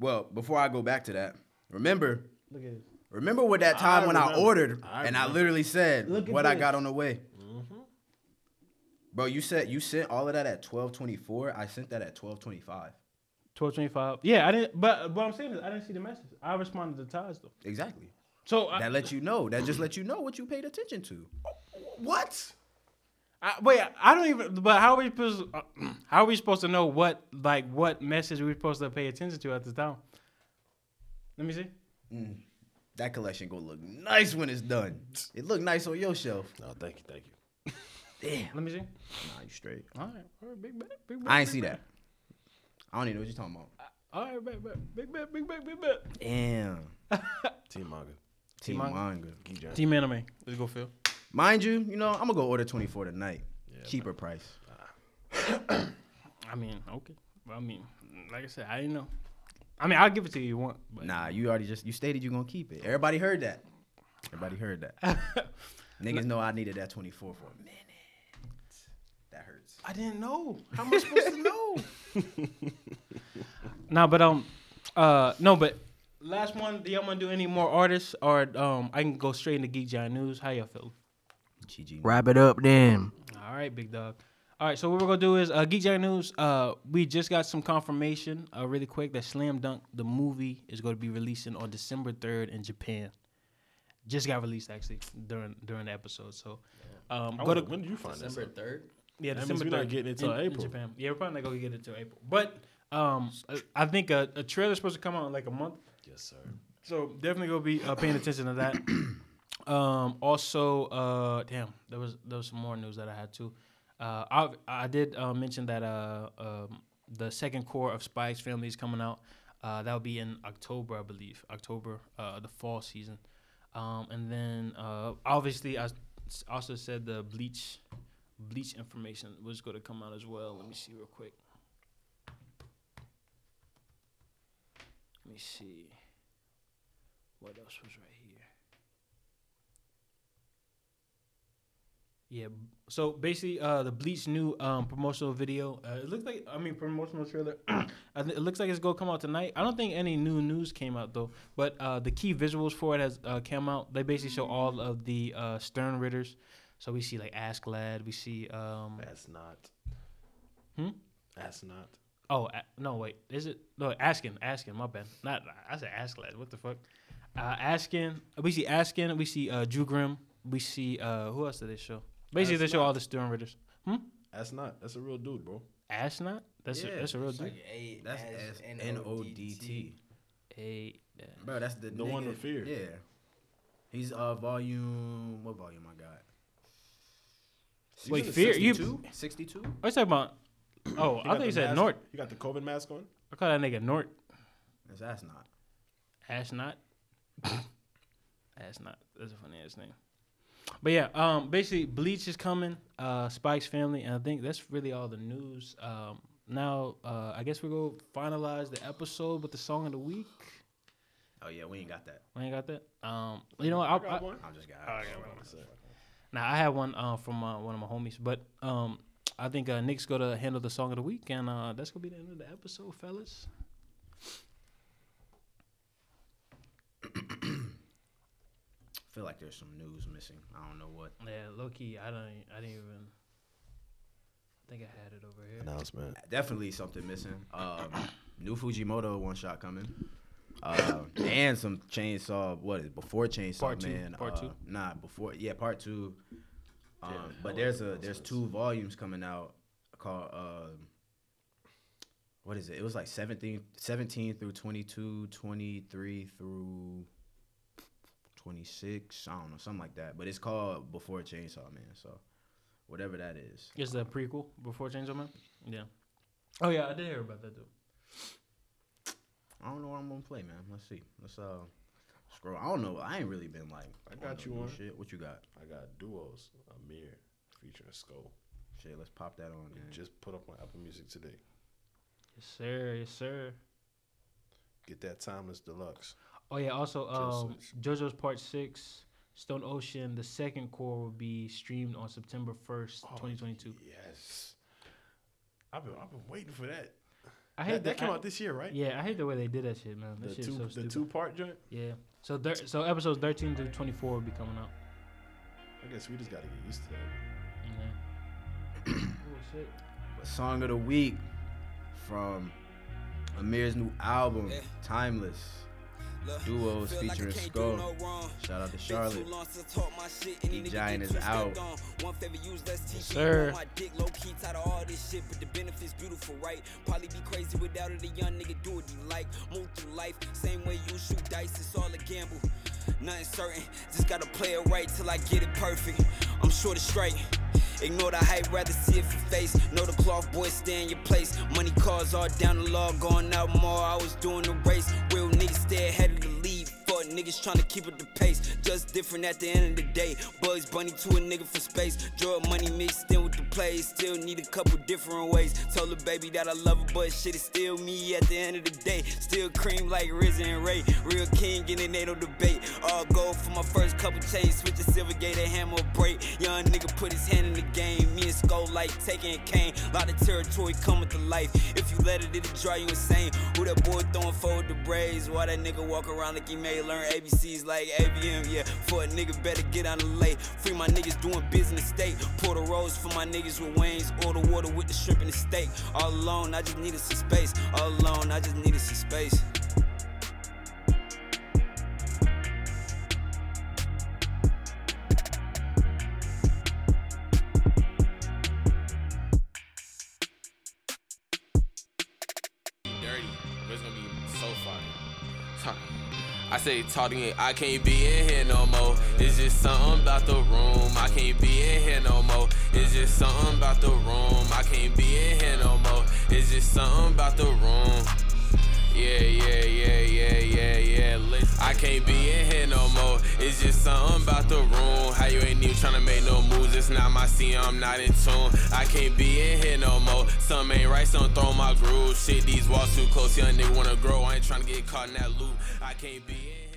Speaker 4: well, before I go back to that, remember,
Speaker 1: Look at it.
Speaker 4: remember what that
Speaker 3: I
Speaker 4: time when I ordered
Speaker 3: I
Speaker 4: and I literally said
Speaker 1: Look at
Speaker 4: what I got on the way. Bro, you said you sent all of that at twelve twenty four. I sent that at twelve twenty five.
Speaker 1: Twelve twenty five. Yeah, I didn't. But what I'm saying is, I didn't see the message. I responded to Taj though.
Speaker 4: Exactly.
Speaker 1: So I,
Speaker 4: That lets you know. That just lets you know what you paid attention to.
Speaker 1: what? I, wait, I don't even. But how are we supposed? Uh, how are we supposed to know what like what message we're supposed to pay attention to at the time? Let me see.
Speaker 4: That collection gonna look nice when it's done. It look nice on your shelf.
Speaker 3: No, thank you, thank you.
Speaker 4: Damn.
Speaker 1: Let me see.
Speaker 4: Nah, you straight.
Speaker 1: All right, all right, big bet, big bet.
Speaker 4: I ain't see
Speaker 1: bet.
Speaker 4: that. I don't even know what you're talking about.
Speaker 1: All right, big bet, big bet, big bet, big bet.
Speaker 4: Damn.
Speaker 3: Team manga.
Speaker 4: Team
Speaker 1: manga?
Speaker 4: manga.
Speaker 3: Geek Giant.
Speaker 1: Team anime. Let's go, Phil.
Speaker 4: Mind you, you know, I'm gonna go order 24 tonight.
Speaker 3: Yeah,
Speaker 4: Cheaper price.
Speaker 1: I mean, okay. Well, I mean, like I said, I didn't know. I mean, I'll give it to you. if You want? But
Speaker 4: Nah, you already just you stated you're gonna keep it. Everybody heard that. Everybody heard that. Niggas know I needed that 24 for a minute. That hurts.
Speaker 1: I didn't know. How am I supposed to know? nah, but um, uh, no, but last one. Do y'all want to do any more artists, or um, I can go straight into Geek Giant News? How y'all feel?
Speaker 4: GG.
Speaker 2: Wrap it up then.
Speaker 1: All right, big dog. All right, so what we're gonna do is uh, Geek Giant News. Uh, we just got some confirmation, uh, really quick, that Slam Dunk the movie is going to be releasing on December third in Japan. Just got released actually during during the episode. So, um, go to
Speaker 3: when did you find this?
Speaker 2: December third.
Speaker 1: Yeah,
Speaker 3: That
Speaker 1: December
Speaker 3: means we're not
Speaker 1: 3rd
Speaker 3: getting it till
Speaker 1: in, in
Speaker 3: April.
Speaker 1: Japan. Yeah, we're probably not gonna get it till April. But um, I- I think a, a trailer's supposed to come out in like a month,
Speaker 3: Yes, sir.
Speaker 1: so definitely gonna be uh, paying attention to that. um, also, uh, damn, there was there was some more news that I had too. Uh, I I did uh, mention that uh, um, the second cour of Spy Family is coming out. Uh, that will be in October, I believe. October, uh, the fall season. Um, and then uh, obviously I also said the Bleach Bleach information was going to come out as well. Let me see real quick. Let me see. What else was right here? Yeah. So basically, uh, the Bleach new um, promotional video. Uh, it looks like I mean promotional trailer. It looks like it's gonna come out tonight. I don't think any new news came out though. But uh, the key visuals for it has uh, come out. They basically show all of the uh, Sternritters. So we see like Ask Lad. We see um.
Speaker 3: That's not.
Speaker 1: Hmm?
Speaker 3: That's not.
Speaker 1: Oh a- no, wait. Is it no Askin? Askin. My bad. Not I said Ask Lad. What the fuck? Uh, Askin. We see Askin. We see uh, Drew Grimm. We see uh, who else did they show? Basically, they show
Speaker 3: As Nodt.
Speaker 1: all the Sternritters. Hmm.
Speaker 3: That's not. That's a real dude, bro.
Speaker 1: Ashnot? That's a, that's a real
Speaker 2: It's
Speaker 1: dude.
Speaker 2: like A
Speaker 4: That's
Speaker 2: S
Speaker 4: S N O D T.
Speaker 1: A
Speaker 4: Bro, that's the
Speaker 3: The one
Speaker 4: nigga-
Speaker 3: with fear.
Speaker 4: Yeah. He's uh volume what volume I got?
Speaker 1: Wait, Fear- you-
Speaker 4: 62? 62?
Speaker 1: What you talking about? Oh, I
Speaker 3: got
Speaker 1: thought you said
Speaker 3: mask-
Speaker 1: Nort.
Speaker 3: You got the COVID mask on.
Speaker 1: I call that nigga Nort.
Speaker 4: That's that's not.
Speaker 1: Ashnot. Ashnot. That's a funny ass name. But yeah, um, basically Bleach is coming. Uh, Spy Family, and I think that's really all the news. Um, now uh, I guess we're gonna finalize the episode with the song of the week.
Speaker 4: Oh yeah, we ain't got that.
Speaker 1: I ain't got that. Um, you know what?
Speaker 3: I
Speaker 1: I'll,
Speaker 3: got
Speaker 1: I,
Speaker 3: one.
Speaker 4: I just got.
Speaker 1: I
Speaker 4: it.
Speaker 1: got one. Now I have one uh, from uh, one of my homies, but um, I think uh, Nick's gonna handle the song of the week, and uh, that's gonna be the end of the episode, fellas.
Speaker 4: I feel like there's some news missing. I don't know what.
Speaker 1: Yeah, low key, I don't, I didn't even I think I had it over here.
Speaker 3: Announcement.
Speaker 4: Definitely something missing. Um, new Fujimoto one shot coming. Uh, and some chainsaw. What is it, before chainsaw
Speaker 1: Part two,
Speaker 4: man?
Speaker 1: part
Speaker 4: uh,
Speaker 1: two.
Speaker 4: Nah, before. Yeah, part two. Um,
Speaker 3: Yeah,
Speaker 4: but there's a there's two volumes coming out called. Um, what is it? It was like 17, 17 through 22, 23 through 26. I don't know, something like that. But it's called Before Chainsaw Man. So whatever that is.
Speaker 1: It's the prequel before Chainsaw Man. Yeah. Oh yeah, I did hear about that too.
Speaker 4: I don't know what I'm gonna play, man. Let's see. Let's uh scroll. I don't know. I ain't really been like.
Speaker 3: I got
Speaker 4: the
Speaker 3: you on.
Speaker 4: Shit. What you got?
Speaker 3: I got duos. Amir featuring Skull.
Speaker 4: Shit. Let's pop that on. Man.
Speaker 3: Just put up on Apple Music today.
Speaker 1: Yes, sir. Yes, sir.
Speaker 3: Get that timeless deluxe.
Speaker 1: Oh yeah. Also, um, JoJo's Part Six, Stone Ocean. The second cour will be streamed on September first,
Speaker 3: Oh,
Speaker 1: twenty twenty two.
Speaker 3: Yes. I've been I've been waiting for that.
Speaker 1: I
Speaker 3: that,
Speaker 1: hate
Speaker 3: that
Speaker 1: the-
Speaker 3: came
Speaker 1: I-
Speaker 3: out this year, right?
Speaker 1: Yeah, I hate the way they did that shit, man. That
Speaker 3: The two
Speaker 1: so
Speaker 3: the two part joint.
Speaker 1: Yeah. So thir- so episodes thirteen to twenty four will be coming out.
Speaker 3: I guess we just gotta get used to that.
Speaker 1: Yeah. oh shit.
Speaker 4: But song of the week from Amir's new album,
Speaker 5: Yeah.
Speaker 4: Timeless. Duos featuring Skull. Shout out to Charlotte.
Speaker 5: too long since I talk my shit. Any
Speaker 4: D
Speaker 5: nigga
Speaker 4: Giant is out.
Speaker 5: gone. One favor, use less TP
Speaker 1: sir.
Speaker 5: on my dick. Low key, tired of all this shit, but the benefits beautiful, right? Probably be crazy without it. A young nigga do what he like. Move through life, same way you shoot dice. It's all a gamble. Nothing certain, just gotta play it right till I get it perfect. I'm sure to straight. Ignore the hype, rather see it for face. Know the cloth boy, stay in your place. Money cars all down the law, going out more. I was doing the race. Real niggas stay ahead of the lead. Niggas tryna keep up the pace. Just different at the end of the day. Bugs Bunny to a nigga for space. Drug money mixed in with the plays. Still need a couple different ways. Told the baby that I love her, but shit is still me at the end of the day. Still cream like Rizzo and Ray. Real king in ain't no debate. All gold for my first couple chains. Switch a silver gator hammer break. Young nigga put his hand in the game. Me and Skull like taking cane. Lot of territory coming to life. If you let it, it'll drive you insane. Who that boy throwing forward the braids? Why that nigga walk around like he may learn ABCs like ABM? Yeah, for a nigga better get on the lay. Free my niggas doing business state. Pour the rose for my niggas with wings. Or the water with the shrimp and the steak. All alone, I just needed some space. All alone, I just needed some space.
Speaker 6: I say talking, I can't be in here no more. It's just something about the room. I can't be in here no more. It's just something about the room. I can't be in here no more. It's just something about the room. Yeah, yeah, yeah, yeah, yeah, yeah. Listen, I can't be in here no more. It's just something about the room. How you ain't even tryna make no moves? It's not my scene, I'm not in tune. I can't be in here no more. Some ain't right, some throw my groove. Shit, these walls too close. Young nigga wanna grow. I ain't tryna get caught in that loop. I can't be in here.